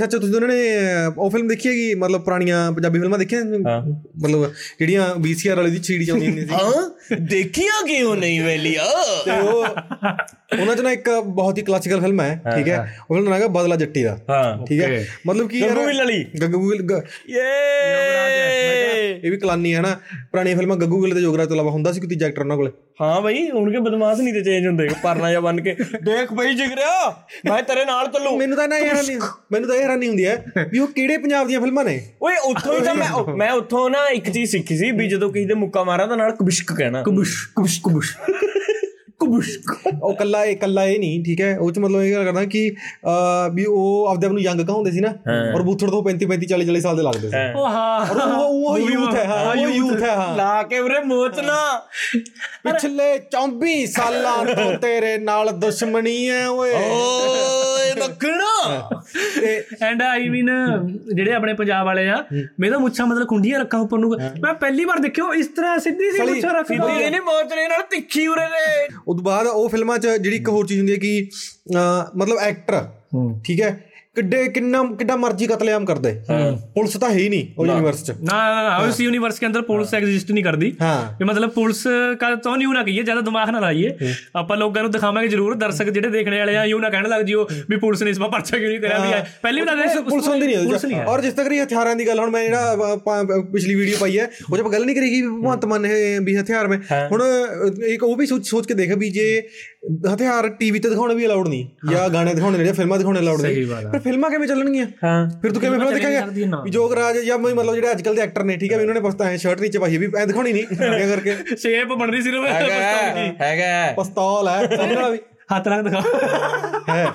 ਸੱਚ ਤੁਸੀਂ ਉਹਨਾਂ ਨੇ ਉਹ ਫਿਲਮ ਦੇਖੀ ਹੈਗੀ ਮਤਲਬ ਪੁਰਾਣੀਆਂ ਪੰਜਾਬੀ ਫਿਲਮਾਂ ਦੇਖੀਆਂ? ਮਤਲਬ ਜਿਹੜੀਆਂ VCR ਵਾਲੀ ਦੀ ਸੀਡੀ ਚਾਉਂਦੀਆਂ ਹੁੰਦੀਆਂ ਸੀ। ਹਾਂ? ਦੇਖੀਆਂ ਕਿਉਂ ਨਹੀਂ ਵੇਲੀਆ ਤੇ ਉਹ ਉਹਨਾਂ ਚ ਨਾ ਇੱਕ ਬਹੁਤ ਹੀ ਕਲਾਸੀਕਲ ਫਿਲਮ ਹੈ ਠੀਕ ਹੈ? ਉਹ ਫਿਲਮ ਦਾ ਨਾਮ ਹੈ ਬਦਲਾ ਜੱਟੀ ਦਾ ਹਾਂ ਠੀਕ ਹੈ? ਮਤਲਬ ਕੀ ਗੱਗੂ ਗਿੱਲ ਵਾਲੀ? ਗੱਗੂ ਯੇ! ਇਹ ਵੀ ਕਲਾਨੀ ਹੈ ਨਾ। ਪੁਰਾਣੀਆਂ ਫਿਲਮਾਂ ਗੱਗੂ ਗਿੱਲ ਤੇ ਜੋਗਰਾਜ ਤੋਂ ਇਲਾਵਾ ਹੁੰਦਾ ਸੀ ਕੋਈ ਤੀਜਾ ਐਕਟਰ ਉਹਨਾਂ ਕੋਲੇ? ਹਾਂ ਬਈ ਹੁਣ ਕੇ ਬਦਮਾਸ਼ ਨਹੀਂ ਤੇ ਚੇਂਜ ਹੁੰਦੇ ਪਰਨਾ ਜਾਂ ਬਨ ਕੇ। ਦੇਖ ਬਈ ਜਿਗਰਿਆ ਮੈਂ ਤੇਰੇ ਨਾਲ ਚੱਲੂ। ਮੈਨੂੰ ਤਾਂ ਨਾ। ਹੈਰਾਨੀ ਮੈਨੂੰ ਤਾਂ ਇਹ ਹੈਰਾਨੀ ਹੁੰਦੀ ਹੈ ਵੀ ਉਹ ਕਿਹੜੇ ਪੰਜਾਬ ਦੀਆਂ ਫਿਲਮਾਂ ਨੇ? ਓਏ ਉੱਥੋਂ ਹੀ ਤਾਂ ਮੈਂ ਮੈਂ ਉੱਥੋਂ ਨਾ ਇੱਕ ਚੀਜ਼ ਸਿੱਖੀ ਸੀ ਵੀ ਜਦੋਂ ਕਿਸੇ ਦੇ ਮੁੱਕਾ ਮਾਰਾਂ ਤਾਂ ਨਾਲ ਕਬਿਸ਼ਕ ਕਹਿਣਾ। ਕੁਬੁਸ਼ ਕੁਬੁਸ਼ ਕੁਬੁਸ਼। ਕੁਬੁਸ਼ ਉਹ ਕੱਲਾ ਇਹ ਕੱਲਾ ਇਹ ਨਹੀਂ ਠੀਕ ਹੈ? ਉਹ ਚ ਮਤਲਬ ਇਹ ਗੱਲ ਕਰਦਾ ਕਿ ਵੀ ਉਹ ਆਪਦੇ ਆਪ ਨੂੰ ਯੰਗ ਕਹਾਉਂਦੇ ਸੀ ਨਾ ਔਰ ਬੂਥੜ ਤੋਂ 35 35 40 40 ਸਾਲ ਦੇ ਲੱਗਦੇ ਸੀ। ਉਹ ਹਾਂ। ਉਹ ਉਹ ਯੂਥ ਹੈ ਹਾਂ ਉਹ ਯੂਥ ਹੈ ਹਾਂ। ਲਾ ਕੇ ਉਰੇ ਮੋਚਨਾ ਪਿਛਲੇ 24 ਸਾਲਾਂ ਤੋਂ ਤੇਰੇ ਨਾਲ ਦੁਸ਼ਮਣੀ ਹੈ ਓਏ। ਓਏ ਮੱਖਣਾ ਤੇ ਐਂਡ ਆਈ ਮੀਨ ਜਿਹੜੇ ਆਪਣੇ ਪੰਜਾਬ ਵਾਲੇ ਆ ਮੈਂ ਤਾਂ ਮੁੱਛਾਂ ਮਤਲਬ ਕੁੰਡੀਆਂ ਰੱਖਾਂ ਉੱਪਰ ਨੂੰ। ਮੈਂ ਪਹਿਲੀ ਵਾਰ ਦੇਖਿਓ ਇਸ ਤਰ੍ਹਾਂ ਸਿੱਧੀ ਸੀ ਮੁੱਛਾਂ ਰੱਖਦਾ। ਸਿੱਧੀ ਨਹੀਂ ਮੋਚਨੇ ਨਾਲ ਤਿੱਖੀ ਉਰੇ ਦੇ। ਤੋਂ ਬਾਅਦ ਉਹ ਫਿਲਮਾਂ 'ਚ ਜਿਹੜੀ ਇੱਕ ਹੋਰ ਚੀਜ਼ ਹੁੰਦੀ ਹੈ ਕਿ ਮਤਲਬ ਐਕਟਰ ਠੀਕ ਹੈ? ਕਿੱਡੇ ਕਿੰਨਾ ਕਿੱਡਾ ਮਰਜ਼ੀ ਕਤਲੇਆਮ ਕਰਦੇ। ਪੁਲਿਸ ਤਾਂ ਹੈ ਹੀ ਨਹੀਂ ਉਹ ਯੂਨੀਵਰਸ ਚ। ਨਾ ਨਾ ਉਸ ਯੂਨੀਵਰਸ ਕੇ ਅੰਦਰ ਪੁਲਿਸ ਐਗਜ਼ਿਸਟ ਨਹੀਂ ਕਰਦੀ। ਇਹ ਮਤਲਬ ਪੁਲਿਸ ਕਾ ਤੋਂ ਨਹੀਂ ਹੋਣਾ ਕਹੀਏ ਜ਼ਿਆਦਾ ਦਿਮਾਗ ਨਾ ਲਾਈਏ। ਆਪਾਂ ਲੋਕਾਂ ਨੂੰ ਦਿਖਾਵਾਂਗੇ ਜ਼ਰੂਰ ਦਰਸ਼ਕ ਜਿਹੜੇ ਦੇਖਣੇ ਵਾਲੇ ਆ ਯੂ ਨਾ ਕਹਿਣ ਲੱਗ ਜਿਓ ਵੀ ਪੁਲਿਸ ਨੇ ਇਸ ਵਾਰ ਪਰਚਾ ਕਿਉਂ ਨਹੀਂ ਕਰਿਆ ਵੀ ਪਹਿਲੀ ਵਾਰ ਪੁਲਿਸ ਹੁੰਦੀ ਨਹੀਂ ਔਰ ਜਿਸ ਤੱਕ ਰਹੀ ਹਥਿਆਰਾਂ ਦੀ ਗੱਲ ਹੁਣ ਮੈਂ ਜਿਹੜਾ ਪਿਛਲੀ ਵੀਡੀਓ ਪਾਈ ਹੈ ਉਹ ਜਬ ਗੱਲ ਨਹੀਂ ਕਰੀਗੀ ਭਗਵੰਤ ਮਾਨ ਵੀ ਹਥਿਆਰ ਮੈਂ। ਹੁਣ ਇੱਕ ਉਹ ਵੀ ਸੋਚ ਕੇ ਦੇਖ ਵੀ ਜੇ ਹਥਿਆਰ ਟੀਵੀ ਤੇ ਦਿਖਾਉਣੇ ਵੀ ਅਲਾਉਡ ਨਹੀਂ ਜਾਂ ਗਾਣੇ ਦਿਖਾਉਣੇ ਜਿਹੜੇ ਫਿਲਮਾਂ ਦਿਖਾਉਣੇ ਅਲਾਉਡ ਨਹੀਂ। ਫਿਰ ਫਿਲਮਾਂ ਕਿਵੇਂ ਚੱਲਣਗੀਆਂ? ਹਾਂ। ਫਿਰ ਤੂੰ ਕਿਵੇਂ ਫਿਲਮ ਨਾ। ਵੀ ਜੋਗਰਾਜ ਜਾਂ ਮੈਂ ਮਤਲਬ ਜਿਹੜੇ ਅੱਜ ਕੱਲ ਦੇ ਐਕਟਰ ਨੇ ਠੀਕ ਹੈ ਵੀ ਉਹਨਾਂ ਨੇ ਬਸ ਤਾਂ ਸ਼ਰਟ ਨੀਚੇ ਪਾਈ ਵੀ ਐ ਦਿਖਾਉਣੀ ਨਹੀਂ ਕਰਕੇ। ਸ਼ੇਪ ਬਣਦੀ ਸਿਰਫ ਹੈਗਾ ਹੈਗਾ। ਪਿਸਤੌਲ ਹੈ ਸਮਝ ਵਾਲਾ ਵੀ। ਹੱਥ ਨਾਲ ਦਿਖਾ। ਹੈ।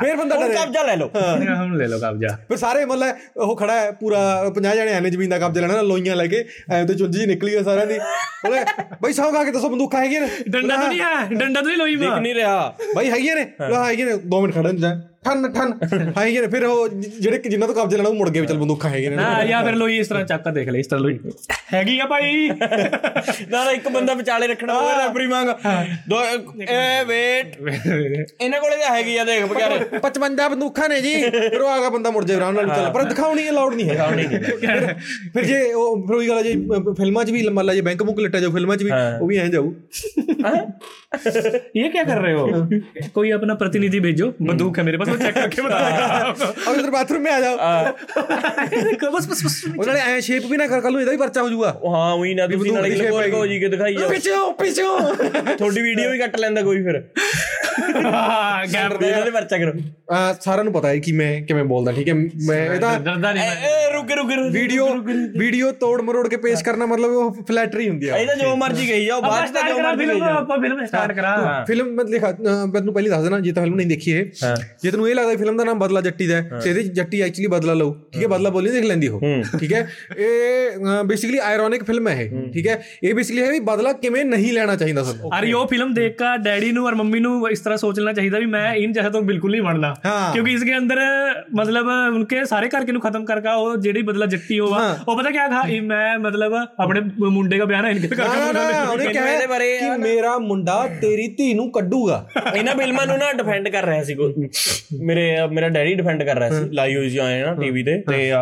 ਫਿਰ ਬੰਦਾ ਹੁਣ ਡਰੇ। ਕਬਜ਼ਾ ਲੈ ਲਓ। ਹਮ ਲੈ ਲੋ ਕਬਜ਼ਾ। ਫਿਰ ਸਾਰੇ ਮਤਲਬ ਉਹ ਖੜਾ ਹੈ ਪੂਰਾ 50 ਜਣੇ ਆਨੇ ਜ਼ਮੀਨ ਦਾ ਕਬਜ਼ਾ ਲੈਣਾ ਲੋਈਆਂ ਲੈ ਕੇ ਐ ਤੇ ਚੁੰਝ ਜੀ ਨਿਕਲੀ ਆ ਸਾਰਿਆਂ ਦੀ। ਉਹਨੇ ਬਈ ਸੌਂ ਖਾ ਕੇ ਦੱਸੋ ਬੰਦੂਕਾਂ ਹੈਗੀਆਂ ਨੇ। ਡੰਡਾ ਤਾਂ ਨਹੀਂ ਹੈ ਡੰਡਾ ਤਾਂ ਨਹੀਂ ਲੋਈ ਦਿਖ ਮਾ। ਨਹੀਂ ਰਿਹਾ। ਬਈ ਹੈਗੀਆਂ ਨੇ। ਲੋ ਹੈਗੀਆਂ ਨੇ। 2 ਮਿੰਟ ਖੜਾ ਜਾ। ਠੰਨ ਠੰਨ। ਹਾਈ ਜਿਹੜੇ ਫਿਰ ਉਹ ਜਿਹੜੇ ਜਿੰਨਾ ਤੋਂ ਕਬਜ਼ੇ ਲੈਣਾ ਉਹ ਮੁੜ ਗਏ ਚਲ ਬੰਦੂਕਾਂ ਹੈਗੇ ਨੇ। ਨਾ ਯਾ ਫਿਰ ਲੋਈ ਇਸ ਤਰ੍ਹਾਂ ਚੱਕ ਦੇਖ ਲੈ ਇਸ ਤਰ੍ਹਾਂ ਲੋਈ ਹੈਗੀ ਆ ਭਾਈ। ਨਾ ਇੱਕ ਬੰਦਾ ਵਿਚਾਲੇ ਰੱਖਣਾ ਹੋਵੇ ਰੈਫਰੀ ਮੰਗ। ਐ ਵੇਟ। ਇਹਨਾਂ ਕੋਲੇ ਤਾਂ ਹੈਗੀ ਆ ਦੇਖ ਬਗਾਰੇ 55 ਬੰਦੂਕਾਂ ਨੇ ਜੀ। ਫਿਰ ਉਹ ਆਗਾ ਬੰਦਾ ਮੁੜ ਜਾਏ ਆਰਾਮ ਨਾਲ ਚੱਲ। ਪਰ ਦਿਖਾਉਣੀ ਅਲਾਉਡ ਨਹੀਂ ਹੈ। ਫਿਰ ਜੇ ਉਹ ਫਿਰ ਉਹੀ ਗੱਲ ਜੇ ਫਿਲਮਾਂ 'ਚ ਵੀ ਮੰਨ ਲਾ ਜੇ ਬੈਂਕ ਬੁੱਕ ਲਿਟਾ ਜਾਓ ਫਿਲਮਾਂ 'ਚ ਵੀ ਉਹ ਵੀ ਐਂ ਜਾਊ। ਇਹ ਕੀ ਕਰ ਰਹੇ ਹੋ। ਕੋਈ ਆਪਣਾ ਪ੍ਰਤੀਨਿਧੀ ਭੇਜੋ। ਬੰਦੂਕ ਹੈ ਮੇਰੇ ਪਾਸ। वो चेक करके बताएगा ਔਰ ਇਧਰ ਬਾਥਰੂਮ में आ जाओ बस बस बस ਉਹਨਾਂ ਨੇ ਐ ਸ਼ੇਪ ਵੀ ਨਾ ਕਰ ਕੱਲ ਨੂੰ ਇਹਦਾ ਵੀ ਪਰਚਾ ਹੋ ਜਾਊਗਾ ਉਹ ਹਾਂ ਉਹੀ ਨਾ ਤੁਸੀਂ ਨਾਲ ਬੰਦੂਕ ਦੀ ਲਗੋ shape ਲਗੋ ਜੀ ਕੇ ਦਿਖਾਈ ਜਾਓ ਪਿੱਛੋਂ ਪਿੱਛੋਂ ਤੁਹਾਡੀ ਵੀਡੀਓ ਵੀ ਕੱਟ ਲੈਂਦਾ ਕੋਈ ਫਿਰ गैर ਇਹਨਾਂ ਦੇ ਪਰਚਾ ਕਰੋ ਆ ਸਾਰਿਆਂ ਨੂੰ ਪਤਾ ਹੈ ਕਿ ਮੈਂ ਕਿਵੇਂ ਬੋਲਦਾ ਠੀਕ ਹੈ ਮੈਂ ਇਹਦਾ डरदा नहीं ਏ ਏ, ਰੁਕ ਰੁਕ ਰੁਕ ਵੀਡੀਓ ਵੀਡੀਓ ਤੋੜ ਮਰੋੜ ਕੇ ਪੇਸ਼ ਕਰਨਾ ਮਤਲਬ ਉਹ ਫਲੈਟਰੀ ਹੁੰਦੀ ਆ ਇਹ ਤਾਂ ਜੋ ਮਰਜੀ ਕਹੀ ਜਾਓ ਬਾਅਦ ਚ ਤਾਂ ਜੋ ਮਰਜੀ ਕਹੀ ਜਾਓ फिल्म फिल्म स्टार्ट करा ਫਿਲਮ ਮੈਂ ਲਿਖਾ ਅ, ਮੈਂ ਤੈਨੂੰ ਪਹਿਲੀ ਦੱਸ ਦੇਣਾ ਜੇ ਤਾਂ ਫਿਲਮ ਨਹੀਂ ਦੇਖੀ ਇਹ ਜੇ ਤੈਨੂੰ ਤੁਹਾਨੂੰ ਇਹ ਲੱਗਦਾ ਫਿਲਮ ਦਾ ਨਾਮ ਬਦਲਾ ਜੱਟੀ ਦਾ ਹੈ ਤੇ ਇਹਦੇ ਜੱਟੀ ਐਕਚੁਅਲੀ ਬਦਲਾ ਲਓ ਠੀਕ ਹੈ ਬਦਲਾ ਬੋਲੀ ਦੇਖ ਲੈਂਦੀ ਹੋ। ਠੀਕ ਹੈ ਇਹ ਬੇਸਿਕਲੀ ਆਇਰੋਨਿਕ ਫਿਲਮ ਹੈ ਠੀਕ ਹੈ ਇਹ ਬੇਸਿਕਲੀ ਹੈ ਵੀ ਬਦਲਾ ਕਿਵੇਂ ਨਹੀਂ ਲੈਣਾ ਚਾਹੀਦਾ ਸਾਨੂੰ। ਅਰੇ ਉਹ ਫਿਲਮ ਦੇਖ ਕੇ ਡੈਡੀ ਨੂੰ ਔਰ ਮੰਮੀ ਨੂੰ ਇਸ ਤਰ੍ਹਾਂ ਸੋਚ ਲੈਣਾ ਚਾਹੀਦਾ ਵੀ ਮੈਂ ਇਨ ਜਹਾਂ ਤੋਂ ਬਿਲਕੁਲ ਨਹੀਂ ਬਣਨਾ ਕਿਉਂਕਿ ਇਸ ਦੇ ਅੰਦਰ ਮਤਲਬ ਉਨਕੇ ਸਾਰੇ ਕਰਕੇ ਨੂੰ ਖਤਮ ਕਰਕਾ ਉਹ ਜਿਹੜੀ ਬਦਲਾ ਜੱਟੀ ਹੋਵਾ ਉਹ ਪਤਾ ਕਿਆ ਖਾ ਮੈਂ ਮਤਲਬ ਆਪਣੇ ਮੁੰਡੇ ਦਾ ਵਿਆਹ ਨਾ ਇਨਕੇ ਕਰਕਾ ਉਹਨੇ ਕਿਹਾ ਇਹਦੇ ਬਾਰੇ ਕਿ ਮੇਰਾ ਮੁੰਡਾ ਤੇਰੀ ਧੀ ਨੂੰ ਕੱਢੂਗਾ। ਇਹਨਾਂ ਫਿਲਮਾਂ ਨੂੰ ਨਾ ਡਿਫੈਂਡ ਕਰ ਰਿਹਾ ਸੀ ਮੇਰੇ ਮੇਰਾ ਡੈਡੀ ਡਿਫੈਂਡ ਕਰ ਰਿਹਾ ਸੀ ਲਾਈ ਹੋਈ ਸੀ ਆਏ ਨਾ ਟੀਵੀ ਤੇ ਤੇ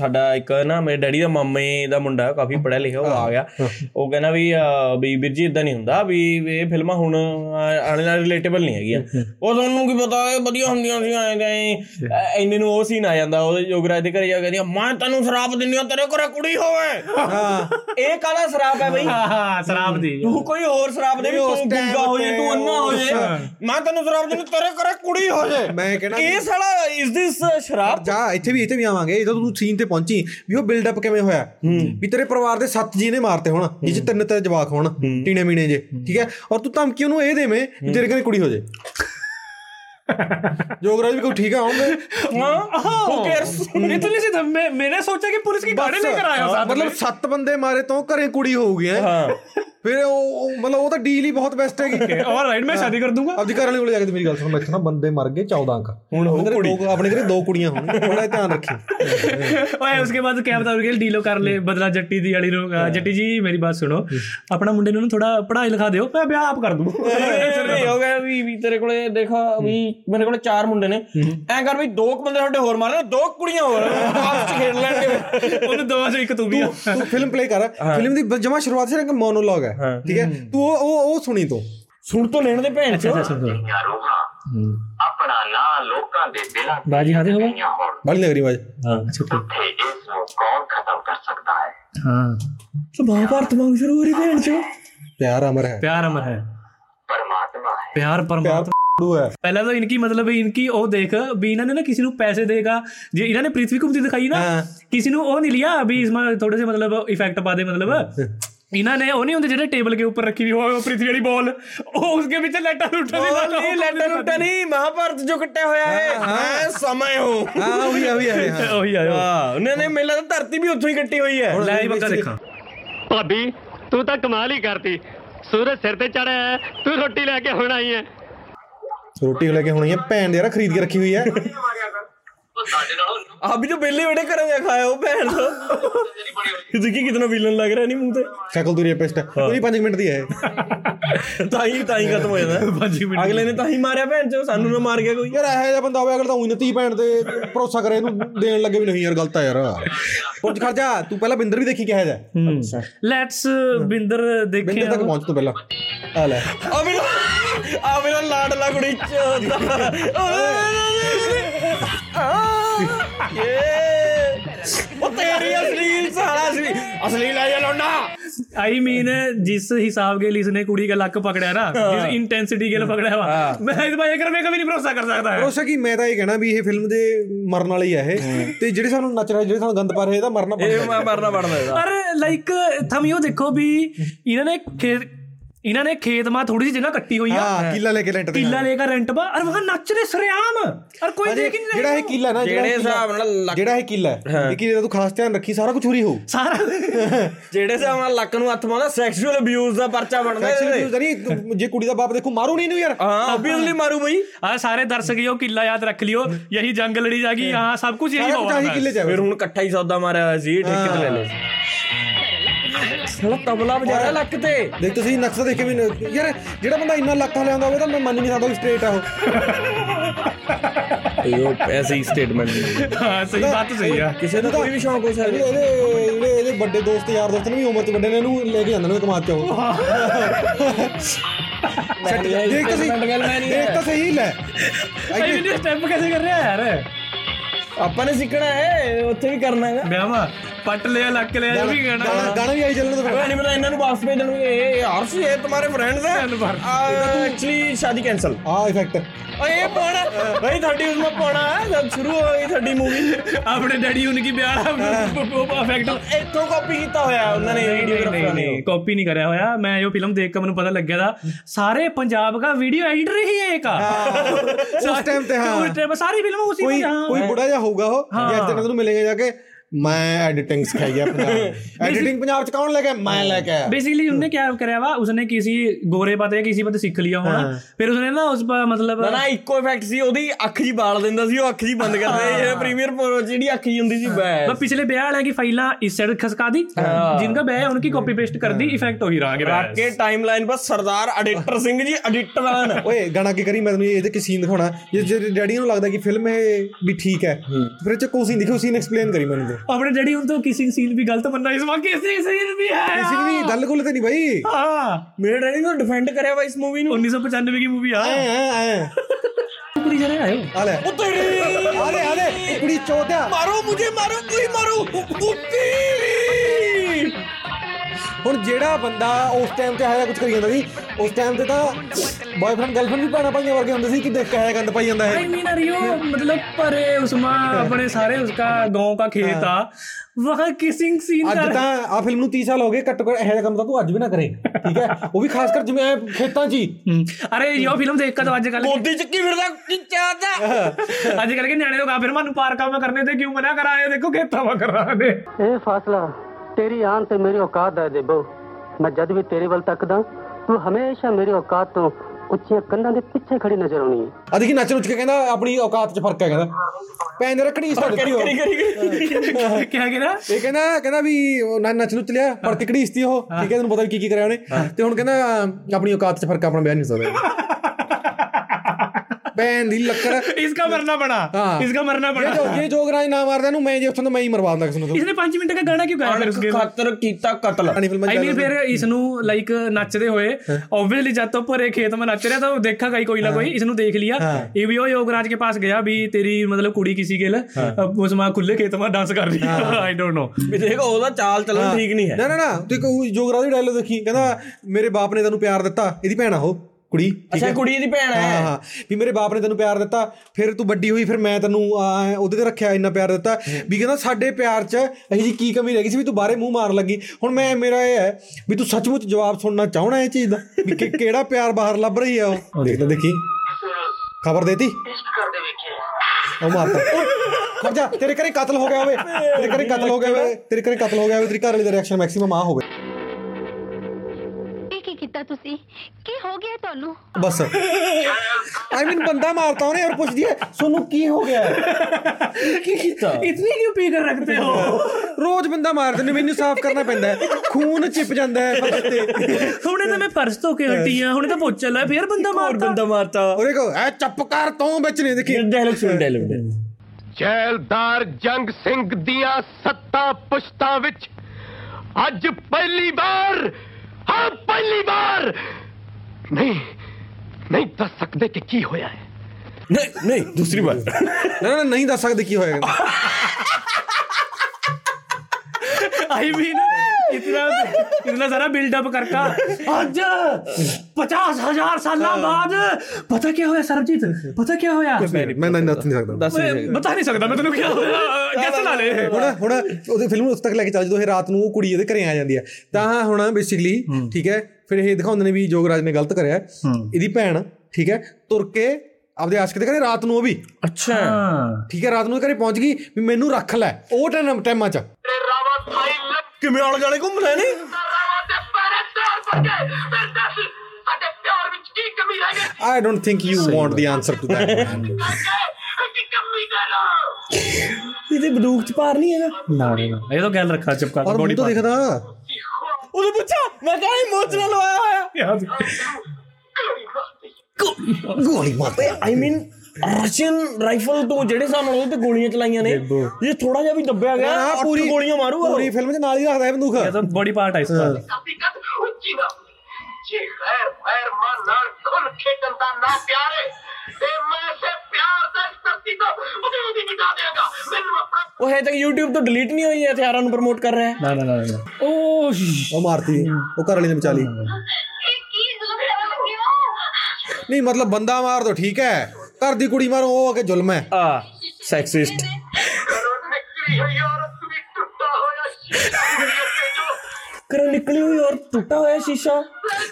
ਸਾਡਾ ਇੱਕ ਨਾ ਮੇਰੇ ਡੈਡੀ ਦਾ ਮਾਮੇ ਦਾ ਮੁੰਡਾ ਕਾਫੀ ਪੜਿਆ ਲਿਖਿਆ ਉਹ ਆ ਗਿਆ। ਉਹ ਕਹਿੰਦਾ ਵੀ ਵੀ ਵੀਰ ਜੀ ਇਦਾਂ ਨਹੀਂ ਹੁੰਦਾ ਵੀ ਇਹ ਫਿਲਮਾਂ ਹੁਣ ਆਣੇ ਨਾਲ ਰਿਲੇਟੇਬਲ ਨਹੀਂ ਹੈਗੀਆਂ। ਉਹ ਤੁਹਾਨੂੰ ਕੀ ਪਤਾ ਇਹ ਵਧੀਆ ਹੁੰਦੀਆਂ ਸੀ ਆਏ ਗਏ ਇੰਨੇ ਨੂੰ ਉਹ ਸੀਨ ਆ ਜਾਂਦਾ ਉਹਦੇ ਯੋਗਰਾਜ ਦੇ ਘਰੇ ਜਾ ਕੇ ਮੈਂ ਤੈਨੂੰ ਸ਼ਰਾਬ ਦਿੰਨੀ ਆ ਤੇਰੇ ਕੋਲ ਕੁੜੀ ਹੋਵੇ! ਹਾਂ। ਇਹ ਕਾਲਾ ਸ਼ਰਾਬ ਹੈ ਬਈ? ਹਾਂ ਸ਼ਰਾਬ ਦੀ। ਤੂੰ ਕੋਈ ਹੋਰ ਸ਼ਰਾਬ ਦੇ ਵੀ ਤੂੰ ਗੁੰਗਾ ਹੋ ਜੇ ਤੂੰ ਅੰਨਾ ਹੋ ਜੇ। ਮੈਂ ਤੈਨੂੰ ਸ਼ਰਾਬ ਦਿੰਨੀ ਤੇਰੇ ਕੋਲ ਕੁੜੀ ਹੋ ਜੇ। ਮੈਂ ਕਹਿੰਦਾ ਇਹ ਸਾਲਾ ਇਸ ਦਿਸ ਸ਼ਰਾਬ? ਜਾ ਇੱਥੇ ਵੀ ਇੱਥੇ ਵੀ ਆਵਾਂਗੇ। ਇਹਦਾ ਤੂੰ ਸੀਨ ਤੇ ਪਹੁੰਚੀ ਵੀ ਉਹ ਬਿਲਡ ਅਪ ਕਿਵੇਂ ਹੋਇਆ? ਵੀ ਤੇਰੇ ਪਰਿਵਾਰ ਦੇ ਸੱਤ ਜੀ ਨੇ ਮਾਰਤੇ ਹੁਣ। ਜਿਹ ਚ ਤਿੰਨ ਤੇ ਜਵਾਕ ਹੋਣ ਟੀਨੇ ਮੀਨੇ ਜੇ ਠੀਕ ਹੈ? ਔਰ ਤੂੰ ਧਮਕੀ ਉਹਨੂੰ ਇਹ ਦੇਵੇਂ ਤੇਰੇ ਘਰੇ ਕੁੜੀ ਹੋ ਜੇ। ਜੋਗਰਾਜ ਵੀ ਕੋਈ ਠੀਕ ਆ ਆਉਂਗੇ ਹਾਂ who cares? इतनी सी मैं मैंने सोचा कि पुलिस की गाड़ी लेकर आया साथ ਮਤਲਬ ਸੱਤ ਬੰਦੇ ਮਾਰੇ ਤੋਂ ਘਰੇ ਕੁੜੀ ਹੋਊਗੀ ਹੈਂ। ਹਾਂ ਫਿਰ ਉਹ ਉਹ- ਮਤਲਬ ਉਹ ਤਾਂ ਡੀਲ ਹੀ ਬਹੁਤ ਬੈਸਟ ਹੈਗੀ ऑलराइट मैं शादी कर दूंगा ਆਪਦੀ ਘਰ ਵਾਲੇ ਕੋਲੇ ਜਾ ਕੇ ਤੇ ਮੇਰੀ ਗੱਲ ਸੁਣ ਮੈਥੋਂ ਨਾ ਬੰਦੇ ਮਰ ਗਏ 14 ਅੰਕ ਹੁਣ ਆਪਣੇ ਘਰੇ ਦੋ ਆਪਣੇ ਘਰੇ ਦੋ ਕੁੜੀਆਂ ਹੋਣ ਥੋੜਾ ਧਿਆਨ ਰੱਖੀ ਓਏ ਉਸਕੇ ਬਾਅਦ ਕਿਆ ਬਤਾ ਕਿ ਡੀਲੋ ਕਰ ਲੈ ਬਦਲਾ ਜੱਟੀ ਦੀ ਵਾਲੀ ਨੂੰ ਅਹ, ਜੱਟੀ ਜੀ ਮੇਰੀ ਬਾਤ ਸੁਣੋ ਆਪਣਾ ਮੁੰਡੇ ਨੂੰ ਥੋੜਾ ਪੜ੍ਹਾਈ ਲਿਖਾ ਦਿਓ ਮੈਂ ਵਿਆਹ ਆਪ ਕਰ ਦੂੰ ਇਹ ਹੋ ਗਿਆ ਵੀ ਵੀ ਤੇਰੇ ਕੋਲੇ ਦੇਖਾ ਵੀ ਮੇਰੇ ਕੋਲ ਚਾਰ ਮੁੰਡੇ ਨੇ। ਐਂ ਕਰ ਵੀ ਦੋ ਬੰਦੇ ਤੁਹਾਡੇ ਹੋਰ ਮਾਰਨੇ ਦੋ ਕੁੜੀਆਂ ਹੋਰ ਆਪਸ ਚ ਖੇਡ ਲੈਣਗੇ। ਉਹਨੂੰ ਦੋ ਚ ਇੱਕ ਤੂੰ ਵੀ ਤੂੰ ਫਿਲਮ ਪਲੇ ਕਰ। ਫਿਲਮ ਦੀ ਜਮਾ ਸ਼ੁਰੂਆਤ ਸੇ ਇੱਕ ਮੋਨੋਲੋਗ ਹੈ ਠੀਕ ਹੈ? ਤੂੰ ਉਹ ਉਹ ਸੁਣੀ ਤੂੰ। ਸੁਣ ਤੋਂ ਲੈਣ ਦੇ ਭੈਣ ਚੋ ਯਾਰੋ ਆਪਣਾ ਨਾਂ ਲੋਕਾਂ ਦੇ ਦਿਲਾਂ ਬਾਜੀ ਹਾਦੇ ਹੋਵੇ। ਬੜੀ ਲੱਗ ਰਹੀ ਬਾਜ। ਹਾਂ ਛੁੱਟੀ ਇਸ ਨੂੰ ਕੌਣ ਖਤਮ ਕਰ ਸਕਦਾ ਹੈ? ਹਾਂ। ਸੋ ਮਹਾਭਾਰਤ ਵਾਂਗ ਸ਼ੁਰੂ ਹੋ ਰਹੀ ਭੈਣ ਚੋ ਪਿਆਰ ਅਮਰ ਹੈ। ਪਿਆਰ ਅਮਰ ਹੈ। ਪਰਮਾਤਮਾ ਹੈ। ਪਿਆਰ ਪਰਮਾਤਮਾ। ਫੜੂ ਹੈ। ਪਹਿਲਾਂ ਤਾਂ ਇਨਕੀ ਮਤਲਬ ਹੈ ਇਨਕੀ ਉਹ ਦੇਖ ਵੀ ਇਹਨਾਂ ਨੇ ਨਾ ਕਿਸੇ ਨੂੰ ਪੈਸੇ ਦੇਗਾ। ਜੇ ਇਹਨਾਂ ਨੇ ਪ੍ਰਿਥਵੀ ਕੁਮਤੀ ਦਿਖਾਈ ਨਾ ਕਿਸੇ ਨੂੰ ਉਹ ਨਹੀਂ ਲਿਆ ਵੀ ਇਸ ਮਾ ਥੋੜੇ ਸੇ ਮਤਲਬ ਇਫੈਕਟ ਪਾ ਦੇ ਮਤਲਬ। ਇਹਨਾਂ ਨੇ ਉਹ ਨਹੀਂ ਹੁੰਦੇ ਜਿਹੜੇ ਟੇਬਲ ਦੇ ਉੱਪਰ ਰੱਖੀ ਵੀ ਹੋਵੇ ਪ੍ਰਿਥਵੀ ਵਾਲੀ ਬਾਲ ਉਹ ਉਸਕੇ ਵਿੱਚ ਲੈਟਰ ਉੱਠਾ ਦੀ ਨਹੀਂ ਲੈਟਰ ਉੱਠਾ ਨਹੀਂ ਮਹਾਭਾਰਤ ਜੋ ਕੱਟਿਆ ਹੋਇਆ ਹੈ। ਮੈਂ ਸਮੇਂ ਹੂੰ। ਹਾਂ ਉਹੀ ਆ ਉਹੀ ਆ ਉਹੀ ਆ ਵਾਹ ਉਹਨਾਂ ਨੇ ਮੇਲਾ ਤਾਂ ਧਰਤੀ ਵੀ ਉੱਥੋਂ ਹੀ ਕੱਟੀ ਹੋਈ ਹੈ। ਲੈ ਬੱਕਾ ਦੇਖਾਂ। ਭਾਬੀ ਤੂੰ ਤਾਂ ਕਮਾਲ ਹੀ ਕਰਤੀ। ਸੂਰਜ ਸਿਰ ਤੇ ਚੜਿਆ ਤੂੰ ਰੋਟੀ ਲੈ ਕੇ ਹੁਣ ਆਈ ਹੈ। ਰੋਟੀ ਲੈ ਕੇ ਹੋਣੀ ਹੈ। ਭੈਣ ਦੇ ਯਾਰ ਖਰੀਦ ਕੇ ਰੱਖੀ ਹੋਈ ਹੈ। ਆ ਵੀ ਜੋ ਬੇਲੇ ਬੜੇ ਘਰੋਂ ਜਾ ਖਾਇਆ ਉਹ ਭੈਣ। ਤੋਂ ਦੇਖੀ ਕਿਤਨਾ ਵਿਲਨ ਲੱਗ ਰਿਹਾ ਨਹੀਂ ਮੂੰਹ ਤੇ। ਸ਼ਕਲ ਦੂਰੀ ਪੇਸਟ। ਪੂਰੀ 5 ਮਿੰਟ ਦੀ ਹੈ ਤਾਂ ਹੀ ਤਾਂ ਹੀ ਖਤਮ ਹੋ ਜਾਂਦਾ। ਅਗਲੇ ਨੇ ਤਾਂ ਹੀ ਮਾਰਿਆ ਭੈਣ ਚੋ ਸਾਨੂੰ ਨਾ ਮਾਰ ਗਿਆ ਕੋਈ। ਯਾਰ ਇਹੋ ਜਿਹਾ ਬੰਦਾ ਹੋਵੇ ਅਗਰ ਤਾਂ ਉਹੀ ਨਤੀ ਭੈਣ ਤੇ ਭਰੋਸਾ ਕਰੇ ਇਹਨੂੰ ਦੇਣ ਲੱਗੇ ਵੀ ਨਹੀਂ ਯਾਰ ਗਲਤ ਆ ਯਾਰ। ਪੁੱਛ ਖੜ ਜਾ ਤੂੰ ਪਹਿਲਾਂ ਬਿੰਦਰ ਵੀ ਦੇਖੀ ਕਿਹਾ ਜਾ ਲੈਟਸ ਬਿੰਦਰ ਬਿੰਦਰ ਦੇਖਿਆ ਤੱਕ ਪਹੁੰਚ ਤੂੰ ਪਹਿਲਾਂ। ਆ ਲੈ। ਆ ਮੇਰਾ ਆ ਮੇਰਾ ਲਾਡਲਾ ਕੁੜੀ ਚੋਦਾ ਉਹ ਤੇਰੀ ਅਸਲੀ ਸਾਲਾ ਅਸਲੀ ਅਸਲੀ ਲੈ ਜਾ ਲੋਂਡਾ आई मीन जिस हिसाब के लिए इसने कुड़ी का लक पकड़ा ना जिस इंटेंसिटी के लिए पकड़ा हुआ मैं इस भाई अगर मैं कभी नहीं भरोसा कर सकता है ਭਰੋਸਾ ਕੀ ਮੈਂ ਤਾਂ ਇਹ ਕਹਿਣਾ ਵੀ ਇਹ ਫਿਲਮ ਦੇ ਮਰਨ ਵਾਲੇ ਹੀ ਆ ਇਹ ਤੇ ਜਿਹੜੇ ਸਾਨੂੰ ਨੱਚ ਰਹੇ ਜਿਹੜੇ ਸਾਨੂੰ ਗੰਦ ਪਾ ਰਹੇ ਇਹਦਾ ਮਰਨਾ ਇਹ ਬਣਦਾ ਮੈਂ ਮਰਨਾ ਪੜਦਾ ਇਹਦਾ अरे लाइक थम यो देखो भी इन्होंने ਇਹਨਾਂ ਨੇ ਖੇਤ ਮਾ ਥੋੜੀ ਜਿਹੀ ਜਗ੍ਹਾ ਕੱਟੀ ਹੋਈ ਆ। ਹਾਂ ਕਿੱਲਾ ਲੈ ਕੇ ਰੈਂਟ ਤੇ ਕਿੱਲਾ ਲੈ ਕੇ ਰੈਂਟ ਬਾ ਅਰ ਵਹਾਂ ਨੱਚ ਰਹੇ ਸਰਿਆਮ। ਅਰ ਕੋਈ ਦੇਖ ਨਹੀਂ ਜਿਹੜਾ ਇਹ ਕਿੱਲਾ ਨਾ ਜਿਹੜੇ ਹਿਸਾਬ ਨਾਲ ਜਿਹੜਾ ਇਹ ਕਿੱਲਾ ਇਹ ਕਿੱਲੇ ਤੂੰ ਖਾਸ ਧਿਆਨ ਰੱਖੀ ਸਾਰਾ ਕੁਝ ਚੋਰੀ ਹੋ ਸਾਰਾ ਜਿਹੜੇ ਹਿਸਾਬ ਨਾਲ ਲੱਕ ਨੂੰ ਹੱਥ ਮਾਰਦਾ ਸੈਕਸ਼ੂਅਲ ਅਬਿਊਜ਼ ਦਾ ਪਰਚਾ ਬਣਦਾ ਸੈਕਸ਼ੂਅਲ ਅਬਿਊਜ਼ ਨਹੀਂ ਜੇ ਕੁੜੀ ਦਾ ਬਾਪ ਦੇਖੋ ਮਾਰੂ ਨਹੀਂ ਨੂੰ ਯਾਰ। ਹਾਂ ਆਬਵੀਅਸਲੀ ਮਾਰੂ ਬਈ। ਆ ਸਾਰੇ ਦਰਸ਼ਕ ਇਹੋ ਕਿੱਲਾ ਯਾਦ ਰੱਖ ਲਿਓ ਯਹੀ ਜੰਗ ਲੜੀ ਜਾਗੀ ਹਾਂ ਸਭ ਕੁਝ ਇਹੀ ਹੋਵਾ ਫਿਰ ਹੁਣ ਇਕੱਠਾ ਹੀ ਸੌਦਾ ਮਾਰਿਆ ਹੋਇਆ ਸੀ ਠੇਕੇ ਤੇ ਲੈ ਲਓ। ਸਾਲਾ ਤਬਲਾ ਵਜਾ ਰਿਹਾ ਲੱਕ ਤੇ। ਦੇਖ ਤੁਸੀਂ ਨਕਸ਼ਾ ਦੇਖ ਕੇ ਵੀ ਨ- ਯਾਰ ਜਿਹੜਾ ਬੰਦਾ ਇੰਨਾ ਲੱਖਾਂ ਲਿਆਉਂਦਾ ਹੋਵੇ ਤਾਂ ਮੈਂ ਮੰਨ ਨਹੀਂ ਸਕਦਾ ਵੀ ਸਟ੍ਰੇਟ ਆ ਇਹ ਐਸੀ ਹੀ ਸਟੇਟਮੈਂਟ ਹਾਂ ਸਹੀ ਬਾਤ ਸਹੀ ਆ। ਕਿਸੇ ਦਾ ਕੋਈ ਵੀ ਸ਼ੌਂਕ ਹੋ ਉਹ ਸਕਦਾ। ਇਹਦੇ ਇਹਦੇ ਇਹਦੇ ਵੱਡੇ ਦੋਸਤ ਯਾਰ ਦੋਸਤ ਨੇ ਵੀ ਉਮਰ ਚ ਵੱਡੇ ਨੇ ਇਹਨੂੰ ਲੈ ਕੇ ਜਾਂਦੇ ਨੇ ਕਮਾਤ ਚ ਉਹ ਦੇਖ ਤੁਸੀਂ ਦੇਖ ਤਾਂ ਸਹੀ ਲੈ। ਭਾਈ ਇਹਨੇ ਸਟੈਪ ਕਿਵੇਂ ਕਰ ਰਿਹਾ ਯਾਰ? ਆਪਾਂ ਨੇ ਸਿੱਖਣਾ ਹੈ ਉੱਥੇ ਵੀ ਕਰਨਾ ਹੈਗਾ ਵਿਆਹਾਂ ਪੱਟ ਲਿਆ ਲੱਕ ਲਿਆ ਇਹ ਵੀ ਗਾਣਾ। ਗਾਣਾ ਵੀ ਆਈ ਚੱਲਣਾ ਤਾਂ ਨਹੀਂ ਮੈਨੂੰ ਇਹਨਾਂ ਨੂੰ ਵਾਪਸ ਭੇਜ ਦੇਣਗੇ ਇਹ ਹਰਸ਼ ਇਹ ਤੁਹਾਡੇ ਫਰੈਂਡਸ ਹੈ। ਐਕਚੁਅਲੀ ਸ਼ਾਦੀ ਕੈਨਸਲ ਆ ਇਫੈਕਟ ਓਏ ਪਾਣਾ ਭਾਈ ਤੁਹਾਡੀ ਉਸ ਮੇ ਪਾਣਾ ਜਦ ਸ਼ੁਰੂ ਹੋ ਗਈ ਤੁਹਾਡੀ ਮੂਵੀ ਆਪਣੇ ਡੈਡੀ ਉਹਨਾਂ ਕੀ ਵਿਆਹ ਪਰਫੈਕਟ ਇੱਥੋਂ ਕਾਪੀ ਕੀਤਾ ਹੋਇਆ ਉਹਨਾਂ ਨੇ ਵੀਡੀਓਗ੍ਰਾਫਰਾਂ ਨੇ ਕਾਪੀ ਨਹੀਂ ਕਰਿਆ ਹੋਇਆ। ਮੈਂ ਇਹ ਫਿਲਮ ਦੇਖ ਕੇ ਮੈਨੂੰ ਪਤਾ ਲੱਗਿਆ ਦਾ ਸਾਰੇ ਪੰਜਾਬ ਦਾ ਵੀਡੀਓ ਐਡੀਟਰ ਹੀ ਹੈ। ਇੱਕ ਉਸ ਟਾਈਮ ਤੇ ਹਾਂ। ਉਸ ਟਾਈਮ ਸਾਰੀ ਫਿਲਮ ਉਸੇ ਪੰਜਾਬ ਕੋਈ ਬੁੜਾ ਜਿਹਾ ਹੋਊਗਾ ਉਹ ਜੇ ਅੱਜ ਤੱਕ ਤੈਨੂੰ ਮਿਲੇਗਾ ਜਾ ਕੇ। ਮੈਂ ਐਡੀਟਿੰਗ ਸਿਖਾਈ ਆ ਪੰਜਾਬ ਐਡੀਟਿੰਗ ਪੰਜਾਬ ਚ ਕੌਣ ਲੈ ਕੇ ਮੈਂ ਲੈ ਕੇ ਆਇਆ ਬੇਸਿਕਲੀ ਉਹਨੇ ਕੀ ਕਰਿਆ ਵਾ? ਉਸਨੇ ਕਿਸੇ ਗੋਰੇ ਪਤੇ ਕਿਸੇ ਪਤੇ ਸਿੱਖ ਲਿਆ ਹੋਣਾ। ਫਿਰ ਉਸਨੇ ਨਾ ਉਸ ਮਤਲਬ ਨਾ ਇੱਕੋ ਇਫੈਕਟ ਸੀ ਉਹਦੀ ਅੱਖ ਜੀ ਬਾਲ ਦਿੰਦਾ ਸੀ ਉਹ ਅੱਖ ਜੀ ਬੰਦ ਕਰਦੇ ਇਹ ਪ੍ਰੀਮੀਅਰ ਪ੍ਰੋ ਜਿਹੜੀ ਅੱਖ ਜੀ ਹੁੰਦੀ ਸੀ ਬਸ। ਪਿਛਲੇ ਵਿਆਹ ਵਾਲਿਆਂ ਕੀ ਫਾਈਲਾਂ ਇਸ ਸਾਈਡ ਖਸਕਾ ਦੀ ਜਿਨका ਵਿਆਹ ਹੈ ਉਨਕੀ ਕਾਪੀ ਪੇਸਟ ਕਰ ਦੀ ਇਫੈਕਟ ਉਹੀ ਰਾਂਗੇ ਰਾਤ ਕੇ ਟਾਈਮਲਾਈਨ ਪਰ ਸਰਦਾਰ ਐਡੀਟਰ ਸਿੰਘ ਜੀ ਐਡੀਟਰ ਹਨ ਓਏ ਗਾਣਾ ਕੀ ਕਰੀ? ਮੈਂ ਤੁਹਾਨੂੰ ਇਹਦੇ ਕਿ ਸੀਨ ਦਿਖਾਉਣਾ। ਜੇ ਡੈਡੀ ਨੂੰ ਲੱਗਦਾ ਕਿ ਫਿਲਮ ਇਹ ਵੀ ਠੀਕ ਹੈ ਫਿਰ ਚ ਕੋਈ ਸੀਨ ਦਿਖੋ ਸੀਨ ਐਕਸਪਲੇਨ ਕਰੀ ਮੈਨੂੰ। अपने डैडी उन तो किसिंग सीन भी गलत बनना इस बार किसिंग सीन भी है। किसिंग भी गल गुल तो नहीं भाई। हाँ मेरे डैडी ने तो डिफेंड करया भाई इस मूवी नु 1995 की मूवी हाँ। हाँ, हाँ, है। कुड़ी जरे आयो अरे ओ तेरी। अरे अरे कुड़ी चौथा मारो मुझे मारो कोई मारो। कुत्ती ਹੁਣ ਜਿਹੜਾ ਬੰਦਾ ਉਸ ਟਾਈਮ ਤੇ ਹਾਇਆ ਕੁਝ ਕਰੀ ਜਾਂਦਾ ਸੀ ਉਸ ਟਾਈਮ ਤੇ ਤਾਂ ਬॉयਫ੍ਰੈਂਡ ਗਰਲਫ੍ਰੈਂਡ ਵੀ ਪਾਣਾ ਪਾਈਆਂ ਵਰਗੇ ਹੁੰਦੇ ਸੀ ਕਿ ਦੇਖ ਕਾਇਆ ਗੰਦ ਪਾਈ ਜਾਂਦਾ ਹੈ ਨਹੀਂ ਮੀਨ ਰਿਓ ਮਤਲਬ ਪਰੇ ਉਸਮਾ ਆਪਣੇ ਸਾਰੇ ਉਸਕਾ گاؤں ਦਾ ਖੇਤ ਆ। ਵਹਾਂ ਕਿਸਿੰਗ ਸੀਨ ਅੱਜ ਤਾਂ ਆ ਫਿਲਮ ਨੂੰ 30 ਸਾਲ ਹੋ ਗਏ ਘੱਟੋ ਘੱਟ ਇਹ ਕੰਮ ਤਾਂ ਤੂੰ ਅੱਜ ਵੀ ਨਾ ਕਰੇ ਠੀਕ ਹੈ? ਉਹ ਵੀ ਖਾਸ ਕਰ ਜਿਵੇਂ ਖੇਤਾਂ 'ਚ ਹੀ। ਅਰੇ ਯੋ ਫਿਲਮ ਦੇਖ ਕੇ ਤਾਂ ਅੱਜ ਕੱਲ ਗੋਦੀ ਚੱਕੀ ਫਿਰਦਾ ਕੀ ਚਾਹਦਾ? ਅੱਜ ਕੱਲ ਕੇ ਨਿਆਣੇ ਲੋਕ ਆ ਫਿਰ ਮਾਨੂੰ ਪਾਰਕਾਂ ਮੈਂ ਕਰਨੇ ਤੇ ਕਿਉਂ ਮਨਾ ਕਰਾਇਆ? ਦੇਖੋ ਖੇਤਾਂ ਮੈਂ ਕਰਾਣੇ ਇਹ ਫਾਸਲਾ। ਤੇਰੀ ਆਨ ਤੇ ਮੇਰੀ ਔਕਾਤ ਹੈ ਦੇਬੋ ਮੈਂ ਜਦ ਵੀ ਤੇਰੇ ਵੱਲ ਤੱਕਦਾ ਤੂੰ ਹਮੇਸ਼ਾ ਮੇਰੀ ਔਕਾਤ ਤੋਂ ਉੱਚੀਆਂ ਕੰਧਾਂ ਦੇ ਪਿੱਛੇ ਖੜੀ ਨਜ਼ਰ ਆਉਣੀ ਹੈ। ਆ ਦੇਖੀ ਨੱਚ ਨੁੱਚ ਕੇ ਕਹਿੰਦਾ ਆਪਣੀ ਔਕਾਤ 'ਚ ਫ਼ਰਕ ਹੈ ਕਹਿੰਦਾ। ਪੈਨ ਰੱਖਣੀ ਇਸ ਦਿੱਤੀ ਹੋ ਕਿਹਾ ਕਿਹਾ ਇਹ ਕਹਿੰਦਾ ਕਹਿੰਦਾ ਵੀ ਉਹ ਨਾ ਨੱਚ ਨੁੱਚ ਲਿਆ ਪਰ ਤਿਕੜੀ ਇਸਤੀ ਉਹ। ਠੀਕ ਹੈ ਤੈਨੂੰ ਪਤਾ ਵੀ ਕੀ ਕੀ ਕਰਿਆ ਉਹਨੇ। ਤੇ ਹੁਣ ਕਹਿੰਦਾ ਆਪਣੀ ਔਕਾਤ 'ਚ ਫ਼ਰਕ ਆਪਣਾ ਬਿਆਨ ਨਹੀਂ ਹੋ ਸਕਦਾ। ਪੈਨ ਦੀ ਲੱਕੜ इसका मरना पड़ा हाँ। इसका मरना ਇਹ पड़ा ਜੋ ਇਹ ਜੋਗਰਾਜ ਨਾ ਮਾਰਦਾ ਨੂੰ ਮੈਂ ਜੇ ਉੱਥੋਂ ਤੋਂ ਮੈਂ ਹੀ ਮਰਵਾ ਦਿੰਦਾ ਕਿਸੇ ਨੂੰ इसने पांच मिनट का गाना क्यों गाया फिर उसके बाद ਖਾਤਰ ਕੀਤਾ ਕਤਲ ਪੁਰਾਣੀ ਫਿਲਮਾਂ 'ਚ ਆਈ ਮੀਨ ਜ਼ਿਆਦਾ- ਫਿਰ ਇਸ ਨੂੰ ਲਾਈਕ ਨੱਚਦੇ ਹੋਏ ਆਬਵੀਅਸਲੀ ਜਦ ਤੋਂ ਭਰੇ ਖੇਤ ਮੈਂ ਨੱਚ ਰਿਹਾ ਤਾਂ ਉਹ ਦੇਖਾ ਗਈ ਕੋਈ ਨਾ ਕੋਈ ਇਸ ਨੂੰ ਦੇਖ ਲਿਆ ਇਹ ਵੀ ਉਹ ਯੋਗਰਾਜ के पास गया भी तेरी मतलब कुड़ी किसी के लिए उसमें खुले खेत में डांस कर रही है आई डोंट नो ਵੀ ਦੇਖ ਉਹਦਾ ਚਾਲ ਚੱਲਣ ਠੀਕ ਨਹੀਂ ਹੈ ਨਾ ਨਾ ਨਾ ਤੂੰ ਕੋਈ ਜੋਗਰਾਜ ਦੀ ਡਾਇਲੋਗ ਦੇਖੀ ਕਹਿੰਦਾ ਮੇਰੇ ਬਾਪ ਨੇ ਤੈਨੂੰ ਪਿਆਰ ਦਿੱਤਾ ਇਹਦੀ ਭੈਣ ਆ ਉਹ ਕੁੜੀ ਠੀਕ ਅੱਛਾ ਹੈ? ਕੁੜੀ ਦੀ ਭੈਣ ਹਾਂ। ਹੈ ਹਾਂ ਵੀ ਮੇਰੇ ਬਾਪ ਨੇ ਤੈਨੂੰ ਪਿਆਰ ਦਿੱਤਾ ਫਿਰ ਤੂੰ ਵੱਡੀ ਹੋਈ ਫਿਰ ਮੈਂ ਤੈਨੂੰ ਆ, ਉਹਦੇ ਤੇ ਰੱਖਿਆ ਇੰਨਾ ਪਿਆਰ ਦਿੱਤਾ। ਵੀ ਕਹਿੰਦਾ ਸਾਡੇ ਪਿਆਰ 'ਚ ਇਹੀ ਜੀ ਕੀ ਕਮੀ ਰਹਿ ਗਈ ਸੀ ਵੀ ਤੂੰ ਬਾਹਰੇ ਮੂੰਹ ਮਾਰਨ ਲੱਗੀ। ਹੁਣ ਮੈਂ ਮੇਰਾ ਇਹ ਹੈ ਵੀ ਤੂੰ ਸੱਚਮੁੱਚ ਜਵਾਬ ਸੁਣਨਾ ਚਾਹਣਾ ਇਹ ਚੀਜ਼ ਦਾ? ਵੀ ਕਿ- ਕਿਹੜਾ ਪਿਆਰ ਬਾਹਰ ਲੱਭ ਰਹੀ ਆ ਉਹ? ਦੇਖ ਲੈ ਦੇਖੀ। ਖਬਰ ਦੇਤੀ? ਟੈਸਟ ਕਰਦੇ ਵੇਖਿਆ ਉਹ ਮਾਰਤਾ। ਖੜ ਜਾ ਤੇਰੇ ਘਰੇ ਕਤਲ ਹੋ ਗਿਆ ਹੋਵੇ ਤੇਰੇ ਘਰੇ ਕਤਲ ਹੋ ਗਿਆ ਹੋਵੇ ਤੇਰੇ ਘਰੇ ਕਤਲ ਹੋ ਗਿਆ ਹੋਵੇ ਤੇਰੀ ਘਰ ਵਾਲੀ ਦਾ ਰਿਐਕਸ਼ਨ ਮੈਕਸਿਮਮ ਆ ਹੋਵੇ। ਕੀਤਾ ਤੁਸੀਂ? ਕੀ ਹੋ ਗਿਆ ਤੁਹਾਨੂੰ? ਬਸ। ਆਈ ਮੀਨ ਬੰਦਾ ਮਾਰਤਾ ਉਹਨੇ ਔਰ ਪੁੱਛਦੀ ਹੈ ਤੁਹਾਨੂੰ ਕੀ ਹੋ ਗਿਆ? ਕੀ ਕੀਤਾ? ਇਤਨੀ ਕਿਉਂ ਪੀ ਕਰ ਰੱਖਦੇ ਹੋ? ਰੋਜ਼ ਬੰਦਾ ਮਾਰਦੇ ਨੇ ਮੈਨੂੰ ਸਾਫ਼ ਕਰਨਾ ਪੈਂਦਾ ਹੈ। ਖੂਨ ਚਿਪ ਜਾਂਦਾ ਹੈ ਫਰਸ਼ ਤੇ। ਹੁਣੇ ਤਾਂ ਮੈਂ ਫਰਸ਼ ਤੋਂ ਕੇ ਹਟੀ ਆ ਹੁਣੇ ਤਾਂ ਪੁੱਛ ਚੱਲਾ ਫੇਰ ਬੰਦਾ ਮਾਰਤਾ। ਬੰਦਾ ਮਾਰਤਾ। ਔਰੇ ਕੋ ਐ ਚੱਪ ਕਰ ਤੂੰ ਵਿੱਚ ਨਹੀਂ ਦੇਖੀ। ਡਾਇਲੌਗ ਸੁਣ ਡਾਇਲੌਗ ਜੈਲਦਾਰ ਜੰਗ ਸਿੰਘ ਦੀਆਂ ਸੱਤਾ ਪੁਸ਼ਤਾਂ ਵਿੱਚ ਅੱਜ ਪਹਿਲੀ ਵਾਰ ਹਾਂ ਪਹਿਲੀ ਵਾਰ! ਨਹੀਂ ਨਹੀਂ ਦੱਸ ਸਕਦੇ ਕਿ ਕੀ ਹੋਇਆ ਹੈ। ਨਹੀਂ ਨਹੀਂ ਦੂਸਰੀ ਵਾਰ। ਨਾ ਨਾ ਨਹੀਂ ਦੱਸ ਸਕਦੇ ਕੀ ਹੋਏਗਾ ਆਈ ਮੀਨ इतना इतना सारा बिल्डअप करका आज पचास हजार साल बाद पता क्या होया सरबजीत पता क्या होया ਮੈਂ ਨਹੀਂ ਦੱਸ ਨਹੀਂ ਸਕਦਾ ਦੱਸ मैं बता नहीं सकता मैं तेन क्या होया कैसे ला ले ਹੁਣ ਹੁਣ ਉਹਦੇ ਫਿਲਮ ਉਸ ਤੱਕ ਲੈ ਕੇ ਚੱਲ ਜਦੋਂ ਇਹ ਰਾਤ ਨੂੰ ਉਹ ਕੁੜੀ ਇਹਦੇ ਘਰੇ ਆ ਜਾਂਦੀ ਹੈ ਤਾਂ ਹੁਣ ਬੇਸਿਕਲੀ ਠੀਕ ਹੈ ਫਿਰ ਇਹ ਦਿਖਾਉਂਦੇ ਨੇ ਵੀ ਜੋਗਰਾਜ ਨੇ ਗਲਤ ਕਰਿਆ ਇਹਦੀ ਭੈਣ ਠੀਕ ਹੈ ਤੁਰ ਕੇ ਆਪਦੇ ਆਸ਼ਕ ਦੇ ਘਰੇ ਰਾਤ ਨੂੰ ਉਹ ਵੀ ਅੱਛਾ ਠੀਕ ਹੈ ਰਾਤ ਨੂੰ ਘਰੇ ਪਹੁੰਚ ਗਈ ਵੀ ਮੈਨੂੰ ਰੱਖ ਲੈ ਉਹ ਟਾਈਮ ਟਾਈਮਾਂ ਚ ਤੇ ਰਾਵਾ ਭਾਈ ਲੱਗ ਕਿਵੇਂ ਆਲੇ ਜਾਲੇ ਘੁੰਮ ਰਹੇ ਨੇ? I don't think you want the answer to that. ਇਹਦੇ ਬੰਦੂਕ ਚ ਪਾਰ ਨਹੀਂ ਹੈਗਾ? ਨਾ ਨਹੀਂ ਨਾ। ਇਹ ਤਾਂ ਗੱਲ ਰੱਖਾ ਚਿਪਕਾ ਔਰ ਬੋਡੀ ਮੂੰਹ ਤੋਂ ਪਾਰ ਦਿਖਦਾ। ਉਹਨੇ ਪੁੱਛਾ ਮੈਂ ਕਿਹਾ ਇਮੋਸ਼ਨਲ ਹੋਇਆ ਹੋਇਆ। ਯਾਦ। ਗੋਲੀ ਮਾਰ ਆਈ ਮੀਨ ਰਸ਼ੀਅਨ ਰਾਈਫਲ ਤੋਂ ਜਿਹੜੇ ਹਿਸਾਬ ਨਾਲ ਉਹਦੇ ਤੇ ਗੋਲੀਆਂ ਚਲਾਈਆਂ ਨੇ ਇਹ ਥੋੜਾ ਜਿਹਾ ਵੀ ਦੱਬਿਆ ਗਿਆ ਹਾਂ, ਅੱਠ ਪੂਰੀ- ਗੋਲੀਆਂ ਮਾਰੂਗਾ ਉਹ। ਪੂਰੀ ਫਿਲਮ 'ਚ ਨਾਲ ਹੀ ਰੱਖਦਾ ਹੈ ਬੰਦੂਕ ये तो बॉडी पार्ट है इसका ਹਕੀਕਤ ਉੱਚੀ ਨਾ ਜੇ ਖੈਰ ਖੈਰ ਮਨ ਨਾਲ ਖੁੱਲ ਖੇਡਣ ਦਾ ਨਾ ਪਿਆਰੇ ਤੇ ਮੈਂ ਸੇ ਪਿਆਰ ਦਾ ਇਸ ਧਰਤੀ ਤੋਂ ਉਹਦੀ ਉਹਦੀ ਮਿਟਾ ਦੇਗਾ ਮੈਨੂੰ ਆਪਣਾ ਉਹ ਹੈ ਤੱਕ YouTube ਤੋਂ ਡਿਲੀਟ ਨਹੀਂ ਹੋਈ ਹੈ ਹਥਿਆਰਾਂ ਨੂੰ ਪ੍ਰਮੋਟ ਕਰ ਰਿਹਾ ਹੈ ना ना ना ना ओह ਉਹ ਮਾਰਤੀ ਉਹ ਘਰ ਵਾਲੀ ਨੇ ਬਚਾ ਲਈ ਇਹ ਕੀ ਜ਼ੁਲਮ ਕਰਨ ਲੱਗੇ ਹੋ ਨਹੀਂ ਘਰ ਦੀ ਕੁੜੀ ਮਾਰੋ ਉਹ ਅਗੇ ਜ਼ੁਲਮ ਹੈ। ਆ ਸੈਕਸਿਸਟ। ਕਰੋ ਨਿਕਲੀ ਹੋਈ ਔਰ ਟੁੱਟਾ ਹੋਇਆ ਸ਼ੀਸ਼ਾ।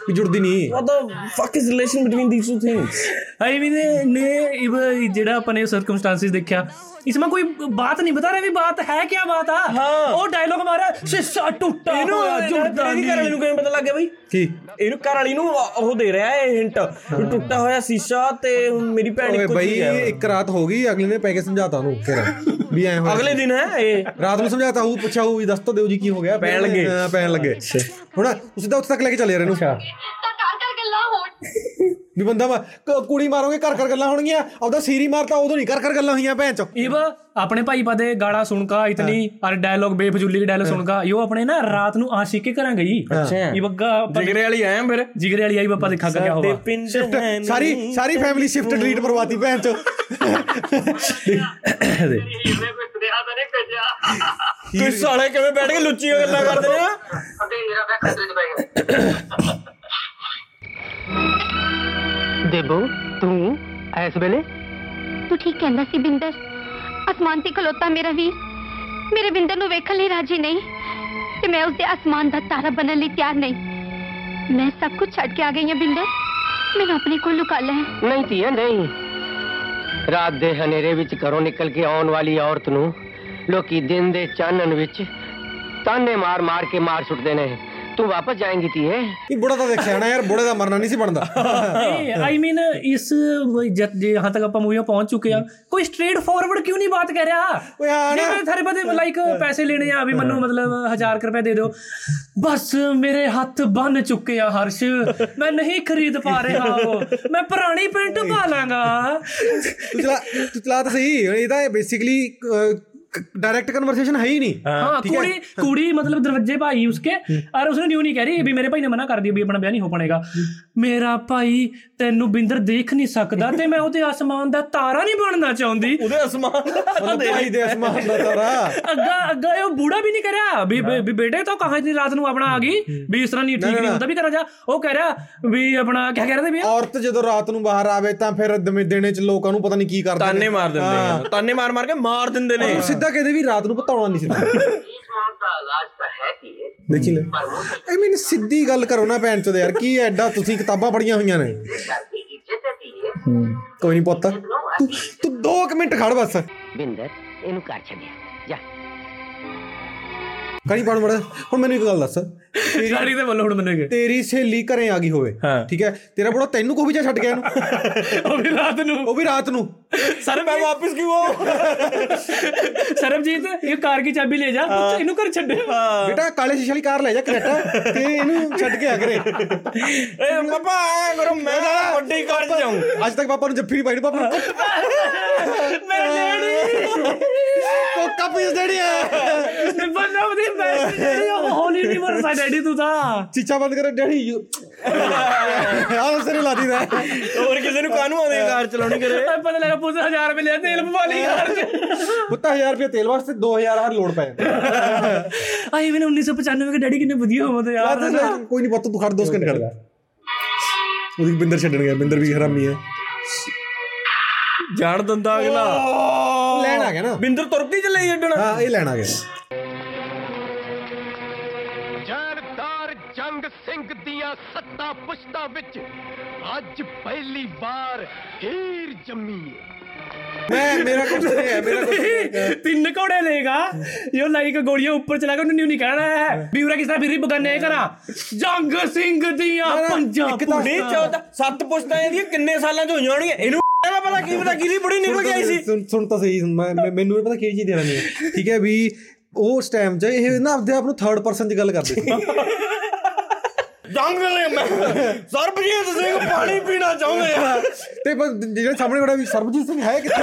ਵੀ ਜੁੜਦੀ ਨਹੀਂ। What the fuck is relation between these two things I mean ਨੇ ਇਹ ਜਿਹੜਾ ਆਪਾਂ ਨੇ ਸਰਕਮਸਟੈਂਸਸ ਦੇਖਿਆ इसमें कोई बात नहीं बता रहे भी बात है क्या बात है हाँ। ਉਹ ਡਾਇਲੋਗ ਮਾਰਿਆ ਸ਼ੀਸ਼ਾ ਟੁੱਟਾ ਇਹਨੂੰ ਹੋਇਆ ਜੁੜਦਾ ਇਹਦੀ ਘਰ ਵਾਲੀ ਨੂੰ ਕਿਵੇਂ ਪਤਾ ਲੱਗ ਗਿਆ ਬਈ ਕੀ ਇਹਨੂੰ ਘਰ ਵਾਲੀ ਨੂੰ ਉਹ ਦੇ ਰਿਹਾ ਹੈ ਹਿੰਟ ਟੁੱਟਾ ਹੋਇਆ ਸ਼ੀਸ਼ਾ ਤੇ ਹੁਣ ਮੇਰੀ ਭੈਣ ਓਏ ਇੱਕੋ ਬਈ ਚੀਜ਼ ਹੈ ਇੱਕ ਰਾਤ ਹੋ ਗਈ ਅਗਲੇ ਨੇ ਪੈ ਕੇ ਸਮਝਾਤਾ ਉਹਨੂੰ ਫਿਰ ਵੀ ਐ ਹੋਇਆ ਅਗਲੇ ਦਿਨ ਹੈ ਇਹ ਰਾਤ ਨੂੰ ਸਮਝਾਤਾ ਹੂ ਪੁੱਛਿਆ ਹੂ ਵੀ ਦੱਸ ਤਾਂ ਦਿਓ ਜੀ ਕੀ ਹੋ ਗਿਆ ਪੈਣ ਲੱਗੇ। ਹਾਂ, ਪੈਣ ਲੱਗੇ ਹੁਣ ਉਸ ਦਾ ਉੱਥੇ ਤੱਕ ਲੈ ਕੇ ਚੱਲੇ ਯਾਰ ਇਹਨੂੰ ਤਾਂ ਕਰ ਕਰ ਗੱਲਾਂ ਹੋਣ ਵੀ ਬੰਦਾ ਮਾ- ਕ- ਕੁੜੀ ਮਾਰੋਗੇ ਘਰ ਘਰ ਗੱਲਾਂ ਹੋਣਗੀਆਂ ਆਪਦਾ ਸੀਰੀ ਮਾਰਤਾ ਉਦੋਂ ਨਹੀਂ ਘਰ ਘਰ ਗੱਲਾਂ ਹੋਈਆਂ ਭੈਣ ਚ इब अपने भाई पदे गाड़ा सुनका इतनी और डायलॉग बेफजूली के डायलॉग सुनका यो अपने ना रात नु आशिक के करा गई ਅੱਛਾ इब गा ਜਿਗਰੇ ਵਾਲੀ ਆਇਆ ਫਿਰ जिगरे वाली आई पापा देखा क्या ਸਾਡੇ हुआ ਪਿੰਡ Shift, ਹੈ ਸਾਰੀ ਸਾਰੀ ਫੈਮਿਲੀ ਸ਼ਿਫਟ ਡਿਲੀਟ ਕਰਵਾਤੀ ਭੈਣ ਚ ਹੀਰੇ ਕੋਈ ਸੁਨੇਹਾ ਤਾਂ ਨਹੀਂ ਭੇਜਿਆ ਕੋਈ ਸਾਲੇ ਕਿਵੇਂ ਬੈਠ ਕੇ ਲੁੱਚੀਆਂ ਗੱਲਾਂ ਕਰਦੇ ਨੇ ਅਤੇ ਮੇਰਾ ਵੈਕ ਖਤਰੇ ਚ ਪੈ ਗਿਆ ਦੇਬੋ ਤੂੰ ਐਸ ਵੇਲੇ ਤੂੰ ਠੀਕ ਕਹਿੰਦਾ ਸੀ ਬਿੰਦਰ ਅਸਮਾਨ ਤੇ ਖਲੋਤਾ ਮੇਰਾ ਵੀਰ ਮੇਰੇ ਬਿੰਦਰ ਨੂੰ ਵੇਖਣ ਲਈ ਰਾਜੀ ਨਹੀਂ ਤੇ ਮੈਂ ਉਸਦੇ ਅਸਮਾਨ ਦਾ ਤਾਰਾ ਬਣਨ ਲਈ ਤਿਆਰ ਨਹੀਂ ਮੈਂ ਸਭ ਕੁਝ ਛੱਡ ਕੇ ਆ ਗਈ ਹਾਂ ਬਿੰਦਰ ਮੈਨੂੰ ਆਪਣੇ ਕੋਲ ਲੁਕਾ ਲੈ ਨਹੀਂ ਧੀਏ ਨਹੀਂ ਰਾਤ ਦੇ ਹਨੇਰੇ ਵਿੱਚ ਘਰੋਂ ਨਿਕਲ ਕੇ ਆਉਣ ਵਾਲੀ ਔਰਤ ਨੂੰ ਲੋਕੀ ਦਿਨ ਦੇ ਚਾਨਣ ਵਿੱਚ ਤਾਨੇ ਮਾਰ ਮਾਰ ਕੇ ਮਾਰ ਸੁੱਟਦੇ ਨੇ ਤੂੰ ਵਾਪਸ ਜਾਏਂਗੀ ਧੀਏ। ਇਹ ਬੁੜਾ ਤਾਂ ਦੇਖਿਆ ਨਾ ਯਾਰ ਬੁੜੇ ਦਾ ਮਰਨਾ ਨਹੀਂ ਸੀ ਬਣਦਾ। ਆਈ ਮੀਨ ਇਸ ਜਹਾਂ ਤੱਕ ਆਪਾਂ ਮੂਵੀਆਂ ਪਹੁੰਚ ਚੁੱਕੇ ਆ ਕੋਈ ਸਟ੍ਰੇਟ ਫਾਰਵਰਡ ਕਿਉਂ ਨਹੀਂ ਬਾਤ ਕਰ ਰਿਹਾ? ਓਏ ਆ ਨਾ ਥਾਰੇ ਬਦੇ ਲਾਈਕ ਪੈਸੇ ਲੈਣੇ ਆ ਵੀ ਮੈਨੂੰ ਮਤਲਬ 1000 ਰੁਪਏ ਦੇ ਦਿਓ। ਬਸ ਮੇਰੇ ਹੱਥ ਬੰਨ ਚੁੱਕੇ ਆ ਹਰਸ਼। ਮੈਂ ਨਹੀਂ ਖਰੀਦ ਪਾ ਰਿਹਾ ਉਹ। ਮੈਂ ਪੁਰਾਣੀ ਪੈਂਟ ਪਾ ਲਾਂਗਾ। ਤੂੰ ਚਲਾ ਤੂੰ ਚਲਾ ਤਾਂ ਸਹੀ ਇਹਦਾ ਬੇਸਿਕਲੀ डायरेक्ट कन्वर्सेशन है ही नहीं हाँ कुड़ी कुड़ी मतलब दरवाजे भाई उसके और उसने न्यू नहीं कह रही भी मेरे भाई ने मना कर दिया भी अपना ब्याह नहीं हो पाएगा ਮੇਰਾ ਭਾਈ ਤੈਨੂੰ ਬਿੰਦਰ ਦੇਖ ਨਹੀਂ ਸਕਦਾ ਤੇ ਮੈਂ ਉਹਦੇ ਅਸਮਾਨ ਦਾ ਤਾਰਾ ਨਹੀਂ ਬਣਨਾ ਚਾਹੁੰਦੀ ਉਹਦੇ ਅਸਮਾਨ मतलब भाई दे आसमान ਦਾ ਤਾਰਾ ਅੱਗਾ ਅੱਗਾ ਇਹ ਬੂੜਾ ਵੀ ਨਹੀਂ ਕਰਿਆ ਵੀ ਵੀ- ਵੀ ਬੇਟੇ ਤਾਂ ਕਹਾਂ ਇਤਨੀ ਰਾਤ ਨੂੰ ਆਪਣਾ ਆ ਗਈ ਵੀ ਇਸ ਤਰ੍ਹਾਂ ਨਹੀਂ ਠੀਕ ਨਹੀਂ ਹੁੰਦਾ ਵੀ ਕਰਾਂ ਜਾ ਉਹ ਕਹਿ ਰਿਹਾ ਵੀ ਆਪਣਾ ਕੀ ਕਹਿ ਰਹੇ ਵੀ ਔਰਤ ਜਦੋਂ ਰਾਤ ਨੂੰ ਬਾਹਰ ਆਵੇ ਤਾਂ ਫਿਰ ਦਮੇ ਦੇਣੇ ਚ ਲੋਕਾਂ ਨੂੰ ਪਤਾ ਨਹੀਂ ਕੀ ਕਰਦੇ ਤਾਨੇ ਮਾਰ ਦਿੰਦੇ ਨੇ ਤਾਨੇ ਮਾਰ ਮਾਰ ਕੇ ਮਾਰ ਦਿੰਦੇ ਨੇ ਉਹ ਸਿੱਧਾ ਕਹਿੰਦੇ ਵੀ ਰਾਤ ਨੂੰ ਪਤਾਉਣਾ ਨਹੀਂ ਸਿੱਧਾ। ਦੇਖੀ ਲੈ। ਆਈ ਮੀਨ ਸਿੱਧੀ ਗੱਲ ਕਰੋ ਨਾ ਭੈਣ ਚੋਦ ਯਾਰ ਕੀ ਐਡਾ ਤੁਸੀਂ ਕਿਤਾਬਾਂ ਪੜੀਆਂ ਹੋਈਆਂ ਨੇ? ਕੋਈ ਨਹੀਂ ਪੁੱਤ। ਤੂੰ ਤੂੰ 2 ਮਿੰਟ ਖੜ ਬਸ। ਬਿੰਦਰ ਇਹਨੂੰ ਕਰ ਛੱਡਿਆ ਜਾ। ਕਣੀ ਪਾਣ ਮੜਾ। ਹੁਣ ਮੈਨੂੰ ਇੱਕ ਗੱਲ ਦੱਸ। ਗਾੜੀ ਤੇ ਬੋਲੋ ਹੁਣ ਮੈਨੂੰ ਕਿ ਤੇਰੀ ਸਹੇਲੀ ਘਰੇ ਆ ਗਈ ਹੋਵੇ। ਠੀਕ ਹੈ? ਤੇਰਾ ਬੜਾ ਤੈਨੂੰ ਕੋਈ ਜਾ ਛੱਡ ਗਿਆ ਇਹਨੂੰ। ਉਹ ਵੀ ਰਾਤ ਨੂੰ। ਉਹ ਵੀ ਰਾਤ ਨੂੰ। ਸਰ ਮੈਂ ਵਾਪਸ ਕਿਉਂ ਆਉਂ? ਸਰਬਜੀਤ ਇਹ ਕਾਰ ਕੀ ਚਾਬੀ ਲੈ ਜਾ? ਇਹਨੂੰ ਘਰ ਛੱਡੇ। ਬੇਟਾ ਕਾਲੇ ਸ਼ੀਸ਼ੇ ਵਾਲੀ ਕਾਰ ਲੈ ਜਾ ਕਨੇਟਾ ਤੇ ਇਹਨੂੰ ਛੱਡ ਕੇ ਆ ਕਰੇ ਏ ਪਾਪਾ ਐ ਕਰੋ ਮੈਂ ਵੱਡੀ ਕਾਰ ਚ ਜਾਉਂ ਅੱਜ ਤੱਕ ਪਾਪਾ ਨੂੰ ਜੱਫੀ ਨਹੀਂ ਪਾਈ ਪਾਪਾ ਮੇਰੇ ਡੈਡੀ ਕੋਕਾ ਪੀਸ ਦੇਣੀ ਹੈ ਬੰਦਾ ਉਹਦੀ ਬੈਸਟ ਹੋਲੀ ਨਹੀਂ ਮਰਦਾ ਡੈਡੀ ਤੂੰ ਤਾਂ। ਚੀਚਾ ਬੰਦ ਕਰ ਡੈਡੀ ਆਹ ਸਰੇ ਲਾ ਦੀਦਾ ਹੋਰ ਕਿਸੇ ਨੂੰ ਕਾਹਨੂੰ ਆਉਂਦੀ ਕਾਰ ਚਲਾਉਣੀ ਕਰੇ? ਪਤਾ ਲੱਗਾ ਪੁੱਛ 1000 ਰੁਪਏ ਲਿਆ ਤੇਲ ਪਵਾ ਲਈ ਯਾਰ ਪੁੱਤਾ 1000 ਰੁਪਏ ਤੇਲ ਵਾਸਤੇ 2000 ਹਰ ਲੋੜ ਪਏ। ਆਈ ਮੈਨੂੰ 1995 ਕੇ ਡੈਡੀ ਕਿੰਨੇ ਵਧੀਆ ਹੋਵੇ ਯਾਰ। ਕੋਈ ਨਹੀਂ ਪੁੱਤ ਤੂੰ ਖੜ ਦੋ ਸਕਿੰਟ ਖੜ। ਜਾ ਉਹਦੀ ਬਿੰਦਰ ਛੱਡਣ ਗਿਆ ਬਿੰਦਰ ਵੀ ਹਰਾਮੀ ਹੈ। ਜਾਣ ਦਿੰਦਾ ਅਗਲਾ। ਲੈਣ ਆ ਗਿਆ ਨਾ। ਬਿੰਦਰ ਤੁਰਕੀ ਚੱਲੇ ਛੱਡਣ। ਹਾਂ ਇਹ ਲੈਣ ਆ ਗਿਆ। ਦੀਆਂ ਸੱਤਾਂ ਪੁਸ਼ਤਾਂ ਵਿੱਚ। ਅੱਜ ਪਹਿਲੀ ਵਾਰ ਹੀਰ ਜੰਮੀ ਹੈ। ਮੈਂ ਮੇਰਾ ਕੁਝ ਨਹੀਂ ਹੈ ਮੇਰਾ ਕੁਝ ਤਿੰਨ ਘੋੜੇ ਲੇਗਾ ਯੋ ਲਾਈਕ ਗੋਲੀਆਂ ਉੱਪਰ ਚਲਾ ਕੇ ਉਹਨੂੰ ਨਿਊ ਨਹੀਂ ਕਹਿਣਾ ਹੈ। ਵੀ ਉਰਾ ਕਿਸ ਤਰ੍ਹਾਂ ਫਿਰ ਬਗਾਨੇ ਕਰਾਂ ਜੰਗ ਸਿੰਘ ਦੀਆਂ ਪੰਜਾਂ ਨਹੀਂ ਚੌਦਾ ਸੱਤ ਪੁਸ਼ਤਾਂ ਇਹਦੀਆਂ ਕਿੰਨੇ ਸਾਲਾਂ ਚ ਹੋਈਆਂ ਹੋਣਗੀਆਂ? ਇਹਨੂੰ ਦਾ ਪਤਾ ਕੀ ਪਤਾ ਕਿਹਦੀ ਬੁੜੀ ਨਿਕਲ ਕੇ ਆਈ ਸੀ। ਸੁਣ ਸੁਣ ਤਾਂ ਸਹੀ ਮੈਨੂੰ ਇਹ ਪਤਾ ਕੀ ਚੀਜ਼ ਦੇਣਾ ਨਹੀਂ ਠੀਕ ਹੈ ਵੀ ਉਸ ਟਾਈਮ 'ਚ ਇਹ ਨਾ ਆਪਦੇ ਆਪ ਨੂੰ ਥਰਡ ਪਰਸਨ 'ਚ ਗੱਲ ਕਰਦੇ ਸੀ ਜੰਗ ਨੇ ਮੈਂ। ਸਰਬਜੀਤ ਸਿੰਘ ਪਾਣੀ ਪੀਣਾ ਚਾਹੁੰਦੇ ਆ। ਤੇ ਪਰ ਜਿਹੜਾ ਸਾਹਮਣੇ ਖੜਾ ਵੀ ਸਰਬਜੀਤ ਸਿੰਘ ਹੈ ਕਿੱਥੇ?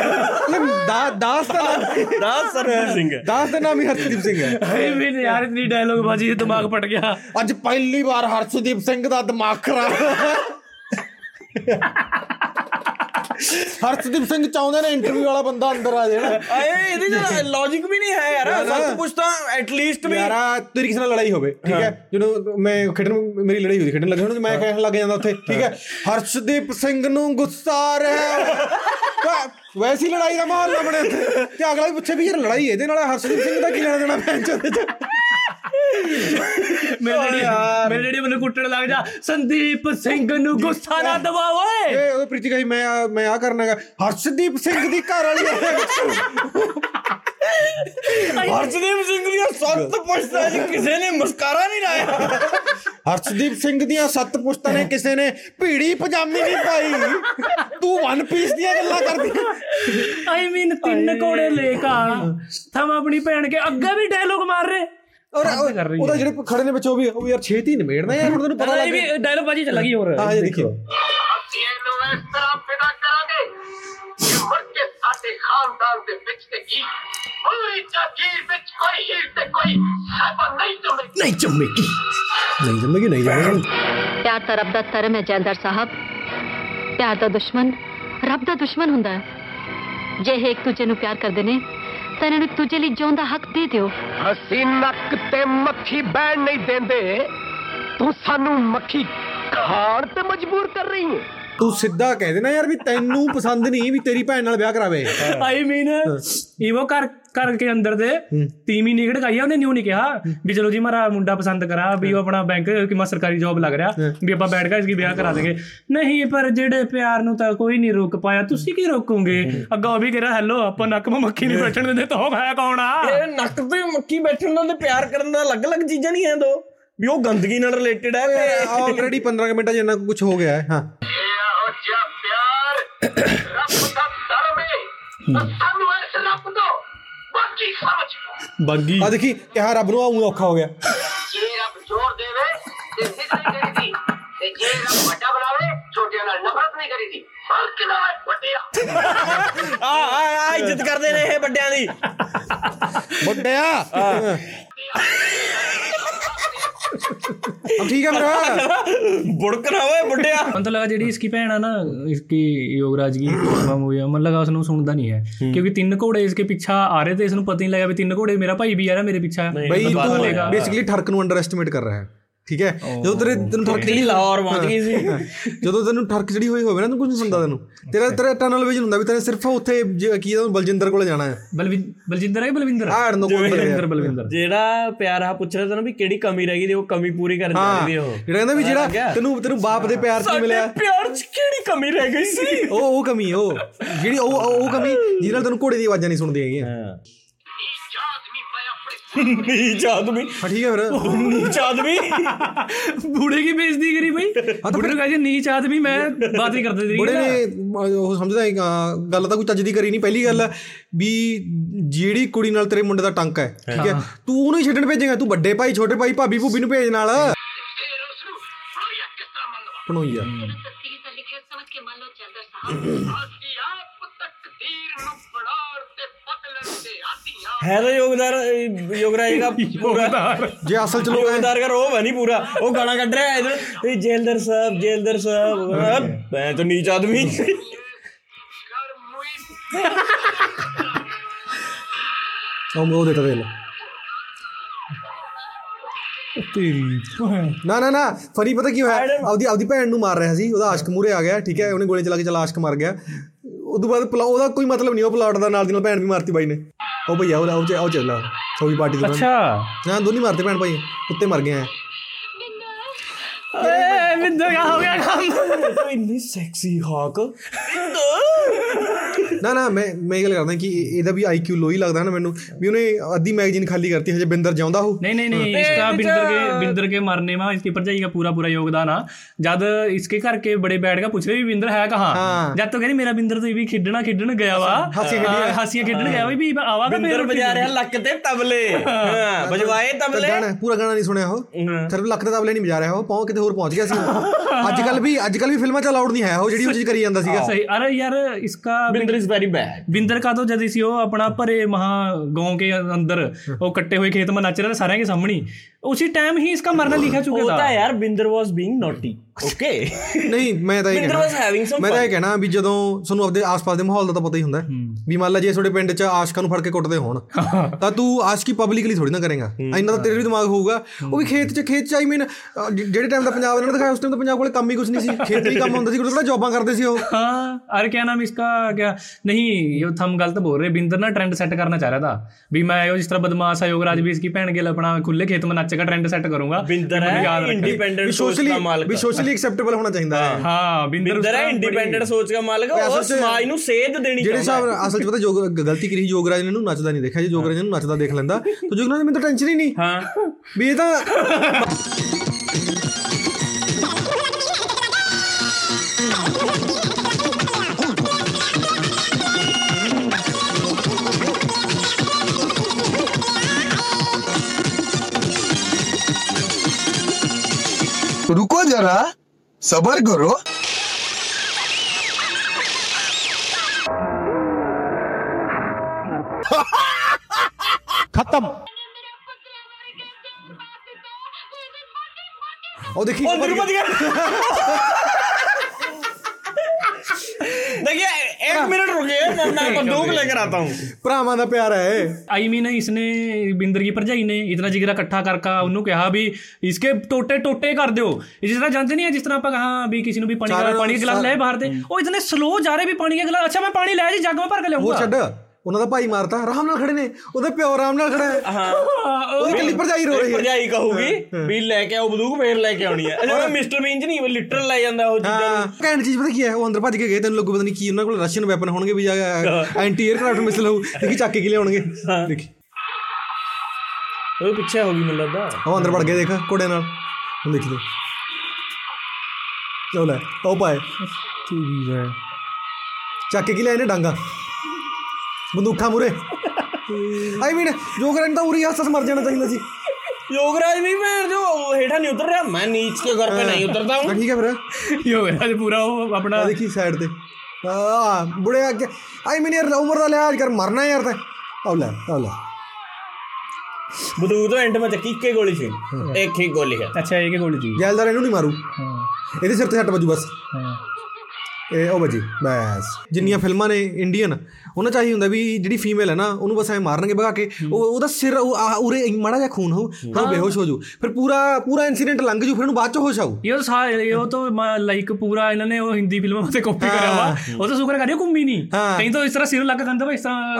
ਦਾਸ ਦਾ ਨਾਮ ਦਾਸ ਸਰਬਜੀਤ ਸਿੰਘ ਹੈ। ਦਾਸ ਦਾ ਨਾਮ ਹੀ ਹਰਸ਼ਦੀਪ ਸਿੰਘ ਹੈ। ਹਾਏ ਵੀ ਯਾਰ ਇਤਨੀ ਡਾਇਲੋਗ ਬਾਜੀ ਦਿਮਾਗ ਪਟ ਗਿਆ। ਅੱਜ ਪਹਿਲੀ ਵਾਰ ਹਰਸ਼ਦੀਪ ਸਿੰਘ ਦਾ ਦਿਮਾਗ ਖਰਾਬ। ਹਰਸ਼ਦੀਪ ਸਿੰਘ ਚਾਹੁੰਦੇ ਨੇ ਇੰਟਰਵਿਊ ਵਾਲਾ ਬੰਦਾ ਅੰਦਰ ਆ ਜਾਣਾ ਆਏ ਇਹਦੇ ਚ ਲੌਜੀਕ ਵੀ ਨਹੀਂ ਹੈ ਯਾਰ। ਸੱਤ ਪੁਸ਼ਤਾਂ ਐਟ ਲੀਸਟ ਵੀ ਯਾਰਾ ਤੇਰੀ ਕਿਸੇ ਨਾਲ ਲੜਾਈ ਹੋਵੇ ਠੀਕ ਹੈ? ਜਦੋਂ ਮੈਂ ਖੇਡਣ ਮੇਰੀ ਲੜਾਈ ਹੋਈ ਖੇਡਣ ਲੱਗੇ ਹੁਣ ਮੈਂ ਕਹਿਣ ਲੱਗ ਜਾਂਦਾ ਉੱਥੇ ਠੀਕ ਹੈ? ਹਰਸ਼ਦੀਪ ਸਿੰਘ ਨੂੰ ਗੁੱਸਾ ਆ ਰਿਹਾ। ਤਾਂ ਵੈਸੀ ਲੜਾਈ ਦਾ ਮਾਹੌਲ ਨਾ ਬਣੇ ਤੇ ਅਗਲਾ ਵੀ ਪੁੱਛੇ ਵੀ ਯਾਰ ਲੜਾਈ ਇਹਦੇ ਨਾਲ ਹਰਸ਼ਦੀਪ ਸਿੰਘ ਦਾ ਕੀ ਲੈਣਾ ਦੇਣਾ ਪੈਂਚ ਉਹਦੇ ਚ? ਮੇਰੇ ਡੈਡੀ ਮੇਰੇ ਡੈਡੀ ਮੈਨੂੰ ਕੁੱਟਣ ਲੱਗ ਜਾ। ਸੰਦੀਪ ਸਿੰਘ ਨੂੰ ਗੁੱਸਾ ਨਾ ਦਵਾ ਓਏ। ਇਹ ਉਹ ਪ੍ਰੀਤੀ ਕਹੀ ਮੈਂ ਮੈਂ ਆ ਕਰਨਾਗਾ ਹਰਸ਼ਦੀਪ ਸਿੰਘ ਦੀ ਘਰ ਵਾਲੀ। ਹਰਸ਼ਦੀਪ ਸਿੰਘ ਦੀਆਂ ਸੱਤ ਪੁਸ਼ਤਾਂ ਚ ਕਿਸੇ ਨੇ ਮਸਕਾਰਾ ਨਹੀਂ ਲਾਇਆ। ਹਰਸ਼ਦੀਪ ਸਿੰਘ ਦੀਆਂ ਸੱਤ ਪੁਸ਼ਤਾਂ ਨੇ ਕਿਸੇ ਨੇ ਭੀੜੀ ਪਜਾਮੀ ਨਹੀਂ ਪਾਈ। ਤੂੰ ਵਨ ਪੀਸ ਦੀਆਂ ਗੱਲਾਂ ਕਰਦੀ। ਆਈ ਮੀਨ ਤਿੰਨ ਕੋੜੇ ਲੈ ਕਾ ਥਮ ਆਪਣੀ ਭੈਣ ਕੇ ਅੱਗੇ ਵੀ ਡਾਇਲੋਗ ਮਾਰ ਰਹੇ। ਔਰ ਹੱਦ ਕਰ ਰਹੀ ਉਹਦਾ ਜਿਹੜੇ ਖੜੇ ਨੇ ਵਿੱਚ ਉਹ ਵੀ ਉਹ ਯਾਰ ਛੇਤੀ ਨਿਮੇੜਨਾ ਯਾਰ ਹੁਣ ਤੈਨੂੰ ਪਤਾ ਲੱਗ ਵੀ ਡਾਇਲੋਗ ਬਾਜੀ ਚੱਲ ਗਈ ਹੋਰ ਹਾਂ ਦੇਖਿਓ ਇਹਨੂੰ ਇਸ ਤਰ੍ਹਾਂ ਪੈਦਾ ਕਰਾਂਗੇ ਕਿ ਮੁੜ ਕੇ ਸਾਡੇ ਖਾਨਦਾਨ ਦੇ ਵਿੱਚ ਤੇ ਕੀ ਪੂਰੀ ਜਾਗੀਰ ਵਿੱਚ ਕੋਈ ਹੀਰ। ਤੇ ਕੋਈ ਸਭ ਨਹੀਂ ਜੁੜੇਗੀ ਨਹੀਂ ਜੰਮੇਗੀ ਨਹੀਂ ਜੰਮੇਗੀ ਨਹੀਂ ਜੰਮੇਗੀ ਪਿਆਰ ਤਾਂ ਰੱਬ ਦਾ ਧਰਮ ਹੈ ਜੈਲਦਾਰ ਸਾਹਿਬ। ਪਿਆਰ ਦਾ ਦੁਸ਼ਮਣ ਰੱਬ ਦਾ ਦੁਸ਼ਮਣ ਹੁੰਦਾ ਹੈ। ਜੇ ਇਹ ਇੱਕ ਦੂਜੇ ਨੂੰ ਪਿਆਰ ਕਰਦੇ ਨੇ ਤਾਂ ਇਹਨਾਂ ਨੂੰ ਇੱਕ ਦੂਜੇ ਲਈ ਜਿਉਣ ਦਾ ਹੱਕ ਦੇ ਦਿਓ। ਅਸੀਂ ਨੱਕ ਤੇ ਮੱਖੀ ਬੈਣ ਨਹੀਂ ਦਿੰਦੇ। ਤੂੰ ਸਾਨੂੰ ਮੱਖੀ ਖਾਣ ਤੇ ਮਜਬੂਰ ਕਰ ਰਹੀ ਹੈ ਤੂੰ ਸਿੱਧਾ ਕਹਿ ਦੇਣਾ ਯਾਰ ਵੀ ਤੈਨੂੰ ਪਸੰਦ ਨਹੀਂ ਵੀ ਤੇਰੀ ਭੈਣ ਨਾਲ ਵਿਆਹ ਕਰਾਵੇ। ਆਈ ਮੀਨ ਇਵੋ ਕਰ ਕਰਕੇ ਅੰਦਰ ਦੇ ਤੀਵੀਂ ਨਿਕੜ ਗਈ ਉਹਨੇ ਨਿਊ ਨਹੀਂ ਕਿਹਾ ਵੀ ਚਲੋ ਜੀ ਮਾਰਾ ਮੁੰਡਾ ਪਸੰਦ ਕਰਾ ਵੀ ਉਹ ਆਪਣਾ ਬੈਂਕ ਕਿ ਮਾ ਸਰਕਾਰੀ ਜੌਬ ਲੱਗ ਰਿਹਾ ਵੀ ਆਪਾਂ ਬੈਠ ਕੇ ਇਸकी ਵਿਆਹ ਕਰਾ ਦੇਗੇ। ਨਹੀਂ ਪਰ ਜਿਹੜੇ ਪਿਆਰ ਨੂੰ ਤਾਂ ਕੋਈ ਨਹੀਂ ਰੋਕ ਪਾਇਆ। ਤੁਸੀਂ ਕੀ ਰੋਕੋਗੇ? ਅੱਗਾ ਉਹ ਵੀ ਕਹ ਰਿਹਾ ਹੈਲੋ ਆਪਾਂ ਨੱਕ ਮਾ ਮੱਖੀ ਨਹੀਂ ਬੈਠਣ ਦਿੰਦੇ ਤਾਂ ਉਹ ਹੈ ਕੌਣ ਆ? ਇਹ ਨੱਕ ਤੇ ਮੱਕੀ ਬੈਠਣ ਨਾਲ ਤੇ ਪਿਆਰ ਕਰਨ ਦਾ ਅਲੱਗ-ਅਲੱਗ ਚੀਜ਼ਾਂ ਨਹੀਂ ਐ ਦੋ। ਵੀ ਉਹ ਗੰਦਗੀ ਨਾਲ ਰਿਲੇਟਡ ਹੈ ਤੇ ਆਲਰੇਡੀ 15 ਕੁ ਮਿੰਟਾਂ ਇੰਨਾ ਕੁਝ ਹੋ ਗਿਆ ਹੈ ਹਾਂ। ਇਹੋ ਜਿਹਾ ਪਿਆਰ ਰੱਬ ਦਾ ਧਰਮ ਹੈ ਤਾਂ ਸਾਨੂੰ ਇਸ ਰੱਬ ਤੋਂ ਬਾਕੀ ਸਮਝ ਬੱਗੀ ਆ ਦੇਖੀ ਕਿਹਾ ਰੱਬ ਨੂੰ ਆਉਂ ਔਖਾ ਹੋ ਗਿਆ ਜੇ ਰੱਬ ਜ਼ੋਰ ਦੇਵੇ ਤੇ ਫਿਕਰ ਨਹੀਂ ਕਰੀਦੀ ਤੇ ਜੇ ਰੱਬ ਵੱਡਾ ਬਣਾਵੇ ਛੋਟਿਆਂ ਨਾਲ ਨਫ਼ਰਤ ਨਹੀਂ ਕਰੀਦੀ ਬਲਕਿ ਨਾਲ ਵੱਡਿਆ ਆ ਆ ਆ ਇੱਜ਼ਤ ਕਰਦੇ ਨੇ ਇਹ ਵੱਡਿਆਂ ਦੀ ਵੱਡਿਆ ਹਮ ਠੀਕ ਹੈ ਮੇਰਾ। ਬੁੜਕਣਾ ਓਏ ਬੁੱਢਿਆ। ਮਨ ਤਾਂ ਲੱਗਾ ਜਿਹੜੀ ਇਸकी ਭੈਣ ਆ ਨਾ ਇਸकी ਯੋਗਰਾਜ ਕੀ ਫਿਲਮ ਹੋਈ ਆ ਮਨ ਲੱਗਾ ਉਸ ਨੂੰ ਸੁਣਦਾ ਨਹੀਂ ਹੈ। ਕਿਉਂਕਿ ਤਿੰਨ ਘੋੜੇ ਇਸਕੇ ਪਿੱਛਾ ਆ ਰਹੇ ਤੇ ਇਸ ਨੂੰ ਪਤਾ ਨਹੀਂ ਲੱਗਾ ਵੀ ਤਿੰਨ ਘੋੜੇ ਮੇਰਾ ਭਾਈ ਵੀ ਆ ਰਿਹਾ ਮੇਰੇ ਪਿੱਛਾ। ਬਈ ਤੂੰ ਬੇਸਿਕਲੀ ਠਰਕ ਨੂੰ ਅੰਡਰ ਐਸਟੀਮੇਟ ਕਰ ਰਿਹਾ ਹੈ। ਠੀਕ ਹੈ? ਜਦੋਂ ਤੇਰੇ ਤੈਨੂੰ ਠਰਕ ਕਿਹੜੀ ਲਾਹੌਰ ਪਹੁੰਚ ਗਈ ਸੀ। ਜਦੋਂ ਤੈਨੂੰ ਠਰਕ ਚੜੀ ਹੋਈ ਹੋਵੇ ਨਾ ਤੈਨੂੰ ਕੁਝ ਨਹੀਂ ਸੁਣਦਾ ਤੈਨੂੰ। ਤੇਰਾ ਤੇਰਾ ਟਨਲ ਵਿਜ਼ਨ ਹੁੰਦਾ ਵੀ ਤੇਰੇ ਸਿਰਫ ਉੱਥੇ ਕੀ ਆ ਬਲਜਿੰਦਰ ਕੋਲੇ ਜਾਣਾ ਹੈ। ਬਲਜਿੰਦਰ ਹੈ ਬਲਵਿੰਦਰ? ਆੜ ਨੂੰ ਕੋਲ ਬਲਵਿੰਦਰ ਬਲਵਿੰਦਰ। ਜਿਹੜਾ ਪਿਆਰ ਆ ਪੁੱਛ ਰਿਹਾ ਤੈਨੂੰ ਵੀ ਕਿਹੜੀ ਕਮੀ ਰਹਿ ਗਈ ਤੇ ਉਹ ਕਮੀ ਪੂਰੀ ਕਰਨ ਹਾਂ। ਚਾਹੀਦੀ ਉਹ। ਜਿਹੜਾ ਕਹਿੰਦਾ ਵੀ ਜਿਹੜਾ ਤੈਨੂੰ ਤੈਨੂੰ ਬਾਪ ਦੇ ਪਿਆਰ ਚ ਮਿਲਿਆ? ਪਿਆਰ ਚ ਕਿਹੜੀ ਕਮੀ ਰਹਿ ਗਈ ਸੀ? ਉਹ ਉਹ ਕਮੀ ਉਹ। ਜਿਹੜੀ ਉਹ ਉਹ ਕਮੀ ਜਿਹਦੇ ਨਾਲ ਤੈਨੂੰ ਘੋੜੇ ਦੀ ਆਵਾਜ਼ਾਂ ਨਹੀਂ ਸੁਣਦੀਆਂ ਹੈਗੀਆਂ। ਮੈਂ ਆਪਣੇ ਨੀਚ ਆਦਮੀ ਹਾਂ ਠੀਕ ਹੈ ਫਿਰ ਨੀਚ ਆਦਮੀ बूढ़े की बेइज्जती करी भाई बूढ़े ने कहा जी नीच आदमी मैं बात नहीं करते थे ਬੁੜੇ ਨੇ ਅਹ, ਉਹ ਸਮਝਦਾ ਹੈ, ਅਹ, ਗੱਲ ਤਾਂ ਕੋਈ ਚੱਜ ਦੀ ਕਰੀ ਨਹੀਂ ਪਹਿਲੀ ਗੱਲ ਹੈ ਵੀ ਜਿਹੜੀ ਕੁੜੀ ਨਾਲ ਤੇਰੇ ਮੁੰਡੇ ਦਾ ਟੰਕ ਹੈ ਠੀਕ ਹੈ ਤੂੰ ਉਹਨੂੰ ਹੀ ਛੱਡਣ ਭੇਜੇਗਾ ਤੂੰ ਵੱਡੇ ਭਾਈ ਛੋਟੇ ਭਾਈ ਭਾਬੀ ਭੂਬੀ ਨੂੰ ਭੇਜ ਨਾਲ ਫਿਰ ਉਸ ਨੂੰ ਫਲੋਇਆ ਕਿਸ ਤਰ੍ਹਾਂ ਮੰਨ ਲਵਾਂ ਪਣੋਈਆ ਹੈ ਤਾਂ ਯੋਗਦਾਰ ਯੋਗਰਾਜ ਦਾ ਪੂਰਾ। ਜੇ ਅਸਲ ਚ ਲੋਕ ਯੋਗਦਾਰ ਕਰ ਉਹ ਨਹੀਂ ਪੂਰਾ। ਉਹ ਗਾਣਾ ਕੱਢ ਰਿਹਾ ਇਧਰ। ਇਹ ਜੇਲਦਰ ਸਾਹਿਬ ਜੇਲਦਰ ਸਾਹਿਬ। ਮੈਂ ਤਾਂ ਨੀਚ ਆਦਮੀ। ਕਰ ਮੁਈ ਉਹ ਉਹ ਤੇਰੀ ਨਾ ਨਾ ਨਾ ਫਰੀ ਪਤਾ ਕੀ ਹੋਇਆ? ਆਪਦੀ ਆਪਦੀ ਭੈਣ ਨੂੰ ਮਾਰ ਰਿਹਾ ਸੀ ਉਹਦਾ ਆਸ਼ਕ ਮੂਰੇ ਆ ਗਿਆ ਠੀਕ ਹੈ ਉਹਨੇ ਗੋਲੀ ਚਲਾ ਕੇ ਚਲਾ ਆਸ਼ਕ ਮਰ ਗਿਆ। ਉਦੋਂ ਬਾਅਦ ਪਲਾਉ ਉਹਦਾ ਕੋਈ ਮਤਲਬ ਨਹੀਂ ਉਹ ਪਲਾਟ ਦਾ ਨਾਲ ਦੀ ਨਾਲ ਭੈਣ ਵੀ ਮਾਰਤੀ ਬਾਈ ਨੇ। ਉਹ ਭਈਆ ਉਹ ਆਉ ਆਉ ਚੱਲਾ ਸੋਈ ਪਾਰਟੀ ਤੋਂ ਅੱਛਾ। ਹਾਂ ਦੋਨੀ ਮਾਰਤੇ ਭੈਣ ਭਾਈ ਕੁੱਤੇ ਮਰ ਗਏ ਆ ਏ ਬਿੰਦੂ ਕਾ ਹੋ ਗਿਆ ਕੰਮ? ਤੂੰ ਇੰਨੀ ਸੈਕਸੀ ਹੌਕ। ਬਿੰਦੂ ਨਾ ਨਾ ਮੈਂ ਮੈਂ ਇਹ ਗੱਲ ਕਰਦਾ ਕਿ ਇਹ- ਇਹਦਾ ਵੀ ਆਈਕਿਊ ਲੋ ਹੀ ਲੱਗਦਾ ਨਾ ਮੈਨੂੰ ਵੀ ਉਹਨੇ ਅੱਧੀ ਮੈਗਜ਼ੀਨ ਖਾਲੀ ਕਰਤੀ ਹਜੇ ਬਿੰਦਰ ਜਾਉਂਦਾ ਉਹ नहीं नहीं नहीं इसका बिंदर के बिंदर के मरने में इसकी भरजाई का पूरा पूरा योगदान आ जद इसके घर के बड़े बैठ के पूछ रहे भी बिंदर है कहाँ हाँ। जद तो कहनी मेरा बिंदर तो ये भी खिडना खिडन गया वा हासियां खेडन हाँ, हासियां खेडन गया वा भी आवागा ਬਿੰਦਰ ਵਜਾ ਰਿਹਾ ਲੱਕ ਤੇ ਤਬਲੇ ਹਾਂ ਵਜਵਾਏ ਤਬਲੇ ਗਾਣਾ ਪੂਰਾ ਗਾਣਾ ਨਹੀਂ ਸੁਣਿਆ ਉਹ ਸਿਰਫ ਲੱਖ ਦਾ ਤਬਲੇ ਨਹੀਂ ਵਜਾ ਰਿਹਾ ਉਹ ਪਹੁੰਚ ਕਿਤੇ ਹੋਰ ਪਹੁੰਚ ਗਿਆ ਸੀ ਅੱਜ ਕੱਲ ਵੀ ਅੱਜ ਕੱਲ ਵੀ ਫਿਲਮਾਂ ਚ ਅਲਾਉਡ ਨਹੀਂ ਹੈ ਉਹ ਜਿਹੜੀ ਉਹ ਚੀਜ਼ ਕਰੀ ਜਾਂਦਾ ਸੀਗਾ सही अरे यार इसका Binder is very bad Vinder ਕਾਦੋ ਜਦ ਸੀ ਉਹ ਆਪਣਾ ਭਰੇ ਮਹਾ ਗਾਉਂ ਕੇ ਅੰਦਰ, ਉਹ ਕੱਟੇ ਹੋਏ ਖੇਤ ਮਾ ਨੱਚ ਰਿਹਾ ਸਾਰਿਆਂ ਦੇ ਸਾਹਮਣੇ उसी टाइम ही इसका मरना लिखा चुका ਉਹ था ਤਾਂ ਯਾਰ Binder was being naughty okay ਨਹੀਂ ਮੈਂ ਤਾਂ ਇਹ ਬਿੰਦਰ was having ਕਹਿਣਾ some ਮੈਂ ਤਾਂ ਇਹ ਕਹਿਣਾ ਵੀ ਜਦੋਂ ਤੁਹਾਨੂੰ ਆਪਦੇ ਆਸ-ਪਾਸ ਦੇ ਮਾਹੌਲ ਦਾ ਤਾਂ ਪਤਾ ਹੀ ਹੁੰਦਾ ਹੈ। ਵੀ ਮੰਨ ਲਾ ਜੇ ਤੁਹਾਡੇ ਪਿੰਡ 'ਚ ਆਸ਼ਕਾਂ ਨੂੰ ਫੜ ਕੇ ਕੁੱਟਦੇ ਹੋਣ ਤਾਂ ਤੂੰ ਆਸ਼ਕੀ ਪਬਲਿਕਲੀ ਥੋੜੀ ਨਾ ਕਰੇਗਾ ਇੰਨਾ ਤਾਂ ਤੇਰੇ ਵੀ ਦਿਮਾਗ ਹੋਊਗਾ ਉਹ ਵੀ ਖੇਤ 'ਚ ਖੇਤ 'ਚ ਆਈ ਮੀਨ ਜਿਹੜੇ ਟਾਈਮ ਦਾ ਪੰਜਾਬ ਇਹਨਾਂ ਨੇ ਦਿਖਾਇਆ ਉਸ ਟਾਈਮ ਤਾਂ ਪੰਜਾਬ ਕੋਲੇ ਕੰਮ ਹੀ ਕੁਝ ਨਹੀਂ ਸੀ ਖੇਤ ਹੀ ਕੰਮ ਹੁੰਦਾ ਸੀ ਥੋੜਾ ਜੌਬਾਂ ਕਰਦੇ ਸੀ ਉਹ हाँ अरे क्या नाम इसका क्या नहीं ये तो हम गलत बोल रहे बिंदर ना ट्रेंड सेट करना चाह रहा था भी मैं वो जिस तरह बदमाश है योगराज भी इसकी भैन के लिए अपना खुले खेत में नाच का ट्रेंड सेट करूंगा ਬਿੰਦਰ ਮੈਨੂੰ ਹੈ याद रखना। ਇੰਡੀਪੈਂਡੈਂਟ ਵੀ ਸੋਚ ਸੋਸ਼ਲੀ ਦਾ ਮਾਲਕ ਵੀ ਸੋਸ਼ਲੀ ਐਕਸੈਪਟੇਬਲ ਹੋਣਾ ਚਾਹੀਦਾ ਹੈ हाँ बिंदर ਬਿੰਦਰ ਹੈ उसका ਇੰਡੀਪੈਂਡੈਂਟ ਸੋਚ ਦਾ ਮਾਲਕ ਉਹ ਅਸਲ 'ਚ ਸਮਾਜ ਨੂੰ ਸੇਧ ਦੇਣੀ ਜਿਹੜੇ ਚਾਹੁੰਦਾ ਹਿਸਾਬ ਨਾਲ ਅਸਲ 'ਚ ਪਤਾ ਜੋਗ ਗਲਤੀ ਕਰੀ ਸੀ ਯੋਗਰਾਜ ਨੇ ਇਹਨੂੰ ਨੱਚਦਾ ਨਹੀਂ ਦੇਖਿਆ ਜੇ ਯੋਗਰਾਜ ਨੂੰ ਨੱਚਦਾ ਦੇਖ ਲੈਂਦਾ ਤਾਂ ਯੋਗਰਾਜ ਨੂੰ ਮੈਨੂੰ ਤਾਂ ਟੈਨਸ਼ਨ ਹੀ ਨਹੀਂ ਹਾਂ ਵੀ ਇਹ ਤਾਂ જરા સબર કરો खत्म और देखिए एक मिनट रुकिए मैं मैं बंदूक लेकर आता हूँ ਭਰਾਵਾਂ ਦਾ ਪਿਆਰ ਹੈ आई मीन इसने बिंदर की भरजाई ने इतना जिगरा इकट्ठा करके ਉਹਨੂੰ ਕਿਹਾ ਵੀ ਇਸਕੇ ਟੋਟੇ ਟੋਟੇ ਕਰ ਦਿਓ ਇਹ ਜਿਸ ਤਰ੍ਹਾਂ ਜਾਂਦੇ ਨਹੀਂ ਹੈ ਜਿਸ ਤਰ੍ਹਾਂ ਆਪਾਂ ਕਹਾਂ ਵੀ ਕਿਸੇ ਨੂੰ ਵੀ ਪਾਣੀ ਸਾਰਿਆਂ ਦਾ ਨੂੰ ਪਾਣੀ ਦਾ ਗਲਾਸ ਲੈ ਬਾਹਰ ਦੇ ਉਹ ਇਤਨੇ ਸਲੋ ਜਾ ਰਹੇ ਵੀ ਪਾਣੀ ਦਾ ਗਲਾਸ ਅੱਛਾ ਮੈਂ ਪਾਣੀ ਲੈ ਜੀ ਜੱਗ ਮੈਂ ਭਰ ਕੇ ਉਹ ਲਿਆਉਂਗਾ ਛੱਡ ਉਹਨਾਂ ਦਾ ਭਾਈ ਮਾਰਤਾ ਆਰਾਮ ਨਾਲ ਖੜੇ ਨੇ ਉਹਦੇ ਪਿਓ ਆਰਾਮ ਨਾਲ ਖੜਾ ਹੈ। हाँ ਉਹਦੀ ਕੱਲੀ ਭਰਜਾਈ ਰੋ ਰਹੀ ਹੈ। ਭਰਜਾਈ ਕਹੂਗੀ ਵੀ ਲੈ ਕੇ ਆਓ ਬੰਦੂਕ ਫੇਰ ਲੈ ਕੇ ਆਉਣੀ ਹੈ। ਅਜਾ ਮਿਸਟਰ ਬੀਨ ਚ ਨਹੀਂ ਉਹ ਲਿਟਰ ਲੈ ਜਾਂਦਾ ਉਹ ਚੀਜ਼ਾਂ ਹਾਂ ਨੂੰ ਕਹਿਣ ਚੀਜ਼ ਪਤਾ ਕੀ ਹੈ? ਉਹ ਅੰਦਰ ਭੱਜ ਕੇ ਗਏ ਤੈਨੂੰ ਲੱਗੂ ਪਤਾ ਨਹੀਂ ਕੀ ਉਹਨਾਂ ਕੋਲ ਰਸ਼ੀਅਨ ਵੈਪਨ ਹੋਣਗੇ ਵੀ ਐਂਟੀ 에ਅਰਕ੍ਰਾਫਟ ਮਿਸਲ ਹੋਊ ਦੇਖੀ ਚੱਕ ਕੇ ਲਿਆਉਣਗੇ? ਦੇਖੀ। ਉਹ ਪਿੱਛੇ ਹੋ ਗਈ ਮੈਨੂੰ ਲੱਗਦਾ। ਉਹ ਅੰਦਰ ਵੜ ਗਿਆ ਦੇਖ ਘੋੜੇ ਨਾਲ। ਹੁਣ ਦੇਖੀ ਤੂੰ ਚੋ ਲੈ ਉਹ ਪਾਏ ਠੀਕ ਹੈ? ਚੱਕ ਕੇ ਕੀ ਲੈ ਇਹਨੇ ਡਾਂਗਾ। ਬੰਦੂਖਾਂ ਮੂਰੇ ਆਈ ਮੀਨ ਜੋਗਰਨ ਤਾਂ ਉਰੀ ਹੱਸ ਹੱਸ ਮਰ ਜਾਣਾ ਚਾਹੀਦਾ ਸੀ ਯੋਗਰਾਜ ਵੀ ਮੈਂ ਜੋ ਹੇਠਾਂ ਨਹੀਂ ਉਤਰ ਰਿਹਾ ਮੈਂ ਨੀਚ ਕੇ ਘਰ पे नहीं उतरता हूँ ਹਾਂ, ਠੀਕ ਹੈ ਫਿਰ ਯੋਗਰਾਜ ਪੂਰਾ ਉਹ ਆਪਣਾ ਆ ਦੇਖੀ ਸਾਈਡ ਤੇ ਆ ਬੁੜੇ ਅੱਗੇ ਆਈ ਮੀਨ ਯਾਰ ਉਮਰ ਦਾ ਲਿਹਾਜ਼ ਕਰ ਮਰਨਾ ਯਾਰ ਤੇ ਆਉ ਲੈ ਆਉ ਲੈ बंदूक तो एंड में चक्की के गोली थी एक ही गोली है ਅੱਛਾ ਇਹ ਕੀ ਗੋਲੀ ਸੀ ਜੈਲਦਾਰ ਇਹਨੂੰ ਨਹੀਂ ਮਾਰੂ ਇਹਦੇ ਸਿਰ ਤੇ ਸੱਟ ਵੱਜੂ ਬਸ ਹਾਂ ਇਹ ਉਹ ਵੱਜੀ ਬਸ ਜਿੰਨੀਆਂ ਫਿਲਮਾਂ ਨੇ ਇੰਡੀਅਨ ਉਹਨਾਂ ਚਾਹੀ ਹੁੰਦਾ ਵੀ ਜਿਹੜੀ ਫੀਮੇਲ ਹੈ ਨਾ ਉਹਨੂੰ ਬਸ ਐ ਮਾਰਨਗੇ ਭਗਾ ਕੇ ਉਹ ਉਹਦਾ ਸਿਰ ਉਰੇ ਮਾੜਾ ਜਿਹਾ ਖੂਨ ਹੋ। ਫਿਰ ਬੇਹੋਸ਼ ਹੋ ਜੂ ਫਿਰ ਪੂਰਾ ਪੂਰਾ ਇਨਸੀਡੈਂਟ ਲੰਘ ਜੂ ਫਿਰ ਉਹਨੂੰ ਬਾਅਦ ਚ ਹੋਸ਼ ਆਊ। ਯਾਰ ਸਾਰੇ ਉਹ ਤਾਂ ਲਾਈਕ ਪੂਰਾ ਇਹਨਾਂ ਨੇ ਉਹ ਹਿੰਦੀ ਫਿਲਮਾਂ ਤੇ ਕਾਪੀ ਕਰਿਆ ਵਾ। ਉਹ ਤਾਂ ਸ਼ੁਕਰ ਕਰਿਓ ਕੁੰਮੀ ਨਹੀਂ ਕਈ ਤਾਂ ਇਸ ਤਰ੍ਹਾਂ ਸਿਰ ਲੱਗ ਕੰਦਾ ਭਾਈ ਇਸ ਤਰ੍ਹਾਂ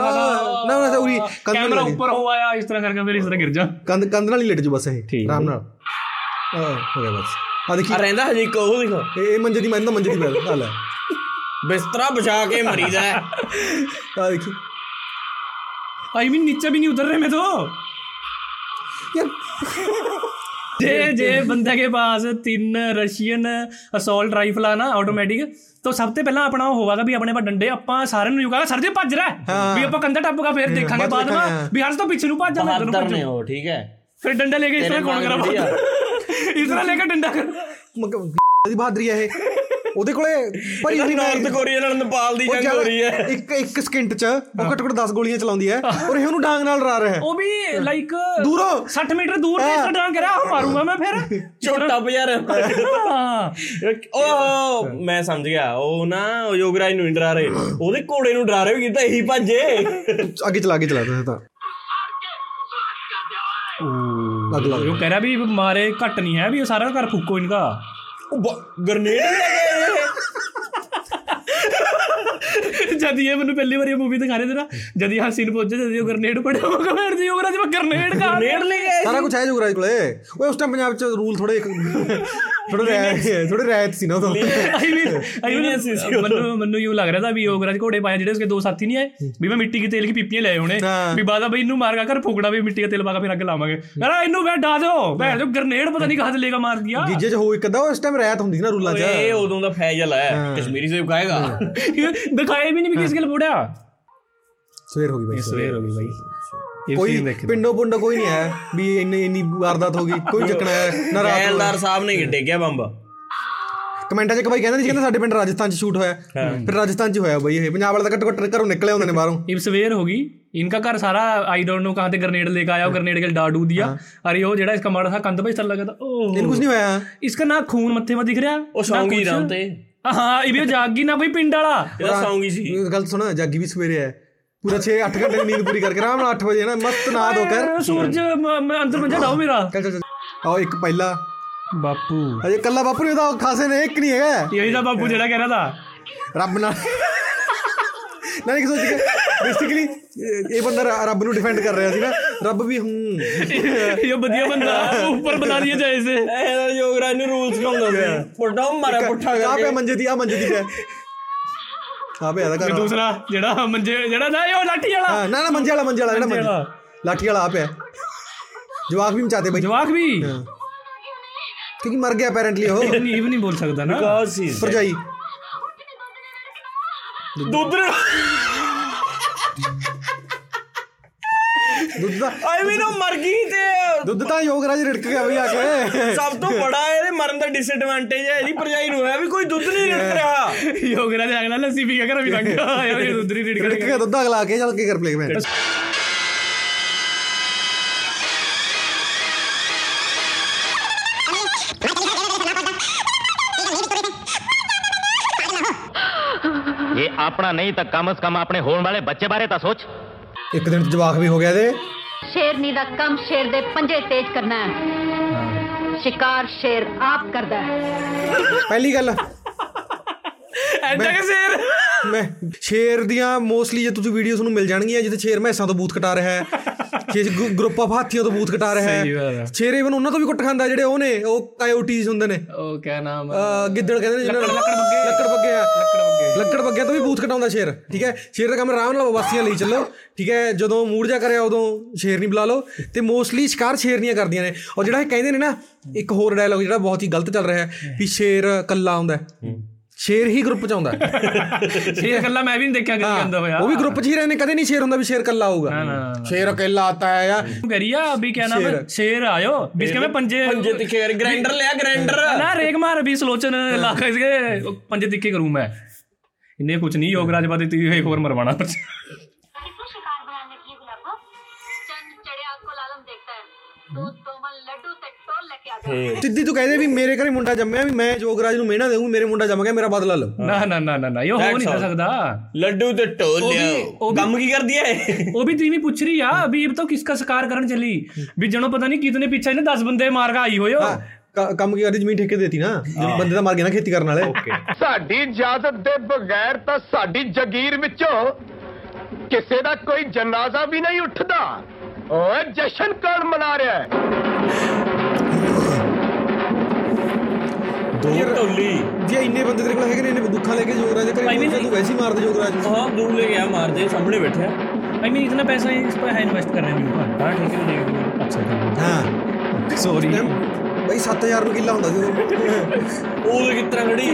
ਨਾ ਨਾ ਉਰੀ ਕੈਮਰਾ ਉੱਪਰ ਹੋ ਆਇਆ ਇਸ ਤਰ੍ਹਾਂ ਕਰਕੇ ਫਿਰ ਇਸ ਤਰ੍ਹਾਂ ਗਿਰ ਜਾ। ਕੰਦ ਕੰਦ ਨਾਲ ਹੀ ਲਟ ਜੂ ਬਸ ਇਹ ਆਰਾਮ ਨਾਲ। ਹਾਂ ਹੋ ਗਿਆ ਬਸ। ਆ ਦੇਖੀ। ਰਹਿੰਦਾ ਹਜੇ ਇੱਕ ਉਹ ਦੇਖੋ। ਇਹ ਮੰਜੇ ਦੀ ਮੈਂ ਤਾਂ ਮੰਜੇ ਦੀ ਬੈਲ ਹਾਲ ਹੈ बिस्तरा बिछा के मरीज है ਆ ਦੇਖੀ आई मीन नीचे भी नहीं उतर रहे मैं तो ਯਾਰ जे जे बंदे के पास तीन रशियन असॉल्ट राइफल ਆ ਨਾ ਆਟੋਮੈਟਿਕ ਤਾਂ ਸਭ ਤੋਂ ਪਹਿਲਾਂ ਆਪਣਾ ਉਹ ਹੋਵਾਗਾ ਵੀ ਆਪਣੇ ਪਾ ਡੰਡੇ ਆਪਾਂ ਸਾਰਿਆਂ ਨੂੰ ਯੁਗਾਗਾ ਸਰ ਜੀ ਭੱਜ ਰਿਹਾ ਹੈ। ਵੀ ਆਪਾਂ ਕੰਧਾ ਟੱਪਗਾ ਫਿਰ ਦੇਖਾਂਗੇ ਬਾਅਦ ਬਾਅਦ ਦੇਖਾਂਗੇ, ਵਿੱਚ ਵੀ ਹਰਸ ਤੋਂ ਪਿੱਛੇ ਨੂੰ ਭੱਜ ਜਾ ਮੈਂ ਤੈਨੂੰ बहादुर ਭੱਜੂ ने हो ठीक है ਫਿਰ ਡੰਡਾ ਲੈ ਕੇ ਇਸ ਤਰ੍ਹਾਂ ਕੌਣ ਕਰਾ मांग लिया। ਇਸ ਤਰ੍ਹਾਂ ਲੈ ਕੇ ਡੰਡਾ ਕਰ ਮਗ- ਦੀ ਬਹਾਦਰੀ ਹੈ ਇਹ ਉਹਦੇ ਕੋਲੇ ਭਰੀ ਹੋਈ ਨਾਰਥ ਕੋਰੀਆ ਨਾਲ ਨੇਪਾਲ ਦੀ ਜੰਗ ਹੋ ਰਹੀ ਹੈ। ਇੱਕ ਇੱਕ ਸਕਿੰਟ ਚ ਉਹ ਘੱਟੋ ਘੱਟ 10 ਗੋਲੀਆਂ ਚਲਾਉਂਦੀ ਹੈ ਔਰ ਇਹ ਉਹਨੂੰ ਡਾਂਗ ਨਾਲ ਰਾ ਰਿਹਾ ਹੈ। ਉਹ ਵੀ ਲਾਈਕ ਦੂਰੋਂ। 60 ਮੀਟਰ ਦੂਰ ਤੇ ਇਸ ਡਾਂਗ ਕਰਿਆ ਆਹ ਮਾਰੂੰਗਾ ਮੈਂ ਫਿਰ। ਛੋਟਾ ਬਜ਼ਾਰ ਹਾਂ। ਉਹ ਮੈਂ ਸਮਝ ਗਿਆ ਉਹ ਨਾ ਉਹ ਯੋਗਰਾਜ ਨੂੰ ਨੀ ਡਰਾ ਰਹੇ। ਉਹਦੇ ਘੋੜੇ ਨੂੰ ਡਰਾ ਰਹੇ ਵੀ ਕੀਤਾ ਇਹੀ ਭੱਜੇ। ਅੱਗੇ ਚਲਾ ਕੇ ਚਲਾ ਤਾ। ਲੱਗ ਉਹ ਕਹਿ ਰਿਹਾ ਵੀ ਮਾਰੇ ਘੱਟ ਨਹੀਂ ਹੈ ਵੀ ਇਹ ਸਾਰਾ ਘਰ ਫੂਕੋ ਇਨਕਾ। ਗ੍ਰਨੇਡ ਲੈ ਕੇ ਜਦ ਇਹ ਮੈਨੂੰ ਪਹਿਲੀ ਵਾਰ ਇਹ ਮੂਵੀ ਦਿਖਾ ਰਹੇ ਤੇ ਨਾ ਜਦ ਇਹ ਸੀਨ ਪਹੁੰਚੇ ਜਦ ਇਹ ਗ੍ਰਨੇਡ ਪੜਿਆ ਹੋਗਾ ਮੈਂ ਜੀ ਹੋਗਾ ਜਿਵੇਂ ਗ੍ਰਨੇਡ ਕਾ ਗ੍ਰਨੇਡ ਲੈ ਕੇ ਸਾਰਾ ਕੁਝ ਹੈ ਜੁਗਰਾਜ ਕੋਲੇ। ਓਏ ਉਸ ਟਾਈਮ ਪੰਜਾਬ ਚ ਰੂਲ ਥੋੜੇ ਥੋੜੇ ਰਹਿ ਥੋੜੇ ਰਹਿਤ ਸੀ ਨਾ ਉਦੋਂ। ਆਈ ਮੀਨ ਆਈ ਮੀਨ ਮੈਨੂੰ ਮੈਨੂੰ ਯੂ ਲੱਗ ਰਿਹਾ ਤਾਂ ਵੀ ਯੋਗਰਾਜ ਘੋੜੇ ਪਾਇਆ ਜਿਹੜੇ ਉਸਕੇ ਦੋ ਸਾਥੀ ਨਹੀਂ ਆਏ ਵੀ ਮੈਂ ਮਿੱਟੀ ਦੇ ਤੇਲ ਦੀ ਪੀਪੀਆਂ ਲਏ ਹੋਣੇ ਵੀ ਬਾਦਾ ਬਈ ਇਹਨੂੰ ਮਾਰਗਾ ਕਰ ਫੋਕੜਾ ਵੀ ਮਿੱਟੀ ਦਾ ਤੇਲ ਪਾਗਾ ਫਿਰ ਅੱਗ ਲਾਵਾਂਗੇ। ਯਾਰ ਇਹਨੂੰ ਵੇ ਡਾ ਦਿਓ ਭੈ ਜੋ ਗ੍ਰਨੇਡ ਪਤਾ ਨਹੀਂ ਕਹਾਂ ਲੇਗਾ ਮਾਰ ਦਿਆ ਜੀਜੇ ਚ ਹੋ ਇੱਕ ਅੱਧਾ ਉਸ ਟਾਈਮ ਰਹਿਤ ਹੁੰਦੀ ਨਾ ਰੂਲਾਂ ਚ। ਇਹ ਉਦੋਂ ਦਾ ਫੈਜ਼ਲ ਹੈ ਕਸ਼ਮੀਰੀ ਸੇਬ ਖਾਏਗਾ। ਦ ਖਾਏ ਵੀ ਨਹੀਂ ਵੀ ਕਿਸ ਗੱਲ ਬੁੜਿਆ ਸਵੇਰ ਹੋ ਗਈ ਬਾਈ ਸਵੇਰ ਹੋ ਗਈ ਬਾਈ। ਕੋਈ ਪਿੰਡੋਂ ਪੁੰਡੋਂ ਕੋਈ ਨਹੀਂ ਆਇਆ ਵੀ ਇੰਨੀ ਇੰਨੀ ਵਾਰਦਾਤ ਹੋ ਗਈ ਕੋਈ ਚੱਕਣਾ ਨਾ ਰਾਤ ਜੈਲਦਾਰ ਸਾਹਿਬ ਨੇ ਡੇਗਿਆ ਬੰਬ। ਕਮੈਂਟਾਂ 'ਚ ਇੱਕ ਬਾਈ ਕਹਿੰਦਾ ਨਹੀਂ ਕਹਿੰਦਾ ਸਾਡੇ ਪਿੰਡ ਰਾਜਸਥਾਨ 'ਚ ਸ਼ੂਟ ਹੋਇਆ। ਫਿਰ ਰਾਜਸਥਾਨ 'ਚ ਹੋਇਆ ਬਾਈ ਇਹ। ਪੰਜਾਬ ਵਾਲਾ ਤਾਂ ਘੱਟੋ ਘੱਟ ਘਰੋਂ ਨਿਕਲੇ ਹੁੰਦੇ ਨੇ ਬਾਹਰੋਂ। ਇਹ ਸਵੇਰ ਹੋ ਗਈ। ਇਨਕਾ ਘਰ ਸਾਰਾ ਆਈ ਡੋਨਟ ਨੋ ਕਹਾਂ ਤੇ ਗ੍ਰਨੇਡ ਲੈ ਕੇ ਆਇਆ ਉਹ ਗ੍ਰਨੇਡ ਕੇ ਡਾਡੂ ਦਿਆ ਅਰੇ ਉਹ ਜਿਹੜਾ ਇਸਕਾ ਮਾੜਾ ਸਾ ਕੰਧ ਭਾਈ ਸਰ ਲੱਗਾ ਤਾਂ ਉਹ ਇਹਨੂੰ ਕੁਝ ਨਹੀਂ ਹੋਇਆ। ਇਸਕਾ ਨਾ ਖੂਨ ਮੱਥੇ ਮਾ ਦਿਖ ਰਿਹਾ ਉਹ ਸੌਂਗੀ ਰਾਮ ਤੇ। ਹਾਂ ਇਹ ਵੀ ਜਾਗੀ ਨਾ ਬਈ ਪਿੰਡ ਵਾਲਾ। ਇਹਦਾ ਸੌਂਗੀ ਸੀ। ਗੱਲ ਸੁਣ ਜਾਗੀ ਵੀ ਸਵੇਰੇ ਆ ਪੂਰਾ 6 8 ਘੰਟੇ ਦੀ ਨੀਂਦ ਪੂਰੀ ਕਰਕੇ ਆਰਾਮ ਨਾਲ 8 ਵਜੇ ਨਾ ਮਸਤ ਨਾ ਦੋ ਕਰ ਸੂਰਜ ਅੰਦਰ ਮੰਜਾ ਡਾਓ ਮੇਰਾ। ਚੱਲ ਚੱਲ ਆਓ ਇੱਕ ਪਹਿਲਾ। ਬਾਪੂ। ਹਜੇ ਕੱਲਾ ਬਾਪੂ ਇਹਦਾ ਖਾਸੇ ਨੇ ਇੱਕ ਨਹੀਂ ਹੈਗਾ। ਇਹੀ ਦਾ ਬਾਪੂ ਜਿਹੜਾ ਕਹਿ ਰਿਹਾ ਦਾ ਰੱਬ ਨਾਲ। ਨਾ ਇੱਕ ਸੋਚ ਕੇ ਬੇਸਿਕਲੀ ਇਹ ਬੰਦਾ ਰੱਬ ਨੂੰ ਡਿਫੈਂਡ ਕਰ ਰਿਹਾ ਸੀ ਨਾ ਰੱਬ ਵੀ ਹੂੰ। ਇਹ ਵਧੀਆ ਬੰਦਾ ਉੱਪਰ ਬਣਾ ਲਿਆ ਜਾਏ ਇਸੇ ਇਹਨਾਂ ਯੋਗਰਾਜ ਨੂੰ ਰੂਲਸ ਕਹਾਉਂਦਾ ਸੀ। ਪੁੱਟਾ ਮਾਰਾ ਪੁੱਠਾ ਕਰਕੇ। ਆ ਮੰਜੇ ਦੀ ਆ ਮੰਜੇ ਦੀ ਪੈ ਆ ਪਿਆ ਦਾ ਕਰ ਦੂਸਰਾ ਜਿਹੜਾ ਮੰਜੇ ਜਿਹੜਾ ਨਾ ਉਹ ਲਾਠੀ ਵਾਲਾ। ਨਾ ਨਾ ਮੰਜੇ ਵਾਲਾ ਮੰਜੇ ਵਾਲਾ ਜਿਹੜਾ ਮੰਜੇ ਲਾਠੀ ਵਾਲਾ ਆ ਪਿਆ। ਜਵਾਕ ਵੀ ਮਚਾਤੇ ਬਈ। ਜਵਾਕ ਵੀ? ਕਿਉਂਕਿ ਮਰ ਗਿਆ ਅਪੈਰੈਂਟਲੀ ਉਹ। ਨਹੀਂ ਇਹ ਵੀ ਨਹੀਂ ਬੋਲ ਸਕਦਾ ਨਾ। ਬਿਕਾਜ਼ ਹੀ ਪਰਜਾਈ ਦੁੱਧ ਦੁੱਧ ਦਾ ਆਈ ਮੀਨ ਉਹ ਮਰ ਗਈ ਤੇ ਦੁੱਧ ਤਾਂ ਯੋਗਰਾਜ ਰਿੜਕ ਗਿਆ ਬਈ ਆ ਕੇ। ਸਭ ਤੋਂ ਬੜਾ ਇਹਦੇ ਮਰਨ ਦਾ ਡਿਸਐਡਵਾਂਟੇਜ ਹੈ ਇਹਦੀ ਭਰਜਾਈ ਨੂੰ ਹੈ ਵੀ ਕੋਈ ਦੁੱਧ ਨਹੀਂ ਰਿੜਕ ਰਿਹਾ। ਯੋਗਰਾ ਦੇ ਅਗਲਾ ਲੱਸੀ ਪੀ ਕੇ ਘਰ ਵੀ ਲੰਘ ਗਿਆ। ਯਾਰ ਇਹ ਉਧਰ ਹੀ ਰੀਡ ਰਿੜਕ ਗਿਆ ਦੁੱਧ ਅਗਲਾ ਕੇ ਚੱਲ ਕੇ ਕਰ ਪਲੇ ਮੈਂ ਇਹ ਆਪਣਾ ਨਹੀਂ ਤਾਂ ਕਮ ਸ ਕਮ ਆਪਣੇ ਹੋਣ ਵਾਲੇ ਬੱਚੇ ਬਾਰੇ ਤਾਂ ਸੋਚ। ਇੱਕ ਦਿਨ ਚ ਜਵਾਕ ਵੀ ਹੋ ਗਿਆ ਇਹਦੇ। ਸ਼ੇਰਨੀ ਦਾ ਕੰਮ ਸ਼ੇਰ ਦੇ ਪੰਜੇ ਤੇਜ਼ ਕਰਨਾ ਹੈ। ਸ਼ਿਕਾਰ ਸ਼ੇਰ ਆਪ ਕਰਦਾ ਹੈ। ਪਹਿਲੀ ਗੱਲ। ਐਡਾ ਕਿ ਸ਼ੇਰ। ਮੈਂ ਸ਼ੇਰ ਦੀਆਂ ਮੋਸਟਲੀ ਜੇ ਤੁਸੀਂ ਵੀਡੀਓਜ਼ ਨੂੰ ਮਿਲ ਜਾਣਗੀਆਂ ਜਿੱਥੇ ਸ਼ੇਰ ਮੈਸਾਂ ਤੋਂ ਬੂਥ ਕਟਾ ਰਿਹਾ ਹੈ ਸ਼ੇਰ ਗਰੁੱਪ ਆਫ ਹਾਥੀਆਂ ਤੋਂ ਬੂਥ ਕਟਾ ਰਿਹਾ ਹੈ। ਸ਼ੇਰ ਇਵਨ ਉਹਨਾਂ ਤੋਂ ਵੀ ਕੁੱਟ ਖਾਂਦਾ ਜਿਹੜੇ ਉਹ ਨੇ ਉਹ ਕਾਇਓਟੀਜ਼ ਹੁੰਦੇ ਨੇ। ਉਹ ਕਿਆ ਨਾਮ ਗਿੱਦੜ ਕਹਿੰਦੇ ਨੇ ਜਿਹਨਾਂ ਲੱਕੜ ਬੱਗੇ। ਲੱਕੜ ਬੱਗੇ ਆ ਲੱਕੜ ਬੱਗੇ। ਤੋਂ ਵੀ ਬੂਥ ਕਟਾਉਂਦਾ ਸ਼ੇਰ ਠੀਕ ਹੈ? ਸ਼ੇਰ ਦਾ ਕੰਮ ਆਰਾਮ ਨਾਲ ਵਾਸੀਆਂ ਲਈ ਚੱਲੋ ਠੀਕ ਹੈ? ਜਦੋਂ ਮੂਡ ਜਾ ਕਰਿਆ ਉਦੋਂ ਸ਼ੇਰ ਨਹੀਂ ਬੁਲਾ ਲਓ। ਤੇ ਮੋਸਟਲੀ ਸ਼ਿਕਾਰ ਸ਼ੇਰਨੀਆਂ ਕਰਦੀਆਂ ਨੇ। ਔਰ ਜਿਹੜਾ ਇਹ ਕਹਿੰਦੇ ਨੇ ਨਾ ਇੱਕ ਹੋਰ ਡਾਇਲੌਗ ਜਿਹੜਾ ਬਹੁਤ ਹੀ ਗਲਤ ਚੱਲ ਰਿਹਾ ਹੈ ਵੀ ਸ਼ੇਰ ਕੱਲਾ ਆਉਂਦਾ ਹੈ। ਸ਼ੇਰ ਹੀ ਗਰੁੱਪ ਚ ਆਉਂਦਾ। ਸ਼ੇਰ ਇਕੱਲਾ ਮੈਂ ਵੀ ਨਹੀਂ ਦੇਖਿਆ ਕਦੇ ਆਉਂਦਾ ਹੋਇਆ। ਉਹ ਵੀ ਗਰੁੱਪ ਚ ਹੀ ਰਹਿੰਦੇ ਕਦੇ ਨਹੀਂ ਸ਼ੇਰ ਹੁੰਦਾ ਵੀ ਸ਼ੇਰ ਇਕੱਲਾ ਆਊਗਾ। ਸ਼ੇਰ ਇਕੱਲਾ ਆਤਾ ਹੈ ਯਾਰ ਗਰੀਆ ਅਭੀ ਕਿਆ ਨਾਮ ਹੈ? ਸ਼ੇਰ। ਆਇਓ। ਬਿਸਕੇ ਮੈਂ ਪੰਜੇ ਪੰਜੇ ਤਿੱਖੇ ਕਰ ਗ੍ਰਾਈਂਡਰ ਲਿਆ ਗ੍ਰਾਈਂਡਰ ਨਾ ਰੇਗ ਮਾਰ ਵੀ ਸਲੋਚਨ ਲਾਖਾ ਇਸਕੇ ਪੰਜੇ ਤਿੱਖੇ ਕਰੂੰ ਮੈਂ। ਇਹਨੇ ਕੁਝ ਨਹੀਂ ਯੋਗਰਾਜ ਬਾਦੀ ਤੂੰ ਇੱਕ ਹੋਰ ਮਰਵਾਣਾ ਪਰ तो ਸਿੱਧੀ ਤੂੰ ਕਹਿੰਦੇ ਵੀ ਮੇਰੇ ਘਰੇ ਮੁੰਡਾ ਜੰਮਿਆ ਵੀ ਮੈਂ ਜੋਗਰਾਜ ਨੂੰ ਮਿਹਣਾ ਦੇਊਂ ਮੇਰੇ ਮੁੰਡਾ ਜੰਮ ਗਿਆ ਮੇਰਾ ਬਦਲਾ ਲਓ। ਨਾ ਨਾ ਨਾ ਨਾ ਨਾ ਇਹ ਹੋ ਨਹੀਂ ਸਕਦਾ। ਲੱਡੂ ਤੇ ਢੋਲ ਲਿਆ ਕੰਮ ਕੀ ਕਰਦੀ ਹੈ ਉਹ ਵੀ ਤੀਵੀਂ ਪੁੱਛ ਰਹੀ ਆ ਅਭੀ ਇਹ ਤਾਂ ਕਿਸਕਾ ਸਕਾਰ ਕਰਨ ਚਲੀ? ਵੀ ਜਣੋ ਪਤਾ ਨਹੀਂ ਕਿਤਨੇ ਪਿੱਛੇ ਇਹਨੇ 10 ਬੰਦੇ ਮਾਰ ਕੇ ਆਈ ਹੋਏ ਹੋ ਕੰਮ ਕੀ ਕਰਦੀ? ਜ਼ਮੀਨ ਠੇਕੇ ਦੇਤੀ ਨਾ। ਬੰਦੇ ਤਾਂ ਮਾਰ ਗਏ ਨਾ ਖੇਤੀ ਕਰਨ ਵਾਲੇ। ਸਾਡੀ ਇਜਾਜ਼ਤ ਦੇ ਬਗੈਰ ਤਾਂ ਸਾਡੀ ਜਗੀਰ ਵਿੱਚੋਂ ਕਿਸੇ ਦਾ ਕੋਈ ਜਨਾਜ਼ਾ ਵੀ ਨਹੀਂ ਉੱਠਦਾ। ਓਏ ਜਸ਼ਨ ਕੌਣ ਮਨਾ ਰਿਹਾ ਹੈ? ਦੋ ਢੋਲੀ ਜੇ ਇੰਨੇ ਬੰਦੇ ਤੇਰੇ ਕੋਲ ਹੈਗੇ ਨੇ ਇੰਨੇ ਬੰਦੂਕਾਂ ਲੈ ਕੇ ਜੋਗਰਾਜ ਦੇ ਘਰੇ ਭਾਈ ਪਹੁੰਚਿਆ, ਤੂੰ ਵੈਸੇ ਹੀ ਮਾਰਦੇ ਜੋਗਰਾਜ ਨੂੰ। ਹਾਂ ਦੂਰ ਲੈ ਗਿਆ ਮਾਰਦੇ ਸਾਹਮਣੇ ਬੈਠਿਆ आई मीन इतना पैसा इस पर है इन्वेस्ट कर रहे हैं मेरे ऊपर ਹਾਂ ਠੀਕ ਹੈ ਠੀਕ अच्छा ਹਾਂ सॉरी ਬਈ 7000 ਨੂੰ ਕਿੱਲਾ ਹੁੰਦਾ ਸੀ ਉਦੋਂ। ਉਹ ਕਿਤਰਾ ਖੜੀ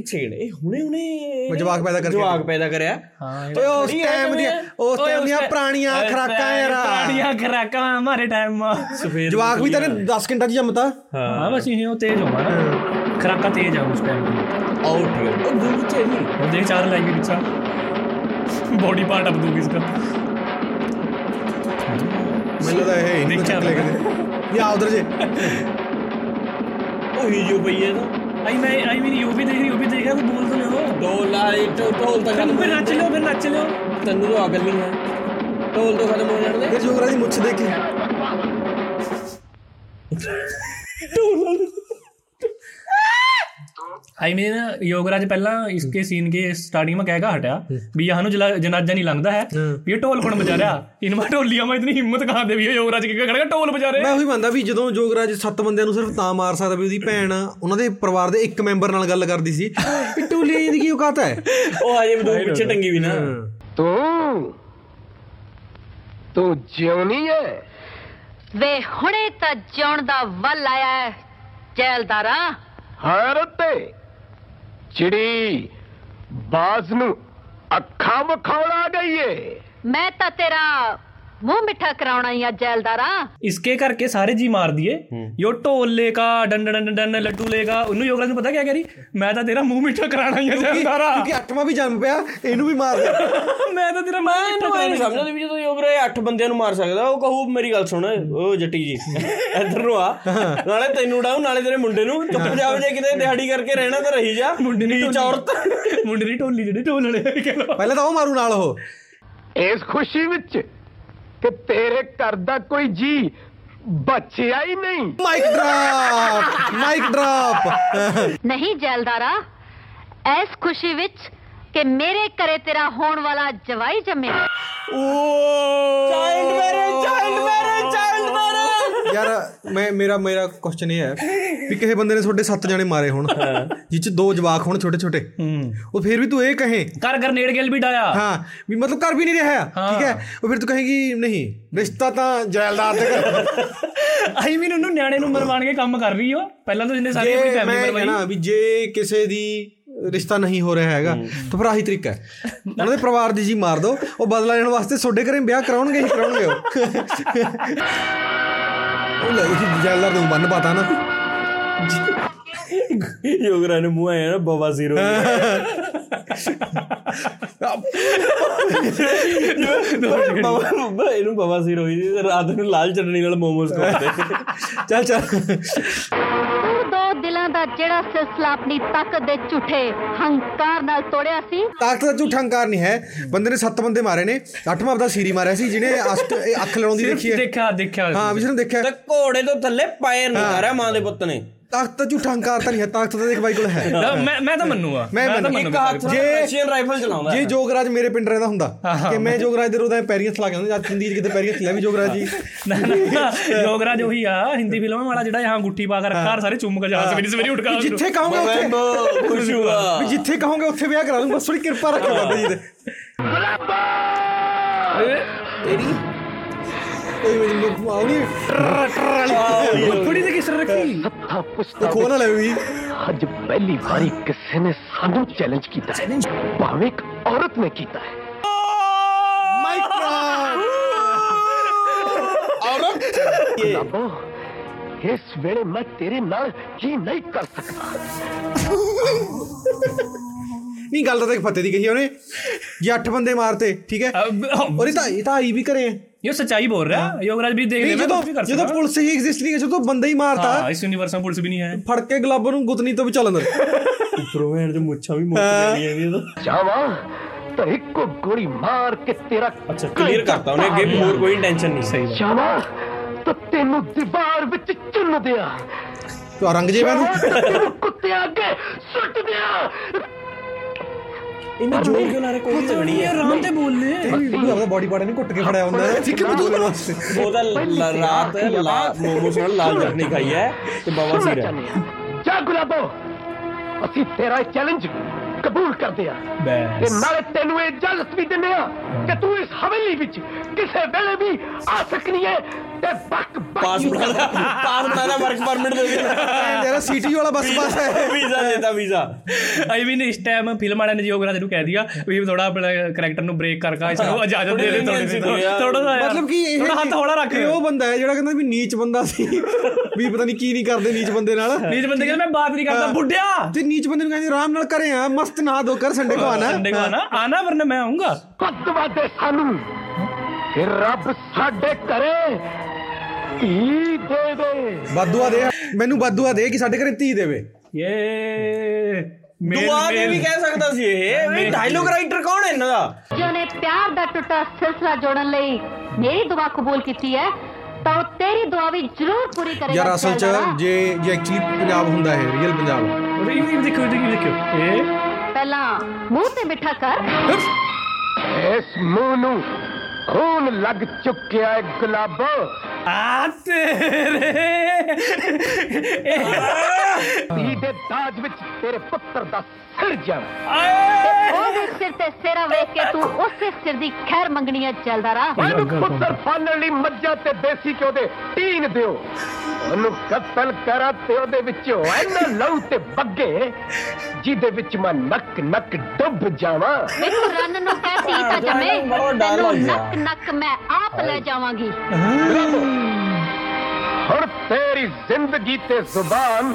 ਇੱਕ ਸੈਕਿੰਡ ਇਹ ਹੁਣੇ ਉਹਨੇ ਜਵਾਕ ਪੈਦਾ ਕਰਕੇ ਜਵਾਕ ਪੈਦਾ ਕਰਿਆ। ਹਾਂ ਤੇ ਉਸ ਟਾਈਮ ਦੀਆਂ ਉਸ ਟਾਈਮ ਦੀਆਂ ਪੁਰਾਣੀਆਂ ਖਰਾਕਾਂ ਯਾਰ। ਪੁਰਾਣੀਆਂ ਖਰਾਕਾਂ ਹਮਾਰੇ ਟਾਈਮ ਮਾ ਜਵਾਕ ਵੀ ਤਾਂ 10 ਘੰਟਾ ਚ ਜੰਮਤਾ। ਹਾਂ। ਬਸ ਇਹ ਉਹ ਤੇਜ਼ ਹੋਣਾ ਖਰਾਕਾਂ ਤੇਜ਼ ਆ ਉਸ ਟਾਈਮ ਦੀ ਆਊਟ ਯਾਰ ਉਹ ਗੁਰੂ ਚਾਹੀਏ ਉਹ ਦੇਖ ਚਾਰ ਲਾਈਵ ਵਿੱਚਾ ਬੋਡੀ ਪਾਰਟ ਅਪ ਦੂਗੀ ਇਸਕਾ ਮੈਨੂੰ ਤਾਂ ਇਹ ਨਹੀਂ ਚੱਕ ਲੈ ਕੇ ਯਾ ਉਧਰ ਜੇ। ਉਹ ਹੀ ਜੋ ਪਈ ਹੈ ਨਾ। आई मैं आई मीन यू भी देख रही वो भी देख रहा बोल तो लो ਢੋਲ ਲਾਈ ਢੋਲ ਤਾਂ फिर फिर नाच लो फिर नाच लो ਤੈਨੂੰ ਤਾਂ ਅਕਲ ਨਹੀਂ ਹੈ ਢੋਲ ਤੋਂ ਖਤਮ ਹੋ ਜਾਣ ਦੇ ਫਿਰ ਜੋਗਰਾਜ ਦੀ ਮੁੱਛ ਦੇਖੀ आई मीन योगराज पहला इसके सीन के स्टार्टिंग में कहगा हटा भी यहाँ नु जला- जनाजा नहीं लंघदा है भी ये ढोल कौन बजा रहा इनमें ढोलिया में इतनी हिम्मत कहाँ दे भी है योगराज के खड़ेगा ढोल बजा रहे ਮੈਂ ਉਹੀ ਮੰਨਦਾ ਵੀ ਜਦੋਂ ਜੋਗਰਾਜ ਸੱਤ ਬੰਦਿਆਂ ਨੂੰ ਸਿਰਫ ਤਾਂ ਮਾਰ ਸਕਦਾ ਵੀ ਉਹਦੀ ਭੈਣ ਉਹਨਾਂ ਦੇ ਪਰਿਵਾਰ ਦੇ ਇੱਕ ਮੈਂਬਰ ਨਾਲ ਗੱਲ ਕਰਦੀ ਸੀ ਵੀ ਟੋਲੀਆਂ ਦੀ ਕੀ ਔਕਾਤ ਹੈ ਉਹ ਹਜੇ ਵੀ ਦੋ ਪਿੱਛੇ ਟੰਗੀ ਵੀ ਨਾ ਤੂੰ ਤੂੰ ਜਿਉਣੀ ਹੈ ਵੇ ਹੁਣੇ ਤਾਂ ਜਿਉਣ ਦਾ ਵੱਲ ਆਇਆ ਹੈ ਜੈਲਦਾਰਾ ਹਾਰਤ ਚਿੜੀ ਬਾਜ਼ ਨੂੰ ਅੱਖਾਂ ਵਿਖਾਉਣ ਆ ਗਈ ਏ। ਮੈਂ ਤਾਂ ਤੇਰਾ ਮੂੰਹ ਮਿੱਠਾ ਕਰਾਉਣਾ ਹੀ ਆ ਜੈਲਦਾਰਾ इसके करके सारे जी मार दिए यो ढोल लेगा डन डन डन लड्डू लेगा उन्हें योगराज ने पता क्या कह रही मैं तो तेरा मुंह मीठा कराना ही है जैलदारा ਕਿਉਂਕਿ ਅੱਠਵਾਂ ਵੀ ਜਨਮ ਪਿਆ ਇਹਨੂੰ ਵੀ ਮਾਰ ਦੇ मैं तो तेरा मुंह मीठा ਮੈਨੂੰ ਇਹ ਨਹੀਂ ਸਮਝਦਾ ਵੀ ਜਦੋਂ ਯੋਗਰੇ 8 ਬੰਦਿਆਂ ਨੂੰ ਮਾਰ ਸਕਦਾ ਉਹ ਕਹੂ ਮੇਰੀ ਗੱਲ ਸੁਣ ਓ ਜੱਟੀ ਜੀ ਇੱਧਰ ਨੂੰ ਆ ਨਾਲੇ ਤੈਨੂੰ ਡਾਉ ਨਾਲੇ ਤੇਰੇ ਮੁੰਡੇ ਨੂੰ ਚੁੱਪ ਜਾਵੇ ਜੇ ਕਿਤੇ ਦਿਹਾੜੀ ਕਰਕੇ ਰਹਿਣਾ ਤਾਂ ਰਹੀ ਜਾ ਮੁੰਡੇ ਦੀ ਨੀਚ ਔਰਤ ਮੁੰਡੇ ਦੀ ਢੋਲੀ ਜਿਹੜੇ ਢੋਲ ਵਾਲੇ ਕਹਿ ਲਓ ਪਹਿਲਾਂ ਤਾਂ ਉਹ ਮਾਰੂ ਨਾਲ ਉਹ ਇਸ ਖੁਸ਼ੀ ਵਿੱਚ ਕਿ ਤੇਰੇ ਘਰ ਦਾ ਕੋਈ ਜੀ ਬਚਿਆ ਹੀ ਨਹੀਂ। ਮਾਈਕ ਡ੍ਰੌਪ ਮਾਈਕ ਡ੍ਰੌਪ ਨਹੀਂ ਜੈਲਦਾਰਾ ਐਸ ਖੁਸ਼ੀ ਵਿੱਚ ਕਿ ਮੇਰੇ ਘਰੇ ਤੇਰਾ ਹੋਣ ਵਾਲਾ ਜਵਾਈ ਜੰਮਿਆ। ਮੇਰੇ ਚਾਈਲਡ ਮੇਰੇ ਚਾਈਲਡ ਯਾਰ ਮੈਂ ਮੇਰਾ ਮੇਰਾ ਕੁਐਸਚਨ ਇਹ ਹੈ ਵੀ ਕਿਸੇ ਬੰਦੇ ਨੇ ਤੁਹਾਡੇ ਸੱਤ ਜਣੇ ਮਾਰੇ ਹੋਣ ਜਿਹ ਚ ਦੋ ਜਵਾਕ ਹੋਣ ਛੋਟੇ ਛੋਟੇ ਉਹ ਫਿਰ ਵੀ ਤੂੰ ਇਹ ਕਹੇ। ਕਰ ਗਰਨੇਡ ਗਿਲ ਵੀ ਡਾਇਆ। ਹਾਂ ਵੀ ਮਤਲਬ ਕਰ ਵੀ ਨਹੀਂ ਰਿਹਾ ਠੀਕ ਹੈ? ਉਹ ਫਿਰ ਤੂੰ ਕਹੇਗੀ ਨਹੀਂ ਰਿਸ਼ਤਾ ਤਾਂ ਜੈਲਦਾਰ ਦੇ ਘਰ। ਆਈ ਮੀਨ ਉਹਨੂੰ ਨਿਆਣੇ ਨੂੰ ਮਰਵਾਣ ਕੇ ਕੰਮ ਕਰ ਰਹੀ ਹੋ ਪਹਿਲਾਂ ਤਾਂ ਜਿੰਨੇ ਸਾਰੀ ਆਪਣੀ ਫੈਮਿਲੀ ਮਰਵਾਈ। ਕਹਿਣਾ ਵੀ ਜੇ ਕਿਸੇ ਦੀ ਰਿਸ਼ਤਾ ਨਹੀਂ ਹੋ ਰਿਹਾ ਹੈਗਾ ਤਾਂ ਫਿਰ ਆਹੀ ਤਰੀਕਾ ਹੈ। ਉਹਨਾਂ ਦੇ ਪਰਿਵਾਰ ਦੀ ਜੀ ਮਾਰ ਦੋ ਉਹ ਬਦਲਾ ਲੈਣ ਵਾਸਤੇ ਤੁਹਾਡੇ ਘਰੇ ਵਿਆਹ ਕਰਾਉਣਗੇ ਹੀ ਕਰਾਉਣਗੇ ਉਹ। ਉਹ ਲੈ ਇਹ ਜੈਲਦਾਰ ਨੂੰ ਬੰਨ ਪਾਤਾ ਨਾ। ਯੋਗਰਾ ਨੇ ਮੂੰਹ ਆਇਆ ਨਾ ਬਾਬਾ ਜ਼ੀਰੋ ਬਾਬਾ ਇਹਨੂੰ ਬਾਬਾ ਜ਼ੀਰੋ ਸੀ ਤੇ ਰਾਤ ਨੂੰ ਲਾਲ ਚਟਨੀ ਨਾਲ ਮੋਮੋਸ ਖਾਂਦੇ। ਚੱਲ ਚੱਲ। ਦੋ ਦਿਲਾਂ ਦਾ ਜਿਹੜਾ ਸਿਲਸਿਲਾ ਆਪਣੀ ਤਾਕਤ ਦੇ ਝੂਠੇ ਹੰਕਾਰ ਨਾਲ ਤੋੜਿਆ ਸੀ। ਤਾਕਤ ਦਾ ਝੂਠਾ ਹੰਕਾਰ ਨਹੀਂ ਹੈ। ਬੰਦੇ ਨੇ ਸੱਤ ਬੰਦੇ ਮਾਰੇ ਨੇ। ਅੱਠਵਾਂ ਆਪਦਾ ਸੀਰੀ ਮਾਰਿਆ ਸੀ ਜਿਹਨੇ ਅੱਖ ਲੜਾਉਂਦੀ ਦੇਖੀ ਹੈ। ਦੇਖਿਆ ਦੇਖਿਆ। ਹਾਂ ਵਿਸ਼ਨੂੰ ਦੇਖਿਆ। ਤੇ ਘੋੜੇ ਤੋਂ ਥੱਲੇ ਪੈਰ ਨਹੀਂ ਮਾਰਿਆ ਮਾਂ ਦੇ ਪੁੱਤ ਨੇ। ਤਾਕਤ ਝੂਠਾ ਹੰਕਾਰ ਤਾਂ ਨਹੀਂ ਹੈ ਤਾਕਤ ਤਾਂ ਦੇਖ ਬਾਈ ਕੋਲ ਹੈ। ਮੈਂ ਮੈਂ ਤਾਂ ਮੰਨੂਗਾ। ਮੈਂ ਤਾਂ ਮੰਨੂ। ਮੰਨੂ ਇੱਕ ਹੱਥ ਨਾਲ ਜੇ- ਰਸ਼ੀਅਨ ਰਾਈਫਲ ਚਲਾਉਂਦਾ ਜੇ ਜੋਗਰਾਜ ਮੇਰੇ ਪਿੰਡ ਰਹਿੰਦਾ ਹੁੰਦਾ ਕਿ ਮੈਂ ਜੋਗਰਾਜ ਦੇ ਰੋਦਾ ਪੈਰੀਆਂ ਥਲਾ ਕੇ ਆਉਂਦਾ ਜਦ 'ਚ ਕਿਤੇ ਪੈਰੀਆਂ ਥਲਾ ਵੀ ਜੋਗਰਾਜ ਜੀ। ਨਾ ਨਾ ਯੋਗਰਾਜ ਉਹੀ ਆ ਹਿੰਦੀ ਫਿਲਮ ਵਾਲਾ ਜਿਹੜਾ यहाँ ਗੁੱਠੀ ਪਾ ਕੇ ਰੱਖਾ ਸਾਰੇ ਚੁੰਮ ਕੇ ਜਾ ਸਵੇਰੇ ਸਵੇਰੇ ਉੱਠ ਕੇ ਜਿੱਥੇ ਕਹੋਗੇ ਉੱਥੇ। ਖੁਸ਼ ਹੋਗਾ ਵੀ ਜਿੱਥੇ ਕਹੋਗੇ ਉੱਥੇ ਵਿਆਹ ਕਰਾ ਦੂੰ ਬਸ ਥੋੜੀ ਕਿਰਪਾ ਰੱਖਿਓ ਬਾਬਾ ਜੀ ਤੇ ਤੇਰੀ ਥੋੜੀ ਜਿਹੀ ਕਿਸਰ ਰੱਖੀ ਸੱਤਾ ਪੁਸ਼ਤਾ ਖੋ ਨਾ ਲੈ ਵੀ ਅੱਜ ਪਹਿਲੀ ਵਾਰੀ ਕਿਸੇ ਨੇ ਸਾਨੂੰ ਚੈਲੰਜ ਕੀਤਾ ਹੈ ਭਾਵੇਂ ਇੱਕ ਔਰਤ ਨੇ ਕੀਤਾ ਹੈ ਔਰਤ ਇਸ ਵੇਲੇ ਮੈਂ ਤੇਰੇ ਨਾਲ ਕੀ ਨਹੀਂ ਕਰ ਸਕਦਾ ਨਹੀਂ ਗੱਲ ਤਾਂ ਦੇਖ ਫਤਿਹ ਦੀ ਕਹੀ ਉਹਨੇ। ਜੇ ਅੱਠ ਬੰਦੇ ਮਾਰਤੇ ਠੀਕ ਹੈ? ਔਰ ਇਹ ਤਾਂ ਇਹ ਤਾਂ ਆਈ ਵੀ ਕਰੇ। ਇਹ ਸੱਚਾਈ ਬੋਲ ਰਿਹਾ ਯੋਗਰਾਜ ਵੀ ਦੇਖ ਲੈ ਮੈਂ ਜਦੋਂ ਜਦੋਂ ਪੁਲਿਸ ਹੀ ਐਗਜ਼ਿਸਟ ਨਹੀਂ ਜਦੋਂ ਬੰਦਾ ਹੀ ਮਾਰਤਾ ਹਾਂ ਇਸ ਯੂਨੀਵਰਸ में ਪੁਲਿਸ ਵੀ ਨਹੀਂ ਹੈ। ਫੜ ਕੇ ਗੁਲਾਬਾਂ ਨੂੰ ਗੁੱਤਨੀ ਤੋਂ ਵੀ ਚੱਲ ਅੰਦਰ। ਉੱਪਰੋਂ ਭੈਣ ਜੋ ਮੁੱਛਾਂ ਵੀ ਮੁੱਕ ਜਾਂਦੀਆਂ ਨੇ ਇਹਦਾ ਜਾਵਾਂ ਤਾਂ ਇੱਕੋ ਗੋਲੀ ਮਾਰ ਕੇ ਤੇਰਾ ਅੱਛਾ ਕਲੀਅਰ ਕਰਤਾ ਉਹਨੇ ਅੱਗੇ ਹੋਰ ਕੋਈ ਇੰਟੈਂਸ਼ਨ ਨਹੀਂ। ਸਹੀ ਜਾਵਾਂ ਤਾਂ ਤੈਨੂੰ ਦੀਵਾਰ ਵਿੱਚ ਚੁੰਨ ਦਿਆਂ। ਤੂੰ ਰੰਗ ਜੇ ਮੈਨੂੰ ਤਾਂ ਤੈਨੂੰ ਕੁੱਤਿਆਂ ਅੱਗੇ ਸੁੱਟ ਦਿਆਂ। ਇਹਨੇ ਜੋਰ ਕਿਉਂ ਲਾ ਰਿਹਾ? ਕੋਈ ਲੱਗਣੀ ਹੈ ਆਰਾਮ ਤੇ ਬੋਲ ਲੈ ਤੂੰ ਆਪਣਾ ਬਾਡੀ ਪਾਰਟ ਨਹੀਂ ਘੁੱਟ ਕੇ ਫੜਿਆ ਹੁੰਦਾ ਹੈ। ਠੀਕ ਹੈ ਬੋਲਣ ਵਾਸਤੇ ਉਹ ਤਾਂ ਲ- ਰਾਤ ਲਾ- ਮੋਮੋਸ ਨਾਲ ਲਾਲ ਚਟਨੀ ਖਾਈ ਹੈ ਤੇ ਬਾਬਾ ਸੁਣਨਾ ਸੀਰਾ। ਚਾਹੁੰਦੇ ਹਾਂ। ਜਾ ਗੁਲਾਬੋ ਅਸੀਂ ਤੇਰਾ ਚੈਲੰਜ ਕਬੂਲ ਕਰਦੇ ਆ। ਤੇ ਨਾਲੇ ਤੈਨੂੰ ਇਹ ਇਜਾਜ਼ਤ ਵੀ ਦਿੰਦੇ ਆ ਕਿ ਤੂੰ ਇਸ ਹਵੇਲੀ ਵਿੱਚ ਕਿਸੇ ਵੇਲੇ ਵੀ ਆ ਸਕਣੀ ਹੈ ਤੇ ਬੱਕ ਪਾਸ ਬਣਾ ਪਾਸ ਬਣਾ ਵਰਕ ਪਰਮਿਟ ਦੇ ਦੇ ਯਾਰ ਸੀਟੀ ਵਾਲਾ ਬਸ ਬਸ ਹੈ। ਵੀਜ਼ਾ ਦੇਤਾ ਵੀਜ਼ਾ ਆਈ ਮੀਨ ਇਸ ਟਾਈਮ ਫਿਲਮ ਵਾਲਿਆਂ ਨੇ ਯੋਗਰਾਜ ਨੂੰ ਕਹਿ ਦਿਆ ਵੀ ਥੋੜਾ ਆਪਣਾ ਕਰੈਕਟਰ ਨੂੰ ਬ੍ਰੇਕ ਕਰਕੇ ਇਸ ਨੂੰ ਇਜਾਜ਼ਤ ਦੇ ਦੇ ਥੋੜੀ ਜਿਹੀ ਥੋੜਾ ਜਿਹਾ ਮਤਲਬ ਕਿ ਇਹ ਥੋੜਾ ਹੱਥ ਹੌਲਾ ਰੱਖ। ਇਹ ਉਹ ਬੰਦਾ ਹੈ ਜਿਹੜਾ ਕਹਿੰਦਾ ਵੀ ਨੀਚ ਬੰਦਾ ਸੀ ਵੀ ਪਤਾ ਨਹੀਂ ਕੀ ਨਹੀਂ ਕਰਦੇ ਨੀਚ ਬੰਦੇ ਨਾਲ। ਨੀਜ ਬੰਦੇ ਕਹਿੰਦੇ ਮੈਂ ਬਾਤ ਨਹੀਂ ਕਰਦਾ ਬੁੱਢਿਆ! ਤੇ ਨੀਚ ਬੰਦੇ ਨੂੰ ਕਹਿੰਦੇ ਆਰਾਮ ਨਾਲ ਘਰੇ ਆ ਮਸਤ ਨਹਾ ਧੋ ਕਰ ਸੰਡੇ ਕੋ ਆਣਾ ਸੰਡੇ ਕੋ ਆਣਾ ਆਣਾ ਵਰਨਾ ਮੈਂ ਆਉਂਗਾ ਪੱਤਵਾਦੇ ਸਾਨੂੰ। ਫਿਰ ਰੱਬ ਸਾਡੇ ਘਰੇ ਧੀ ਦੇ ਦੇ। ਬਾਦੂਆ ਦੇ ਮੈਨੂੰ ਬਾਦੂਆ ਦੇ ਕਿ ਸਾਡੇ ਘਰੇ ਧੀ ਦੇਵੇ। ਯੇ ਮੇਲ- ਦੁਆ ਵੀ ਕਹਿ ਸਕਦਾ ਸੀ ਇਹ। ਵੀ ਡਾਇਲੋਗ ਰਾਈਟਰ ਕੌਣ ਹੈ ਇਹਨਾਂ ਦਾ? ਜਿਹਨੇ ਪਿਆਰ ਦਾ ਟੁੱਟਾ ਸਿਲਸਿਲਾ ਜੋੜਨ ਲਈ ਮੇਰੀ ਦੁਆ ਕਬੂਲ ਕੀਤੀ ਹੈ ਤਾਂ ਉਹ ਤੇਰੀ ਦੁਆ ਵੀ ਜ਼ਰੂਰ ਪੂਰੀ ਕਰੇਗਾ ਯਾਰ ਅਸਲ ਚ। ਜੇ ਜੇ ਐਕਚੁਅਲੀ ਪੰਜਾਬ ਹੁੰਦਾ ਹੈ ਰੀਅਲ ਪੰਜਾਬ। ਇਹ ਇਹ ਦੇਖੋ ਇਹ ਦੇਖੋ ਇਹ ਪਹਿਲਾਂ ਮੂੰਹ ਤੇ ਮਿੱਠਾ ਕਰ। ਇਸ ਮੂੰਹ ਨੂੰ ਖੂਨ ਲੱਗ ਚੁੱਕਿਆ ਹੈ ਗੁਲਾਬੋ। ਆ ਤੇਰੇ ਧੀ ਦੇ ਦਾਜ ਵਿੱਚ ਤੇਰੇ ਪੁੱਤਰ ਦਾ ਸਿਰ ਜਾਣਾ ਉਹਦੇ ਸਿਰ ਤੇ ਸਿਰਾ ਵੇਖ ਕੇ ਤੂੰ ਉਸੇ ਸਿਰ ਦੀ ਖੈਰ ਮੰਗਣੀ ਹੈ ਚੱਲਦਾ ਰਾ ਉਹਨੂੰ ਪੁੱਤਰ ਫਾਲਣ ਲਈ ਮੱਝਾਂ ਤੇ ਦੇਸੀ ਘਿਓ ਦੇ ਟੀਨ ਦਿਓ ਉਹਨੂੰ ਕਤਲ ਕਰਾਂ ਤੇ ਉਹਦੇ ਵਿੱਚੋਂ ਐਨਾ ਲਹੂ ਤੇ ਬੱਗੇ ਜਿਹਦੇ ਵਿੱਚ ਮੈਂ ਨੱਕ ਨੱਕ ਡੁੱਬ ਜਾਵਾਂ ਮੈਨੂੰ ਰੰਨ ਨੂੰ ਕਹਿ ਧੀ ਤਾਂ ਜੰਮੇ ਤੈਨੂੰ। ਨੱਕ ਨੱਕ ਮੈਂ ਆਪ ਲੈ ਜਾਵਾਂਗੀ ਹੁਣ ਤੇਰੀ ਜ਼ਿੰਦਗੀ ਤੇ ਜ਼ੁਬਾਨ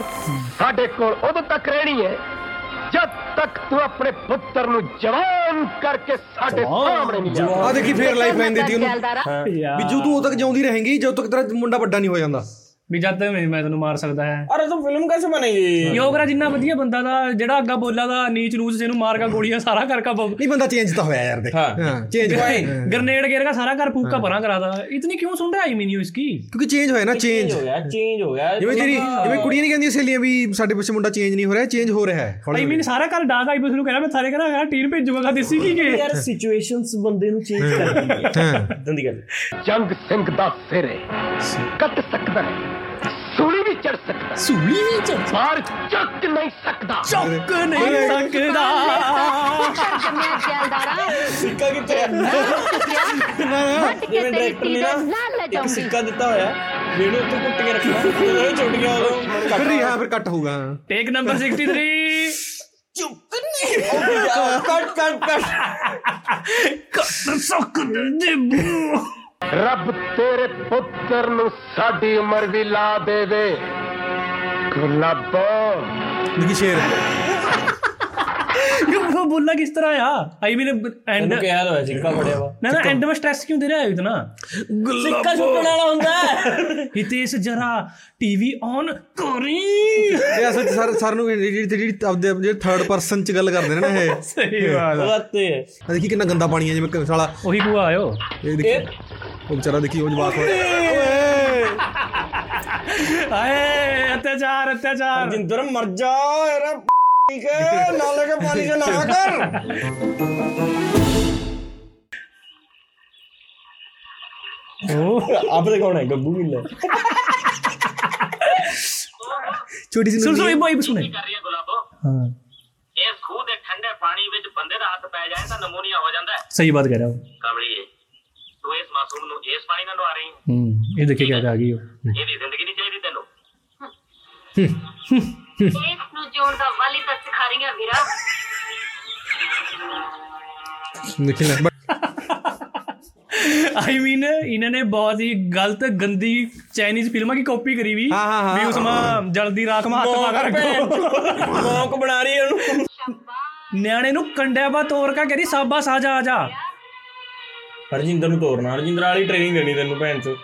ਸਾਡੇ ਕੋਲ ਉਦੋਂ ਤੱਕ ਰਹਿਣੀ ਹੈ ਜਦ ਤੱਕ ਤੂੰ ਆਪਣੇ ਪੁੱਤਰ ਨੂੰ ਜਵਾਨ ਕਰਕੇ ਸਾਡੇ ਸਾਹਮਣੇ ਨਹੀਂ ਲਿਆ ਆ ਦੇਖੀ ਫੇਰ ਲਾਈਫ ਲਾਈਨ ਦਿੱਤੀ ਉਹਨੂੰ। ਤੂੰ ਉਦੋਂ ਤੱਕ ਜਿਉਂਦੀ ਰਹੇਂਗੀ ਜਦੋਂ ਤੱਕ ਤੇਰਾ ਮੁੰਡਾ ਵੱਡਾ ਨਹੀਂ ਹੋ ਜਾਂਦਾ। ਵੀ ਜਦ ਤੱਕ ਮੈਂ ਤੈਨੂੰ ਮਾਰ ਸਕਦਾ ਹੈ। ਅਰੇ ਤੂੰ ਫਿਲਮ ਕਿਵੇਂ ਬਣਾਈ ਯੋਗਰਾ ਜਿੰਨਾ ਵਧੀਆ ਬੰਦਾ ਦਾ ਜਿਹੜਾ ਅੱਗਾ ਬੋਲਾ ਦਾ ਨੀਚ ਨੂਚ ਜਿਹਨੂੰ ਮਾਰ ਕੇ ਗੋਲੀਆਂ ਸਾਰਾ ਕਰਕਾ ਬੰਬ ਨਹੀਂ ਬੰਦਾ ਚੇਂਜ ਤਾਂ ਹੋਇਆ ਯਾਰ ਦੇਖ। ਹਾਂ। ਚੇਂਜ ਹੋਇਆ। ਗ੍ਰਨੇਡ ਗੇਰ ਦਾ ਸਾਰਾ ਘਰ ਫੂਕਾ ਪਰਾਂ ਕਰਾਦਾ ਇਤਨੀ ਕਿਉਂ ਸੁਣ ਰਿਹਾ ਆਈ ਮੀਨਿਓ ਇਸਕੀ ਕਿਉਂਕਿ ਚੇਂਜ ਹੋਇਆ ਨਾ ਚੇਂਜ ਹੋਇਆ ਚੇਂਜ ਹੋਇਆ। ਜਿਵੇਂ ਤੇਰੀ ਜਿਵੇਂ ਕੁੜੀਆਂ ਨਹੀਂ ਕਹਿੰਦੀਆਂ ਸਹੇਲੀਆਂ ਵੀ ਸਾਡੇ ਪਿੱਛੇ ਮੁੰਡਾ ਚੇਂਜ ਨਹੀਂ ਹੋ ਰਿਹਾ ਚੇਂਜ ਹੋ ਰਿਹਾ ਹੈ। ਆਈ ਮੀਨ ਸਾਰਾ ਘਰ ਡਾਕ ਆਈ ਬਸ ਨੂੰ ਕਹਿੰਦਾ ਮੈਂ ਸਾਰੇ ਕਹਿੰਦਾ ਯਾਰ ਟੀਨ ਭੇਜੂਗਾ ਦੇਸੀ ਕੀ ਕੇ? ਯਾਰ ਸਿਚੁਏਸ਼ਨਸ ਬੰਦੇ ਨੂੰ ਚੇਂਜ ਕਰਦੀ ਹੈ। ਹਾਂ। ਦੰਦੀ ਗੱਲ। ਜੰਗ ਸਿੰਘ ਦਾ ਸਿਰੇ ਕੱਟ ਸਕਦਾ ਹੈ। ਸੂਲੀ ਵੀ ਚੜ ਸਕਦਾ। ਸੂਲੀ ਵੀ ਚੜ ਬਾਹਰ ਚੱਕ ਨਹੀਂ ਸਕਦਾ। ਚੱਕ ਨਹੀਂ ਸਕਦਾ। ਜੰਮਿਆ ਜੈਲਦਾਰਾ ਸਿੱਕਾ ਕਿੱਥੇ ਹੈ ਵੱਟ ਕੇ ਤੇਰੀ ਤੀਰ ਨਾਲ ਲੈ ਜਾਉਂਗੀ ਸਿੱਕਾ ਦਿੱਤਾ ਹੋਇਆ ਮੈਨੂੰ ਉੱਤੇ ਕੁੱਟ ਕੇ ਰੱਖਣਾ ਤੇ ਛੋਟੀਆਂ ਵਾਲੋਂ ਕੱਟ ਰਹੀ ਹੈ ਫਿਰ ਕੱਟ ਹੋਊਗਾ। ਟੇਕ ਨੰਬਰ 63 ਚੁੱਪ ਨਹੀਂ। ਕੱਟ ਕੱਟ ਕੱਟ। ਕੱਟ ਸੋਕ ਦੇ ਬੂ ਰੱਬ ਤੇਰੇ ਪੁੱਤਰ ਨੂੰ ਸਾਡੀ ਉਮਰ ਵੀ ਲਾ ਦੇਵੇ। ਗੁਲਾਬੋ ਲਿਖੀ ਸ਼ੇਰ। ਇਹ ਬੋਲਣਾ ਕਿਸ ਤਰ੍ਹਾਂ ਆ? ਆਈ ਮੀਨ ਐਂਡ ਨੂੰ ਕਿਹਾ ਹੋਇਆ ਸਿੱਕਾ ਫੜਿਆ ਵਾ। ਨਾ ਨਾ ਐਂਡ ਵਿੱਚ ਸਟ੍ਰੈਸ ਕਿਉਂ ਦੇ ਰਿਹਾ ਇਤਨਾ? ਸਿੱਕਾ ਛੁੱਟਣ ਵਾਲਾ ਹੁੰਦਾ ਹਿਤੇਸ਼ ਜਰਾ ਟੀਵੀ ਔਨ ਕਰੀ ਇਹ ਅਸਲ ਸਰ ਸਰ ਨੂੰ ਜਿਹੜੀ ਜਿਹੜੀ ਆਪਦੇ ਜਿਹੜੇ ਥਰਡ ਪਰਸਨ ਚ ਗੱਲ ਕਰਦੇ ਨੇ ਨਾ ਇਹ। ਸਹੀ ਬਾਤ ਹੈ। ਦੇਖੀ ਕਿੰਨਾ ਗੰਦਾ ਪਾਣੀ ਆ ਜਿਵੇਂ ਸਾਲਾ ਉਹੀ ਬੂਆ ਆਇਓ। ਇਹ ਦੇਖੀ। ਉਹ ਵਿਚਾਰਾ ਦੇਖੀ ਉਹ ਜਵਾਕ ਹਾਏ ਅਤਿਆਚਾਰ ਅਤਿਆਚਾਰ। ਜਿੰਦਰ ਮਰ ਜਾ ਯਾਰ ਠੀਕ ਹੈ ਨਾਲੇ ਕੇ ਪਾਣੀ ਚ ਨਹਾ ਕਰ। ਆਪ ਦੇ ਕੌਣ ਹੈ ਗੱਗੂ ਮਿਲ ਛੋਟੀ ਸੀ ਸੁਣ ਸੁਣ ਇਹ ਬੋਈ ਸੁਣੇ। ਕਰ ਰਹੀ ਹੈ ਗੁਲਾਬੋ। ਹਾਂ। ਇਸ ਖੂਹ ਦੇ ਠੰਡੇ ਪਾਣੀ ਵਿੱਚ ਬੰਦੇ ਦਾ ਹੱਥ ਪੈ ਜਾਏ ਤਾਂ ਨਮੂਨੀਆ ਹੋ ਜਾਂਦਾ ਹੈ। ਸਹੀ ਬਾਤ ਕਹਿ ਰਿਹਾ ਉਹ। ਕਮਲੀਏ ਤੂੰ ਇਸ ਮਾਸੂਮ ਨੂੰ ਇਸ ਪਾਣੀ ਨਾਲ ਨਵਾ ਰਹੀ। ਹੂੰ ਇਹ ਦੇਖੇ ਕਿਆ ਆ ਗਈ ਉਹ। ਇਹਦੀ ਜ਼ਿੰਦਗੀ ਨਹੀਂ ਚਾਹੀਦੀ ਤੈਨੂੰ। ਇਸ ਨੂੰ ਜਿਉਣ ਦਾ ਵਾਲੀ ਤਾਂ ਸਿਖਾ ਰਹੀਆਂ ਵੀਰਾ। ਲੇਕਿਨ ਆਈ ਮੀਨ ਇਹਨਾਂ ਨੇ ਬਹੁਤ ਹੀ ਗਲਤ ਗੰਦੀ ਚਾਈਨੀਜ਼ ਫਿਲਮਾਂ ਦੀ ਕਾਪੀ ਕਰੀ ਵੀ। ਵੀ ਉਸ ਮਾ ਜਲਦੀ ਰਾਤ ਮਾ ਹੱਥ ਮਾਰ ਰੱਖੋ ਮੌਕ ਬਣਾ ਰਹੀ ਉਹਨੂੰ। ਨਿਆਣੇ ਨੂੰ ਕੰਡਿਆ ਬਾ ਤੋਰ ਕਾ ਕਹਿੰਦੀ ਸਾਬਾ ਸਾਜਾ ਆ ਜਾ। ਹਰਜਿੰਦਰ ਨੂੰ ਤੋਰਨਾ। ਹਰਜਿੰਦਰ ਵਾਲੀ ਟ੍ਰੇਨਿੰਗ ਦੇਣੀ ਤੈਨੂੰ ਭੈਣ ਚੋ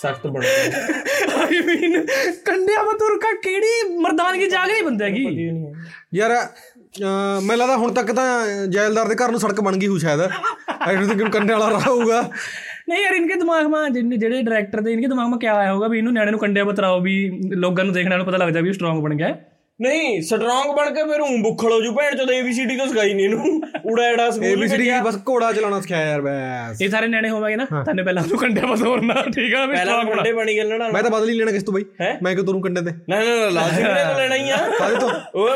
ਸਖਤ ਬਣਾ ਆਈ ਮੀਨ ਕੰਡਿਆ ਬਤੁਰਕਾ ਕਿਹੜੀ ਮਰਦਾਨਗੀ ਜਾਗ ਨਹੀਂ ਬੰਦੇ ਕੀ ਯਾਰ ਮੈਨੂੰ ਲੱਗਦਾ ਹੁਣ ਤੱਕ ਤਾਂ ਜੈਲਦਾਰ ਦੇ ਘਰ ਨੂੰ ਸੜਕ ਬਣ ਗਈ ਹੋ ਸ਼ਾਇਦ। ਆਈ ਡੋਨਟ ਥਿੰਕ ਕੰਡੇ ਵਾਲਾ ਰਹਾ ਹੋਊਗਾ। ਨਹੀਂ ਯਾਰ ਇਨਕੇ ਦਿਮਾਗ ਮਾ ਜਿਹੜੇ ਡਾਇਰੈਕਟਰ ਦੇ ਇਨਕੇ ਦਿਮਾਗ ਮਾ ਕੀ ਆਇਆ ਹੋਗਾ ਵੀ ਇਹਨੂੰ ਨਿਆਣੇ ਨੂੰ ਕੰਡਿਆ ਬਤਰਾਓ ਵੀ ਲੋਕਾਂ ਨੂੰ ਦੇਖਣ ਵਾਲਿਆਂ ਨੂੰ ਪਤਾ ਲੱਗ ਜਾ ਵੀ ਸਟਰੋਂਗ ਬਣ ਗਿਆ ਹੈ। ਨਹੀਂ ਸਟਰੋਂਗ ਬਣ ਕੇ ਫਿਰ ਉਂ ਬੁੱਖਲ ਹੋ ਜੂ ਭੈਣ ਚੋ ਏਬੀਸੀਡੀ ਤੋਂ ਸਿਖਾਈ ਨਹੀਂ ਇਹਨੂੰ। ਉੜਾ ਐੜਾ ਸਕੂਲ ਏਬੀਸੀਡੀ ਬਸ ਘੋੜਾ ਚਲਾਉਣਾ ਸਿਖਾਇਆ ਯਾਰ ਬਸ। ਇਹ ਸਾਰੇ ਨਿਆਣੇ ਹੋਵਾਂਗੇ ਨਾ ਤੈਨੂੰ ਪਹਿਲਾਂ ਉਹਨੂੰ ਕੰਡਿਆ ਬਤੋੜਨਾ ਠੀਕ ਆ ਵੀ ਪਹਿਲਾਂ ਸਟਰੋਂਗ ਮੁੰਡੇ ਬਣੀ। ਗੱਲਣਾ ਮੈਂ ਤਾਂ ਬਦਲ ਹੀ ਲੈਣਾ ਕਿਸ ਤੋਂ ਬਈ? ਹੈਂ? ਮੈਂ ਕਿਉਂ ਤੋਰੂ ਕੰਡੇ ਤੇ? ਨਾ ਨਾ ਨਾ ਲਾਜ਼ਮੀ ਨੇ ਤਾਂ ਲੈਣਾ ਹੀ ਆ। ਕਾਹਦੇ ਤੋਂ ਉਹ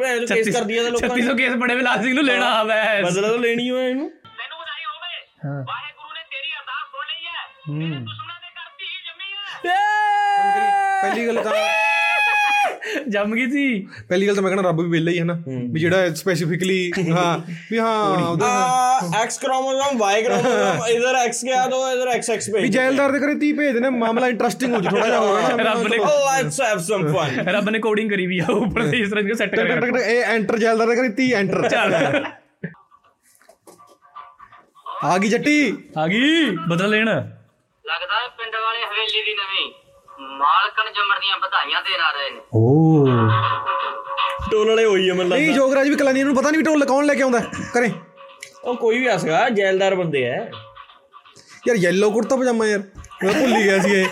ਭੈਣ ਚੋ ਕੇਸ ਕਰਦੀ ਆ ਤਾਂ ਲੋਕਾਂ 3600 ਕੇਸ ਬੜੇ ਵਿਲਾਸ ਸਿੰਘ ਨੂੰ ਲੈਣਾ ਆ ਵੈਸ ਬਦਲਾ ਤਾਂ ਲੈਣੀ ਹੋਇਆ ਇਹਨੂੰ। ਤੈਨੂੰ ਵਧਾਈ ਹੋਵੇ। ਵਾਹਿਗੁਰੂ ਨੇ ਤੇਰੀ ਅਰਦਾਸ ਸੁਣ ਲਈ ਹੈ। ਤੇਰੇ ਦੁਸ਼ਮਣਾਂ ਦੇ ਘਰ ਧੀ ਜੰਮੀ ਹੈ। ਪਹਿਲੀ ਗੱਲ ਤਾਂ ਜੰਮ ਗਈ ਸੀ। ਪਹਿਲੀ ਗੱਲ ਤਾਂ ਮੈਂ ਕਹਿੰਦਾ ਰੱਬ ਵੀ ਵਿਹਲਾ ਹੀ ਹੈ ਨਾ। ਵੀ ਜਿਹੜਾ ਸਪੈਸੀਫਿਕਲੀ ਹਾਂ ਵੀ ਹਾਂ ਉਹਦਾ ਐਕਸ ਕ੍ਰੋਮੋਸੋਮ ਵਾਈ ਕ੍ਰੋਮੋਸੋਮ ਇਧਰ ਐਕਸ ਗਿਆ ਦੋ ਇਧਰ ਐਕਸ ਐਕਸ ਭੇਜ ਵੀ ਜੈਲਦਾਰ ਦੇ ਕਰੇ 30 ਭੇਜ ਦੇਣਾ ਮਾਮਲਾ ਇੰਟਰਸਟਿੰਗ ਹੋ ਜੂ ਥੋੜਾ ਜਿਹਾ ਹੋਰ। ਰੱਬ ਨੇ ਓ ਲੈਟਸ ਹੈਵ ਸਮ ਫਨ ਰੱਬ ਨੇ ਕੋਡਿੰਗ ਕਰੀ ਵੀ ਆ ਉੱਪਰ ਤੇ ਇਸ ਤਰ੍ਹਾਂ ਦੀ ਸੈੱਟ ਕਰਿਆ। ਇਹ ਐਂਟਰ ਜੈਲਦਾਰ ਦੇ ਕਰੇ 30 ਐਂਟਰ ਚੱਲ। ਆ ਗਈ ਜੱਟੀ। ਆ ਗਈ ਬਦਲ ਲੈਣ। ਲੱਗਦਾ ਪਿੰਡ ਵਾਲੇ ਹਵੇਲੀ ਦੀ ਨਵੀਂ। ਮਾਲਕਨ ਜਮਰ ਦੀਆਂ ਵਧਾਈਆਂ ਦੇਣ ਆ ਰਹੇ ਨੇ। ਓ। ਟੋਲ ਵਾਲੇ ਹੋਈ ਆ ਮੈਨੂੰ ਨਹੀਂ ਲੱਗਦਾ। ਜੋਗਰਾਜ ਵੀ ਕਲਾਨੀ ਨੂੰ ਪਤਾ ਨਹੀਂ ਵੀ ਢੋਲ ਕੌਣ ਲੈ ਕੇ ਆਉਂਦਾ। ਕਰੇ। ਉਹ ਕੋਈ ਵੀ ਆ ਸਕਦਾ ਜੈਲਦਾਰ ਬੰਦੇ ਐ ਯਾਰ ਯੈਲੋ ਕੁੜਤਾ ਪਜਾਮਾ ਯਾਰ ਮੈਂ ਭੁੱਲ ਹੀ ਗਿਆ ਸੀ ਇਹ।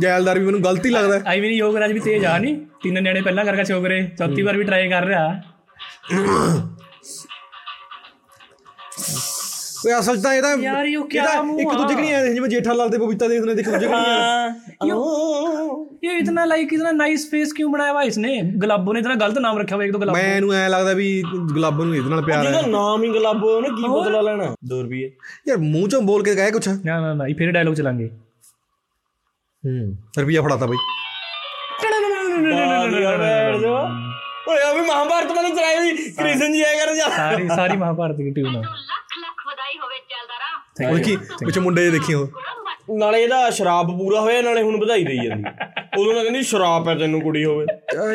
ਜੈਲਦਾਰ ਵੀ ਮੈਨੂੰ ਗਲਤੀ ਲੱਗਦਾ। ਆਈ ਮੀਨ ਯੋਗਰਾਜ ਵੀ ਤੇਜ਼ ਆ ਨਹੀਂ ਤਿੰਨ ਨੇੜੇ ਪਹਿਲਾਂ ਕਰਕੇ ਚੋਗਰੇ ਚੌਥੀ ਵਾਰ ਵੀ ਟਰਾਈ ਕਰ ਰਿਹਾ। ਯਾਰ ਸੋਚਦਾ ਇਹਦਾ ਯਾਰ ਇਹ ਕੀ ਮੂੰਹ ਇੱਕ ਦੂਜੇ ਕਣੀ ਆਏ ਜਿਵੇਂ ਜੇਠਾ ਲਾਲ ਤੇ ਬਬੀਤਾ ਦੇਖਦੇ ਨੇ ਇੱਕ ਦੂਜੇ ਕਣੀ ਇਹ ਇਤਨਾ ਲਾਈਕ ਇਤਨਾ ਨਾਈਸ ਫੇਸ ਕਿਉਂ ਬਣਾਇਆ ਵਾ ਇਸਨੇ? ਗਲਾਬੋ ਨੇ ਇਤਨਾ ਗਲਤ ਨਾਮ ਰੱਖਿਆ ਹੋਇਆ ਇੱਕ ਤਾਂ ਗਲਾਬੋ। ਮੈਨੂੰ ਐ ਲੱਗਦਾ ਵੀ ਗਲਾਬੋ ਨੂੰ ਇਹਦੇ ਨਾਲ ਪਿਆਰ ਹੈ। ਜਿਹਦਾ ਨਾਮ ਹੀ ਗਲਾਬੋ ਉਹਨੇ ਕੀ ਬਦਲਾ ਲੈਣਾ? 2 ਰੁਪਏ। ਯਾਰ ਮੂੰਹ ਚੋਂ ਬੋਲ ਕੇ ਕਹੇ ਕੁਛ। ਨਾ ਨਾ ਨਾ ਫਿਰ ਡਾਇਲੋਗ ਚਲਾਂਗੇ ਹੂੰ ਰੁਪਿਆ ਫੜਾਤਾ ਬਈ। ਓਏ ਅਭੀ ਮਹਾਭਾਰਤ ਮੈंने ਚਲਾਈ ਹੋਈ ਕ੍ਰਿਸ਼ਨ ਜੀ ਆਇਆ ਕਰ ਜਾ ਸਾਰੀ ਸਾਰੀ ਮਹਾਭਾਰਤ ਦੀ ਟਿਊਨ ਆ। ਉਹ ਕੀ ਵਿੱਚ ਮੁੰਡੇ ਦੇਖਿਓ ਨਾਲੇ ਇਹਦਾ ਸ਼ਰਾਬ ਪੂਰਾ ਹੋਇਆ ਨਾਲੇ ਹੁਣ ਵਧਾਈ ਦੇਈ ਜਾਂਦੀ। ਉਦੋਂ ਨਾ ਕਹਿੰਦੀ ਸ਼ਰਾਬ ਹੈ ਤੈਨੂੰ ਕੁੜੀ ਹੋਵੇ।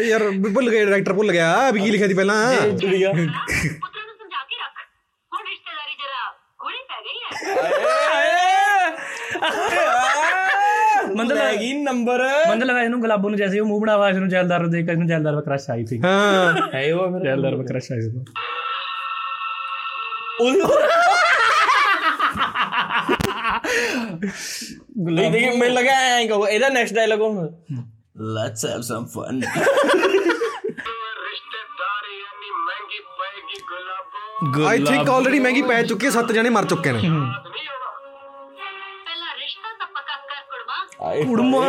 ਯਾਰ ਭੁੱਲ ਗਿਆ ਡਾਇਰੈਕਟਰ ਭੁੱਲ ਗਿਆ। ਵੀ ਕੀ ਲਿਖਿਆ ਸੀ ਪਹਿਲਾਂ? ਚਿੜੀਆ ਮੰਦਲ ਹੈਗੀ ਨੰਬਰ। ਮੰਦਲ ਵੈਸ ਨੂੰ ਗੁਲਾਬੋ ਨੂੰ ਜੈਸੇ ਉਹ ਮੂੰਹ ਬਣਾਵਾ ਇਸ ਨੂੰ ਜੈਲਦਾਰ ਨੂੰ ਦੇਖ ਕੇ ਇਸ ਨੂੰ ਜੈਲਦਾਰ ਦਾ ਕ੍ਰਸ਼ ਆਈ ਸੀ। ਹਾਂ। ਹੈ ਉਹ ਜੈਲਦਾਰ ਦਾ ਕ੍ਰਸ਼ ਆਈ ਸੀ। ਉਹ ਨਹੀਂ ਦੇਖੀ ਮੈਨੂੰ ਲੱਗਾ ਐਂ ਕਹੋ ਇਹਦਾ ਨੈਕਸਟ ਡਾਇਲੌਗ ਹੋਣਾ ਲੈਟਸ ਹੈਵ ਸਮ ਫਨ ਰਿਸ਼ਤੇਦਾਰੀ ਇੰਨੀ ਮਹਿੰਗੀ ਪਏਗੀ ਗੁਲਾਬੋ ਆਈ ਥਿੰਕ ਆਲਰੇਡੀ ਮਹਿੰਗੀ ਪੈ ਚੁੱਕੀ ਹੈ ਸੱਤ ਜਣੇ ਮਰ ਚੁੱਕੇ ਨੇ ਨਹੀਂ ਹੋਣਾ ਪਹਿਲਾ ਰਿਸ਼ਤਾ ਤਾਂ ਪੱਕਾ ਕਰ ਕੁੜਮਾ ਆਏ ਕੁੜਮਾ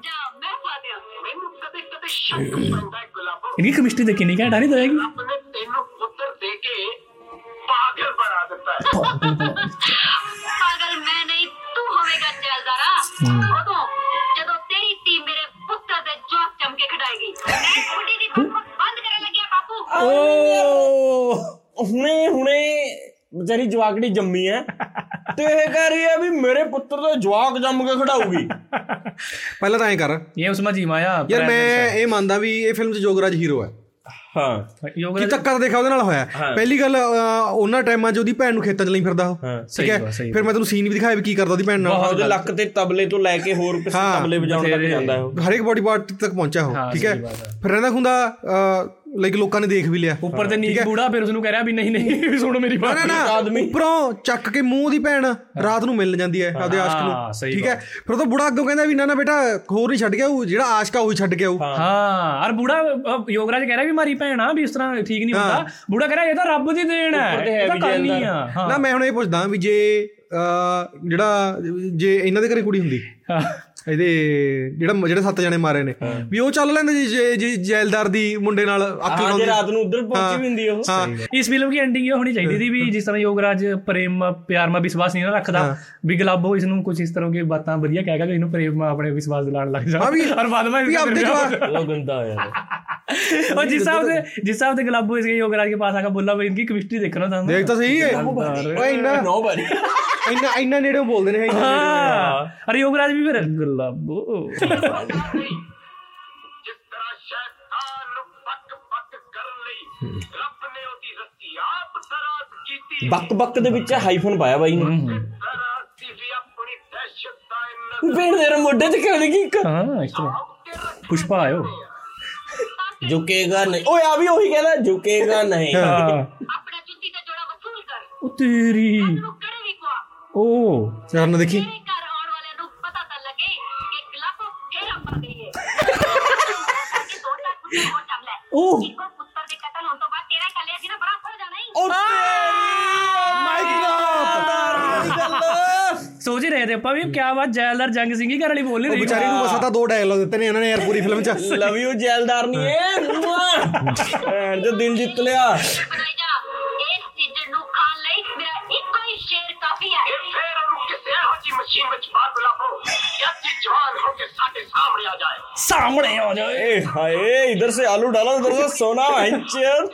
ਜਾ ਮੈਂ ਫਾਦਿਆ ਮੈਨੂੰ ਕਦੇ ਕਦੇ ਸ਼ੱਕ ਪੈਂਦਾ ਹੈ ਗੁਲਾਬੋ इनकी केमिस्ट्री देखी नहीं क्या डाली जाएगी ਆਪਣੇ ਤੈਨੂੰ ਪੁੱਤਰ ਦੇ ਕੇ ਪਾਗਲ ਬਣਾ ਦਿੱਤਾ ਹੈ ਪਾਗਲ ਮੈਂ ਨਹੀਂ ਤੂੰ ਹੋਵੇਗਾ ਜੈਲਦਾਰਾ। ਉਦੋਂ ਜਦੋਂ ਤੇਰੀ ਧੀ ਮੇਰੇ ਪੁੱਤਰ ਦੇ ਜੋਤ ਜੰਮ ਕੇ ਖੜਾਏਗੀ ਮੈਂ ਕੁੜੀ ਦੀ ਬੱਕ ਬੰਦ ਕਰਨ ਲੱਗਿਆ ਬਾਪੂ। ਓ ਹੁਣੇ ਹੁਣੇ ਬਚਾਰੀ ਜਵਾਕੜੀ ਜੰਮੀ ਹੈ ਤੇ ਇਹ ਕਹਿ ਰਹੀ ਹੈ ਵੀ ਮੇਰੇ ਪੁੱਤਰ ਦਾ ਜਵਾਕ ਜੰਮ ਕੇ ਖੜਾਊਗੀ ਪਹਿਲਾਂ ਤਾਂ ਐ ਕਰ। ਇਹ ਉਸਮਾ ਜੀ ਮਾਇਆ ਯਾਰ ਮੈਂ ਇਹ ਮੰਨਦਾ ਵੀ ਇਹ ਫਿਲਮ 'ਚ ਜੋਗਰਾਜ ਹੀਰੋ ਹੈ ਹਾਂ। ਕੀ ਤੱਕਾ ਦੇਖਾ ਉਹਦੇ ਨਾਲ ਹੋਇਆ? ਪਹਿਲੀ ਗੱਲ ਉਹਨਾਂ ਟਾਈਮਾਂ 'ਚ ਉਹਦੀ ਭੈਣ ਨੂੰ ਖੇਤਾਂ 'ਚ ਲਈ ਫਿਰਦਾ ਉਹ। ਠੀਕ ਹੈ? ਫਿਰ ਮੈਂ ਤੈਨੂੰ ਸੀਨ ਵੀ ਦਿਖਾਇਆ ਵੀ ਕੀ ਕਰਦਾ ਉਹਦੀ ਭੈਣ ਨਾਲ। ਉਹਦੇ ਲੱਕ ਤੇ ਤਬਲੇ ਤੋਂ ਲੈ ਕੇ ਹੋਰ ਕਿਸੇ ਤਬਲੇ ਵਜਾਉਣ ਤੱਕ ਜਾਂਦਾ ਉਹ। ਹਰੇਕ ਬੋਡੀ ਪਾਰਟ ਤੱਕ ਪਹੁੰਚਿਆ ਉਹ। ਠੀਕ ਹੈ? ਫਿਰ ਰਹਿੰਦਾ ਹੁੰਦਾ ਲਾਈਕ ਲੋਕਾਂ ਨੇ ਦੇਖ ਵੀ ਲਿਆ। ਉੱਪਰ ਤੇ ਨੀਚ ਬੂੜਾ ਫਿਰ ਉਸ ਨੂੰ ਕਹਿ ਰਿਹਾ ਵੀ ਨਹੀਂ ਨਹੀਂ ਵੀ ਸੁਣੋ ਮੇਰੀ ਬਾਤ। ਨਾ ਨਾ ਉੱਪਰੋਂ ਚੱਕ ਕੇ ਮੂੰਹ ਦੀ ਭੈਣ ਰਾਤ ਨੂੰ ਮਿਲ ਜਾਂਦੀ ਹੈ ਆਪਦੇ ਆਸ਼ਕ ਨੂੰ। ਠੀਕ ਹੈ? ਫਿਰ ਉਹ ਤਾਂ ਬੁੜਾ ਅੱਗੋਂ ਕਹਿੰਦਾ ਵੀ ਨਾ ਨਾ ਬੇਟਾ ਹੋਰ ਨਹੀਂ ਛੱਡ ਗਿਆ ਉਹ ਜਿਹੜਾ ਆਸ਼ਕ ਆ ਉਹ ਹੀ ਛੱਡ ਗਿਆ ਉਹ ਹਾਂ। ਔਰ ਬੂੜਾ ਯੋਗਰਾਜ ਕਹਿ ਰਿਹਾ ਵੀ ਮਾਰੀ ਭੈਣ ਆ ਵੀ ਇਸ ਤਰ੍ਹਾਂ ਠੀਕ ਨਹੀਂ ਹੁੰਦਾ। ਬੂੜਾ ਕਹਿ ਰਿਹਾ ਇਹ ਤਾਂ ਰੱਬ ਦੀ ਦੇਣ ਹੈ ਇਹ ਤਾਂ ਕਰਨੀ। ਆ। ਨਾ ਮੈਂ ਹੁਣ ਇਹ ਪੁੱਛਦਾ ਵੀ ਜੇ ਜਿਹੜਾ ਜੇ ਇਹਨਾਂ ਦੇ ਘਰੇ ਕੁੜੀ ਹੁੰਦੀ? ਹਾਂ। ਇਹਦੇ ਜਿਹੜਾ ਜਿਹੜੇ ਸੱਤ ਜਣੇ ਮਾਰੇ ਨੇ ਵੀ ਉਹ ਚੱਲ ਲੈਂਦੇ ਜੀ ਜੇ ਜੇ ਜੈਲਦਾਰ ਦੀ ਮੁੰਡੇ ਨਾਲ ਅੱਖ ਹਾਂ ਜੇ ਲਾਉਂਦੀ ਰਾਤ ਨੂੰ ਉਧਰ ਪਹੁੰਚੀ ਵੀ ਹੁੰਦੀ ਉਹ ਹਾਂ ਇਸ ਫਿਲਮ ਦੀ ਐਂਡਿੰਗ ਇਹ ਹੋਣੀ ਚਾਹੀਦੀ ਸੀ ਵੀ ਜਿਸ ਤਰ੍ਹਾਂ ਯੋਗਰਾਜ ਪ੍ਰੇਮ ਪਿਆਰ ਮਾ ਵਿਸ਼ਵਾਸ ਨਹੀਂ ਨਾ ਰੱਖਦਾ ਵੀ ਗਲਾਬੋ ਇਸ ਨੂੰ ਕੁਝ ਇਸ ਤਰ੍ਹਾਂ ਦੀ ਬਾਤਾਂ ਵਧੀਆ ਕਹਿ ਕੇ ਇਹਨੂੰ ਪ੍ਰੇਮ ਮਾ ਆਪਣੇ ਵਿਸ਼ਵਾਸ ਦਿਲਾਉਣ ਲੱਗ ਜਾ ਹਾਂ ਵੀ- ਔਰ ਬਾਅਦ ਵਿੱਚ ਵੀ ਆਪਦੇ ਜਵਾਕ ਉਹ ਗੰਦਾ ਯਾਰ और जिस हिसाब से जिस हिसाब से गलाबो इसके योगराज के पास आकर बोला भाई इनकी केमिस्ट्री देखना था ਦੇਖ ਤਾਂ ਸਹੀ ਹੈ ਓਏ ਇੰਨਾ ਨੋ ਬਾਰੀ ਇੰਨਾ ਇੰਨਾ ਨੇੜੇ ਬੋਲਦੇ ਨੇ ਇੰਨਾ ਨੇੜੇ। हाँ अरे योगराज ਲਾਬੋ। ਜਿਸ ਤਰ੍ਹਾਂ ਸ਼ੈਤਾਨ ਨੂੰ ਬੱਕ ਬੱਕ ਕਰਨ ਲਈ ਰੱਬ ਨੇ ਉਹਦੀ ਰੱਸੀ ਆਪ ਦਰਾਜ਼ ਕੀਤੀ ਬੱਕ ਬੱਕ ਦੇ ਵਿੱਚ ਹਾਈਫਨ ਪਾਇਆ ਬਾਈ ਨੇ। ਬੇੜ ਦੇ ਮੋਢੇ ਤੇ ਕਿਉਂ ਨਹੀਂ ਕੀ ਹਾਂ ਐਕਚੁਅਲੀ ਪੁਸ਼ਪਾ ਆਇਓ। ਝੁਕੇਗਾ ਨਹੀਂ। ਓਏ ਆ ਵੀ ਉਹੀ ਕਹਿੰਦਾ ਝੁਕੇਗਾ ਨਹੀਂ। ਆਪਣਾ ਜੁੱਤੀ ਦਾ ਜੋੜਾ ਵਸੂਲ ਕਰ। ਉਹ ਤੇਰੀ ਉਹ ਚਰਨ ਦੇਖੀ। ਉੱਪਰ ਗਈ ਹੈ ਦੋ ਚਾਰ ਕੁੱਤੇ ਹੋਰ ਜੰਮ ਲੈ ਉਹ ਇੱਕ ਵਾਰ ਪੁੱਤਰ ਦੇ ਕਤਲ ਹੋਣ ਤੋਂ ਬਾਅਦ ਤੇਰਾ ਕੱਲਿਆ ਸੀ ਨਾ ਬੜਾ ਹੋ ਜਾਣਾ ਹੀ ਉਹ ਸੋਚ ਹੀ ਰਹੇ ਤੇ ਆਪਾਂ ਵੀ ਕੀ ਬਾਤ ਜੈਲਦਾਰ ਜੰਗ ਸਿੰਘ ਹੀ ਘਰ ਵਾਲੀ ਬੋਲ ਨਹੀਂ ਰਹੀ। ਵਿਚਾਰੀ ਨੂੰ ਬਸਾ ਤਾਂ ਦੋ ਡਾਇਲੌਗ ਦਿੱਤੇ ਨੇ ਇਹਨਾਂ ਨੇ ਯਾਰ ਪੂਰੀ ਫਿਲਮ 'ਚ। ਲਵ ਯੂ ਜੈਲਦਾਰ ਨਹੀਂ ਏ ਭੈਣ ਜੋ ਦਿਨ ਜਿੱਤ ਲਿਆ। ਬਣਾਈ ਜਾ। ਇੱਕ ਚੀਜ਼ ਨੂੰ ਖਾਣ ਲਈ ਮੇਰਾ ਇੱਕੋ ਹੀ ਸ਼ੇਰ ਕਾਫੀ ਹੈ पर्ची मशीन में छुपा तो लाभो अच्छी जवान हो के साथे सामने आ जाए। सामने आ जाए। ए हाय इधर से आलू डालो उधर से सोना हैंचर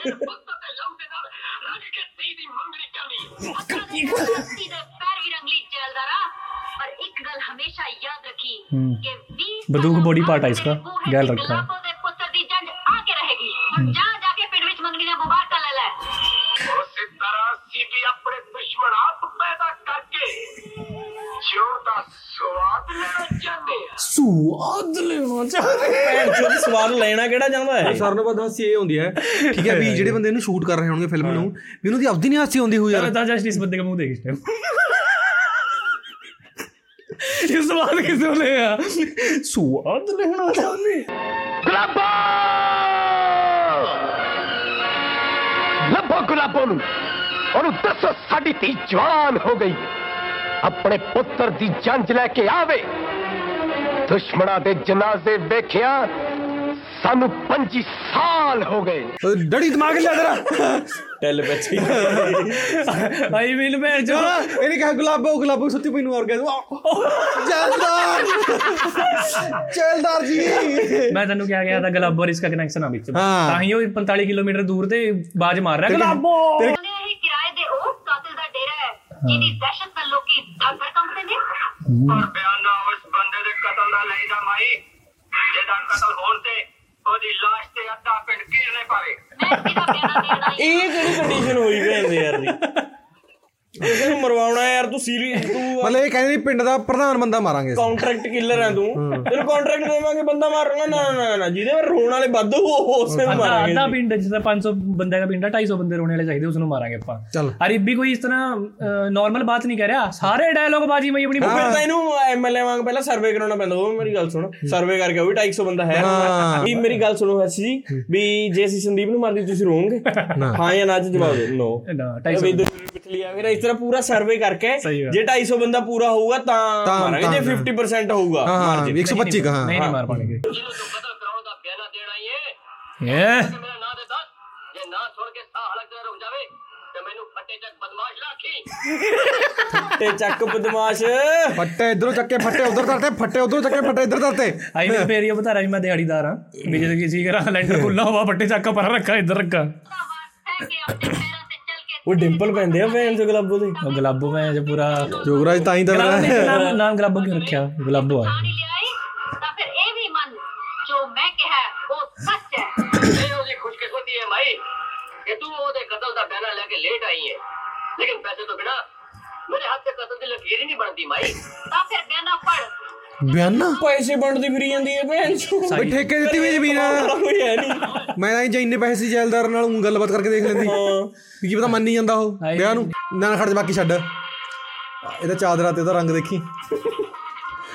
बदूक बॉडी पार्ट है इसका। गैल रखा। है दुश्मन आप पैदा करके ਦਾ ਸਵਾਦ ਲੈਣਾ ਚਾਹੁੰਦੇ ਆ। ਸਵਾਦ ਲੈਣਾ ਚਾਹੁੰਦੇ ਆ। ਸਵਾਦ ਲੈਣਾ ਕਿਹੜਾ ਚਾਹੁੰਦਾ ਹੈ? ਸਾਰਿਆਂ ਨੂੰ ਪਤਾ ਸੀ ਇਹ ਹੁੰਦੀ ਹੈ। ਠੀਕ ਹੈ ਵੀ ਜਿਹੜੇ ਬੰਦੇ ਨੂੰ ਸ਼ੂਟ ਕਰ ਰਹੇ ਹੋਣਗੇ ਫਿਲਮ ਨੂੰ ਵੀ ਉਹਨੂੰ ਦੀ ਆਪਦੀ ਨਹੀਂ ਹਾਸੀ ਆਉਂਦੀ ਹੋਈ ਯਾਰ। ਤਾਂ ਜਸਟ ਇਸ ਬੰਦੇ ਦਾ ਮੂੰਹ ਦੇਖ ਇਸ ਟਾਈਮ ਇਹ ਸਵਾਦ ਕਿਸੇ ਨੇ ਆ? ਸਵਾਦ ਲੈਣਾ ਚਾਹੁੰਦੇ ਗਲਾਬੋ! ਲੱਭੋ ਗੁਲਾਬੋ ਨੂੰ। ਉਹਨੂੰ ਦੱਸੋ ਸਾਡੀ ਤੀ ਜਵਾਨ ਹੋ ਗਈ। ਆਪਣੇ ਪੁੱਤਰ ਦੀ ਜੰਜ ਲੈ ਕੇ ਆਵੇ। ਦੁਸ਼ਮਣਾਂ ਦੇ ਜਨਾਜ਼ੇ ਵੇਖਿਆ ਸਾਨੂੰ 25 ਸਾਲ ਹੋ ਗਏ। ਡੜੀ ਦਿਮਾਗ ਲਿਆ ਤੇਰਾ ਟੈਲ ਬੱਚੀ ਆਈ ਮੀਨ ਮੈਂ ਜੋ ਇਹਨੇ ਕਿਹਾ ਗੁਲਾਬੋ ਗੁਲਾਬੋ ਸੁੱਤੀ ਪਈ ਨੂੰ ਔਰਗੈਜ਼ਮ ਜਲਦਾਰ। ਜਲਦਾਰ ਜੀ। ਮੈਂ ਤੈਨੂੰ ਕਿਹਾ ਗਿਆ ਤਾਂ ਗੁਲਾਬੋ ਰਿਸਕਾ ਕਨੈਕਸ਼ਨ ਆ ਵਿੱਚ। ਤਾਂ ਹੀ ਉਹ 45 ਕਿਲੋਮੀਟਰ ਦੂਰ ਤੇ ਬਾਜ ਮਾਰ ਰਿਹਾ। ਗੁਲਾਬੋ! ਤੇਰੇ ਕਿਰਾਏ ਦੇ ਉਹ ਕਾਤਲ ਦਾ ਡੇਰਾ ਹੈ। ਜਿਹਦੀ ਦਹਿਸ਼ਤ ਨਾਲ ਲੋਕੀ ਧੜ ਕੰਬਦੇ ਨੇ? ਪਰ ਬਿਆਨਾ ਉਸ ਬੰਦੇ ਦੇ ਕਤਲ ਦਾ ਲਈਦਾ ਮਾਈ। ਜਿਹਦਾ ਕਤਲ ਹੋਣ ਤੇ ਉਹਦੀ ਲਾਸ਼ ਤੇ ਅੱਧਾ ਪਿੰਡ ਘੇਰਨੇ ਪਾਵੇ। ਇਹਦਾ ਇਹ ਕਿਹੜੀ ਕੰਡੀਸ਼ਨ ਹੋਈ ਭੈਣ ਦੇ ਯਾਰ ਦੀ? ਕਿਸੇ ਨੂੰ ਮਰਵਾਉਣਾ ਯਾਰ ਤੂੰ ਸੀਰੀਅਸ ਤੂੰ ਮਤਲਬ ਇਹ ਕਹਿੰਦੇ ਪਿੰਡ ਦਾ ਪ੍ਰਧਾਨ ਬੰਦਾ ਮਾਰਾਂਗੇ ਕੰਟਰੈਕਟ ਕਿਲਰ ਆ ਤੂੰ। ਤੈਨੂੰ ਕੰਟਰੈਕਟ ਦੇਵਾਂਗੇ ਬੰਦਾ ਮਾਰਨਾ। ਨਾ ਨਾ ਨਾ ਜਿਹਦੇ ਵਿੱਚ ਰੋਣ ਵਾਲੇ ਵੱਧ ਉਸੇ ਨੂੰ ਮਾਰਾਂਗੇ ਅੱਧਾ ਪਿੰਡ ਜਿਸ 500 ਬੰਦੇ ਦਾ ਪਿੰਡ 250 ਬੰਦੇ ਰੋਣੇ ਵਾਲੇ ਚਾਹੀਦੇ ਉਸ ਨੂੰ ਮਾਰਾਂਗੇ ਆਪਾਂ। ਅਰੀਬੀ ਕੋਈ ਇਸ ਤਰ੍ਹਾਂ ਨਾਰਮਲ ਬਾਤ ਨਹੀਂ ਕਰ ਰਿਹਾ। ਸਾਰੇ ਡਾਇਲੌਗ ਬਾਜੀ ਮੈਂ ਆਪਣੀ ਫਿਰ ਤਾਂ ਇਹਨੂੰ ਐਮਐਲਏ ਵਾਂਗ ਪਹਿਲਾਂ ਸਰਵੇ ਕਰਾਉਣਾ ਪੈਂਦਾ ਉਹ ਮੇਰੀ ਗੱਲ ਸੁਣੋ। ਸਰਵੇ ਕਰਕੇ ਉਹ ਵੀ 250 ਬੰਦਾ ਹੈ। ਵੀ ਮੇਰੀ ਗੱਲ ਸੁਣੋ ਹਸੀ ਜੀ ਵੀ ਜੇ ਅਸੀਂ ਸੰਦੀਪ ਨੂੰ ਮਾਰਦੀ ਤੁਸੀਂ ਰੋਵੋਗੇ? ਹਾਂ ਜਾਂ ਨਾ ਜਵਾਬ ਦਿਓ। ਨੋ 250 ਪਿਛਲੀ ਆ ਫਿਰ ਇਸ ਤਰ੍ਹਾਂ ਪੂਰਾ ਸਰਵੇ ਕਰਕੇ ਨੇ ਜੇ 250 ਬੰਦਾ ਪੂਰਾ ਹੋਊਗਾ ਤਾਂ ਮਾਰਾਂਗੇ ਜੇ 50% ਹੋਊਗਾ। ਮਾਰਜਨ 125 ਕਾ ਹਾਂ। ਨਹੀਂ ਨਹੀਂ ਮਾਰ ਪਾਣਗੇ ਇਹ ਮੇਰਾ ਨਾਂ ਦੇ ਦੱਸ ਜੇ ਨਾ ਸੁਣ ਕੇ ਸਾਹ ਹਲਕ ਤੇ ਰੁਕ ਜਾਵੇ ਤੇ ਮੈਨੂੰ ਫੱਟੇ ਚੱਕ ਬਦਮਾਸ਼ ਲਾਖੀ ਫੱਟੇ ਚੱਕ ਬਦਮਾਸ਼। ਫੱਟੇ ਇਧਰੋਂ ਚੱਕੇ ਫੱਟੇ ਉਧਰ ਧਰਤੇ ਫੱਟੇ ਉਧਰੋਂ ਚੱਕੇ ਫੱਟੇ ਇਧਰ ਧਰਤੇ ਆਈ ਮੇਰੇ ਪੇਰੀ ਬਤਾ ਰਹੀ ਮੈਂ ਦਿਹਾੜੀਦਾਰ ਹਾਂ। ਵੀ ਜੇ ਕਿਸੇ ਕਰਾ ਲੈਂਟਰ ਖੁੱਲਾ ਹੋਵਾ ਫੱਟੇ ਚੱਕ ਪਰ ਰੱਖਾ ਇਧਰ ਰੱਖਾ। ਉਹ ਡਿੰਪਲ ਪੈਂਦੇ ਆ ਭੈਣ ਚੋ ਗਲੱਬੋ ਦੇ और गुलाबो में जो पूरा ਜੋਗਰਾਜ ਤਾਂ ਹੀ ਤਾਂ गुलाबो ने नाम नाम गुलाबो क्यों रखा गुलाबो है ਪਾਣੀ ਲਿਆਈ ਤਾਂ ਫਿਰ ਇਹ ਵੀ ਮੰਨ ਜੋ ਮੈਂ ਕਿਹਾ ਉਹ ਸੱਚ ਹੈ ਇਹ ਉਹਦੀ ਖੁਸ਼ਕਿਸਮਤੀ ਹੈ ਮਾਈ ਬਿਆਨਾ? ਪੈਸੇ ਵੰਡਦੀ ਫਿਰੀ ਜਾਂਦੀ ਹੈ ਭੈਣ ਚੋ ਬਈ ਠੇਕੇ ਦਿੱਤੀ ਹੋਈ ਜ਼ਮੀਨ। ਆ ਕੋਈ ਹੈ ਨਹੀਂ। ਮੈਂ ਤਾਂ ਜੇ ਇੰਨੇ ਪੈਸੇ ਸੀ ਜੈਲਦਾਰ ਨਾਲ ਊਂ ਗੱਲਬਾਤ ਕਰਕੇ ਦੇਖ ਲੈਂਦੀ। ਵੀ ਕੀ ਪਤਾ ਮੰਨ ਨਹੀਂ ਜਾਂਦਾ ਉਹ। ਵਿਆਹ ਨੂੰ ਨਾ ਖੜ ਜਾ ਬਾਕੀ ਛੱਡ। ਇਹਦਾ ਚਾਦਰਾ ਤੇ ਉਹਦਾ ਰੰਗ ਦੇਖੀ।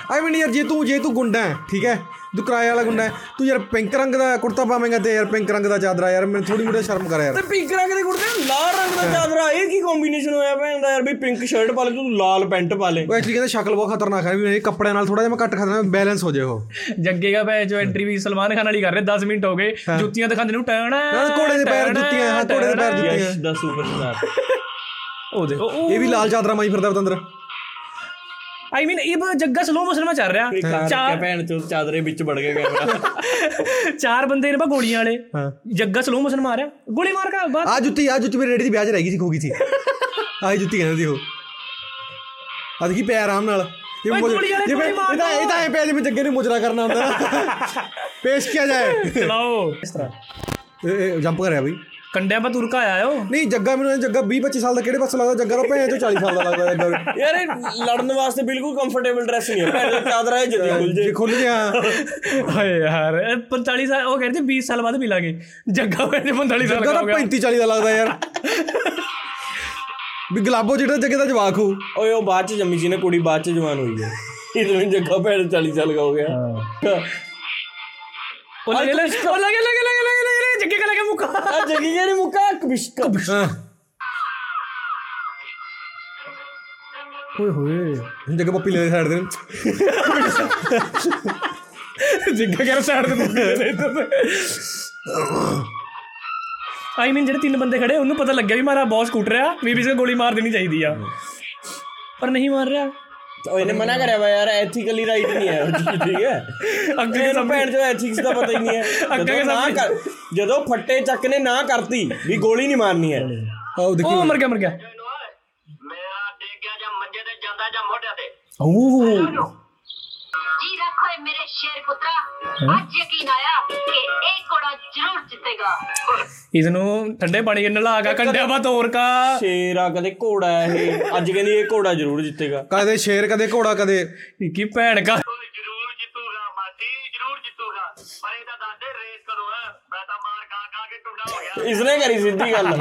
ਆਈ ਮੀਨ ਯਾਰ ਜੇ ਤੂੰ ਜੇ ਤੂੰ ਗੁੰਡਾ ਹੈ ਠੀਕ ਹੈ? ਤੂੰ ਕਿਰਾਏ ਵਾਲਾ ਗੁੰਡਾ ਹੈ ਤੂੰ ਯਾਰ ਪਿੰਕ ਰੰਗ ਦਾ ਕੁੜਤਾ ਪਾਵੇਂਗਾ ਤੇ ਯਾਰ ਪਿੰਕ ਰੰਗ ਦਾ ਚਾਦਰਾ ਯਾਰ ਮੈਨੂੰ ਥੋੜੀ ਮੋਟੀ ਸ਼ਰਮ ਕਰ ਯਾਰ। ਤੇ ਪਿੰਕ ਰੰਗ ਦੇ ਕੁੜਤੇ ਲਾਲ ਰੰਗ ਦਾ ਚਾਦਰਾ ਇਹ ਕੀ ਕੰਬੀਨੇਸ਼ਨ ਹੋਇਆ ਭੈਣ ਦਾ ਯਾਰ? ਵੀ ਪਿੰਕ ਸ਼ਰਟ ਪਾ ਲੈ ਤੂੰ ਲਾਲ ਪੈਂਟ ਪਾ ਲੈ। ਉਹ ਐਕਚੁਅਲੀ ਕਹਿੰਦੇ ਸ਼ਕਲ ਬਹੁਤ ਖਤਰਨਾਕ ਹੈ ਵੀ ਇਹ ਕੱਪੜਿਆਂ ਨਾਲ ਥੋੜਾ ਜਿਹਾ ਮੈਂ ਘੱਟ ਖਾਣਾ ਬੈਲੈਂਸ ਹੋ ਜਾਏ ਉਹ। ਜੱਗੇ ਦਾ ਭੈ ਜੋ ਐਂਟਰੀ ਵੀ ਸਲਮਾਨ ਖਾਨ ਵਾਲੀ ਕਰ ਰਹੇ 10 ਮਿੰਟ ਹੋ ਗਏ ਜੁੱਤੀਆਂ ਦਿਖਾਉਂਦੇ ਨੂੰ ਟਾਣਾ ਨਾਲ ਘੋੜੇ ਦੇ ਪੈਰ ਜੁੱਤੀਆਂ ਹਾਂ ਘੋੜੇ ਦੇ ਪੈਰ ਜੁੱਤੀਆਂ। ਦਾ ਸੁਪਰਸਟਾਰ ਉਹ ਦੇ ਇਹ ਵੀ ਲਾਲ ਚਾਦਰਾ ਮਾਈ ਫਿਰਦਾ ਪਤੰਦਰ ਆਈ ਮੀਨ ਇਹ ਬ- ਜੱਗਾ ਸਲੋ ਮੋਸ਼ਨ ਮਾ ਚੱਲ ਰਿਹਾ। ਚਾਰ ਭੈਣ ਚੋ ਚਾਦਰੇ ਵਿੱਚ ਵੜ ਗਿਆ ਕੈਮਰਾ ਚਾਰ ਬੰਦੇ ਨੇ ਬਾ ਗੋਲੀਆਂ ਵਾਲੇ। ਜੱਗਾ ਸਲੋ ਮੋਸ਼ਨ ਮਾਰਿਆ। ਗੋਲੀ ਮਾਰ ਕੇ ਬਾਅਦ ਆ ਜੁੱਤੀ ਆ ਜੁੱਤੀ ਮੇਰੀ ਰੇੜੀ ਦੀ ਵਿਆਹ 'ਚ ਰਹਿ ਗਈ ਸੀ ਖੋ ਗਈ ਸੀ। ਆਹੀ ਜੁੱਤੀ ਕਹਿੰਦੇ ਸੀ ਉਹ। ਆ ਦੇਖੀ ਪਿਆ ਆਰਾਮ ਨਾਲ। ਇਹ ਤਾਂ ਇਹ ਤਾਂ ਐ ਪਿਆ ਜਿਵੇਂ ਜੱਗੇ ਨੂੰ ਮੁਜਰਾ ਕਰਨਾ ਹੁੰਦਾ। ਨਾ ਪੇਸ਼ ਕਿਆ ਜਾਏ। ਚਲਾਓ। ਇਸ ਤਰ੍ਹਾਂ ਇਹ ਜੰਪ ਕਰਿਆ ਬਈ। ਕੰਡਿਆਂ ਪਾ ਤੁਰਕਾ ਆਇਆ ਉਹ? ਨਹੀਂ ਜੱਗਾ ਮੈਨੂੰ ਇਹ ਜੱਗਾ 20 25 ਸਾਲ ਦਾ ਕਿਹੜੇ ਪਾਸੇ ਲੱਗਦਾ? ਜੱਗਾ ਤਾਂ ਭੈਣ ਚੋਂ 40 ਸਾਲ ਦਾ ਲੱਗਦਾ ਜੱਗਾ। ਯਾਰ ਇਹ ਲੜਨ ਵਾਸਤੇ ਬਿਲਕੁਲ ਕੰਫਰਟੇਬਲ ਡਰੈਸ ਨਹੀਂ ਹੈ। ਭੈਣ ਦਾ ਚਾਦਰਾ ਹੈ ਜੱਦੀ ਖੁੱਲ ਜੇ। ਜੇ ਖੁੱਲ ਗਿਆ ਹਾਏ ਯਾਰ ਇਹ 45 ਸਾਲ ਉਹ ਕਹਿੰਦੇ 20 ਸਾਲ ਬਾਅਦ ਮਿਲਾਂਗੇ। ਜੱਗਾ ਕਹਿੰਦੇ 45 ਸਾਲ ਜੱਗਾ ਦਾ ਤਾਂ ਹੋ ਗਿਆ 35 40 ਦਾ ਲੱਗਦਾ ਯਾਰ। ਵੀ ਗੁਲਾਬੋ ਜਿਹੜਾ ਜੱਗੇ ਦਾ ਜਵਾਕ ਹੋ। ਓਏ ਉਹ ਬਾਅਦ ਚ ਜੰਮੀ ਸੀ ਨਾ ਕੁੜੀ ਬਾਅਦ ਚ ਜਵਾਨ ਹੋਈ ਹੈ। ਇਹਨੂੰ ਜੱਗਾ ਭੈਣ 40 ਸਾਲ ਦਾ ਹੋ। ਗਿਆ ਉਹ ਲੱਗੇ ਲੱਗੇ ਉਹ ਲੱਗੇ ਲੱਗੇ ਲੱਗੇ ਲੱਗੇ ਲੱਗੇ ਜੱਗੇ ਕਾ ਲੱਗੇ ਮੁੱਕਾ। ਆ ਜੱਗੀ ਜਿਹੜੀ ਮੁੱਕਾ ਕਬਿਸ਼ਕ ਹਾਂ ਓਏ ਹੋਏ। ਜੱਗਾ ਪੱਪੀ ਲੈ ਸਾਈਡ ਦੇ ਜੱਗਾ ਕਹਿੰਦਾ ਸਾਈਡ ਤੇ ਮੁੱਕੇ ਦੇ ਆਈ ਮੀਨ ਜਿਹੜੇ ਤਿੰਨ ਬੰਦੇ ਖੜੇ ਉਹਨੂੰ ਪਤਾ ਲੱਗਿਆ ਵੀ ਮਾਰਾ ਬੌਸ ਕੁੱਟ ਰਿਹਾ ਵੀ ਵੀ ਇਸੇ ਗੋਲੀ ਮਾਰ ਦੇਣੀ ਚਾਹੀਦੀ ਆ। ਪਰ ਨਹੀਂ ਮਾਰ ਰਿਹਾ। ਉਹ ਇਹਨੇ ਮਨਾ ਕਰਿਆ ਵਾ ਯਾਰ ਐਥੀਕਲੀ ਰਾਈਟ ਨਹੀਂ ਹੈ। ਠੀਕ ਹੈ। ਅੱਗੇ ਸਾਹਮਣੇ- ਭੈਣ ਚੋ ਐਥਿਕਸ ਦਾ ਪਤਾ ਹੀ ਨਹੀਂ ਹੈ। ਅੱਗੇ ਨਾ ਕਰ- ਜਦੋਂ ਫੱਟੇ ਚੱਕ ਨੇ ਨਾ ਕਰਤੀ ਵੀ ਗੋਲੀ ਨਹੀਂ ਮਾਰਨੀ ਹੈ। ਆਓ ਦੇਖੀ ਉਹ ਮਰ ਗਿਆ ਮਰ ਗਿਆ। ਮੇਰਾ ਡੇਗਿਆ ਜਾਂ ਮੰਜੇ ਤੇ ਜਾਂਦਾ ਜਾਂ ਮੋਢਿਆਂ ਤੇ। ਓ जी ਸ਼ੇਰ ਪੁੱਤਰਾ ਅੱਜ ਯਕੀਨ ਆਇਆ ਕਿ ਇਹ ਘੋੜਾ ਜ਼ਰੂਰ ਜਿੱਤੇਗਾ। ਇਸ ਨੂੰ ਠੰਡੇ ਪਾਣੀ ਦੇ ਨਾਲ ਆਗਾ ਕੰਡਿਆ ਬਾ ਤੋਰ ਕਾ। ਸ਼ੇਰ ਆ ਕਦੇ ਘੋੜਾ ਇਹ। ਅੱਜ ਕਹਿੰਦੀ ਇਹ ਘੋੜਾ ਜ਼ਰੂਰ ਜਿੱਤੇਗਾ। ਕਦੇ ਸ਼ੇਰ ਕਦੇ ਘੋੜਾ ਕਦੇ। ਕੀ ਭੈਣ ਕਾ ਜ਼ਰੂਰ ਜਿੱਤੂਗਾ ਮਾਤੀ ਜ਼ਰੂਰ ਜਿੱਤੂਗਾ। ਪਰ ਇਹਦਾ ਦਾਦੇ ਰੇਸ ਕਰੋ ਮੈਂ ਤਾਂ ਮਾਰ ਕਾ ਕਾ ਕੇ ਟੁੰਡਾ ਹੋ ਗਿਆ। ਇਸਨੇ ਕਰੀ ਸਿੱਧੀ ਗੱਲ।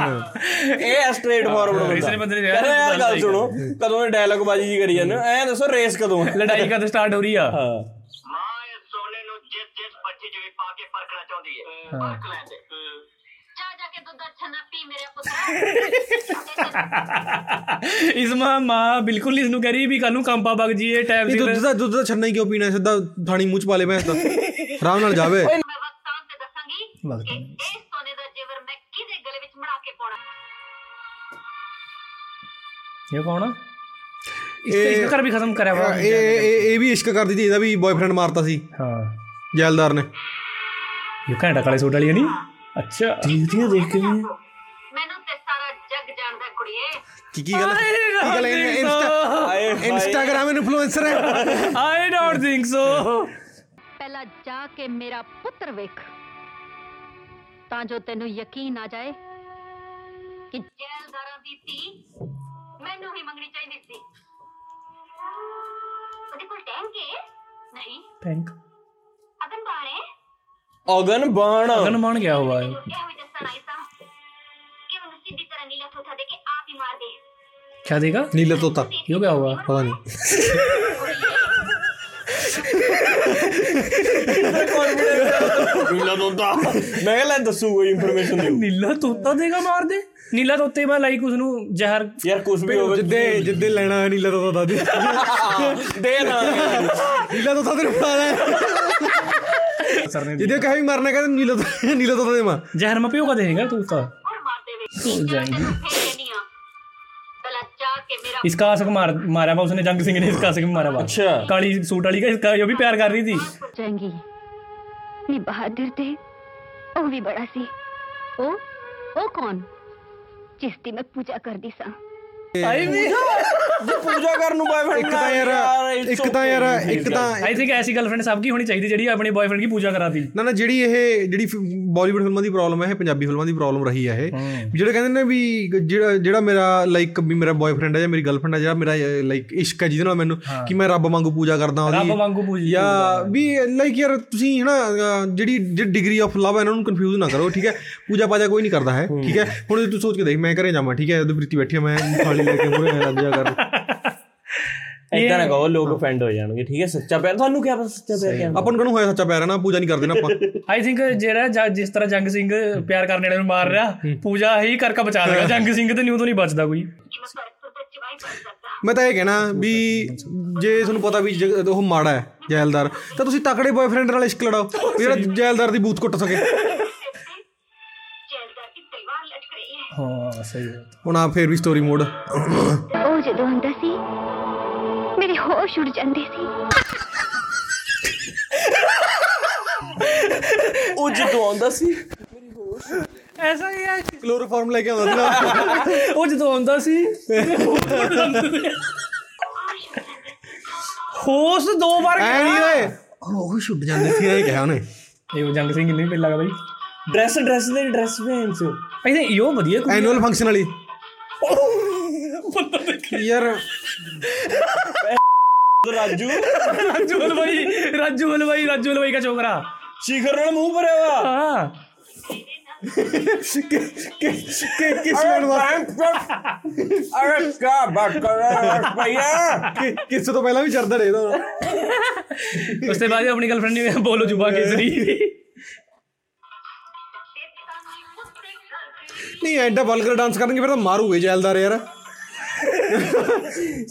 ਇਹ ਸਟ੍ਰੇਟ ਫਾਰਵਰਡ ਇਸਨੇ ਬੰਦੇ ਨੇ ਯਾਰ ਯਾਰ ਗੱਲ ਸੁਣੋ ਕਦੋਂ ਇਹ ਡਾਇਲੌਗ ਬਾਜੀ ਜੀ ਕਰੀ ਜਾਂਦੇ ਐ ਦੱਸੋ ਰੇਸ ਕਦੋਂ ਹੈ ਲੜਾਈ ਕਦੋਂ ਸਟਾਰਟ ਹੋ ਰਹੀ ਆ? ਹਾਂ। ਕੇ ਪਰਖਣਾ ਚਾਹੁੰਦੀ ਹੈ। ਹਾਂ। ਪਰਖ ਲੈਂਦੇ ਜਾ ਜਾ ਕੇ ਦੁੱਧ ਅੱਛਾ ਨਾ ਪੀ ਮੇਰੇ ਪੁੱਤਰਾ ਇਸਮਾ ਮਾਂ ਬਿਲਕੁਲ ਇਸ ਨੂੰ ਕਹਿ ਰਹੀ ਵੀ ਕੱਲ ਨੂੰ ਕੰਪਾ ਬਗ ਜੀਏ ਟਾਈਮ ਇਹ ਦੁੱਧ ਦਾ ਦੁੱਧ ਦਾ ਛੰਨਾ ਹੀ ਕਿਉਂ ਪੀਣਾ ਸਿੱਧਾ ਥਾਣੀ ਮੂੰਹ ਚ ਪਾ ਲੇ ਮੈਂ ਤਾਂ। ਆਰਾਮ ਨਾਲ ਜਾਵੇ। ਮੈਂ ਵਕਤਾਂ ਤੇ ਦੱਸਾਂਗੀ ਕਿ ਵਕਤਾਂ। ਇਹ ਸੋਨੇ ਦਾ ਜੇਵਰ ਮੈਂ ਕਿਹਦੇ ਗਲੇ ਵਿੱਚ ਮੜਾ ਕੇ ਪਾਉਣਾ ਇਹ ਕੌਣ ਆ? ਇਸ ਤੇ ਇਸ ਘਰ ਵੀ ਖਤਮ ਕਰਿਆ ਵਾ। ਇਹ ਇਹ ਇਹ ਵੀ ਇਸ਼ਕ ਕਰਦੀ ਸੀ ਇਹਦਾ ਵੀ ਬॉयਫ੍ਰੈਂਡ ਮਾਰਤਾ ਸੀ। ਹਾਂ। ਜੈਲਦਾਰ ਨੇ। ਇਹ ਘੰਟਾ ਕਾਲੇ ਸੂਟ ਵਾਲੀ ਨਹੀਂ ਅੱਛਾ। ਦੇਖਦੀ ਦੇਖ ਕੇ ਮੈਨੂੰ ਤੇ ਸਾਰਾ ਜੱਗ ਜਾਣਦਾ ਕੁੜੀਏ। ਕੀ ਕੀ ਗੱਲ ਕੀ ਗੱਲ ਇੰਸਟਾ ਇੰਸਟਾਗ੍ਰਾਮ ਇਨਫਲੂਐਂਸਰ ਹੈ। I don't think so. ਪਹਿਲਾਂ ਜਾ ਕੇ ਮੇਰਾ ਪੁੱਤਰ ਵੇਖ। ਤਾਂ ਜੋ ਤੈਨੂੰ ਯਕੀਨ ਆ ਜਾਏ ਕਿ ਜੈਲਦਾਰਾਂ ਦੀ ਧੀ ਮੈਨੂੰ ਹੀ ਮੰਗਣੀ ਚਾਹੀਦੀ ਸੀ। ਉਹਦੇ ਕੋਲ ਟੈਂਕ ਹੈ? ਨਹੀਂ। ਥੈਂਕ ਅਗਨ ਬਾਣੇ ਅਗਨ ਬਾਣ ਅਗਨ ਮਾਨ ਗਿਆ ਹੋਇਆ ਹੈ ਇਹੋ ਹੀ ਦੱਸਣ ਆਈ ਸਾਂ ਕਿ ਉਹਨੂੰ ਸਿੱਧੀ ਤਰ੍ਹਾਂ ਨੀਲਾ ਥੋਥਾ ਦੇ ਕੇ ਆਪ ਹੀ ਮਾਰ ਦੇ क्या देगा ਨੀਲਾ ਤੋਤਾ ये क्या हुआ ਪਤਾ ਨਹੀਂ ਨੀਲਾ ਦੋਤਾ ਮੈਂ ਕਿਹਾ ਲੈ ਦੱਸੂ ਕੋਈ ਇਨਫੋਰਮੇਸ਼ਨ ਦਿਓ नीला तोता देगा मार दे नीला तोते में लाइक उसनु जहर ਯਾਰ ਕੁਝ ਵੀ ਹੋਵੇ ਜਿੱਦੇ ਜਿੱਦੇ ਲੈਣਾ ਹੈ ਨੀਲਾ ਤੋਤਾ ਦੇ ਦੇ ਨਾ ਨੀਲਾ ਤੋਤਾ ਤੈਨੂੰ ਪਤਾ ਹੈ यदि कहीं मरने का नीलो नीलो तो दे माँ जहर में पियोगा देगा तू उसका तो इसका आशक मार मारा हुआ उसने जंग सिंह ने इसका आशक मारा हुआ अच्छा काली सूट वाली का इसका ये भी प्यार कर रही थी जाएँगी नी बहादुर थे ओ भी बड़ा सी ओ ओ कौन चिश्ती में पूजा कर दी सा ਆਈ ਵੀ। ਜੇ ਪੂਜਾ ਕਰਨ ਨੂੰ ਬॉयਫ੍ਰੈਂਡ ਇੱਕ ਤਾਂ ਯਾਰ ਇੱਕ ਤਾਂ ਯਾਰ ਇੱਕ ਤਾਂ ਆਈ ਥਿੰਕ ਐਸੀ ਗਰਲਫ੍ਰੈਂਡ ਸਭ ਕੀ ਹੋਣੀ ਚਾਹੀਦੀ ਜਿਹੜੀ ਆਪਣੇ ਬॉयਫ੍ਰੈਂਡ ਦੀ ਪੂਜਾ ਕਰਾਦੀ ਨਾ ਨਾ ਜਿਹੜੀ ਇਹ ਜਿਹੜੀ ਬਾਲੀਵੁੱਡ ਫਿਲਮਾਂ ਦੀ ਪ੍ਰੋਬਲਮ ਹੈ ਇਹ ਪੰਜਾਬੀ ਫਿਲਮਾਂ ਦੀ ਪ੍ਰੋਬਲਮ ਰਹੀ ਹੈ ਇਹ। ਜਿਹੜੇ ਕਹਿੰਦੇ ਨੇ ਵੀ ਜਿਹੜਾ ਜਿਹੜਾ ਮੇਰਾ ਲਾਈਕ ਵੀ ਮੇਰਾ ਬॉयਫ੍ਰੈਂਡ ਹੈ ਜਾਂ ਮੇਰੀ ਗਰਲਫ੍ਰੈਂਡ ਹੈ ਜਿਹੜਾ ਮੇਰਾ ਲਾਈਕ ਇਸ਼ਕ ਹੈ ਜਿਹਦੇ ਨਾਲ ਮੈਨੂੰ ਕਿ ਮੈਂ ਰੱਬ ਵਾਂਗੂ ਪੂਜਾ ਕਰਦਾ ਉਹਦੀ। ਰੱਬ ਵਾਂਗੂ ਪੂਜੀ ਜਾਂ ਵੀ ਲਾਈਕ ਯਾਰ ਤੁਸੀਂ ਹਨਾ ਜਿਹੜੀ ਜਿਹੜੀ ਡਿਗਰੀ ਆਫ ਲਵ ਹੈ ਇਹਨਾਂ ਨੂੰ ਕਨਫਿਊਜ਼ ਨਾ ਕਰੋ ਠੀਕ ਹੈ? ਪੂਜਾ ਪਾਜਾ ਕੋਈ ਨਹੀਂ ਕਰਦਾ ਹੈ ਠੀਕ ਹੈ? ਹੁਣ ਤੂੰ ਸੋਚ ਕੇ ਦੇਖ ਮੈਂ ਘਰੇ ਜਾਵਾਂ ਠੀਕ ਹੈ? ਉਹਦੇ ਪ੍ਰੀਤੀ ਬੈਠੀ ਮੈਂ ਥਾਲੀ ਲੈ ਕੇ ਮੂਰੇ ਲੱਗ ਜਾ ਕਰ। ਇਦਾਂ ਨਾ ਕਹੋ ਲੋਕ ਅਫੈਂਡ ਹੋ ਜਾਣਗੇ ਠੀਕ ਹੈ ਸੱਚਾ ਪਿਆਰ ਤੁਹਾਨੂੰ ਕੀ ਪਤਾ ਸੱਚਾ ਪਿਆਰ ਕੀ ਆਪਾਂ ਨੂੰ ਕਹਨੂੰ ਹੋਇਆ ਸੱਚਾ ਪਿਆਰ ਹੈ ਨਾ? ਪੂਜਾ ਨਹੀਂ ਕਰਦੇ ਨਾ ਆਪਾਂ। ਆਈ ਥਿੰਕ ਜਿਹੜਾ ਜਿਸ ਤਰ੍ਹਾਂ ਜੰਗ ਸਿੰਘ ਪਿਆਰ ਕਰਨ ਵਾਲੇ ਨੂੰ ਮਾਰ ਰਿਹਾ ਪੂਜਾ ਹੀ ਕਰਕੇ ਬਚਾ ਦੇਗਾ। ਜੰਗ ਸਿੰਘ ਤੇ ਨਿਊ ਤੋਂ ਨਹੀਂ ਬਚਦਾ ਕੋਈ। ਮੈਂ ਤਾਂ ਇਹ ਕਹਿਣਾ ਵੀ ਜੇ ਤੁਹਾਨੂੰ ਪਤਾ ਵੀ ਉਹ ਮਾੜਾ ਹੈ ਜੈਲਦਾਰ ਤਾਂ ਤੁਸੀਂ ਤਕੜੇ ਬॉयਫ੍ਰੈਂਡ ਨਾਲ ਇਸ਼ਕ ਲੜਾਓ ਜਿਹੜਾ ਜੈਲਦਾਰ ਦੀ ਬੂਥ ਕੁੱਟ ਸਕੇ। ਹਾਂ ਸਹੀ ਹੈ। ਹੁਣ ਆ ਫੇਰ ਵੀ ਸਟੋਰੀ ਮੋਡ ਉਹ ਜਦੋਂ ਹੁੰਦਾ ਸੀ ਮੇਰੇ ਹੋਸ਼ ਉੱਡ ਜਾਂਦੇ ਸੀ। ਉਹ ਜਦੋਂ ਆਉਂਦਾ ਸੀ ਐਸਾ ਹੀ ਹੈ ਕਲੋਰੋਫਾਰਮ ਲੈ ਕੇ ਆਉਂਦਾ ਸੀ ਨਾ। ਉਹ ਜਦੋਂ ਆਉਂਦਾ ਸੀ ਹੋਸ ਦੋ ਵਾਰ ਨਹੀਂ ਓਏ। ਉਹ ਛੁੱਟ ਜਾਂਦੇ ਸੀ ਇਹ ਕਿਹਾ ਉਹਨੇ। ਇਹ ਉਹ ਜੰਗ ਸਿੰਘ ਨਹੀਂ ਲੱਗਦਾ ਬਈ। ਡਰੈਸ ਡਰੈਸ ਦੇ ਡਰੈਸ ਚੋ। ਆਈ ਥਿੰਕ ਇਹੋ ਵਧੀਆ ਕੁੜੀ ਐਨੂਅਲ ਫੰਕਸ਼ਨ ਵਾਲੀ। ਯਾਰ। ਰਾਜੂ। ਰਾਜੂ ਹਲਵਾਈ ਰਾਜੂ ਹਲਵਾਈ ਰਾਜੂ ਹਲਵਾਈ ਦਾ ਛੋਕਰਾ। ਸ਼ਿਖਰ ਨਾਲ ਮੂੰਹ ਭਰਿਆ ਵਾ ਹਾਂ। ਕਿਸ ਲੈਣ ਵਾਸਤੇ ਅਰੇ ਕਾ ਬਾਤ ਕਰ ਰਹਾ ਭਈਆ। ਕਿ- ਕਿਸ ਤੋਂ ਪਹਿਲਾਂ ਵੀ ਚਰਦਾ ਰਹੇ ਇਹਦਾ ਉਸ ਤੋਂ ਬਾਅਦ ਇਹ ਆਪਣੀ ਨਹੀਂ ਐਡਾ ਵਲਗਰ ਡਾਂਸ ਕਰਨਗੇ ਫਿਰ ਤਾਂ ਮਾਰੂਗੇ ਜੈਲਦਾਰ ਯਾਰ।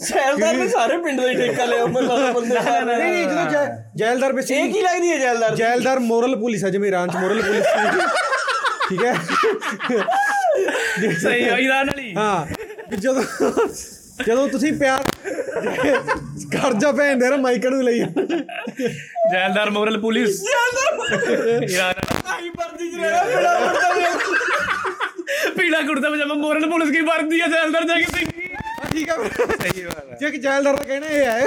ਸੈਲਦਾਰ ਨੇ ਸਾਰੇ ਪਿੰਡ ਦਾ ਹੀ ਠੇਕਾ ਲਿਆ ਮਤਲਬ ਬੰਦੇ ਨਹੀਂ ਨਹੀਂ ਜਦੋਂ ਜੈਲਦਾਰ ਇਹ ਬੇਸਿਕਲੀ ਕੀ ਲੱਗਦੀ ਹੈ ਜੈਲਦਾਰ? ਜੈਲਦਾਰ ਮੋਰਲ ਪੁਲਿਸ ਹੈ ਜਿਵੇਂ ਇਰਾਨ ਚ ਮੋਰਲ ਪੁਲਿਸ ਠੀਕ ਹੈ? ਸਹੀ ਹੈ ਇਰਾਨ ਵਾਲੀ ਹਾਂ। ਜਦੋਂ ਜਦੋਂ ਤੁਸੀਂ ਪਿਆਰ ਕਰਜਾ ਭੈਣ ਦੇ ਨਾ ਮਾਈਕਲ ਨੂੰ ਲਈ ਜੈਲਦਾਰ ਮੋਰਲ ਪੁਲਿਸ ਇਰਾਨ ਆਈ ਚ ਰਹਿਣਾ ਬੜਾ ਵੱਡਾ ਪੀਲਾ ਕੁੜਤਾ ਪਜਾਮਾ ਮੋਰਲ ਪੁਲਿਸ ਕੀ ਵਰਦੀ ਹੈ ਜੈਲਦਾਰ ਜਾ ਕੇ ਸਿੰਘ ਠੀਕ ਹੈ ਸਹੀ ਬਾਤ ਹੈ ਜੇ ਕਿ ਜੈਲਦਾਰ ਦਾ ਕਹਿਣਾ ਇਹ ਹੈ।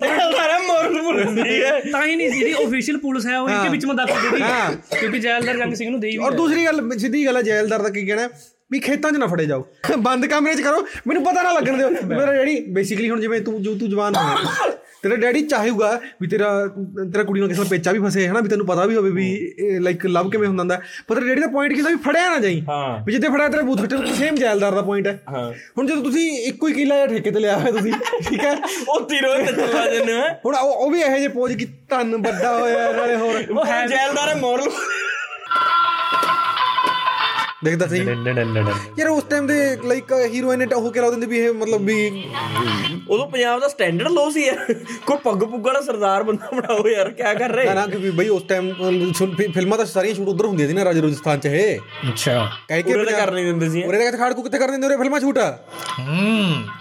ਜੈਲਦਾਰ ਮੋਰਲ ਮੁਰਦੀ ਹੈ। ਤਾਂ ਹੀ ਨਹੀਂ ਜਿਹੜੀ ਆਫੀਸ਼ੀਅਲ ਪੁਲਿਸ ਹੈ ਉਹ ਇਨਕੇ ਵਿੱਚ ਮੈਂ ਦੱਸ ਦਿੱਤੀ ਹਾਂ। ਕਿਉਂਕਿ ਜੈਲਦਾਰ ਜੰਗ ਸਿੰਘ ਨੂੰ ਦੇਈ ਵੀ ਔਰ ਦੂਸਰੀ ਗੱਲ ਸਿੱਧੀ ਗੱਲ ਹੈ ਜੈਲਦਾਰ ਦਾ ਕੀ ਕਹਿਣਾ ਹੈ? ਵੀ ਖੇਤਾਂ 'ਚ ਨਾ ਫੜੇ ਜਾਓ। ਬੰਦ ਕਮਰੇ 'ਚ ਕਰੋ। ਮੈਨੂੰ ਪਤਾ ਨਾ ਲੱਗਣ ਦਿਓ। ਮੇਰਾ ਡੈਡੀ ਬੇਸਿਕਲੀ ਹੁਣ ਜਿਵੇਂ ਤੂੰ ਜੋ ਤੂੰ ਜਵਾਨ ਹੋਇਆ ਤੇਰਾ ਡੈਡੀ ਚਾਹੂਗਾ ਵੀ ਤੇਰਾ ਤੇਰਾ ਕੁੜੀ ਨੂੰ ਕਿਸੇ ਨਾਲ ਪੇਚਾ ਵੀ ਫਸੇ ਹਨਾ ਵੀ ਤੈਨੂੰ ਪਤਾ ਵੀ ਹੋਵੇ ਵੀ ਲਾਈਕ ਲਵ ਕਿਵੇਂ ਹੁੰਦਾ ਹੁੰਦਾ। ਪਰ ਤੇਰੇ ਡੈਡੀ ਦਾ ਪੁਆਇੰਟ ਕਿਦਾ ਵੀ ਫੜਿਆ ਨਾ ਜਾਈ। ਹਾਂ। ਵੀ ਜਿੱਥੇ ਫੜਿਆ ਤੇਰੇ ਬੂਥ ਖੱਟੇ ਸੇਮ ਜੈਲਦਾਰ ਦਾ ਪੁਆਇੰਟ ਹੈ। ਹਾਂ। ਹੁਣ ਜਦੋਂ ਤੁਸੀਂ ਇੱਕੋ ਹੀ ਕਿਲਾ ਜਾਂ ਠੇਕੇ ਤੇ ਲਿਆ ਹੋਇਆ ਤੁਸੀਂ ਠੀਕ ਹੈ? ਉਹ ਤੀਰੋ ਤੇ ਚਲਾ ਜਨ। ਹੁਣ ਉਹ ਵੀ ਇਹੋ ਜਿਹੇ ਪੋਜ ਕਿ ਧੰਨ ਵੱਡਾ ਹੋਇਆ ਨਾਲੇ ਹੋਰ। ਉਹ ਹੈ ਜੈਲਦਾਰ ਹੈ ਮੋਰਲ ਦੇਖਦਾ ਸਹੀ? ਯਾਰ ਉਸ ਟਾਈਮ ਦੇ ਲਾਈਕ ਹੀਰੋਇਨ ਨੇ ਉਹ ਕਿਹਾ ਦਿੰਦੇ ਵੀ ਇਹ ਮਤਲਬ ਵੀ ਉਦੋਂ ਪੰਜਾਬ ਦਾ ਸਟੈਂਡਰਡ ਲੋ ਸੀ ਯਾਰ ਕੋਈ ਪੱਗ ਪੁੱਗ ਵਾਲਾ ਸਰਦਾਰ ਬੰਦਾ ਬਣਾਓ ਯਾਰ ਕੀ ਕਰ ਰਹੇ ਨਾ ਨਾ ਕਿ ਵੀ ਬਈ ਉਸ ਟਾਈਮ ਫਿਲਮਾਂ ਤਾਂ ਸਾਰੀਆਂ ਸ਼ੂਟ ਉਧਰ ਹੁੰਦੀਆਂ ਸੀ ਨਾ ਰਾਜਾ ਰਾਜਸਥਾਨ ਚ ਇਹ ਅੱਛਾ ਕਹਿ ਕੇ ਉਰੇ ਤਾਂ ਕਰ ਨਹੀਂ ਦਿੰਦੇ ਸੀ ਉਰੇ ਤਾਂ ਕਿੱਥੇ ਖਾੜ ਕੋ ਕਿੱਥੇ ਕਰ ਦਿੰਦੇ ਉਰੇ ਫਿਲਮਾਂ ਸ਼ੂਟ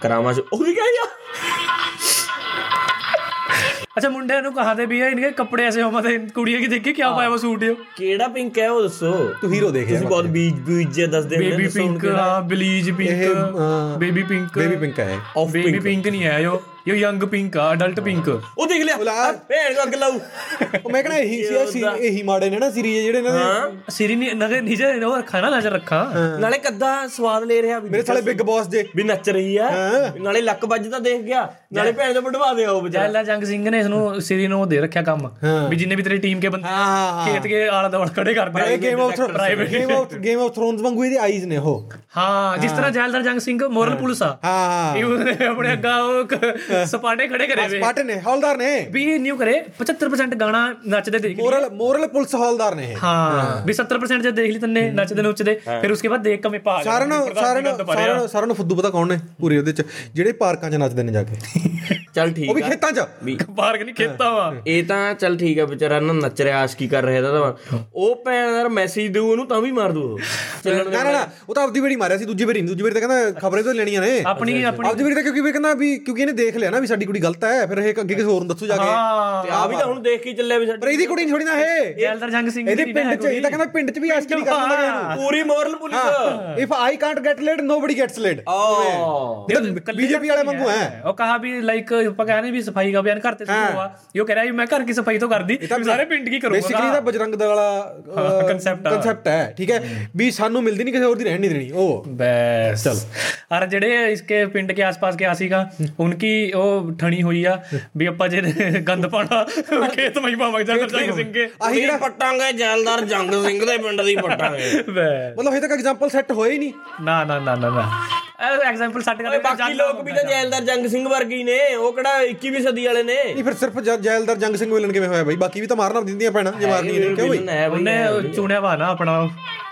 ਕਰਾਮਾ ਚ ਉਹ ਵੀ ਕਹੇ ਅੱਛਾ ਮੁੰਡਿਆਂ ਨੂੰ ਕਹਾਦੇ ਵੀ ਹੈ ਇਨਕੇ ਕੱਪੜੇ ਐਸੇ ਹੋਵਾ ਤੇ ਕੁੜੀਆਂ ਕੀ ਦੇਖੀ ਕਿਆ ਪਾਇਆ ਵਾ ਸੂਟ ਇਹ? ਕਿਹੜਾ ਪਿੰਕ ਹੈ ਉਹ ਦੱਸੋ? ਤੂੰ ਹੀਰੋ ਦੇਖ ਤੁਸੀਂ ਬਹੁਤ ਬੀਜ ਬੀਜ ਜੇ ਦੱਸਦੇ ਹੁੰਦੇ ਬੇਬੀ ਪਿੰਕ? ਹਾਂ ਬਲੀਜ ਇਹ pink baby pink baby pink ਹੈ। ਬੇਬੀ ਪਿੰਕ ਨਹੀਂ ਹੈ ਜੋ ਇਹ ਯੰਗ ਪਿੰਕ ਆ ਅਡਲਟ ਪਿੰਕ ਉਹ ਦੇਖ ਲਿਆ। ਆ, ਭੈਣ ਨੂੰ ਅੱਗ ਲਾਉ ਉਹ ਮੈਂ ਕਹਣਾ ਇਹੀ ਸੀ ਇਹ ਸੀ- ਇਹੀ ਮਾੜੇ ਨੇ ਨਾ ਸੀਰੀਜ਼ ਜਿਹੜੇ ਇਹਨਾਂ ਦੇ। ਸਿਰੀ ਨਹੀਂ ਨਗੇ ਨੀਚੇ ਉਹ ਨਾ ਨਜ਼ਰ ਰੱਖਾ। ਨਾਲੇ ਕੱਦਾ ਸਵਾਦ ਲੈ ਰਿਹਾ ਵੀ। ਮੇਰੇ ਸਾਲੇ ਬਿਗ ਬੌਸ ਦੇ ਵੀ ਨੱਚ ਰਹੀ ਆ। ਨਾਲੇ ਲੱਕ ਵੱਜਦਾ ਦੇਖ ਗਿਆ। ਨਾਲੇ ਭੈਣ ਦਾ ਵਡਵਾ ਦੇ ਆਓ ਵਿਚਾਰਾ ਜੈਲਾ ਜੰਗ ਸਿੰਘ ਨੇ ਇਸ ਨੂੰ ਸਿਰੀ ਨੂੰ ਦੇ ਰੱਖਿਆ ਕੰਮ। ਵੀ ਜਿੰਨੇ ਵੀ ਤੇਰੀ ਟੀਮ ਕੇ ਬੰਦੇ ਖੇਤ ਕੇ ਆਲਾ ਦਵਲ ਖੜੇ ਕਰਦੇ ਇਹ game of Private. Game of game of thrones ਵਾਂਗੂ ਇਹਦੇ ਆਈਜ਼ ਨੇ ਉਹ। ਹਾਂ ਜਿਸ ਤਰ੍ਹਾਂ ਜੈਲਦਾਰ ਜੰਗ ਸਿੰਘ ਮੋਰਲ ਪੁਲਿਸ ਆ। ਹਾਂ ਇਹ ਉਹਨੇ ਆਪਣੇ ਅੱਗਾ ਉਹ ਸਪਾਟੇ ਖੜੇ ਕਰੇ ਵੇ। ਪਾਟ ਨੇ ਹੌਲਦਾਰ ਨੇ। ਵੀ ਇਹ ਨਿਊ ਕਰੇ 75% ਗਾਣਾ ਨੱਚਦੇ ਦੇਖ ਮੋਰਲ ਮੋਰਲ ਪੁਲਿਸ ਹੌਲਦਾਰ ਨੇ ਇਹ। ਹਾਂ ਵੀ 70% ਜੇ ਦੇਖ ਲਈ ਤੰਨੇ ਨੱਚਦੇ ਨੁੱਚਦੇ ਫਿਰ ਉਸਕੇ ਬਾਅਦ ਦੇਖ ਕਮੇ ਪਾ ਸਾਰਿਆਂ ਨੂੰ ਸਾਰਿਆਂ ਨੂੰ ਸਾਰਿਆਂ ਨੂੰ ਫੁੱਦੂ ਪਤਾ ਕੌਣ ਨੇ ਪੂਰੇ ਉਹਦੇ ਚ ਜਿਹੜੇ ਪਾਰਕਾਂ 'ਚ ਨੱਚਦੇ ਨੇ ਜਾ ਕੇ। ਚੱਲ ਉਹ ਠੀਕ ਵੀ ਆ। ਖੇਤਾਂ 'ਚ। ਵੀ ਪਾਰਕ ਨਹੀਂ ਖੇਤਾ ਵਾ। ਇਹ ਤਾਂ ਚੱਲ ਠੀਕ ਆ ਵਿਚਾਰਾ ਨਾ ਨੱਚ ਰਿਹਾ ਆਸ਼ਕੀ ਕਰ ਰਿਹਾ ਤਾਂ ਉਹ ਭੈਣ ਦਾ ਮੈਸੇਜ ਦੇਊ ਉਹਨੂੰ ਤਾਂ ਵੀ ਮਾਰ ਦੂ ਉਹ। ਚੱਲਣ ਨਾ ਨਾ ਨਾ ਉਹ ਤਾਂ ਆਪਦੀ ਵਾਰੀ ਮਾਰਿਆ ਸੀ ਦੂਜੀ ਵਾਰੀ ਨਹੀਂ ਦੂਜੀ ਵਾਰੀ ਤਾਂ ਕਹਿੰਦਾ ਖਬਰਾਂ ਤਾਂ ਲੈਣੀਆਂ ਨੇ। ਆਪਣੀ ਆਪਣੀ ਆਪਦੀ ਵਾਰੀ ਤਾਂ ਕਿਉਂਕਿ ਵੀ ਕਹਿੰਦਾ ਵੀ ਕਿਉਂਕਿ ਇਹਨੇ ਦੇਖ ਲਿਆ ਨਾ ਵੀ ਸਾਡੀ ਕੁੜੀ ਗਲਤ ਹੈ ਫਿਰ ਇਹ ਅੱਗੇ ਕਿਸੇ ਹੋਰ ਨੂੰ ਦੱਸੂ ਜਾ ਕੇ। ਤੇ ਆ ਵੀ ਤਾਂ ਹੁਣ ਦੇਖ ਕੇ ਚੱਲਿਆ ਵੀ ਸਾਡੀ ਪਰ ਇਹਦੀ ਕੁੜੀ ਨਹੀਂ ਛੋੜੀ ਨਾ ਇਹ। ਜੈਲਦਰ ਜੰਗ ਸਿੰਘ ਇਹਦੇ ਪਿੰਡ ਚ ਇਹ ਤਾਂ ਕਹਿੰਦਾ ਪਿੰਡ ਚ ਵੀ ਐਸ ਕੀ ਕਰਨ ਲੱਗੇ ਇਹਨੂੰ ਪੂਰੀ moral police. If I can't get laid nobody gets laid BJP ਵਾਲੇ ਵਾਂਗੂ ਹੈ। ਉਹ ਕਹਾ ਵੀ ਲਾਈਕ ਆਪਾਂ ਕਹਿੰਦੇ ਵੀ ਸਫ਼ਾਈ ਦਾ ਅਭਿਆਨ ਘਰ ਤੇ ਸ਼ੁਰੂ ਹੋਆ ਯੋ ਕਹਿ ਰਿਹਾ ਵੀ ਮੈਂ ਘਰ ਕੀ ਸਫ਼ਾਈ ਤੋਂ ਕਰਦੀ ਸਾਰੇ ਪਿੰਡ ਕੀ ਕਰੂੰਗਾ। ਬੇਸਿਕਲੀ ਤਾਂ ਬਜਰੰਗ ਦਲ ਵਾਲਾ ਕਨਸੈਪਟ ਕਨਸੈਪਟ ਹੈ ਠੀਕ ਹੈ? ਵੀ ਸਾਨੂੰ ਮਿਲਦੀ ਨਹੀਂ ਕਿਸੇ ਹੋਰ ਦੀ ਰਹਿਣ ਨਹੀਂ ਦੇਣੀ ਉਹ। ਬਸ। ਚਲ। ਅਰ ਜਿਹੜੇ ਇਸਕੇ ਪਿੰਡ ਕੇ ਆਸ-ਪਾਸ ਕੇ ਆਸੀਗਾ ਉਨਕੀ ਉਹ ਠਣੀ ਹੋਈ ਆ ਵੀ ਆਪਾਂ ਜੇ ਗੰਦ ਪਾਣਾ ਖੇਤ ਮਈ ਪਾਵਾਂਗੇ ਜਲ ਜੰਗ ਸਿੰਘ ਕੇ ਅਸੀਂ ਜਿਹੜਾ ਪਟਾਂਗੇ ਜੈਲਦਾਰ ਜੰਗ ਸਿੰਘ ਦੇ ਪਿੰਡ ਦੀ ਪਟਾਂਗੇ। ਮਤਲਬ ਹਜੇ ਤੱਕ ਐਗਜ਼ਾਮਪਲ ਸੈੱਟ ਹੋਏ ਹੀ ਨਹੀਂ। ਨਾ ਨਾ ਨਾ ਨਾ ਐਗਜ਼ਾਮਪਲ ਸੈੱਟ ਕਰਦੇ ਬਾਕੀ ਲੋਕ ਵੀ ਤਾਂ ਜੈਲਦਾਰ ਜੰਗ ਸਿੰਘ ਵਰਗੇ ਨੇ ਉਹ ਕਿਹੜਾ 21ਵੀਂ ਸਦੀ ਵਾਲੇ ਨੇ? ਨਹੀਂ ਫਿਰ ਸਿਰਫ ਜੈਲਦਾਰ ਜੰਗ ਸਿੰਘ ਮਿਲਣ ਕਿਵੇਂ ਹੋਇਆ ਬਈ? ਬਾਕੀ ਵੀ ਤਾਂ ਮਾਰਨਾ ਦਿੰਦੀਆਂ ਪੈਣਾ ਜੇ ਮਾਰਨੀ ਨਹੀਂ ਕਿਉਂ ਬਈ? ਉਹਨੇ ਚੁਣਿਆ ਵਾ ਨਾ ਆਪਣਾ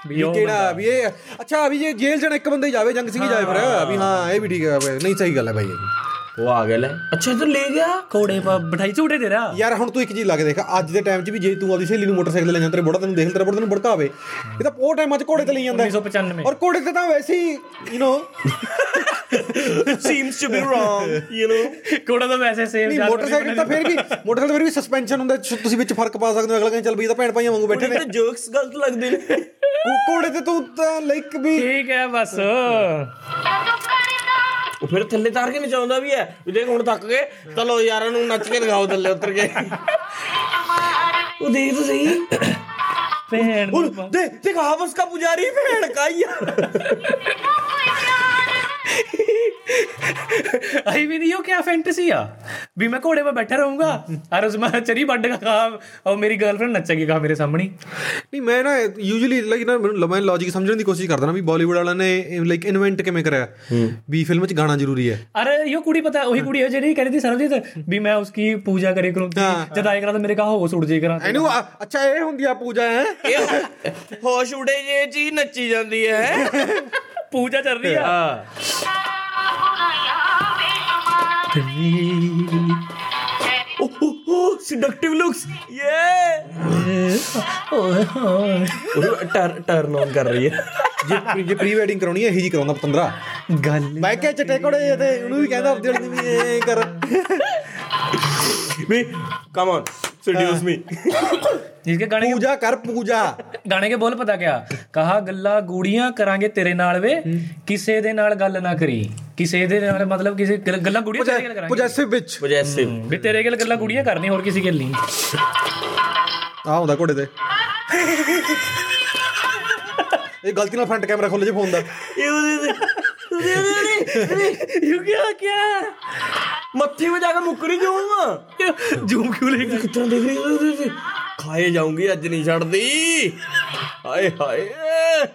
ਵੀ ਕਿਹੜਾ ਵੀ ਇਹ ਅੱਛਾ ਵੀ ਜੇ ਜੇਲ੍ਹ ਜਣਾ ਇੱਕ ਬੰਦਾ ਹੀ ਜਾਵੇ ਜੰਗ ਸਿੰਘ ਹੀ ਜਾਵੇ ਫਿਰ। ਵੀ ਹਾਂ ਇਹ ਵੀ ਠੀਕ ਹੈ ਨਹੀਂ ਸਹੀ ਗੱਲ ਹੈ ਭਾਈ ਉਹ ਆ ਗਿਆ ਲੈ। ਅੱਛਾ ਤੂੰ ਲੈ ਗਿਆ। ਕੋੜੇ ਪਾ ਬਿਠਾਈ ਝੂਟੇ ਤੇਰਾ। ਯਾਰ ਹੁਣ ਤੂੰ ਇੱਕ ਚੀਜ਼ ਲਾ ਕੇ ਦੇਖ। ਅੱਜ ਦੇ ਟਾਈਮ 'ਚ ਵੀ ਜੇ ਤੂੰ ਆਪਦੀ ਸਹੇਲੀ ਨੂੰ ਮੋਟਰਸਾਈਕਲ ਲੈ ਜਾਂਦਾ ਤੇਰੇ ਬੜਾ ਤੈਨੂੰ ਦੇਖ ਤੇਰਾ ਬੜਾ ਤੈਨੂੰ ਭੜਕਾਵੇ। ਇਹ ਤਾਂ ਉਹ ਟਾਈਮਾਂ 'ਚ ਕੋੜੇ ਤੇ ਲਈ ਜਾਂਦਾ। 1995 ਔਰ ਕੋੜੇ ਤੇ ਤਾਂ ਵੈਸੇ ਹੀ you know seems to be wrong you know ਕੋੜਾ ਤਾਂ ਵੈਸੇ ਸੇਮ ਨਹੀਂ ਮੋਟਰਸਾਈਕਲ ਤਾਂ ਫੇਰ ਵੀ ਮੋਟਰਸਾਈਕਲ ਤਾਂ ਫੇਰ ਵੀ ਸਸਪੈਂਸ਼ਨ ਹੁੰਦਾ ਤੁਸੀਂ ਵਿੱਚ ਫ਼ਰਕ ਪਾ ਸਕਦੇ ਹੋ ਅਗਲਾ ਕਹਿੰਦਾ ਚੱਲ ਵੀ ਤਾਂ ਭੈਣ ਭਾਈਆਂ ਵਾਂਗੂ ਬੈਠੇ ਨੇ। ਤੇ ਜੋਕਸ ਗਲਤ ਲੱਗਦੇ ਨੇ। ਕੋੜੇ ਤੇ ਤੂੰ ਤਾਂ ਲਾਈਕ ਵੀ ਠੀਕ ਹੈ ਬਸ। ਉਹ ਫਿਰ ਥੱਲੇ ਤਾਰ ਕੇ ਨਚਾਉਂਦਾ ਵੀ ਹੈ। ਦੇਖ ਹੁਣ ਥੱਕ ਗਏ ਚਲੋ ਯਾਰਾਂ ਨੂੰ ਨੱਚ ਕੇ ਦਿਖਾਓ ਥੱਲੇ ਉਤਰ ਕੇ। ਉਹ ਦੇਖ ਤਾਂ ਸਹੀ भैन ਹੁਣ ਦੇਖ ਆਪਸ ਦਾ ਪੁਜਾਰੀ ਭੈਣ ਕਾਈਆ आई भी नहीं हो क्या फैंटेसी आ भी मैं घोड़े पर बैठा रहूंगा और उसमें चरी बड का कहा और मेरी गर्लफ्रेंड नचेगी कहा मेरे सामने ਨਹੀਂ ਮੈਂ ਨਾ ਯੂਜੂਲੀ ਲਾਈਕ ਨਾ ਮੈਨੂੰ ਮੈਂ ਲੌਜੀਕ ਸਮਝਣ ਦੀ ਕੋਸ਼ਿਸ਼ ਕਰਦਾ ਨਾ ਵੀ ਬਾਲੀਵੁੱਡ ਵਾਲਿਆਂ ਨੇ ਲਾਈਕ ਇਨਵੈਂਟ ਕਿਵੇਂ ਕਰਿਆ ਵੀ ਫਿਲਮ 'ਚ ਗਾਣਾ ਜ਼ਰੂਰੀ ਹੈ अरे यो कुड़ी पता वही कुड़ी है जेडी कह रही थी सरबजीत भी मैं उसकी पूजा करे करूं जद आए करा तो मेरे कहा हो सुट जे करा ਇਹਨੂੰ ਆ- ਅੱਛਾ ਇਹ ਹੁੰਦੀ ਆ ਪੂਜਾ ਹੈ ਇਹ ਹੋਸ਼ ਉੜੇ ਜੇ ਚੀਜ਼ ਨੱਚੀ ਜਾਂਦੀ ਹੈ पूजा चल रही है ਹਾਂ ਓਹ ਸਿਡਕਟਿਵ ਲੁਕਸ ਯੇ ਉਹ ਟਰਨ ਆਨ ਕਰ ਰਹੀ ਹੈ ਜੇ ਜੇ ਪ੍ਰੀ ਵੈਡਿੰਗ ਕਰਾਉਣੀ ਹੈ ਇਹੀ ਜੀ ਕਰਾਉਂਦਾ ਪਤੰਦਰਾ गल ਮੈਂ ਕਿਹਾ ਚਟੇ ਕੋੜੇ ਤੇ ਉਹਨੂੰ ਵੀ ਕਹਿੰਦਾ ਆਪਦੇ ਵਾਲੀ ਨੂੰ ਵੀ ਇਹ ਕਰ ਵੀ ਕਮ ਔਨ seduce me जिसके गाने के ਪੂਜਾ ਕਰ ਪੂਜਾ ਗਾਣੇ ਕੇ ਬੋਲ ਪਤਾ ਕਿਆ ਕਹਾ ਗੱਲਾਂ ਗੂੜੀਆਂ ਕਰਾਂਗੇ ਤੇਰੇ ਨਾਲ ਵੇ ਕਿਸੇ ਦੇ ਨਾਲ ਗੱਲ ਨਾ ਕਰੀ ਕਿਸੇ ਦੇ ਨਾਲ ਮਤਲਬ ਕਿਸੇ ਗੱਲ- ਗੱਲਾਂ ਗੂੜੀਆਂ ਤੇਰੇ ਨਾਲ ਕਰਾਂਗੇ ਪੋਜੈਸਿਵ ਵਿੱਚ possessive ਵੀ ਤੇਰੇ ਗੱਲ ਗੱਲਾਂ ਗੂੜੀਆਂ ਕਰਨੀ ਹੋਰ ਕਿਸੇ ਗੱਲ ਨਹੀਂ ਆ ਹੁੰਦਾ ਘੋੜੇ ਤੇ ਇਹ ਗਲਤੀ ਨਾਲ ਫਰੰਟ ਕੈਮਰਾ ਖੋਲੇ ਜੇ ਫੋਨ ਦਾ ਇਹ ਉਹਦੇ ਯੂ ਕਿਆ ਕਿਆ ਮੱਥੇ 'ਤੇ ਜਾ ਕੇ ਮੁੱਕਰੀ ਜਾਊਂਗਾ ਜੂਮ ਕਿਉਂ ਲੈ ਕੇ ਕਿਤਨਾ ਦੇਖ ਰਹੀ ਖਾਏ ਜਾਉਂਗੀ ਅੱਜ ਨਹੀਂ ਛੱਡਦੀ। ਹਾਏ ਹਾਏ।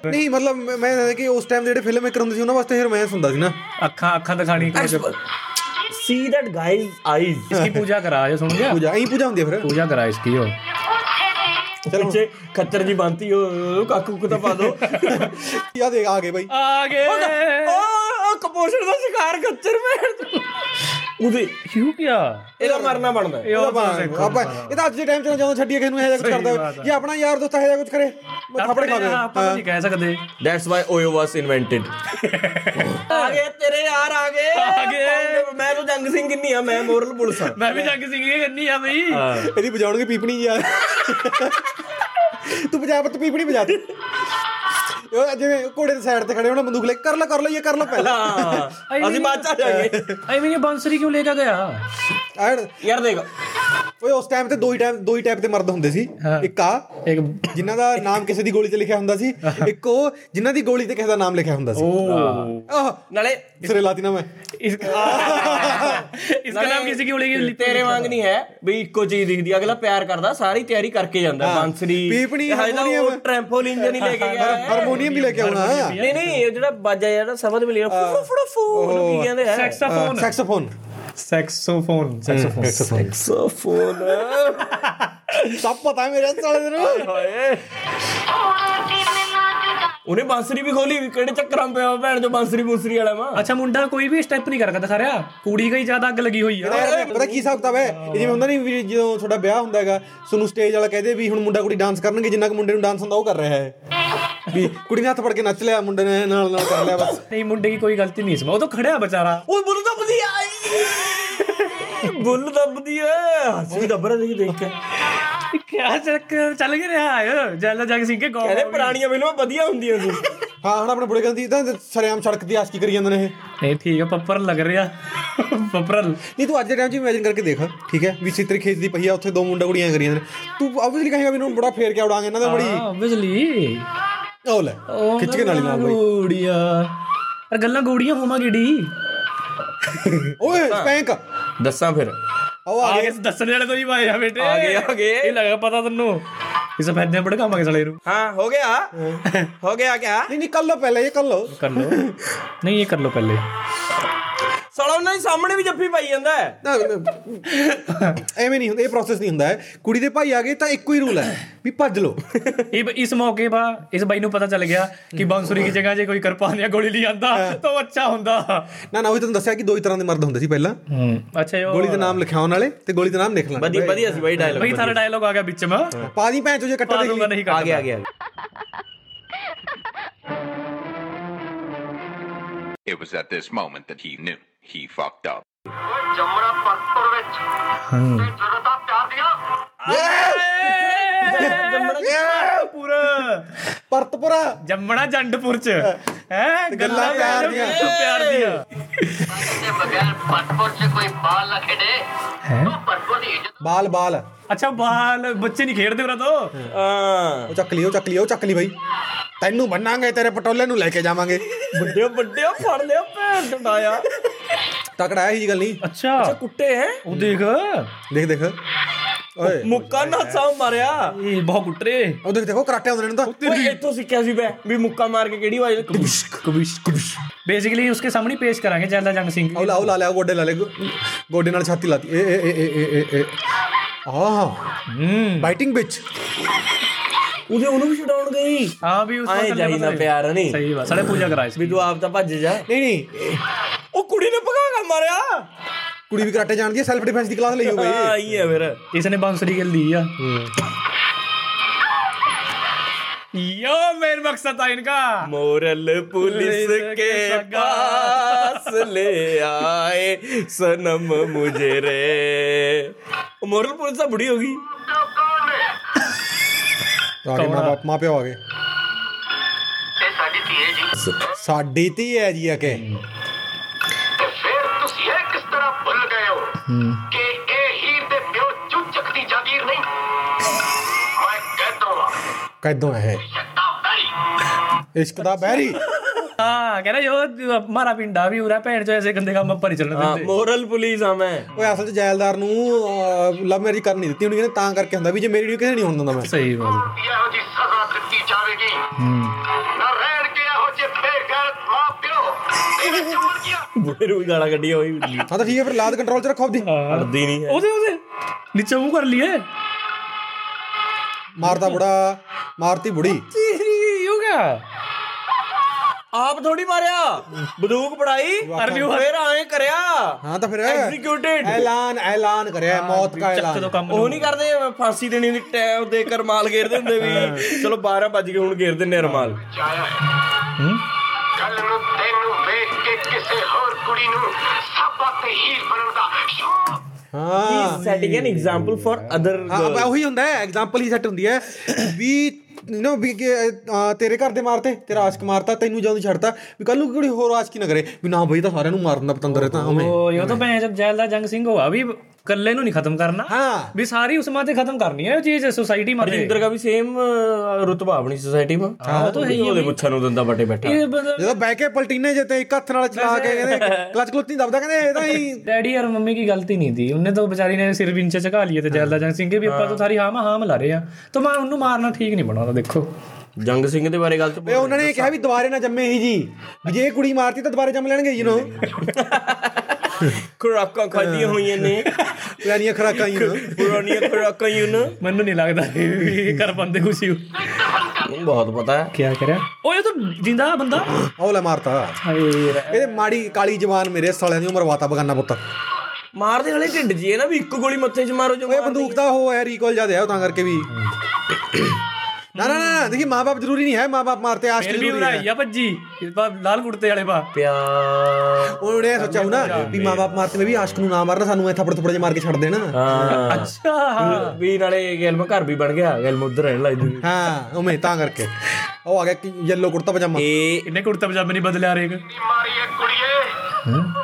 ਨਹੀਂ ਮਤਲਬ ਮੈਂ ਕਿ ਉਸ ਟਾਈਮ ਜਿਹੜੇ ਫਿਲਮ ਮੇਕਰ ਹੁੰਦੇ ਸੀ ਉਹਨਾਂ ਵਾਸਤੇ ਫਿਰ ਮੈਂ ਸੁਣਦਾ ਸੀ ਨਾ। ਅੱਖਾਂ ਅੱਖਾਂ ਦਿਖਾਣੀ ਸੀ ਦੈਟ ਗਾਇਜ਼ ਆਈਜ਼ ਇਸकी ਪੂਜਾ ਕਰਾ ਜੇ ਸੁਣ ਗਿਆ? ਪੂਜਾ ਐਂ ਪੂਜਾ ਹੁੰਦੀ ਹੈ ਫਿਰ। ਪੂਜਾ ਕਰਾ ਇਸकी ਹੋ ਚਲੋ। ਜੇ ਖੱਤਰ ਜੀ ਬੰਤੀ ਹੋ ਕਾਕੂ ਕੁ ਤਾਂ ਪਾ ਦੋ। ਯਾ ਦੇਖ ਆ ਗਏ ਬਾਈ। ਆ ਗਏ। ਓ ਕਪੋਸ਼ਣ ਦਾ ਸ਼ਿਕਾਰ ਖੱਚਰ ਮੈਂ ਉਹਦੇ ਕਿਉਂ ਕਿਆ? ਇਹਦਾ ਮਰਨਾ ਬਣਦਾ। ਇਹ ਆਪਾਂ ਇਹਦਾ ਅੱਜ ਦੇ ਟਾਈਮ ਚ ਜਦੋਂ ਛੱਡੀਏ ਕਿਸ ਨੂੰ ਇਹ ਜਿਹਾ ਕੁਝ ਕਰਦਾ ਜੇ ਆਪਣਾ ਯਾਰ ਦੋਸਤ ਇਹ ਜਿਹਾ ਕੁਝ ਕਰੇ ਮੈਂ ਥਾਪੜੇ ਖਾ ਗਿਆ ਆਪਾਂ ਨਹੀਂ ਕਹਿ ਸਕਦੇ। That's why OYO was invented ਆ ਗਏ ਤੇਰੇ ਯਾਰ ਆ ਗਏ। ਆ ਗਏ। ਮੈਂ ਤਾਂ ਜੰਗ ਸਿੰਘ ਕਿੰਨੀ ਆ ਮੈਂ ਮੋਰਲ ਪੁਲਿਸ ਆ। ਮੈਂ ਵੀ ਜੰਗ ਸਿੰਘ ਕਿੰਨੀ ਆ ਬਈ। ਇਹਦੀ ਵਜਾਉਣਗੇ ਪੀਪਣੀ ਯਾਰ ਤੂੰ ਪੰਜਾਬ ਤੇ ਪੀਪਣੀ ਵਜਾ ਦੇ। ਜਿਵੇਂ ਘੋੜੇ ਦੇ ਸਾਈਡ ਤੇ ਖੜੇ ਹੋਣਾ ਬੰਦੂਕ ਲੈ ਕਰ ਲੈ ਕਰ ਲੈ ਇਹ ਕਰ ਲੈ ਪਹਿਲਾਂ। ਅਸੀਂ ਬਾਅਦ ਚ ਆ ਜਾਾਂਗੇ ਆਈ ਮੀਨ ਇਹ ਬੰਸਰੀ ਕਿਉਂ ਲੈ ਕੇ ਗਿਆ? ਯਾਰ ਦੇਖ ਓਏ ਉਸ ਟਾਈਮ ਤੇ ਦੋ ਹੀ ਟਾਈਮ ਦੋ ਹੀ ਟਾਈਪ ਦੇ ਮਰਦ ਹੁੰਦੇ ਸੀ ਇੱਕ ਆ ਇੱਕ ਜਿਨ੍ਹਾਂ ਦਾ ਨਾਮ ਕਿਸੇ ਦੀ ਗੋਲੀ ਤੇ ਲਿਖਿਆ ਹੁੰਦਾ ਸੀ ਇੱਕ ਉਹ ਜਿਨ੍ਹਾਂ ਦੀ ਗੋਲੀ ਤੇ ਕਿਸੇ ਦਾ ਨਾਮ ਲਿਖਿਆ ਹੁੰਦਾ ਸੀ ਓ ਨਾਲੇ ਸਿਰੇ ਲਾਤੀ ਨਾ ਮੈਂ ਇਸ ਇਸਕਾ ਨਾਮ ਕਿਸੇ ਕੀ ਬੋਲੇਗੀ ਤੇਰੇ ਵਾਂਗ ਨਹੀਂ ਹੈ ਵੀ ਇੱਕੋ ਚੀਜ਼ ਦਿਖਦੀ ਅਗਲਾ ਪਿਆਰ ਕਰਦਾ ਸਾਰੀ ਤਿਆਰੀ ਕਰਕੇ ਜਾਂਦਾ ਬਾਂਸਰੀ ਪੀਪਣੀ ਹਾਰਮੋਨੀਅਮ ਟ੍ਰੈਂਪੋਲਿਨ ਜਣੀ ਲੈ ਕੇ ਗਿਆ ਹਾਰਮੋਨੀਅਮ ਵੀ ਲੈ ਕੇ ਆਉਣਾ ਨਹੀਂ ਨਹੀਂ ਜਿਹੜਾ ਬਾਜਾ ਜਿਹੜਾ ਸ਼ਬਦ ਮਿਲਿਆ ਫੁਫੜਾ ਫੂ ਉਹਨੂੰ ਕੀ ਕਹਿੰਦੇ ਆ saxophone saxophone saxophone saxophone saxophone ತಪ್ಪ ತಾಮಿರ ಅಂತ ಹೇಳಿದ್ರು ਉਹਨੇ ਬਾਂਸਰੀ ਵੀ ਖੋਲੀ ਵੀ ਕਿਹੜੇ ਚੱਕਰਾਂ ਪਿਆ ਭੈਣ ਜੋ ਬਾਂਸਰੀ ਬੂਸਰੀ ਵਾਲਾ ਵਾ? ਅੱਛਾ ਮੁੰਡਾ ਕੋਈ ਵੀ ਸਟੈਪ ਨਹੀਂ ਕਰ ਕਰਦਾ ਸਾਰਿਆ ਕੁੜੀ ਕਈ ਜ਼ਿਆਦਾ ਅੱਗ ਲੱਗੀ ਹੋਈ ਆ। ਪਤਾ ਕੀ ਹਿਸਾਬ ਕਿਤਾਬ ਹੈ? ਜਿਵੇਂ ਹੁੰਦਾ ਨਹੀਂ ਜਦੋਂ ਤੁਹਾਡਾ ਵਿਆਹ ਹੁੰਦਾ ਹੈਗਾ ਤੁਹਾਨੂੰ ਸਟੇਜ ਵਾਲਾ ਕਹਦੇ ਵੀ ਹੁਣ ਮੁੰਡਾ ਕੁੜੀ ਡਾਂਸ ਕਰਨਗੇ ਜਿੰਨਾ ਕੁ ਮੁੰਡੇ ਨੂੰ ਡਾਂਸ ਹੁੰਦਾ ਉਹ ਕਰ ਰਿਹਾ ਹੈ। ਵੀ ਕੁੜੀ ਨੇ ਹੱਥ ਫੜ ਕੇ ਨੱਚ ਲਿਆ ਮੁੰਡੇ ਨੇ ਨਾਲ ਨਾਲ ਕਰ ਲਿਆ ਬਸ। ਨਹੀਂ ਮੁੰਡੇ ਦੀ ਕੋਈ ਗਲਤੀ ਨਹੀਂ ਇਸ ਵਿੱਚ ਉਹ ਤਾਂ ਖੜਿਆ ਵਿਚਾਰਾ। ਉਹ ਬੋਲਦਾ ਬਦੀ ਆਈ। ਬੁੱਲ ਦੱਬਦੀ ਏ ਹੱਸੀ ਦੱਬ ਰਿਹਾ ਦੇਖ ਦੇਖ ਕੇ। ਕਿਆ ਚੱਕਰ ਚੱਲ ਗਿਆ ਰਿਹਾ? ਹੈ ਜੈਲਾ ਜਗ ਸਿੰਘ ਕੇ ਗਾਉਂ ਕਹਿੰਦੇ ਪੁਰਾਣੀਆਂ ਫਿਲਮਾਂ ਵਧੀਆ ਹੁੰਦੀਆਂ ਸੀ। ਹਾਂ ਹੁਣ ਆਪਣੇ ਬੁੜੇ ਕਹਿੰਦੀ ਤਾਂ ਸਰਿਆਮ ਸੜਕ ਦੀ ਆਸ਼ਕੀ ਕਰੀ ਜਾਂਦੇ ਨੇ ਇਹ। ਨਹੀਂ ਠੀਕ ਹੈ ਪੱਪਰ ਲੱਗ ਰਿਹਾ। ਪੱਪਰ ਨਹੀਂ ਤੂੰ ਅੱਜ ਦੇ ਟਾਈਮ 'ਚ ਇਮੇਜਿਨ ਕਰਕੇ ਦੇਖ ਠੀਕ ਹੈ? ਵੀ ਸਿੱਤਰੀ ਖੇਤ ਦੀ ਪਈ ਆ ਉੱਥੇ ਦੋ ਮੁੰਡਾ ਕੁੜੀਆਂ ਕਰੀ ਜਾਂਦੇ ਨੇ। ਤੂੰ ਆਬਵੀਅਸਲੀ ਕਹੇਗਾ ਵੀ ਇਹਨੂੰ ਬੜਾ ਫੇਰ ਕੇ ਉਡਾਂਗੇ ਇਹਨਾਂ ਦਾ ਬੜੀ। ਆਬਵੀਅਸਲੀ ਉਹ ਲੈ ਖਿੱਚ ਕੇ ਨਾਲੀ ਨਾਲ ਬਾਈ। ਗੋੜੀਆਂ। ਪਰ ਗੱਲਾਂ ਗੋੜੀਆਂ ਹੋਵਾਂ ਗਿੜੀ ਓਏ ਸਪੈਂਕ। ਦੱਸਾਂ ਫਿਰ। ਉਹ ਆ ਗਏ। ਦੱਸਣ ਵਾਲੇ ਤੋਂ ਹੀ ਪਾਏ ਆ ਬੇਟੇ। ਆ ਗਏ, ਆ ਗਏ। ਇਹ ਲੱਗਾ ਪਤਾ ਤੈਨੂੰ। ਇਸ ਫੈਦੇ ਬੜੇ ਕੰਮ ਆ ਸਲੇ ਨੂੰ। ਹਾਂ ਹੋ ਗਿਆ? ਹੋ। ਗਿਆ ਕਿਆ? ਨਹੀਂ ਨਹੀਂ ਕਰ ਲਓ ਪਹਿਲੇ ਇਹ ਕਰ ਲਓ। ਕਰ ਲੋ ਨਹੀਂ ਇਹ ਕਰ ਲੋ ਪਹਿਲੇ। ਸਾਲਾ ਉਹਨਾਂ ਦੇ ਸਾਹਮਣੇ ਵੀ ਜੱਫੀ ਪਾਈ ਜਾਂਦਾ ਹੈ। ਐਵੇਂ ਨਹੀਂ ਹੁੰਦਾ ਇਹ ਪ੍ਰੋਸੈਸ ਨਹੀਂ ਹੁੰਦਾ ਹੈ। ਕੁੜੀ ਦੇ ਭਾਈ ਆ ਗਏ ਤਾਂ ਇੱਕੋ ਹੀ ਰੂਲ ਹੈ ਵੀ ਭੱਜ ਲਓ। ਇਹ ਇਸ ਮੌਕੇ ਪਾ ਇਸ ਬਾਈ ਨੂੰ ਪਤਾ ਚੱਲ ਗਿਆ ਕਿ ਬਾਂਸੁਰੀ ਦੀ ਜਗ੍ਹਾ ਜੇ ਕੋਈ ਕਿਰਪਾਨ ਜਾਂ ਗੋਲੀ ਲਈ ਆਂਦਾ ਤਾਂ ਉਹ ਅੱਛਾ ਹੁੰਦਾ। ਨਾ ਨਾ ਉਹ ਤੁਹਾਨੂੰ ਦੱਸਿਆ ਕਿ ਦੋ ਹੀ ਤਰ੍ਹਾਂ ਦੇ ਮਰਦ ਹੁੰਦੇ ਸੀ ਪਹਿਲਾਂ। ਹੂੰ ਅੱਛਾ ਇਹ ਗੋਲੀ ਦੇ ਨਾਮ ਲਿਖਾਉਣ ਵਾਲੇ ਤੇ ਗੋਲੀ ਦੇ ਨਾਮ ਲਿਖ ਲੈਣ ਵਧੀਆ ਵਧੀਆ ਸੀ ਬਾਈ ਬਈ ਡਾਇਲੌਗ ਥਾਰਾ ਡਾਇਲੋਗ ਆ ਗਿਆ ਵਿੱਚ ਮੈਂ। ਪਾ ਦੀ ਭੈਣ ਚੋ ਜੇ ਕੱਟਾ ਦੇਖ ਲਈ। ਆ ਗਿਆ ਆ ਗਿਆ। It was at this moment that he knew. He fucked up. ਜੰਮਣਾ ਪਰਪਰ ਵਿੱਚ ਤੇ ਜ਼ਰੂਰਤ ਆ ਪਿਆਰ ਦੀਆਂ ਜੰਮਣਾ ਪੂਰਾ ਪਰਤਪੁਰਾ ਜੰਮਣਾ ਜੰਡਪੁਰ ਚ ਹੈ ਗੱਲਾਂ ਪਿਆਰ ਦੀਆਂ। ਪਿਆਰ ਦੀਆਂ ਤੇ ਬਗੈਰ ਪਰਪਰ 'ਚ ਕੋਈ ਬਾਲ ਨਾ ਖੇਡੇ ਉਹ ਪਰਪਰ ਦੀ ਇੱਜ਼ਤ ਬਾਲ ਬਾਲ ਅੱਛਾ ਬਾਲ ਬੱਚੇ ਨਹੀਂ ਖੇਡਦੇ ਉਰਾ ਤੋਂ ਹਾਂ ਉਹ ਚੱਕ ਲਈ ਉਹ ਚੱਕ ਲਈ ਉਹ ਚੱਕ ਲਈ ਬਾਈ ਤੈਨੂੰ ਬੰਨਾਂਗੇ ਤੇਰੇ ਪਟੋਲੇ ਨੂੰ ਲੈ ਕੇ ਜਾਵਾਂਗੇ ਵੱਡੇ ਵੱਡੇ ਫੜ ਲਿਆ ਭੈਣ ਟੰਡਾਇਆ ਤਕੜਾ ਹੈ ਇਹ ਗੱਲ ਨਹੀਂ ਅੱਛਾ ਅੱਛਾ ਕੁੱਟੇ ਹੈ ਉਹ ਦੇਖ ਦੇਖ ਦੇਖ ਓਏ। ਮੁੱਕਾ ਨਾਸਾ ਮਾਰਿਆ। ਇਹ ਬਹੁਤ ਕੁੱਟਰੇ। ਉਹ ਦੇਖ ਦੇਖੋ ਕਰਾਟੇ ਹੁੰਦੇ ਨੇ ਤਾਂ ਓਏ ਇੱਥੋਂ ਸਿੱਖਿਆ ਸੀ ਬੈ ਵੀ ਮੁੱਕਾ ਮਾਰ ਕੇ ਕਿਹੜੀ ਆਵਾਜ਼ ਕਬਿਸ਼ ਕਬਿਸ਼ ਕਬਿਸ਼। ਬੇਸਿਕਲੀ ਉਸਕੇ ਸਾਹਮਣੇ ਪੇਸ਼ ਕਰਾਂਗੇ ਜੈਲਾ ਜੰਗ ਸਿੰਘ। ਉਹ ਲਾ ਉਹ ਲਾ ਲਿਆ ਉਹ ਗੋਡੇ ਲਾ ਲੈ ਗੋਡੇ ਨਾਲ ਛਾਤੀ ਲਾਤੀ। ਏ ਏ ਏ ਏ ਏ ਆਹ। ਹੂੰ। ਬਾਈਟਿੰਗ ਵਿੱਚ ਉਹਦੇ ਉਹਨੂੰ ਵੀ ਛਡਾਉਣ ਗਈ। ਹਾਂ ਵੀ ਉਸ ਨਾ ਪਿਆਰ ਨਹੀਂ? ਸਹੀ ਬਾਤ ਸਾਡੇ ਪੂਜਾ ਕਰਾਏ ਸੀ। ਵੀ ਤੂੰ ਆਪ ਤਾਂ ਭੱਜ ਜਾ। ਨਹੀਂ ਨਹੀਂ। ਉਹ ਕੁੜੀ ਨੇ ਭਗਾ ਕੇ ਮਾਰਿਆ। ਕੁੜੀ ਵੀ ਕਰਾਟੇ ਜਾਣਦੀ ਹੈ ਸੈਲਫ ਡਿਫੈਂਸ ਦੀ ਕਲਾਸ ਲਈ ਹੋਵੇ ਹਾਂ ਹੀ ਹੈ ਫਿਰ इसने बांसुरी के ली है यो मेन मकसद था इनका मोरल पुलिस के पास ले आए सनम मुझे रे मोरल पुलिस ਤਾਂ ਬੁੜੀ ਹੋ ਗਈ ਕੌਣ ਨੇ ਆ ਗਏ ਮਾਂ ਬਾਪ ਮਾਂ ਪਿਓ ਆ ਗਏ ਇਹ ਸਾਡੀ ਧੀ ਹੈ ਜੀ ਸਾਡੀ ਕਿ ਇਹ ਹੀਰ ਦੇ ਪਿਓ ਚੁੱਚਕ ਦੀ ਜਾਗੀਰ ਨਹੀਂ। ਮੈਂ ਕੈਦੋਂ ਕੈਦੋਂ ਹੈ ਇਸ਼ਕ ਦਾ ਬਹਿਰੀ ਹਾਂ ਕਹਿੰਦਾ ਜੋ ਮਾਰਾ ਪਿੰਡਾ ਵੀ ਉਰਾ ਭੈਣ ਚੋ ਐਸੇ ਗੰਦੇ ਕੰਮ ਪਰ ਹੀ ਚੱਲਣ ਦਿੰਦੇ। ਮੋਰਲ ਪੁਲਿਸ ਆ ਮੈਂ। ਓਏ ਅਸਲ ਚ ਜਾਇਲਦਾਰ ਨੂੰ ਲਵ ਮੈਰਿਜ ਕਰਨ ਨਹੀਂ ਦਿੱਤੀ ਉਹਨੇ ਤਾਂ ਕਰਕੇ ਹੁੰਦਾ ਵੀ ਜੇ ਮੇਰੀ ਨੂੰ ਕਿਸੇ ਨਹੀਂ ਹੋਣ ਦਿੰਦਾ ਮੈਂ। ਸਹੀ ਗੱਲ। ਇਹੋ ਜੀ ਸਜ਼ਾ ਦਿੱਤੀ ਜਾਵੇਗੀ। ਹੂੰ। ਨਾ ਰਹਿਣ ਕੇ ਇਹੋ ਜੇ ਬੇਗਰ ਮਾਂ ਪਿਓ ਬੁੜੇ ਨੂੰ ਵੀ ਗਾਲਾਂ ਕੱਢੀਆਂ ਹੋਈ ਹਾਂ ਤਾਂ ਠੀਕ ਹੈ ਫਿਰ ਲਾਦ ਕੰਟਰੋਲ 'ਚ ਰੱਖੋ ਆਪਦੀ। ਹਟਦੀ ਨਹੀਂ ਹੈ। ਉਹਦੇ ਉਹਦੇ। ਨੀਚੇ ਮੂੰਹ ਕਰ ਲਈਏ। ਮਾਰਦਾ ਬੁੜਾ ਮਾਰਤੀ ਬੁੜੀ। ਤੇਰੀ ਹੋ ਗਿਆ? ਆਪ ਥੋੜੀ ਮਾਰਿਆ। ਬੰਦੂਕ ਪੜਾਈ ਅਰਲਿਓ ਫੇਰ ਆਏ ਕਰਿਆ। ਹਾਂ ਤਾਂ ਫਿਰ ਐਗਜ਼ੀਕਿਊਟਡ ਐਲਾਨ ਐਲਾਨ ਕਰਿਆ ਮੌਤ ਦਾ ਐਲਾਨ। ਉਹ ਨਹੀਂ ਕਰਦੇ ਫਾਂਸੀ ਦੇਣੀ ਦੀ ਟਾਈਮ ਦੇ ਕਰ ਮਾਲ ਘੇਰਦੇ ਹੁੰਦੇ ਵੀ। ਚਲੋ 12 ਵਜ ਗਏ ਹੁਣ ਘੇਰ ਦਿੰਨੇ ਰਮਾਲ। ਹੂੰ? ਕੱਲ ਨੂੰ ਤੈਨੂੰ ਕੁੜੀ ਨੂੰ ਸਾਬਾ ਤੇ ਹੀਰ ਬਣਨ ਦਾ ਸ਼ੌਕ ਹਾਂ ਹੀ setting an example for other ਹਾਂ ਉਹੀ ਹੁੰਦਾ ਹੈ ਐਗਜ਼ਾਮਪਲ ਹੀ ਸੈੱਟ ਹੁੰਦੀ ਹੈ ਵੀ ਨੋ ਵੀ ਤੇਰੇ ਘਰ ਦੇ ਮਾਰਤੇ ਤੇਰਾ ਆਸ਼ਕ ਮਾਰਤਾ ਤੈਨੂੰ ਜਦੋਂ ਛੱਡਤਾ ਵੀ ਕੱਲ ਨੂੰ ਕੋਈ ਹੋਰ ਆਸ਼ਕੀ ਨਾ ਕਰੇ ਵੀ ਨਾ ਬਈ ਤਾਂ ਸਾਰਿਆਂ ਨੂੰ ਮਾਰਨ ਦਾ ਪਤੰਦਰ ਹੈ ਤਾਂ ਹਮੇ ਉਹ ਇਹ ਤਾਂ ਮੈਂ ਜਦ ਜੈਲ ਦਾ ਜੰਗ ਸਿੰਘ ਹੋਆ ਵੀ ਕੱਲੇ ਨੂੰ ਨਹੀਂ ਖਤਮ ਕਰਨਾ। ਹਾਂ। ਵੀ ਸਾਰੀ ਉਸ ਮਾਂ ਤੇ ਖਤਮ ਕਰਨੀ ਹੈ ਉਹ ਚੀਜ਼ ਸੋਸਾਇਟੀ ਮਾਂ ਤੇ। ਰਜਿੰਦਰ ਦਾ ਵੀ ਸੇਮ ਰੁਤਬਾ ਆਪਣੀ ਸੋਸਾਇਟੀ ਮਾਂ। ਹਾਂ ਤਾਂ ਹੈ ਹੀ ਉਹਦੇ ਪੁੱਛਾਂ ਨੂੰ ਦੰਦਾ ਬਟੇ ਬੈਠਾ। ਜਦੋਂ ਬਹਿ ਕੇ ਪਲਟੀਨੇ ਜਿੱਤੇ ਇੱਕ ਹੱਥ ਨਾਲ ਚਲਾ ਕੇ ਕਹਿੰਦੇ ਕਲਚ ਕਲੁੱਤ ਨਹੀਂ ਦਬਦਾ ਕਹਿੰਦੇ ਇਹ ਤਾਂ ਹੀ ਡੈਡੀ ਔਰ ਮੰਮੀ ਕੀ ਗਲਤੀ ਨਹੀਂ ਦੀ। ਉਹਨੇ ਤਾਂ ਵਿਚਾਰੀ ਨੇ ਸਿਰ ਵਿੰਚੇ ਝਕਾ ਲਿਆ ਤੇ ਜੈਲਦਾ ਜੰਗ ਸਿੰਘ ਵੀ ਆਪਾਂ ਤਾਂ ਸਾਰੀ ਹਾਂ ਹਾਂ ਮਿਲਾ ਰਹੇ ਆ। ਤਾਂ ਮੈਂ ਉਹਨੂੰ ਮਾਰਨਾ ਠੀਕ ਨਹੀਂ ਬਣਾਉਂਦਾ ਦੇਖੋ। ਜੰਗ ਸਿੰਘ ਦੇ ਬਾਰੇ ਗੱਲ ਤੇ ਉਹਨਾਂ ਨੇ ਕਿਹਾ ਵੀ ਦੁਬਾਰੇ ਨਾ ਜੰਮੇ ਹੀ ਜੀ। ਜੇ ਕੁੜੀ ਮਾਰਤੀ ਤਾਂ ਦੁਬਾਰੇ ਜੰਮ ਲੈਣਗੇ ਯੂ نو ਖੁਰਾਕਾਂ ਖਾਧੀਆਂ ਹੋਈਆਂ ਨੇ। ਪੁਰਾਣੀਆਂ ਖਰਾਕਾਂ ਯੂ نو ਪੁਰਾਣੀਆਂ ਖੁਰਾਕਾਂ ਯੂ ਨਾ। ਮੈਨੂੰ ਨਹੀਂ ਲੱਗਦਾ ਵੀ ਕਰ ਬੰਦੇ ਖੁਸ਼ੀ ਬਹੁਤ ਪਤਾ ਹੈ। ਕੀ ਕਰਿਆ? ਉਹ ਇਹ ਤਾਂ ਜਿੰਦਾ ਬੰਦਾ। ਉਹ ਲੈ ਮਾਰਤਾ। ਹਾਏ ਇਹਦੇ ਮਾੜੀ ਕਾਲੀ ਜਵਾਨ ਮੇਰੇ ਸਾਲਿਆਂ ਦੀ ਉਮਰ ਵਾਤਾ ਬਗਾਨਾ ਪੁੱਤ। ਮਾਰਦੇ ਹਲੇ ਢਿੱਡ ਜੀ ਹੈ ਨਾ ਵੀ ਇੱਕ ਗੋਲੀ ਮੱਥੇ 'ਚ ਮਾਰੋ ਜੋ ਇਹ ਬੰਦੂਕ ਦਾ ਉਹ ਹੈ ਰੀਕਾਲ ਜ਼ਿਆਦਾ ਹੈ ਉਹ ਤਾਂ ਕਰਕੇ ਵੀ। ਨਾ ਨਾ ਨਾ ਜ਼ਰੂਰੀ ਨਹੀਂ ਹੈ ਮਾਂ-ਬਾਪ ਮਾਰਤੇ ਆਸ਼ਕ ਫਿਰ ਵੀ ਜ਼ਰੂਰੀ ਹੈ। ਉਰਾਈ ਆ ਭੱਜੀ ਇਸ ਵਾਰ ਲਾਲ ਕੁੜਤੇ ਵਾਲੇ ਪਾ ਪਿਆਰ। ਉਹਨੇ ਇਹ ਸੋਚਿਆ ਹੋਊ ਨਾ ਵੀ ਮਾਂ-ਬਾਪ ਮਾਰਤੇ ਮੈਂ ਵੀ ਆਸ਼ਕ ਨੂੰ ਨਾ ਮਾਰਨਾ ਸਾਨੂੰ ਐ ਥੱਪੜ ਥੱਪੜ ਜੇ ਮਾਰ ਕੇ ਛੱਡ ਦੇਣਾ। ਹਾਂ। ਅੱਛਾ। ਵੀ ਨਾਲੇ ਗਿਲਮ ਘਰ ਵੀ ਬਣ ਗਿਆ ਗਿਲਮ ਉਧਰ ਰਹਿਣ ਲੱਗ ਜੂਗੀ। ਹਾਂ ਉਵੇਂ ਤਾਂ ਕਰਕੇ। ਉਹ ਆ ਗਿਆ ਕਿ ਯੈਲੋ ਕੁੜਤਾ ਪਜਾਮਾ। ਇਹ ਇਹਨੇ ਕੁੜਤਾ ਪਜਾਮੇ ਨਹੀਂ ਬਦਲਿਆ ਰੇਕ ਮਾਰੀ ਕੁੜੀਏ।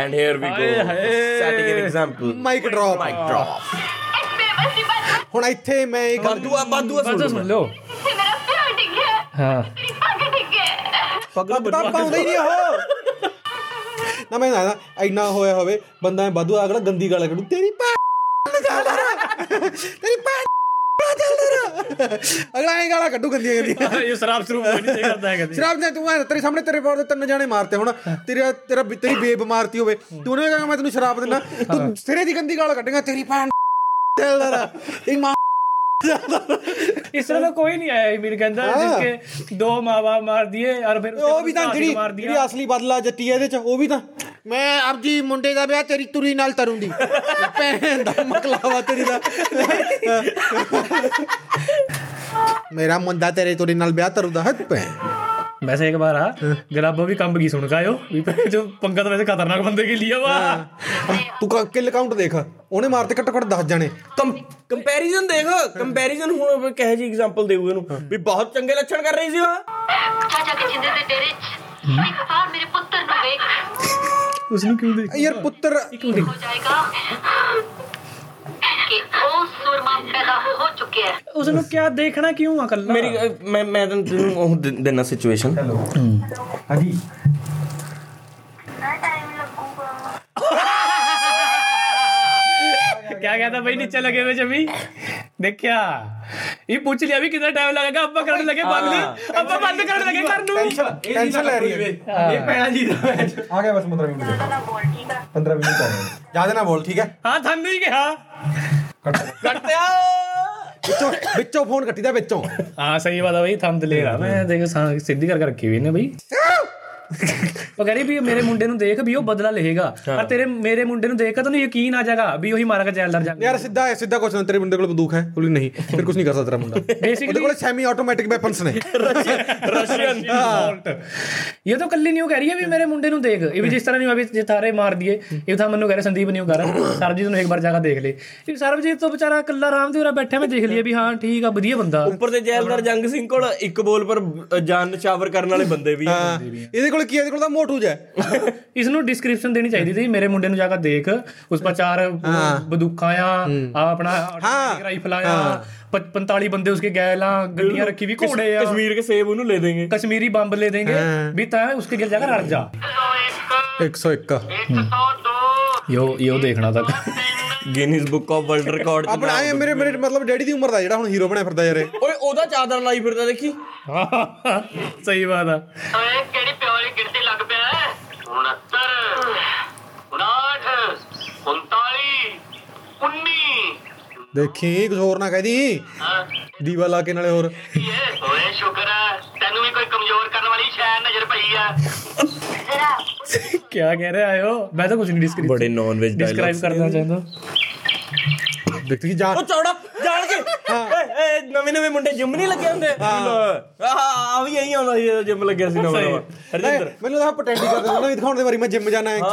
And here we go setting an example mic drop mic drop ਹੁਣ ਇੱਥੇ ਮੈਂ ਇਹ ਗੱਲ ਬਾਦੂਆ ਬਾਦੂਆ ਸੁਣ ਲਓ। ਮੇਰਾ ਪਿਓ ਡਿੱਗਿਆ ਹਾਂ। ਤੇਰੀ ਪੱਗ ਡਿੱਗੇ ਪੱਗਾਂ ਤਾਂ ਪਾਉਂਦਾ ਹੀ ਨਹੀਂ ਉਹ। ਨਾ ਮੈਂ ਨਾ ਇੰਨਾ ਹੋਇਆ ਹੋਵੇ ਬੰਦਾ ਐ ਵਾਧੂ ਅਗਲਾ ਗੰਦੀ ਗਾਲ ਕੱਢੂ ਤੇਰੀ ਚੱਲਦਾ ਰਾ ਤੇਰੀ ਰਾ ਅਗਲਾ ਐ ਗਾਲਾਂ ਕੱਢੂ ਗੰਦੀਆਂ ਗੰਦੀਆਂ। ਇਹ ਸ਼ਰਾਬ ਸ਼ਰੂਬ ਕੋਈ ਨਹੀਂ ਕਰਦਾ ਹੈ ਕਦੇ ਸ਼ਰਾਬ ਨੇ ਤੂੰ ਐਂ ਤੇਰੇ ਸਾਹਮਣੇ ਤੇਰੇ ਬਾਰ ਦੇ ਤਿੰਨ ਜਾਣੇ ਮਾਰਤੇ ਹੁਣ। ਤੇਰਾ ਤੇਰਾ ਤੇਰੀ ਬੇਬ ਮਾਰਤੀ ਹੋਵੇ। ਤੂੰ ਉਹਨੇ ਕਹਾਂ ਮੈਂ ਤੈਨੂੰ ਸ਼ਰਾਬ ਦਿੰਦਾ। ਤੂੰ ਸਿਰੇ ਦੀ ਗੰਦੀ ਗਾਲ ਕੱਢੇਗਾ ਤੇਰੀ ਭੈਣ। ਤੇਰੀ ਮਾਂ ਇਸ ਤਰ੍ਹਾਂ ਦਾ ਕੋਈ ਨਹੀਂ ਆਇਆ ਮੇਰੇ ਕਹਿੰਦਾ ਜਿਸਕੇ ਦੋ ਮਾਂ-ਬਾਪ ਮਾਰ ਦਿਏ ਔਰ ਫਿਰ ਉਹ ਵੀ ਤਾਂ ਜਿਹੜੀ ਮਾਰ ਜਿਹੜੀ ਅਸਲੀ ਬਦਲਾ ਜੱਟੀ ਹੈ ਇਹਦੇ ਚ ਉਹ ਵੀ ਤਾਂ। ਮੈਂ ਜੀ ਮੁੰਡੇ ਦਾ ਵਿਆਹ ਤੇਰੀ ਤੁਰੀ ਨਾਲ ਤਰੂੰਦੀ। ਭੈਣ ਦਾ ਮਕਲਾਵਾ ਤੇਰੀ ਦਾ। ਮੇਰਾ ਮੁੰਡਾ ਤੇਰੇ ਤੁਰੀ ਨਾਲ ਵਿਆਹ ਤਰੂਦਾ ਹੱਥ ਪੈ वैसे एक बार हाँ गलाबो भी कम की सुन का आयो जो पंगा तो वैसे खतरनाक बंदे के लिए हुआ ਤੂੰ ਕਿਲ ਕਾਊਂਟ ਦੇਖ ਉਹਨੇ ਮਾਰਤੇ ਘੱਟੋ ਘੱਟ 10 ਜਣੇ ਕੰਪੈਰੀਜ਼ਨ ਦੇਖ ਕੰਪੈਰੀਜ਼ਨ ਹੁਣ ਕਹੇ ਜੀ ਐਗਜ਼ਾਮਪਲ ਦੇਊ ਇਹਨੂੰ ਵੀ ਬਹੁਤ ਚੰਗੇ ਲੱਛਣ ਕਰ ਰਹੀ ਸੀ ਉਹ ਚਾਚਾ ਕੇ ਜਿੰਦੇ ਦੇ ਡੇਰੇ ਚ ਇੱਕ ਵਾਰ ਮੇਰੇ ਪੁੱਤਰ ਨੂੰ ਵੇਖ उसने क्यों देख ਯਾਰ ਪੁੱਤਰ ਹੋ ਜਾਏਗਾ ਕਿ ਉਹ ਸੁਰਮਾ ਪੈਦਾ ਹੋ ਚੁੱਕਿਆ ਹੈ। ਉਸ ਨੂੰ ਕੀ ਦੇਖਣਾ ਕਿਉਂ ਆ ਕੱਲਾ? ਮੇਰੀ ਮੈਂ ਮੈਂ ਤੈਨੂੰ ਉਹ ਦੇਣਾ ਸਿਚੁਏਸ਼ਨ ਹੈਲੋ। ਹਾਂਜੀ। ਨਾ ਟਾਈਮ ਲੱਗੂਗਾ? क्या कहता भाई नीचे लगे हुए जमी देख क्या ये पूछ लिया अभी कितना टाइम लगेगा अब्बा करने लगे बंद अब्बा बंद करने लगे कर लूं ਟੈਨਸ਼ਨ ਲੈ ਰਹੀ ਹੈ ਇਹ ਪੈਣਾ ਜੀ ਦਾ ਮੈਚ ਆ ਗਿਆ ਬਸ 15 ਮਿੰਟ ਦੇ 15 ਮਿੰਟ ਆ ਜਿਆਦਾ ਨਾ ਬੋਲ ਠੀਕ ਹੈ हाँ थम नहीं गया ਕੱਟਿਆ ਵਿੱਚੋਂ ਵਿੱਚੋਂ ਫੋਨ ਕੱਟੀਦਾ ਵਿੱਚੋਂ हाँ सही बात है भाई थम तो ले रहा मैं देख सा- सीधी करके रखी हुई ने भाई ਉਹ ਕਹ ਰਹੀ ਵੀ ਮੇਰੇ ਮੁੰਡੇ ਨੂੰ ਦੇਖ ਵੀ ਉਹ ਬਦਲਾ ਲਏਗਾ। ਪਰ ਤੇਰੇ ਮੇਰੇ ਮੁੰਡੇ ਨੂੰ ਦੇਖ ਕੇ ਤੈਨੂੰ ਯਕੀਨ ਆ ਜਾਏਗਾ ਵੀ ਉਹੀ ਮਾਰਾਂਗਾ ਜੈਲਦਾਰ ਜਾ ਯਾਰ ਸਿੱਧਾ ਹੈ ਸਿੱਧਾ ਕੁਛ ਨਾ ਤੇਰੇ ਮੁੰਡੇ ਕੋਲ ਬੰਦੂਕ ਹੈ ਕੋਈ ਨਹੀਂ ਫਿਰ ਕੁਝ ਨਹੀਂ ਕਰ ਸਕਦਾ ਤੇਰਾ ਮੁੰਡਾ। ਉਹਦੇ ਕੋਲ ਸੈਮੀ ਆਟੋਮੈਟਿਕ ਵੈਪਨਸ ਨੇ ਰਸ਼ੀਅਨ ਇਹ ਤਾਂ ਕੱਲੀ ਨਹੀਂ ਉਹ ਕਹਿ ਰਹੀ ਹੈ ਵੀ ਮੇਰੇ ਮੁੰਡੇ ਨੂੰ ਦੇਖ। ਇਹ ਵੀ ਜਿਸ ਤਰ੍ਹਾਂ ਨਹੀਂ ਅਭੀ ਜਿਥਾਰੇ ਮਾਰ ਦਿਏ ਇਹ ਤਾਂ ਮੈਨੂੰ ਕਹਿ ਰਿਹਾ ਸੰਦੀਪ ਨਹੀਂ ਉਹ ਕਰ ਸਰਬਜੀਤ ਨੂੰ ਇੱਕ ਵਾਰ ਜਾ ਕੇ ਦੇਖ ਲੈ। ਇਹ ਸਰਬਜੀਤ ਤੋਂ ਵਿਚਾਰਾ ਕੱਲਾ ਆਰਾਮ ਦੇ ਉਰਾ ਬੈਠਾ ਮੈਂ ਦੇਖ ਲਿਆ ਵੀ ਹਾਂ ਠੀਕ ਆ ਵਧੀਆ ਬੰਦਾ। ਉੱਪਰ ਤੇ ਜੈਲਦਾਰ ਜੰਗ ਸਿੰਘ ਕੋਲ ਇੱਕ ਬੋਲ ਪਰ ਜਾਨ ਨਿਸ਼ਾਵਰ ਕਰਨ ਵਾਲੇ ਬੰਦੇ ਵੀ ਇਹਦੇ ਕੋਲ ਕੋਲ ਕੀ ਹੈ? ਇਹਦੇ ਕੋਲ ਤਾਂ ਮੋਟੂ ਜੈ ਇਸ ਨੂੰ ਡਿਸਕ੍ਰਿਪਸ਼ਨ ਦੇਣੀ ਚਾਹੀਦੀ ਸੀ। ਮੇਰੇ ਮੁੰਡੇ ਨੂੰ ਜਾ ਕੇ ਦੇਖ। ਉਸ ਪਾ ਚਾਰ ਬੰਦੂਕਾਂ ਆ ਆ ਆਪਣਾ ਰਾਈਫਲ ਆ 45 ਬੰਦੇ ਉਸਕੇ ਗੈਲਾਂ ਗੱਡੀਆਂ ਰੱਖੀ ਵੀ ਘੋੜੇ ਆ। ਕਸ਼ਮੀਰ ਕੇ ਸੇਬ ਉਹਨੂੰ ਲੈ ਦੇਂਗੇ। ਕਸ਼ਮੀਰੀ ਬੰਬ ਲੈ ਦੇਂਗੇ। ਵੀ ਤਾਂ ਉਸਕੇ ਗਿਰ ਜਾਗਾ ਰੜ ਜਾ। 101 102 ਯੋ ਯੋ ਦੇਖਣਾ ਤੱਕ। Guinness book of world record ਆਪਣਾ ਆਏ ਮੇਰੇ ਮੇਰੇ ਮਤਲਬ ਡੈਡੀ ਦੀ ਉਮਰ ਦਾ ਜਿਹੜਾ ਹੁਣ ਹੀਰੋ ਬਣਿਆ ਫਿਰਦਾ ਯਾਰੇ ਓਏ ਉਹਦਾ ਚਾਦਰ ਲਾਈ ਫਿਰਦਾ ਦੇਖੀ। ਸਹੀ ਬਾਤ ਆ। ਓਏ ਕਿਹੜੀ ਪਿਓਲੀ ਗਿਣਤੀ ਲੱਗ ਪਿਆ 69 ਦੇਖੀ ਕੁਝ ਹੋਰ ਨਾ ਕਹਦੀ। ਹਾਂ। ਦੀਵਾ ਲਾ ਕੇ ਨਾਲੇ ਹੋਰ। ਓਏ ਸ਼ੁਕਰ ਆ ਤੈਨੂੰ ਵੀ ਕੋਈ ਕਮਜ਼ੋਰ ਕਰਨ ਵਾਲੀ ਸ਼ੈ ਨਜ਼ਰ ਪਈ ਆ। ਜਰਾ ਕੀ ਕਹਿ ਰਹੇ ਆਇਓ ਮੈਂ ਤਾਂ ਕੁਝ ਨਹੀਂ ਡਿਸਕ੍ਰਾਈਬ ਬੜੇ ਨੌਨ ਵੇਜ ਡਾਇਲੌਗ ਡਿਸਕ੍ਰਾਈਬ ਕਰਨਾ ਚਾਹੁੰਦਾ। ਦੇਖਤੀ ਜਾਨ ਉਹ ਚੌੜਾ ਜਾਣ ਕੇ। ਹਾਂ। ਨਵੇਂ ਨਵੇਂ ਮੁੰਡੇ ਜਿਮ ਨਹੀਂ ਲੱਗੇ ਹੁੰਦੇ? ਆ ਵੀ ਇਹੀ ਆਉਂਦਾ ਸੀ ਜਿਮ ਲੱਗਿਆ ਸੀ ਨਵਾਂ ਨਵਾਂ। ਹਰਜਿੰਦਰ। ਮੈਨੂੰ ਤਾਂ ਪਟੈਂਡੀ ਕਰਦੇ ਨਾ ਵੀ ਦਿਖਾਉਣ ਦੇ ਵਾਰੀ ਮੈਂ ਜਿਮ ਜਾਣਾ ਇੱਕ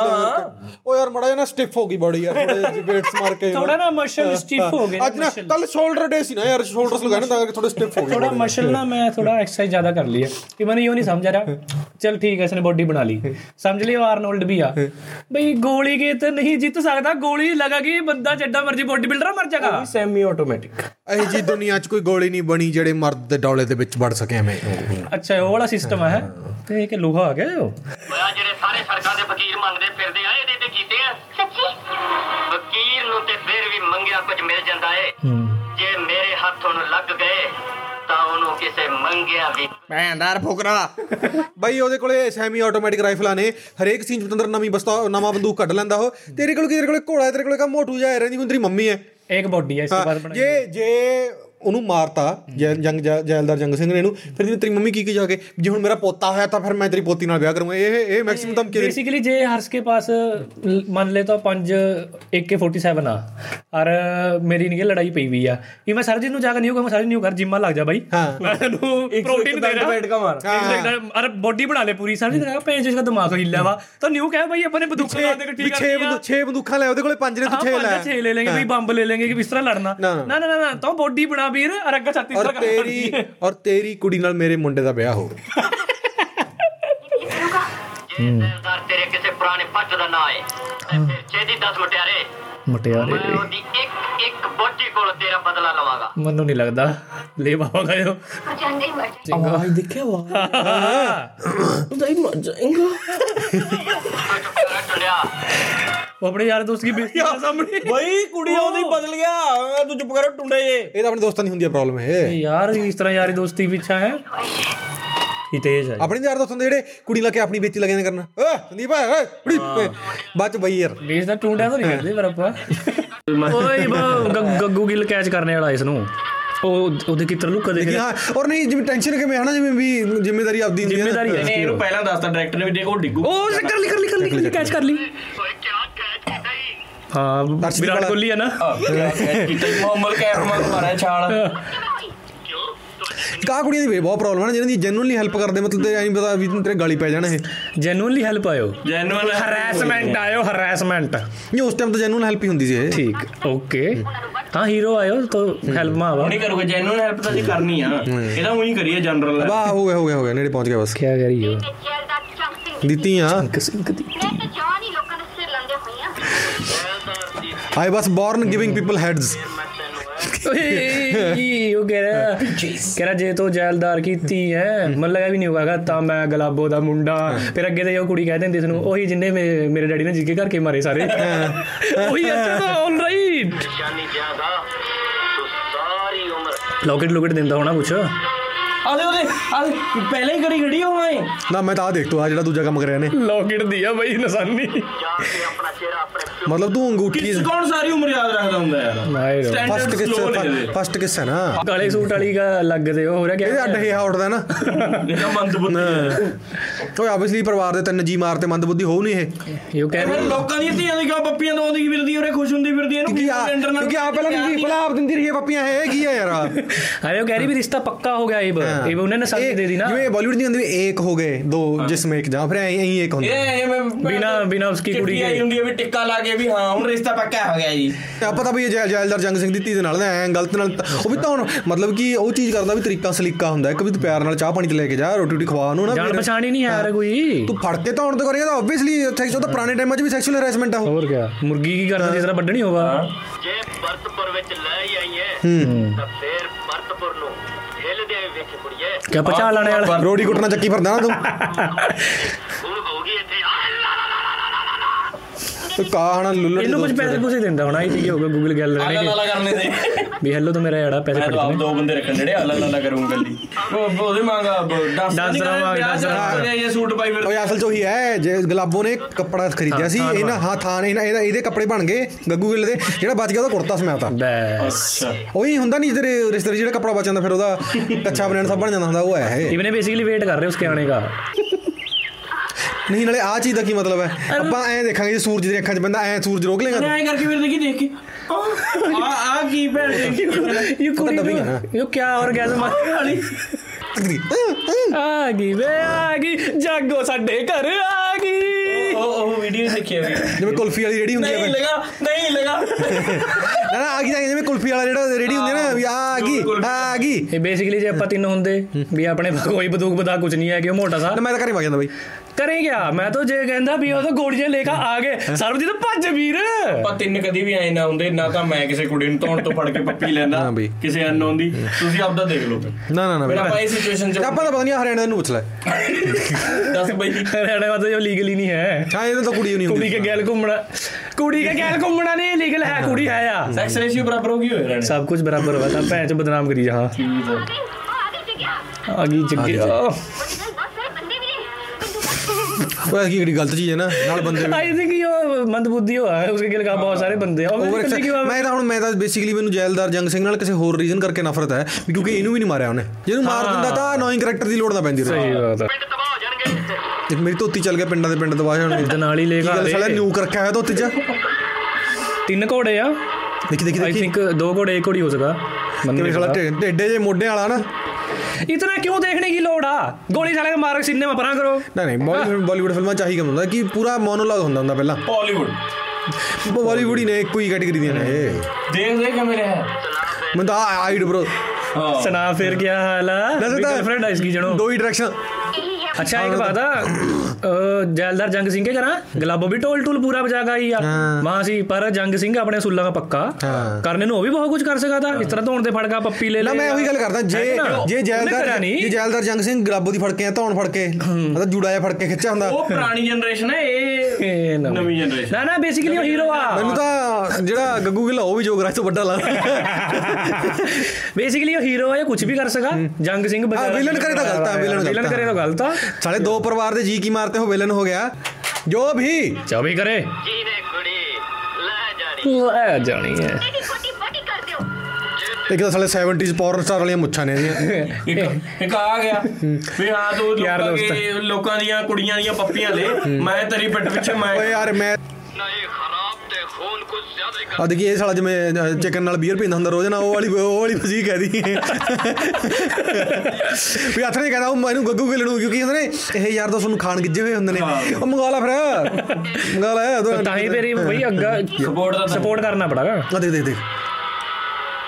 ਉਹ ਯਾਰ ਮੜਾ ਜਣਾ ਸਟਿਫ ਹੋ ਗਈ ਬਾਡੀ ਯਾਰ ਥੋੜੇ ਵੇਟਸ ਮਾਰ ਕੇ। ਥੋੜਾ ਨਾ ਮਸ਼ਲ ਸਟਿਫ ਹੋ ਗਏ ਅੱਜ ਨਾ ਕੱਲ ਸ਼ੋਲਡਰ ਡੇ ਸੀ ਨਾ ਯਾਰ ਸ਼ੋਲਡਰਸ ਲਗਾਣੇ ਤਾਂ ਕਰਕੇ ਥੋੜੇ ਸਟਿਫ ਹੋ ਗਏ। ਥੋੜਾ ਮਸ਼ਲ ਨਾ ਮੈਂ ਥੋੜਾ ਐਕਸਰਸਾਈਜ਼ ਜ਼ਿਆਦਾ ਕਰ ਲਈ ਹੈ ਕਿ ਮੈਨੂੰ ਇਹ ਨਹੀਂ ਸਮਝ ਆ ਰਿਹਾ ਚਲ ਠੀਕ ਹੈ ਇਸਨੇ ਬੋਡੀ ਬਣਾ ਲਈ। ਸਮਝ ਲਿਓ ਆਰਨੋਲਡ ਵੀ ਆ। ਬਈ ਗੋਲੀ ਕੇ ਤੇ ਨਹੀਂ ਜਿੱਤ ਸਕਦਾ ਗੋਲੀ ਲਗਾ ਕਿ ਬੰਦਾ ਜੱਡਾ ਮਰਜ਼ੀ ਬੋਡੀ ਬਿਲਡਰ ਮਰ ਜਾਗਾ ਸੈਮੀ ਆਟੋਮੈਟਿਕ ਇਹ ਜੀ ਦੁਨੀਆ ਦੁਨੀਆ 'ਚ ਕੋਈ ਗੋਲੀ ਨਹੀਂ ਬਣੀ ਜਿਹੜੇ ਮਰਦ ਦੇ ਡੌਲੇ ਦੇ ਵਿੱਚ ਵੜ ਸਕੇ ਐਵੇਂ। ਅੱਛਾ ਉਹ ਵਾਲਾ ਸਿਸਟਮ ਹੈ? ਤੇ ਇਹ ਕਿ ਲੋਹਾ ਆ ਗਿਆ ਉਹ? ਮੈਂ ਜਿਹੜੇ ਸਾਰੇ ਸਰਕਾਰ ਦੇ ਫਕੀਰ ਮੰਗਦੇ ਫਿਰਦੇ ਆ ਇਹਦੇ ਤੇ ਕੀਤੇ ਆ। ਸੱਚੀ? ਫਕੀਰ ਨੂੰ ਤੇ ਫਿਰ ਵੀ ਮੰਗਿਆ ਕੁਝ ਮਿਲ ਜਾਂਦਾ ਏ। ਜੇ ਮੇਰੇ ਹੱਥ ਉਹਨੂੰ ਲੱਗ ਗਏ ਤਾਂ ਉਹਨੂੰ ਕਿਸੇ ਮੰਗਿਆ ਵੀ ਭੈਂਦਾਰ ਫੁਕਰਾ। ਬਈ ਉਹਦੇ ਕੋਲੇ ਸੈਮੀ ਆਟੋਮੈਟਿਕ ਰਾਈਫਲਾਂ ਨੇ। ਹਰੇਕ ਸੀਨ ਵਿੱਚ ਅੰਦਰ ਨਵੀਂ ਬਸਤਾ ਨਵਾਂ ਬੰਦੂਕ ਕੱਢ ਲੈਂਦਾ ਉਹ। ਤੇਰੇ ਕੋਲ ਕਿਹਦੇ ਕੋਲੇ ਘੋੜਾ ਤੇਰੇ ਕੋਲੇ ਕਾ ਮੋਟੂ ਜਾਇ ਰਹਿੰਦੀ ਹੁੰਦੀ ਮੰਮੀ ਹੈ। ਇੱਕ ਬੋਡੀ ਹੈ ਇਸ ਤੋਂ ਬਾਅਦ ਬਣਾਈ ਜੇ ਜੇ ਉਹਨੂੰ ਮਾਰਤਾ ਜੰਗ ਜੈਲਦਾਰ ਜੰਗ ਸਿੰਘ ਨੇ ਇਹਨੂੰ। ਫਿਰ ਇਹਨੇ ਤੇਰੀ ਮੰਮੀ ਕੀ ਕੀ ਜਾ ਕੇ ਜੇ ਹੁਣ ਮੇਰਾ ਪੋਤਾ ਹੋਇਆ ਤਾਂ ਫਿਰ ਮੈਂ ਤੇਰੀ ਪੋਤੀ ਨਾਲ ਵਿਆਹ ਕਰੂੰਗਾ। ਇਹ ਇਹ ਮੈਕਸਿਮਮ ਤਾਂ ਕਿ ਬੇਸਿਕਲੀ ਜੇ ਹਰਸ ਕੇ ਪਾਸ ਮੰਨ ਲੈ ਤਾਂ 5 AK47 ਆ ਔਰ ਮੇਰੀ ਨਹੀਂ ਲੜਾਈ ਪਈ ਵੀ ਆ। ਇਹ ਮੈਂ ਸਰਜਨ ਨੂੰ ਜਾ ਕੇ ਨਹੀਂ ਹੋਗਾ ਮੈਂ ਸਰਜਨ ਨਹੀਂ ਕਰ ਜਿੰਮਾ ਲੱਗ ਜਾ ਬਾਈ। ਮੈਂ ਤੈਨੂੰ ਪ੍ਰੋਟੀਨ ਦੇ ਰਿਹਾ। ਬੈਠ ਕੇ ਮਾਰ। ਅਰ ਬੋਡੀ ਬਣਾ ਲੈ ਪੂਰੀ ਸਰਜਨ ਕਰਾ ਪੈਂਚ ਦਾ ਦਿਮਾਗ ਹਿੱਲਿਆ ਵਾ। ਤਾਂ ਨਿਊ ਕਹਿ ਬਾਈ ਆਪਾਂ ਨੇ ਬੰਦੂਕਾਂ ਲਾ ਦੇ ਕੇ ਠੀਕ ਕਰ ਲਿਆ 6 ਬੰਦੂਕਾਂ ਲੈ ਉਹਦੇ ਕੋਲੇ 5 ਨੇ ਤੂੰ 6 ਲੈ। 6 ਲੈ ਲੇਗੇ ਬਈ ਬੰਬ ਲੈ ਲੇਗੇ ਕਿ ਕਿਸ ਤਰ੍ਹਾਂ ਲੜਨਾ। ਨਾ। ਨਾ ਨਾ ਤਾਂ ਬੋਡੀ ਬਣਾ ਹਾਂ ਵੀਰ ਅਰ ਅੱਗਾ ਛੱਤੀਸਗੜ੍ਹ ਕਰ ਤੇਰੀ ਔਰ ਤੇਰੀ ਕੁੜੀ ਨਾਲ ਮੇਰੇ ਮੁੰਡੇ ਦਾ ਵਿਆਹ ਹੋ। ਸਰਦਾਰ ਤੇਰੇ ਕਿਸੇ ਪੁਰਾਣੇ ਪੱਟ ਦਾ ਨਾਂ ਹੈ। ਤੇ ਚੇਦੀ 10 ਮਟਿਆਰੇ। ਮਟਿਆਰੇ ਮੈਂ ਉਹਦੀ ਇੱਕ ਇੱਕ ਬੋਟੀ ਕੋਲ ਤੇਰਾ ਬਦਲਾ ਲਵਾਂਗਾ। ਮੈਨੂੰ ਨਹੀਂ ਲੱਗਦਾ। ਲੈ ਪਾਵਾਂਗਾ ਜੋ ਜਾਂਦੇ ਮਰ ਜਾਏਗਾ। ਆਵਾਜ਼ ਦੇਖਿਆ ਵਾ? ਹਾਂ। ਉਹਦਾ ਹੀ ਮਰ ਜਾਏਗਾ। ਉਹ ਆਪਣੇ ਯਾਰ ਦੋਸਤ ਕੀ ਬੇਇੱਜ਼ਤੀ ਆ ਸਾਹਮਣੇ। ਬਈ ਕੁੜੀ ਉਹਦੀ ਬਦਲ ਗਿਆ। ਤੂੰ ਚੁੱਪ ਕਰੋ ਟੁੰਡੇ ਜੇ। ਇਹ ਤਾਂ ਆਪਣੇ ਦੋਸਤਾਂ ਦੀ ਹੁੰਦੀ ਆ ਪ੍ਰੋਬਲਮ ਇਹ। ਯਾਰ ਇਸ ਤਰ੍ਹਾਂ ਯਾਰੀ ਦੋਸਤੀ ਵਿੱਚ ਹੈ। ਹੀ ਤੇਜ਼ ਹੈ। ਆਪਣੇ ਯਾਰ ਦੋਸਤਾਂ ਦੇ ਜਿਹੜੇ ਕੁੜੀ ਲਾ ਕੇ ਆਪਣੀ ਬੇਇੱਜ਼ਤੀ ਲੱਗਦੇ ਕਰਨਾ। ਓ ਸੰਦੀਪ ਓਏ ਕੁੜੀ ਬਾਅਦ ਬਈ ਯਾਰ। ਬੇਸ ਦਾ ਟੁੰਡਾ ਤਾਂ ਨਹੀਂ ਕਰਦੇ ਪਰ ਆਪਾਂ। ਓਏ ਗੱਗੂ ਗਿੱਲ ਕੈਚ ਕਰਨੇ ਵਾਲਾ ਇਸ ਨੂੰ। ਉਹ ਉਹਦੇ ਕਿਤਰ ਲੁੱਕ ਦੇ ਹਾਂ ਔਰ ਨਹੀਂ ਜਿਵੇਂ ਟੈਨਸ਼ਨ ਕਿਵੇਂ ਹਨਾ ਜਿਵੇਂ ਵੀ ਜ਼ਿੰਮੇਵਾਰੀ ਆਪਦੀ ਹੁੰਦੀ ਹੈ ਜ਼ਿੰਮੇਵਾਰੀ ਹੈ। ਇਹਨੂੰ ਪਹਿਲਾਂ ਦੱਸਦਾ ਡਾਇਰੈਕਟਰ ਨੇ ਵੀ ਦੇਖੋ ਡਿੱਗੂ। ਉਹ ਕਰ ਲਈ ਕਰ ਲਈ ਕਰ ਲਈ ਕੈਚ ਕਰ ਲਈ। ਹੀ ਵਿਰਾਟ ਕੋਹਲੀ ਹੈ ਨਾ। ਕੀਤਾ ਮੁਹੰਮਦ ਕੈਰਮਾਨ ਮਾਰਿਆ ਛਾਲ। ਕਾ ਕੁੜੀਆਂ ਦੀ ਬਹੁਤ ਪ੍ਰੋਬਲਮ ਹੈ ਜਿਹਨਾਂ ਦੀ ਜੈਨੂਇਨਲੀ ਹੈਲਪ ਕਰਦੇ ਮਤਲਬ ਤੇ ਐਂ ਪਤਾ ਵੀ ਤੇਰੇ ਗਾਲੀ ਪੈ ਜਾਣ ਇਹ। ਜੈਨੂਇਨਲੀ ਹੈਲਪ ਆਇਓ। ਜੈਨੂਅਲ ਹਰੈਸਮੈਂਟ ਆਇਓ ਹਰੈਸਮੈਂਟ ਨਹੀਂ ਉਸ ਟਾਈਮ ਤਾਂ ਜੈਨੂਇਨ ਹੈਲਪ ਹੀ ਹੁੰਦੀ ਸੀ ਇਹ। ਠੀਕ ਓਕੇ ਹਾਂ ਹੀਰੋ ਆਇਓ ਤਾਂ ਹੈਲਪ ਮਾ ਆਵਾ ਨਹੀਂ ਕਰੂਗਾ ਜੈਨੂਅਲ ਹੈਲਪ ਤਾਂ ਜੀ ਕਰਨੀ ਆ। ਇਹਦਾ ਉਹੀ ਕਰੀਏ ਜਨਰਲ ਵਾਹ ਹੋ ਗਿਆ ਹੋ ਗਿਆ ਹੋ ਗਿਆ ਨੇੜੇ ਪਹੁੰਚ ਗਿਆ ਬਸ। ਕੀ ਕਰ ਰਹੀ ਹੋ ਜੈਲਦਾਰ ਚੰਗ ਸਿੰਘ ਦਿੱਤੀ was born giving people heads ਓਏ ਉਹ ਕਹਿ ਰਿਹਾ ਕਹਿ ਰਿਹਾ ਜੇ ਤੋ ਜੈਲਦਾਰ ਕੀਤੀ ਹੈ ਮਨ ਲਗਾ ਵੀ ਨਹੀਂ ਹੋਗਾ ਤਾਂ ਮੈਂ ਗਲਾਬੋ ਦਾ ਮੁੰਡਾ। ਫਿਰ ਅੱਗੇ ਤੇ ਉਹ ਕੁੜੀ ਕਹਿ ਦਿੰਦੀ ਨੂੰ ਉਹੀ ਜਿੰਨੇ ਮੇਰੇ ਡੈਡੀ ਨੇ ਜਿੱਕੇ ਕਰਕੇ ਮਾਰੇ ਸਾਰੇ। ਉਹੀ ਅੱਛਾ ਤਾਂ ਆਲ ਰਾਈਟ ਨਿਸ਼ਾਨੀ ਜ਼ਿਆਦਾ ਤੂੰ ਸਾਰੀ ਉਮਰ ਲੌਕਟ ਲੁਕਟ ਦਿੰਦਾ ਹੋਣਾ ਕੁਛ। ਆਲੇ ਉਹਨੇ ਅੱਜ ਪਹਿਲੇ ਹੀ ਕਰੀ ਖੜੀ ਹੋਣਾ ਹੈ ਨਾ ਮੈਂ ਤਾਂ ਆ ਦੇਖ ਤੂੰ ਆ ਜਿਹੜਾ ਦੂਜਾ ਕੰਮ ਕਰਿਆ ਨੇ ਲੌਕਟ ਦਿਆ ਬਈ ਨਿਸ਼ਾਨੀ। ਮਤਲਬ ਤੂੰ ਅੰਗੂਠੀ ਕਿਸ ਕੌਣ ਸਾਰੀ ਉਮਰ ਯਾਦ ਰੱਖਦਾ ਹੁੰਦਾ ਯਾਰ? ਫਸਟ ਕਿਸ ਫਸਟ ਕਿਸ ਹੈ ਨਾ? ਕਾਲੇ ਸੂਟ ਵਾਲੀ ਦਾ ਲੱਗਦੇ ਉਹ ਹੋ ਰਿਹਾ ਕਿ ਇਹ ਅੱਡ ਹੇਹਾ ਉੱਡਦਾ ਨਾ। ਜਿਹੜਾ ਮੰਦਬੁੱਧੀ ਓਏ ਆਬਵੀਅਸਲੀ ਪਰਿਵਾਰ ਦੇ ਤਿੰਨ ਜੀ ਮਾਰ ਤੇ ਮੰਦਬੁੱਧੀ ਹੋਊ ਨਹੀਂ ਇਹ। ਯੂ ਕਹਿ ਲੋਕਾਂ ਦੀਆਂ ਧੀਆਂ ਦੀ ਕਿਉਂ ਬੱਪੀਆਂ ਤੋਂ ਉਹਦੀ ਫਿਰਦੀ ਉਹਰੇ ਖੁਸ਼ ਹੁੰਦੀ ਫਿਰਦੀ ਇਹਨੂੰ ਸਿਲੰਡਰ ਨਾਲ ਕਿ ਆ ਪਹਿਲਾਂ ਨਹੀਂ ਪਹਿਲਾਂ ਆਪ ਦਿੰਦੀ ਰਹੀ ਬੱਪੀਆਂ ਹੈ ਇਹ ਕੀ ਹੈ ਯਾਰ? ਅਰੇ ਉਹ ਕਹਿ ਰਹੀ ਵੀ ਰਿਸ਼ਤਾ ਪੱਕਾ ਹੋ ਗਿਆ ਇਹ ਇਹ उन्होंने शादी दे दी ना ਜਿਵੇਂ ਬਾਲੀਵੁੱਡ ਦੀ ਹੁੰਦੀ ਵੀ ਇੱਕ ਹੋ ਗਏ ਦੋ ਜਿਸਮ ਇੱਕ ਜਾਂ ਫਿਰ ਐਂ ਐਂ ਇੱਕ ਹੁੰਦਾ ਇਹ ਐਵੇਂ बिना बिना उसकी कुड़ी ਚਿੱਠੀ ਆਈ के ਹੁੰਦੀ ਹੈ ਵੀ ਟਿੱਕਾ ਲਾ ਕੇ ਵੀ ਹਾਂ ਹੁਣ ਰਿਸ਼ਤਾ ਪੱਕਾ ਹੋ ਗਿਆ ਜੀ ਆ ਪਤਾ ਵੀ ਇਹ ਜੈ- ਜੈਲਦਾਰ ਜੰਗ ਸਿੰਘ ਦੀ ਧੀ ਦੇ ਨਾਲ ਐ ਗਲਤ ਨਾਲ ਉਹ ਵੀ ਤਾਂ ਹੁਣ ਮਤਲਬ ਕਿ ਉਹ ਚੀਜ਼ ਕਰਦਾ ਵੀ ਤਰੀਕਾ ਸਲੀਕਾ ਹੁੰਦਾ ਇੱਕ ਵੀ ਤੂੰ ਪਿਆਰ ਨਾਲ ਚਾਹ ਪਾਣੀ ਤੇ ਲੈ ਕੇ ਜਾ ਰੋਟੀ ਰੋਟੀ ਖਵਾ ਉਹਨੂੰ ਨਾ जान ਫਿਰ- पहचान ही नहीं है यार कोई ਤੂੰ ਫੜ ਕੇ ਧੌਣ ਤੇ ਕਰੇਗਾ ਤਾਂ ਆਬਵੀਅਸਲੀ ਸੈਕਸ ਉਹ ਤਾਂ ਪੁਰਾਣੇ ਟਾਈਮਾਂ 'ਚ ਵੀ ਸੈਕਸ਼ੂਅਲ ਹੈਰੈਸਮੈਂਟ ਆ ਉਹ और क्या मुर्गी की करता जिस तरह बड्डा नहीं होगा ਜੇ ਭਰਤਪੁਰ ਵਿੱਚ ਲੈ ਹੀ ਆਈ ਹੈ ਤਾਂ ਫੇਰ ਭਰਤਪੁਰ ਨੂੰ ਹਿੱਲ ਦੇ ਵਿੱਚ ਕੁੜੀਏ। ਕਿਆ ਪਛਾਣ ਲੈਣੇ ਵਾਲਾ? ਰੋੜੀ ਕੁੱਟਣਾ ਚੱਕੀ ਫਿਰਦਾ ਨਾ ਤੂੰ। ਤੇ ਕਾਹਣ ਲੁੱਲੜ ਇਹਨੂੰ ਕੁਝ ਪੈਸੇ ਪੂਸੇ ਦਿੰਦਾ ਹੋਣਾ ਇਹ ਕੀ ਹੋਗਾ ਗੂਗਲ ਗੱਲ ਲੈਣੇ ਅਲੱਗ ਅਲੱਗ ਕਰਨੇ ਦੇ। ਵੀ ਹੈਲੋ ਤੋਂ ਮੇਰਾ ਜੜਾ ਪੈਸੇ ਕੱਢਣੇ ਦੋ ਬੰਦੇ ਰੱਖਣ ਜਿਹੜੇ ਅਲੱਗ ਅਲੱਗ ਕਰੂੰ ਗੱਲੀ। ਉਹਦੇ ਮੰਗਾ ਡਾਂਸ ਰਵਾ ਡਾਂਸ ਰਵਾ ਇਹ ਸੂਟ ਪਾਈ ਫਿਰ ਉਹ ਅਸਲ ਚ ਉਹੀ ਹੈ ਜੇ ਗਲਾਬੋ ਨੇ ਕੱਪੜਾ ਖਰੀਦਿਆ ਸੀ ਇਹਨਾਂ ਹਾਂ ਥਾਂ ਨੇ ਇਹਦਾ ਇਹਦੇ ਕੱਪੜੇ ਬਣ ਗਏ ਗੱਗੂ ਗਿੱਲ ਦੇ ਜਿਹੜਾ ਬਚ ਗਿਆ ਉਹਦਾ ਕੁੜਤਾ ਸਮਾਤਾ ਬਸ। ਉਹੀ ਹੁੰਦਾ ਨਹੀਂ ਤੇਰੇ ਰਿਸ਼ਤੇ ਜਿਹੜਾ ਕੱਪੜਾ ਬਚ ਜਾਂਦਾ ਫਿਰ ਉਹਦਾ ਕੱਚਾ ਬਨਣ ਸਭ ਬਣ ਜਾਂਦਾ ਹੁੰਦਾ ਉਹ ਹੈ ਇਹ। ਇਹਨੇ ਬੇਸਿਕਲੀ ਵੇਟ ਕਰ ਰਹੇ ਉਸਕੇ ਆਣੇ ਦਾ। ਨਹੀਂ ਨਾਲੇ ਆ ਚੀਜ਼ ਦਾ ਕੀ ਮਤਲਬ ਹੈ? ਆਪਾਂ ਐਂ ਦੇਖਾਂਗੇ ਜੇ ਸੂਰਜ ਦੀਆਂ ਅੱਖਾਂ 'ਚ ਬੰਦਾ ਐਂ ਸੂਰਜ ਰੋਕ ਲੇਗਾ ਐਂ ਕਰਕੇ ਮੇਰੇ ਦੇਖੀ ਦੇਖ। ਕੇ ਆ ਆ ਕੀ ਭੈਣ ਯੂ ਕੁੜੀ ਯੂ ਕੀ ਆਰਗੈਜ਼ਮ ਵਾਲੀ? ਆ ਗਈ ਵੇ ਆ ਗਈ ਜਾਗੋ ਸਾਡੇ ਘਰ ਆ ਗਈ। ਉਹ ਉਹ ਵੀਡੀਓ ਦੇਖੀ ਹੋਈ ਜਿਵੇਂ ਕੁਲਫੀ ਵਾਲੀ ਰੇੜੀ ਹੁੰਦੀ ਹੈ ਨਹੀਂ ਲਗਾ ਨਹੀਂ ਲਗਾ। ਨਾ ਨਾ ਆ ਗਈ ਜਿਵੇਂ ਕੁਲਫੀ ਵਾਲਾ ਜਿਹੜਾ ਰੇੜੀ ਹੁੰਦੀ ਹੈ ਨਾ ਵੀ ਆ ਗਈ ਆ ਗਈ। ਇਹ ਬੇਸਿਕਲੀ ਜੇ ਆਪਾਂ ਤਿੰਨ ਹੁੰਦੇ ਵੀ ਆਪਣੇ ਕੋਈ ਬਦੂਕ ਬਦਾ ਕੁਝ ਨਹੀਂ ਹੈ ਕਿ ਉਹ ਮੋਟਾ ਸਾ। ਮੈਂ ਤਾਂ ਘਰੇ ਵਗ ਜਾਂਦਾ ਬਾਈ। ਕਰੇ ਗਿਆ ਮੈਂ ਤਾਂ ਜੇ ਕਹਿੰਦਾ ਵੀ ਉਹ ਤਾਂ ਗੋਲੀਆਂ ਲੈ ਕੇ ਆ ਗਏ। ਸਰਬਜੀਤ ਭੱਜ ਵੀਰ। ਆਪਾਂ ਤਿੰਨ ਕਦੀ ਵੀ ਆਏ ਨਾ ਹੁੰਦੇ ਨਾ ਤਾਂ ਮੈਂ ਕਿਸੇ ਕੁੜੀ ਨੂੰ ਧੌਣ ਤੋਂ ਫੜ ਕੇ ਪੱਪੀ ਲੈਂਦਾ ਕਿਸੇ ਅਨਨੋਨ ਦੀ ਤੁਸੀਂ ਆਪਦਾ ਦੇਖ ਲਓ ਨਾ ਨਾ ਨਾ ਮੇਰਾ ਪਾਈ ਸਿਚੁਏਸ਼ਨ ਚ ਆਪਾਂ ਤਾਂ ਪਤਾ ਨਹੀਂ ਹਰਿਆਣਾ ਨੂੰ ਪੁੱਛ ਲੈ। ਦੱਸ ਬਈ। ਹਰਿਆਣਾ ਵਾਲਾ ਜੋ ਲੀਗਲ ਹੀ ਨਹੀਂ ਹੈ। ਹਾਂ ਇਹ ਤਾਂ ਕੁੜੀ ਨਹੀਂ ਹੁੰਦੀ। ਕੁੜੀ ਕੇ ਗੈਲ ਘੁੰਮਣਾ ਕੁੜੀ ਕੇ ਗੈਲ ਘੁੰਮਣਾ ਨਹੀਂ ਲੀਗਲ ਹੈ ਕੁੜੀ ਹੈ ਆ। ਸੈਕਸ ਰੇਸ਼ੀਓ ਬਰਾਬਰ ਹੋ ਗਈ ਹੋਇਆ ਰਹਿਣਾ ਸਭ ਕੁਝ ਬਰਾਬਰ ਹੋਇਆ ਤਾਂ ਭੈਣ ਚ ਬਦਨਾਮ ਕਰੀ ਜਹਾਂ ਠੀਕ ਹੈ। ਅਗੀ ਜੱਗੀ वो की ਕਿਹੜੀ ਗਲਤ ਚੀਜ਼ ਹੈ ਨਾ ਨਾਲ ਬੰਦੇ ਆਈ ਥਿੰਕ ਯੋ ਮੰਦਬੁੱਧੀ ਹੋਇਆ ਹੈ ਉਸਕੇ ਗਿਲਕਾ ਬਹੁਤ ਸਾਰੇ ਬੰਦੇ ਆ। ਮੈਂ ਤਾਂ ਹੁਣ ਮੈਂ ਤਾਂ ਬੇਸਿਕਲੀ ਮੈਨੂੰ ਜੈਲਦਾਰ ਜੰਗ ਸਿੰਘ ਨਾਲ ਕਿਸੇ ਹੋਰ ਰੀਜ਼ਨ ਕਰਕੇ ਨਫ਼ਰਤ ਹੈ ਕਿਉਂਕਿ ਇਹਨੂੰ ਵੀ ਨਹੀਂ ਮਾਰਿਆ ਉਹਨੇ। ਜਿਹਨੂੰ ਮਾਰ ਦਿੰਦਾ ਤਾਂ ਅਨੋਇੰਗ ਕੈਰੈਕਟਰ ਦੀ ਲੋੜ ਨਾ ਪੈਂਦੀ ਰਹੀ ਸਹੀ ਬਾਤ ਹੈ। ਤੇ ਮੇਰੀ ਧੋਤੀ ਚੱਲ ਗਿਆ ਪਿੰਡਾਂ ਦੇ ਪਿੰਡ ਦਵਾ ਹੁਣ ਇਦਾਂ ਨਾਲ ਹੀ ਲੈ ਕੇ ਗੱਲ ਸਾਲਾ ਨਿਊ ਰੱਖਿਆ ਹੋਇਆ ਧੋਤੀ 'ਚ? ਤਿੰਨ ਘੋੜੇ ਆ। ਦੇਖੀ ਦੇਖੀ ਦੇਖੀ। ਆਈ ਥਿੰਕ ਦੋ ਘੋੜੇ ਇੱਕ ਘੋੜੀ ਹੋ ਸਕਦਾ। ਬੰਦੇ ਸਾਲਾ ਟੇਡੇ ਜੇ ਮੋਢੇ ਵਾਲਾ ਨਾ। इतना क्यों देखने की लोड़ आ? ਗੋਲੀ ਸਾਲੇ ਦਾ ਮਾਰਕ ਸਿਨੇਮਾ ਪਰਾਂ ਕਰੋ ਨਹੀਂ ਨਹੀਂ ਬਾਲੀਵੁੱਡ ਫਿਲਮਾਂ ਚਾਹੀ ਕੰਮ ਹੁੰਦਾ ਕਿ ਪੂਰਾ ਮੋਨੋਲੌਗ ਹੁੰਦਾ ਹੁੰਦਾ ਪਹਿਲਾਂ ਬਾਲੀਵੁੱਡ ਬਾਲੀਵੁੱਡ ਹੀ ਨੇ ਇੱਕੋ ਹੀ ਕੈਟਾਗਰੀ ਦੀਆਂ ਨੇ ਦੇਖ ਦੇ ਕੈਮਰੇ ਹੈ ਮੈਂ ਤਾਂ ਆਈਡ ਬ్రో ਸੁਣਾ ਫਿਰ ਕੀ ਹਾਲ ਆ ਨਾ ਤਾਂ ਫਰੈਂਡ ਆਈਸ ਕੀ ਜਣੋ ਦੋ ਹੀ ਡਾਇਰੈਕਸ਼ਨ अच्छा एक बात है जैलदार जंग सिंह के करा गलाबो भी टोल टूल पूरा बजा गई आ वहां सी पर जंग सिंह अपने सुल्ला का पक्का हाँ। करने ਨੂੰ ਉਹ ਵੀ ਬਹੁਤ ਕੁਝ ਕਰ ਸਕਦਾ ਇਸ ਤਰ੍ਹਾਂ ਧੋਣ ਤੇ ਫੜਕਾ ਪੱਪੀ ਲੈ ਨਾ ਲੈ ਮੈਂ ਉਹੀ ਗੱਲ ਕਰਦਾ ਜੇ ਹੈ ਨਾ? ਜੇ ਉਹਨੇ ਜੈਲਦਾਰ ਕਰਿਆ ਨਹੀਂ। ਜੇ ਜੈਲਦਾਰ ਜੰਗ ਸਿੰਘ ਗਲਾਬੋ ਦੀ ਫੜ ਕੇ ਆ ਧੌਣ ਫੜ ਕੇ ਮਤਲਬ ਜੂੜਾ ਜਿਹਾ ਫੜ ਕੇ ਖਿੱਚਿਆ ਹੁੰਦਾ ਉਹ ਪੁਰਾਣੀ ਜਨਰੇਸ਼ਨ ਹੈ ਇਹ ਇਹ ਨਵੀਂ ਨਵੀਂ generation। ਨਾ ਨਾ ਬੇਸਿਕਲੀ ਉਹ ਹੀਰੋ ਆ ਮੈਨੂੰ ਤਾਂ ਜਿਹੜਾ ਗੱਗੂ ਗਿੱਲ ਆ, ਉਹ ਵੀ ਜੋਗਰਾਜ ਤੋਂ ਵੱਡਾ ਲੱਗਦਾ ਬੇਸਿਕਲੀ ਉਹ ਹੀਰੋ ਹੈ ਕੁਝ ਵੀ ਕਰ ਸਕਾ ਜੰਗ ਸਿੰਘ ਹਾਂ, villain ਕਰੇ ਤਾਂ ਗਲਤ ਆ, villain ਗਲਤ ਵਿਲਨ ਆ। ਕਰੇ ਤਾਂ ਗਲਤ ਆ ਸਾਲੇ ਦੋ ਪਰਿਵਾਰ ਦੇ ਜੀ ਕੀ ਮਾਰਤੇ ਹੋ ਵਿਲਨ ਹੋ ਗਿਆ। ਜੋ ਵੀ। ਜੋ ਵੀ ਕਰੇ। ਜੀਨੇ ਕੁੜੀ ਲੈ ਜਾਣੀ ਲੈ ਜਾਣੀ ਹੈ ਇੱਕ ਤਾਂ ਸਾਲੇ 70s ਪੌਰਨ ਸਟਾਰ ਵਾਲੀਆਂ ਮੁੱਛਾਂ ਨੇ ਇਹਦੀਆਂ। ਇੱਕ ਇੱਕ ਆ ਗਿਆ। ਵੀ ਦੋਸਤ। ਦੇ ਲੋਕਾਂ ਦੀਆਂ ਕੁੜੀਆਂ ਦੀਆਂ ਪੱਪੀਆਂ ਲੈ ਮੈਂ ਤੇਰੀ ਪਿੱਠ ਪਿੱਛੇ ਮੈਂ ਓਏ ਯਾਰ ਮੈਂ ਨਹੀਂ ਖਰਾਬ ਆ ਦੇਖੀ ਇਹ ਸਾਲਾ ਜਿਵੇਂ ਚਿਕਨ ਨਾਲ ਬੀਅਰ ਪੀਂਦਾ ਹੁੰਦਾ ਰੋਜ਼ ਨਾ ਉਹ ਵਾਲੀ ਉਹ ਵਾਲੀ ਫਜ਼ੀਕ ਹੈ ਦੀ ਵੀ ਹੱਥ ਨੇ ਕਹਿੰਦਾ ਉਹ ਮੈਨੂੰ ਗੱਗੂ ਗਿੱਲ ਨੂੰ ਕਿਉਂਕਿ ਹੁੰਦੇ ਨੇ ਇਹ ਯਾਰ ਦੋਸਤ ਨੂੰ ਖਾਣ ਗਿੱਜੇ ਹੋਏ ਹੁੰਦੇ ਨੇ। ਉਹ ਮੰਗਾ ਲਾ ਫਿਰ। ਮੰਗਾ ਲੈ ਤਾਂ ਹੀ ਤੇਰੀ ਬਈ ਅੱਗਾ ਸਪੋਰਟ ਕਰਨਾ। ਪੜਾਗਾ ਆ ਦੇਖ ਦੇਖ ਦੇਖ।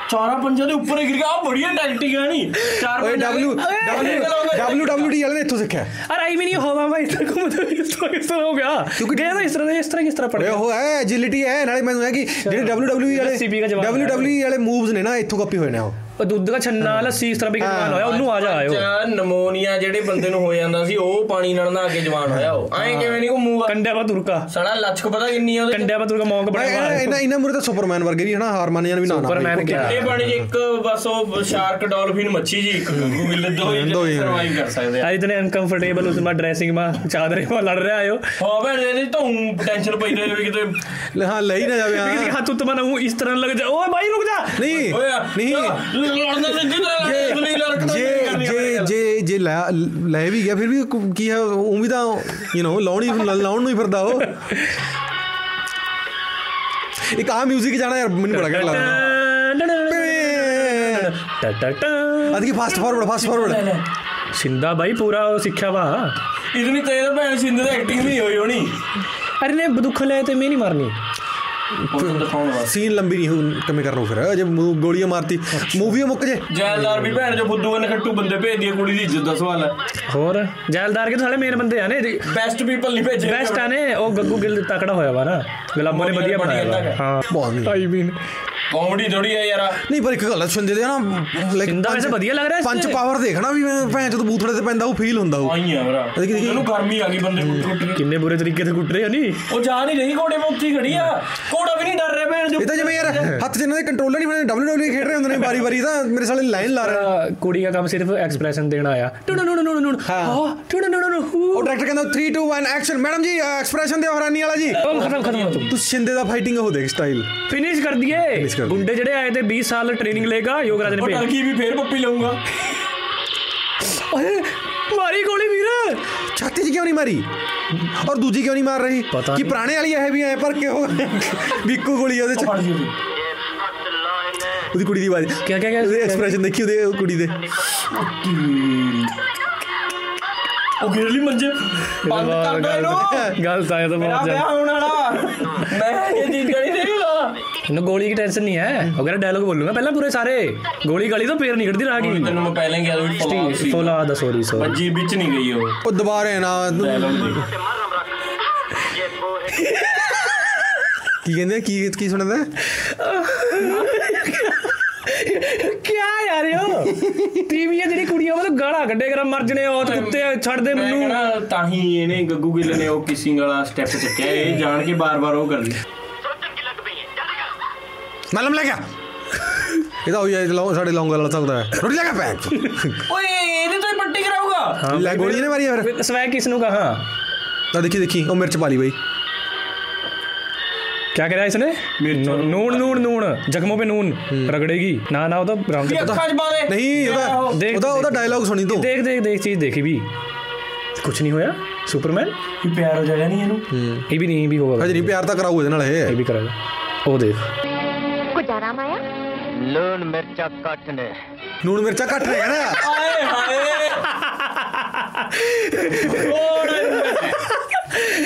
ਚੌਰਾ ਪੰਜਾ ਦੇ ਉੱਪਰ ਗਿਰ ਗਿਆ। ਆ ਬੜੀਆ ਟੈਕਟਿਕ ਹੈ ਨਹੀਂ। ਚਾਰ ਓਏ ਡਬਲਯੂ ਡਬਲਯੂ ਡਬਲਯੂਡੀ ਵਾਲੇ ਨੇ ਇੱਥੋਂ ਸਿੱਖਿਆ। ਅਰ ਆਈ ਮੀਨ ਇਹ ਹੋਵਾ ਮੈਂ ਇਸ ਤਰ੍ਹਾਂ ਘੁੰਮਦਾ ਇਸ ਤਰ੍ਹਾਂ ਕਿਸ ਤਰ੍ਹਾਂ ਹੋ ਗਿਆ। ਕਿਉਂਕਿ ਗਿਆ ਤਾਂ ਇਸ ਤਰ੍ਹਾਂ ਇਸ ਤਰ੍ਹਾਂ ਕਿਸ ਤਰ੍ਹਾਂ ਪੜਿਆ ਉਹ ਹੈ ਐਜਿਲਿਟੀ ਹੈ ਨਾਲੇ ਮੈਨੂੰ ਹੈ ਕਿ ਜਿਹੜੇ ਡਬਲਯੂਡਬਲਯੂਈ ਵਾਲੇ ਡਬਲਯੂਡਬਲਯੂਈ ਵਾਲੇ ਮੂਵਸ ਨੇ ਨਾ ਇੱਥੋਂ ਕਾਪੀ ਹੋਏ ਨੇ ਉਹ। ਦੁੱਧ ਦਾ ਛੰਨਾ ਲੱਸੀ ਇਸ ਤਰ੍ਹਾਂ ਵੀ ਕਿੰਨਾ ਹੋਇਆ ਉਹਨੂੰ ਆ ਜਾ ਆਇਓ। ਨਮੋਨੀਆ ਜਿਹੜੇ ਬੰਦੇ ਨੂੰ ਹੋ ਜਾਂਦਾ ਸੀ ਉਹ ਪਾਣੀ ਨਾਲ ਨਾ ਕੇ ਜਵਾਨ ਹੋਇਆ ਉਹ। ਐਂ ਕਿਵੇਂ ਨਹੀਂ ਘੁੰਮੂਗਾ? ਕੰਡਿਆ ਪਾ ਤੁਰਕਾ ਸਾਲਾ ਲੱਛਕ ਪਤਾ ਕਿੰਨੀ ਆ ਉਹਦੇ ਕੰਡਿਆ ਪਾ ਤੁਰਕਾ ਮੌਂਕ ਬੜਾ ਇਹਨਾਂ ਇਹਨਾਂ ਮੁਰੇ ਤਾਂ ਸੁਪਰਮੈਨ ਵਰਗੇ ਵੀ ਹਨਾ ਹਾਰਮਾਨੀਅਨ ਵੀ ਨਾ ਨਾ ਸੁਪਰਮੈਨ ਕਿੰਨੇ ਪਾਣੀ ਇੱਕ ਬਸ ਉਹ ਸ਼ਾਰਕ ਡਾਲਫਿਨ ਮੱਛੀ ਜੀ ਇੱਕ ਗੂਗਲ ਦੋ ਹੀ। ਸਰਵਾਈਵ ਕਰ ਸਕਦੇ ਆ। ਇਤਨੇ ਅਨਕੰਫਰਟੇਬਲ ਉਸ ਮਾ ਡਰੈਸਿੰਗ ਮਾ ਚਾਦਰੇ ਮਾ ਲੜ ਰਿਹਾ ਆਇਓ। ਹੋ ਭੈਣ ਜੀ ਤੂੰ ਟੈਨਸ਼ਨ ਪਈ ਰਹੇ ਵੀ ਕਿਤੇ ਹਾਂ ਲਈ ਨਾ ਜਾਵੇ ਹਾਂ। ਹੱਥ ਉੱਤੇ ਮਾ ਨਾ ਇਸ ਤਰ੍ਹਾਂ ਲੱਗ ਜਾ। ਓਏ ਭਾਈ ਰੁਕ ਜਾ। ਨਹੀਂ ਨਹੀਂ। ਲੜਨਾ ਨਹੀਂ ਲੜਨਾ ਜੇ ਜੇ ਜੇ ਲੈ ਵੀ ਗਿਆ ਫਿਰ ਵੀ ਕੀ ਹੈ ਉਹ ਵੀ ਤਾਂ ਯੂ نو ਲਾਉਣੀ ਲਾਉਣ ਨੂੰ ਹੀ ਫਿਰਦਾ ਉਹ। ਇੱਕ ਆ 뮤직 ਜਾਣਾ ਯਾਰ ਮੈਨੂੰ ਬੜਾ ਘੈਂਟ ਲੱਗਦਾ। ਟਾ ਟਾ ਟਾ ਅਦਕੀ ਫਾਸਟ ਫਾਰਵਰਡ ਫਾਸਟ ਫਾਰਵਰਡ ਸਿੰਦਾ ਬਾਈ ਪੂਰਾ ਉਹ ਸਿੱਖਿਆ ਵਾ ਇਤਨੀ ਤੇਜ਼ ਭੈਣ ਸਿੰਦਾ ਦੀ ਐਕਟਿੰਗ ਨਹੀਂ ਹੋਈ ਹੋਣੀ ਅਰੇ ਨੇ ਬਦੁੱਖ ਲੈ ਤੇ ਮੈਂ ਨਹੀਂ ਮਾਰਨੀ। ਸੀਨ ਲੰਬੀ ਨਹੀਂ ਹੋ ਕਮੇ ਕਰਨੋ ਫਿਰ ਜੇ ਗੋਲੀਆਂ ਮਾਰਤੀ ਮੂਵੀ ਮੁੱਕ ਜੇ। ਜੈਲਦਾਰ ਵੀ ਭੈਣ ਜੋ ਬੁੱਧੂ ਨੇ ਖੱਟੂ ਬੰਦੇ ਭੇਜਦੀ ਆ ਕੁੜੀ ਦੀ ਇੱਜ਼ਤ ਦਾ ਸਵਾਲ ਹੈ। ਹੋਰ ਜੈਲਦਾਰ ਕੇ ਸਾਲੇ ਮੇਨ ਬੰਦੇ ਆ ਨੇ ਬੈਸਟ ਪੀਪਲ ਨਹੀਂ ਭੇਜੇ। ਬੈਸਟ ਆ ਨੇ ਉਹ ਗੱਗੂ ਗਿੱਲ ਤਕੜਾ ਹੋਇਆ ਵਾ ਨਾ। ਗੁਲਾਬੋ ਨੇ ਵਧੀਆ ਬਣਾਇਆ ਹਾਂ। ਬਹੁਤ ਮੀਨ ਕਾਮੇਡੀ ਥੋੜੀ ਹੈ ਯਾਰ। ਨਹੀਂ ਪਰ ਇੱਕ ਗੱਲ ਛਿੰਦੇ ਦੇ ਨਾ ਲਾਈਕ ਸ਼ਿੰਦਾ ਵੈਸੇ ਵਧੀਆ ਲੱਗ ਰਿਹਾ ਇਸ ਪੰਜ। ਪਾਵਰ ਦੇਖਣਾ ਵੀ ਮੈਂ ਭੈਣ ਜਦੋਂ ਬੂਥੜੇ ਤੇ ਪੈਂਦਾ ਉਹ ਫੀਲ ਹੁੰਦਾ ਉਹ। ਆਈ ਆ ਭਰਾ। ਉਹਨੂੰ ਗਰਮੀ ਆ ਗਈ ਬੰਦੇ ਨੂੰ ਟੁੱਟ ਕੇ। ਕਿੰਨੇ ਬੁਰੇ ਤਰੀਕੇ ਤੇ ਕੁੱਟ ਰਹੇ ਆ ਨਹੀਂ ਉਹ ਜਾ ਨਹੀਂ ਰਹੀ ਘੋੜੇ ਮੈਂ ਉੱਥੇ ਹੀ ਖੜੀ ਆ। ਘੋੜਾ ਵੀ ਨਹੀਂ ਡਰ ਰਿਹਾ ਭੈਣ ਜੋ ਇਹ ਤਾਂ ਜਿਵੇਂ ਯਾਰ ਹੱਥ 'ਚ ਇਹਨਾਂ ਦੇ ਕੰਟਰੋਲਰ ਨਹੀਂ ਬਣੇ ਡਬਲਯੂ ਖੇਡ ਰਹੇ ਹੁੰਦੇ ਨੇ ਵਾਰੀ ਵਾਰੀ ਤਾਂ ਮੇਰੇ ਸਾਲੇ ਲਾਈਨ ਲਾ ਰਹੇ ਕੁੜੀ ਦਾ ਕੰਮ ਸਿਰਫ ਐਕਸਪ੍ਰੈਸ਼ਨ ਦੇਣਾ ਆਇਆ। Two two two two two ਹਾਂ। ਹਾਂ ਟੂ ਟੂ ਟੂ ਟੂ ਉਹ ਡਾਇਰੈਕਟਰ ਕਹਿੰਦਾ 3 2 1 ਐਕਸ਼ਨ ਮੈਡਮ ਜੀ ਐਕਸਪ੍ਰੈਸ਼ਨ ਦਿਓ ਹੈਰਾਨੀ ਵਾਲਾ ਜੀ। ਖਤਮ ਖਤਮ ਹੋ ਤੂੰ ਸ਼ਿੰਦੇ ਦਾ ਫਾਈਟਿੰਗ ਉਹ ਦੇਖ ਸਟਾਈਲ ਫਿਨਿਸ਼ ਕਰ ਦਿਏ ਕਰ। ਗੁੰਡੇ ਜਿਹੜੇ ਆਏ ਤੇ 20 ਸਾਲ ਟ੍ਰੇਨਿੰਗ ਲੇਗਾ ਯੋਗਰਾਜ ਨੇ ਉਹ ਭੇਜ ਟਰਕੀ ਵੀ ਫੇਰ ਪੱਪੀ ਲਊਗਾ। ਓਏ ਮਾਰੀ ਗੋਲੀ ਵੀਰ। ਛਾਤੀ 'ਚ ਕਿਉਂ ਨਹੀਂ ਮਾਰੀ? ਔਰ ਦੂਜੀ ਕਿਉਂ ਨਹੀਂ ਮਾਰ ਰਹੀ? ਕਿ। ਪੁਰਾਣੇ ਵਾਲੀ ਇਹ ਵੀ ਐ ਪਰ ਕਿਉਂ? ਬਿੱਕੂ ਗੋਲੀ ਉਹਦੇ 'ਚ। ਜੀ ਉਹਦੀ। ਕੁੜੀ ਦੀ ਆਵਾਜ਼। ਕਿਆ ਕਿਆ ਕਿਆ? ਉਹਦੇ ਐਕਸਪ੍ਰੈਸ਼ਨ ਦੇਖੀ ਉਹਦੇ ਉਹ ਕੁੜੀ ਦੇ। ਉਹ ਗਿਰ ਲਈ ਮੰਜੇ। ਬੰਦ ਕਰ ਦੋ ਇਹਨੂੰ ਗਲਤ ਆਇਆ ਤਾਂ ਬਹੁਤ ਜ਼ਿਆਦਾ। ਹੋਣ ਵਾਲਾ। ਮੈਂ ਇਹ ਚੀਜ਼ ਨਹੀਂ ਦੇਖਦਾ ਇਹਨੂੰ ਗੋਲੀ ਦੀ ਟੈਨਸ਼ਨ ਨਹੀਂ ਹੈ। ਉਹ ਕਹਿੰਦਾ ਡਾਇਲੋਗ ਬੋਲੂਗਾ। ਪਹਿਲਾਂ ਪੂਰੇ ਸਾਰੇ। ਗੋਲੀ ਗਾਲੀ ਤੋਂ ਪੇਰ ਨਿਕੜਦੀ ਰਾਹ ਕੀ? ਤੈਨੂੰ ਮੈਂ ਪਹਿਲਾਂ ਕਿਹਾ ਵੀ ਫੋਲਾ ਸੀ। ਫੋਲਾ ਦਾ ਸੌਰੀ ਸੌਰੀ ਭੱਜੀ ਵਿੱਚ ਨਹੀਂ ਗਈ ਉਹ। ਉਹ ਦੁਬਾਰੇ ਨਾ ਕੀ ਕਹਿੰਦੇ? ਕੀ ਕੀ ਸੁਣਦਾ? ਕਿਆ ਯਾਰ ਉਹ ਟੀਵੀ ਜਿਹੜੀ ਕੁੜੀਆਂ ਉਹ ਗਾਲਾਂ ਕੱਢੇ ਕਰ ਮਰ ਜਣੇ ਔਤ ਕੁੱਤੇ ਛੱਡ ਦੇ ਮੈਨੂੰ। ਤਾਂ ਹੀ ਇਹਨੇ ਗੱਗੂ ਗਿੱਲ ਨੇ ਉਹ ਕਿਸਿੰਗ ਵਾਲਾ ਸਟੈਪ ਚੱਕਿਆ ਇਹ ਜਾਣ ਕੇ ਬਾਰ-ਬਾਰ ਉਹ ਕਰਦੀ। ਕਰ ਮਲਮ ਲੈ ਗਿਆ ਇਹਦਾ ਹੋਈ ਜਾਏ ਸਾਡੇ ਲੌਂਗਾ ਲੜ ਸਕਦਾ ਹੈ ਰੋਟੀ ਲੈ ਗਿਆ ਪੈਕ ਓਏ ਇਹਦੇ ਤੋਂ ਹੀ ਪੱਟੀ ਕਰਾਊਗਾ ਲੈ ਗੋਲੀ ਨੇ ਮਾਰੀ ਆ ਫਿਰ ਸਵੈ ਕਿਸ ਨੂੰ ਕਹਾ ਤਾਂ ਦੇਖੀ ਦੇਖੀ ਉਹ ਮਿਰਚ ਪਾ ਲਈ ਬਈ क्या करा इसने नू- नून नून नून जख्मों पे नून रगड़ेगी ना ना ਉਹਦਾ ਰੰਗ ਵੀ ਅੱਖਾਂ 'ਚ ਪਾ ਦੇ ਨਹੀਂ ਉਹਦਾ ਦੇਖ ਉਹਦਾ ਉਹਦਾ ਡਾਇਲੌਗ ਸੁਣੀ ਤੂੰ ਦੇਖ ਦੇਖ ਦੇਖ ਚੀਜ਼ ਦੇਖੀ ਵੀ ਕੁਝ ਨਹੀਂ ਹੋਇਆ ਸੁਪਰਮੈਨ ਵੀ ਪਿਆਰ ਹੋ ਜਾਏਗਾ ਨਹੀਂ ਇਹਨੂੰ ਇਹ ਵੀ ਨਹੀਂ ਇਹ ਵੀ ਹੋਗਾ ਹਜੇ ਨਹੀਂ ਪਿਆਰ ਤਾਂ ਕਰਾਊ ਇਹਦੇ ਨਾਲ ਇਹ ਇਹ ਵੀ ਕਰਾਂਗਾ ਉਹ ਦੇਖ ਜ਼ਿਆਦਾ ਮਾਇਆ? ਲੂਣ ਮਿਰਚਾਂ ਘੱਟ ਨੇ। ਲੂਣ ਮਿਰਚਾਂ ਘੱਟ ਨੇ ਨਾ। ਆਏ ਹਾਏ।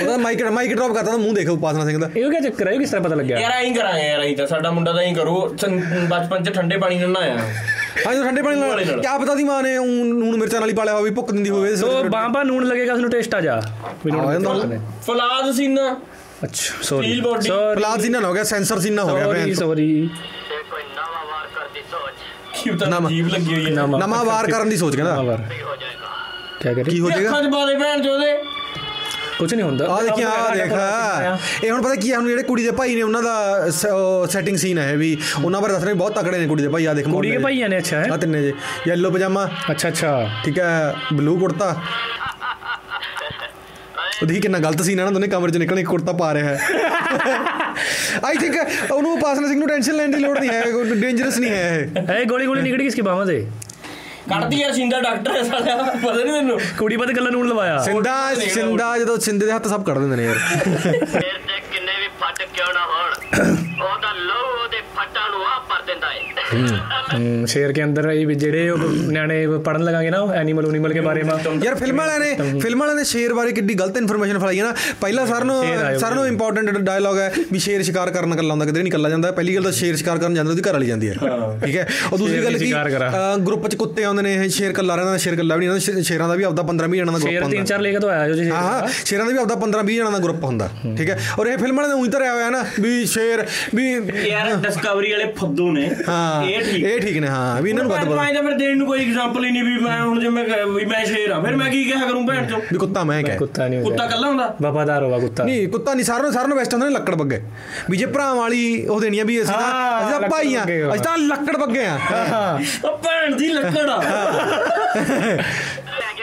ਉਹਦਾ ਮਾਈਕ ਮਾਈਕ ਡ੍ਰੌਪ ਕਰਤਾ ਤਾਂ ਮੂੰਹ ਦੇਖੋ ਪਾਸਨਾ ਸਿੰਘ ਦਾ। ਇਹ ਕਿਆ ਚੱਕਰ ਹੈ ਕਿਸ ਤਰ੍ਹਾਂ ਪਤਾ ਲੱਗਿਆ? ਯਾਰ ਐਂ ਕਰਾਂਗੇ ਯਾਰ ਐਂ ਤਾਂ ਸਾਡਾ ਮੁੰਡਾ ਤਾਂ ਐਂ ਕਰੋ। ਬਚਪਨ 'ਚ ਠੰਡੇ ਪਾਣੀ ਨਾਲ ਨਹਾਇਆ। ਹਾਂ ਜੋ ਠੰਡੇ ਪਾਣੀ ਨਾਲ ਕਿਆ ਪਤਾ ਦੀ ਮਾਂ ਨੇ ਨੂਣ ਮਿਰਚਾਂ ਨਾਲ ਹੀ ਪਾਲਿਆ ਹੋਵੇ ਭੁੱਕ ਦਿੰਦੀ ਹੋਵੇ। ਸੋ ਬਾਂਬਾ ਨੂਣ ਲੱਗੇਗਾ ਉਸ ਨੂੰ ਟੇਸਟ ਆ ਜਾ ਫਲਾਦ ਸੀਨਾ। अच्छा सॉरी Steel body। सॉरी ਫਲਾਦ ਸੀਨਾ ਨਾ ਹੋ ਗਿਆ ਸੈਂਸਰ ਸੀਨਾ ਹੋ ਗਿਆ सॉरी ਭੈਣ सॉरी ਤੇ ਕੋਈ ਨਵਾਂ ਵਾਰ ਕਰ ਦੀ ਸੋਚ ਕੀ ਪਤਾ ਨਵਾਂ। ਜੀਬ ਲੱਗੀ ਹੋਈ ਹੈ नमक ਨਵਾਂ ਵਾਰ ਕਰਨ ਦੀ ਸੋਚ ਕਹਿੰਦਾ नमक ਹੋ ਜਾਏਗਾ क्या करे ਕੀ ਹੋ ਜਾਏਗਾ ਅੱਖਾਂ 'ਚ ਪਾ ਦੇ ਭੈਣ ਚੋਦੇ ਕੁਝ ਨਹੀਂ ਹੁੰਦਾ ਆ ਦੇਖੀ ਆ ਦੇਖ ਇਹ ਹੁਣ ਪਤਾ ਕੀ ਆ ਹੁਣ ਜਿਹੜੇ ਕੁੜੀ ਦੇ ਭਾਈ ਨੇ ਉਹਨਾਂ ਦਾ ਸੈਟਿੰਗ ਸੀਨ ਹੈ ਇਹ ਵੀ ਉਹਨਾਂ ਬਾਰੇ ਦੱਸ ਰਹੇ ਬਹੁਤ ਤਕੜੇ ਨੇ ਕੁੜੀ ਦੇ ਭਾਈ ਆ ਦੇਖ ਕੁੜੀ ਕੇ ਭਾਈਆਂ ਨੇ ਅੱਛਾ ਆ ਹੈ ਤਿੰਨੇ ਜੇ ਯੈਲੋ ਪਜਾਮਾ ਅੱਛਾ ਅੱਛਾ ਠੀਕ ਹੈ ਬਲੂ ਕੁੜਤਾ ਉਹਦੀ ਕਿੰਨਾ ਗਲਤ ਸੀਨ ਹੈ ਨਾ ਦੋਨੇ ਕਮਰੇ ਚ ਨਿਕਲਣ ਇੱਕ ਕੁੜਤਾ ਪਾ ਰਿਹਾ ਹੈ। ਆਈ ਥਿੰਕ ਉਹਨੂੰ ਉਪਾਸਨਾ ਸਿੰਘ ਨੂੰ ਟੈਨਸ਼ਨ ਲੈਣ ਦੀ ਲੋੜ ਨਹੀਂ ਹੈ ਡੇਂਜਰਸ ਨਹੀਂ ਹੈ ਇਹ। ਹੈ ਗੋਲੀ ਗੋਲੀ ਨਿਕਲ ਗਈ ਇਸਕੇ ਬਾਹਾਂ ਤੇ? ਕੱਢਦੀ ਯਾਰ ਸਿੰਦਾ ਡਾਕਟਰ ਹੈ ਸਾਡਾ ਪਤਾ ਨਹੀਂ ਤੈਨੂੰ। ਕੁੜੀ ਪਤਾ ਗੱਲਾਂ ਨੂਨ ਲਵਾਇਆ। ਸਿੰਦਾ ਸਿੰਦਾ ਜਦੋਂ ਸਿੰਦੇ ਦੇ ਹੱਥ ਸਭ ਕੱਢ ਦਿੰਦੇ ਨੇ ਯਾਰ। ਸ਼ੇਰ ਅੰਦਰ ਇਹ ਵੀ ਜਿਹੜੇ ਉਹ ਨਿਆਣੇ ਪੜਨ ਲਗਾਂਗੇ ਨਾ ਐਨੀਮਲ ਉਨੀਮਲ ਕੇ ਬਾਰੇ ਮਾ। ਯਾਰ ਫਿਲਮ ਵਾਲਿਆਂ ਨੇ ਫਿਲਮ ਵਾਲਿਆਂ ਨੇ ਸ਼ੇਰ ਬਾਰੇ ਕਿੱਡੀ ਗਲਤ ਇਨਫੋਰਮੇਸ਼ਨ ਫਲਾਈ ਹੈ ਨਾ। ਪਹਿਲਾਂ ਸਾਰਿਆਂ ਨੂੰ ਸ਼ੇਰ ਸਾਰਿਆਂ ਨੂੰ ਇੰਪੋਰਟੈਂਟ ਡਾਇਲੌਗ ਹੈ ਵੀ ਸ਼ੇਰ ਸ਼ਿਕਾਰ ਕਰਨ ਕੱਲਾ ਹੁੰਦਾ ਕਿਤੇ ਨਹੀਂ ਕੱਲਾ ਜਾਂਦਾ। ਪਹਿਲੀ ਗੱਲ ਤਾਂ ਸ਼ੇਰ ਸ਼ਿਕਾਰ ਕਰਨ ਜਾਂਦਾ ਉਹਦੀ ਘਰ ਵਾਲੀ ਜਾਂਦੀ ਹੈ। ਠੀਕ ਹੈ? ਉਹ ਦੂਸਰੀ ਸ਼ੇਰ ਗੱਲ ਵੀ ਕੀ। ਗਰੁੱਪ 'ਚ ਕੁੱਤੇ ਆਉਂਦੇ ਨੇ ਇਹ ਸ਼ੇਰ ਕੱਲਾ ਰਹਿੰਦਾ ਸ਼ੇਰ ਕੱਲਾ ਵੀ ਨਹੀਂ ਰਹਿੰਦਾ ਸ਼ੇਰਾਂ ਦਾ ਵੀ ਆਪਦਾ 15 20 ਜਣਾਂ ਦਾ ਸ਼ੇਰ ਗਰੁੱਪ ਤਿੰਨ ਹੁੰਦਾ। ਚਾਰ ਲੈ ਕੇ ਤਾਂ ਆਇਆ ਜੋ ਜੀ ਹਾਂ ਸ਼ੇਰਾਂ ਦਾ। ਵੀ ਆਪਦਾ 15 20 ਜਣਾਂ ਦਾ ਗਰੁੱਪ ਹੁੰਦਾ। ਠੀਕ ਹੈ? ਔਰ ਇਹ ਫਿਲਮ ਵਾਲਿਆਂ ਨੇ ਉਹੀ ਧਰਿਆ ਹੋਇਆ ਨਾ ਵੀ ਸ਼ੇਰ ਵੀ ਯਾਰ ਡਿਸਕਵਰੀ ਵਾਲੇ ਫੱਦੂ ਨੇ। ਹਾਂ। ਇਹ ਠੀਕ। ਇਹ ਠੀਕ ਨੇ ਹਾਂ ਵੀ ਇਹਨਾਂ ਨੂੰ ਵੱਧ ਪਤਾ ਮੈਂ ਤਾਂ ਫਿਰ ਦੇਣ ਨੂੰ ਕੋਈ ਐਗਜ਼ਾਮਪਲ ਹੀ ਨਹੀਂ ਵੀ ਮੈਂ ਹੁਣ ਜੇ ਮੈਂ ਵੀ ਮੈਂ ਸ਼ੇਰ ਆ ਫਿਰ ਮੈਂ ਕੀ ਕਿਹਾ ਕਰੂੰ ਭੈਣ ਚੋ ਵੀ ਕੁੱਤਾ ਮੈਂ ਕਹਿ। ਕੁੱਤਾ ਨਹੀਂ ਕੁੱਤਾ ਕੱਲਾ ਹੁੰਦਾ? ਵਫਾਦਾਰ ਹੋਗਾ ਕੁੱਤਾ। ਨਹੀਂ ਕੁੱਤਾ ਨਹੀਂ ਸਾਰਿਆਂ ਨੂੰ ਸਾਰਿਆਂ ਨੂੰ ਬੈਸਟ ਹੁੰਦੇ ਨੇ ਲੱਕੜ ਬੱਗੇ। ਵੀ ਜੇ ਭਰਾਵਾਂ ਵਾਲੀ ਉਹ ਦੇਣੀ ਆ ਵੀ ਅਸੀਂ ਤਾਂ ਅਸੀਂ ਤਾਂ ਭਾਈ ਆ। ਅਸੀਂ ਤਾਂ ਲੱਕੜ ਬੱਗੇ ਆ। ਹਾਂ। ਉਹ ਭੈਣ ਦੀ ਲੱਕੜ ਆ।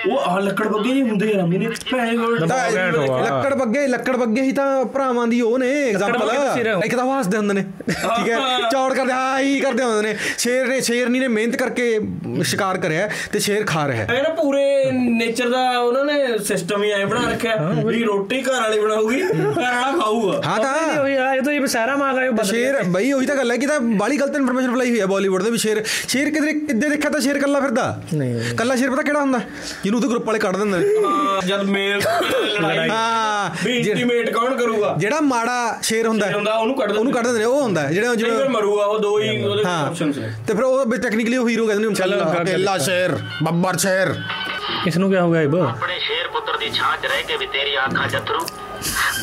ਉਹ ਆ ਲੱਕੜ ਬੱਗੇ ਨਹੀਂ ਹੁੰਦੇ ਯਾਰ ਮੇਰੇ ਭੈਣ ਕੋਲ। ਲੱਕੜ ਬੱਗੇ ਲੱਕੜ ਬੱਗੇ ਹੀ ਤਾਂ ਭਰਾਵਾਂ ਦੀ ਉਹ ਨੇ ਐਗਜ਼ਾਮਪਲ। ਇੱਕ ਤਾਂ ਹੱਸਦੇ ਹੁੰਦੇ ਨੇ ਠੀਕ ਹੈ? ਚੌੜ ਕਰਦੇ ਹਾਂ ਹੀ ਕਰਦੇ ਹੁੰਦੇ ਨੇ। ਸ਼ੇਰ ਨੇ ਸ਼ੇਰਨੀ ਨੇ ਮਿਹਨਤ ਕਰਕੇ ਸ਼ਿਕਾਰ ਕਰਿਆ ਤੇ ਸ਼ੇਰ ਖਾ ਰਿਹਾ ਹੈ। ਇਹ ਨਾ ਪੂਰੇ ਨੇਚਰ ਦਾ ਉਹਨਾਂ ਨੇ ਸਿਸਟਮ ਹੀ ਐ ਬਣਾ ਰੱਖਿਆ। ਵੀ ਰੋਟੀ ਘਰ ਵਾਲੀ ਬਣਾਉਗੀ ਘਰ ਵਾਲਾ ਖਾਊਗਾ। ਹਾਂ ਤਾਂ। ਨਹੀਂ ਹੋਈ ਆ ਇਹ ਤਾਂ ਇਹ ਸਾਰਾ ਮਾਂ ਗਾਇਓ ਬਦਲ ਸ਼ੇਰ ਬਈ ਉਹੀ ਤਾਂ ਗੱਲ ਹੈ ਕਿ ਤਾਂ ਬਾਲੀ ਗਲਤ ਇਨਫੋਰਮੇਸ਼ਨ ਫਲਾਈ ਹੋਈ ਹੈ ਬਾਲੀਵੁੱਡ ਦੇ ਵੀ ਸ਼ੇਰ। ਸ਼ੇਰ ਕਿਧਰੇ ਕਿੱਦੇ ਦੇਖਿਆ ਤਾਂ ਸ਼ੇਰ ਕੱਲਾ ਫਿਰਦਾ? ਨਹੀਂ। ਕੱਲਾ ਸ਼ੇਰ ਪਤਾ ਕਿਹੜਾ ਹੁੰਦਾ? ਜਿਹਨੂੰ ਤੇ ਗਰੁੱਪ ਵਾਲੇ ਕੱਢ ਦਿੰਦੇ ਨੇ। ਹਾਂ ਜਦ ਮੇਲ ਲੜਾਈ ਹਾਂ ਵੀ ਇੰਟੀਮੇਟ ਕੌਣ ਕਰੂਗਾ? ਜਿਹੜਾ ਮਾੜਾ ਸ਼ੇਰ ਹੁੰਦਾ ਉਹਨੂੰ ਕੱਢ ਉਹਨੂੰ ਕੱਢ ਦਿੰਦੇ ਨੇ ਉਹ ਹੁੰਦਾ ਜਿਹੜਾ ਜਿਹੜਾ ਮਰੂਗਾ ਉਹ ਦੋ ਹੀ ਉਹਦੇ ਆਪਸ਼ਨਸ ਨੇ। ਤੇ ਫਿਰ ਉਹ ਟੈਕਨੀਕਲੀ ਉਹ ਹੀਰੋ ਕਹਿੰਦੇ ਨੇ ਚੱਲ ਕੱਲਾ ਸ਼ੇਰ ਬੱਬਰ ਸ਼ੇਰ। ਇਸ ਨੂੰ ਕੀ ਹੋ ਗਿਆ ਇਬ ਆਪਣੇ ਸ਼ੇਰ ਪੁੱਤਰ ਦੀ ਛਾਂ 'ਚ ਰਹਿ ਕੇ ਵੀ ਤੇਰੀ ਅੱਖਾਂ 'ਚ ਅਥਰੂ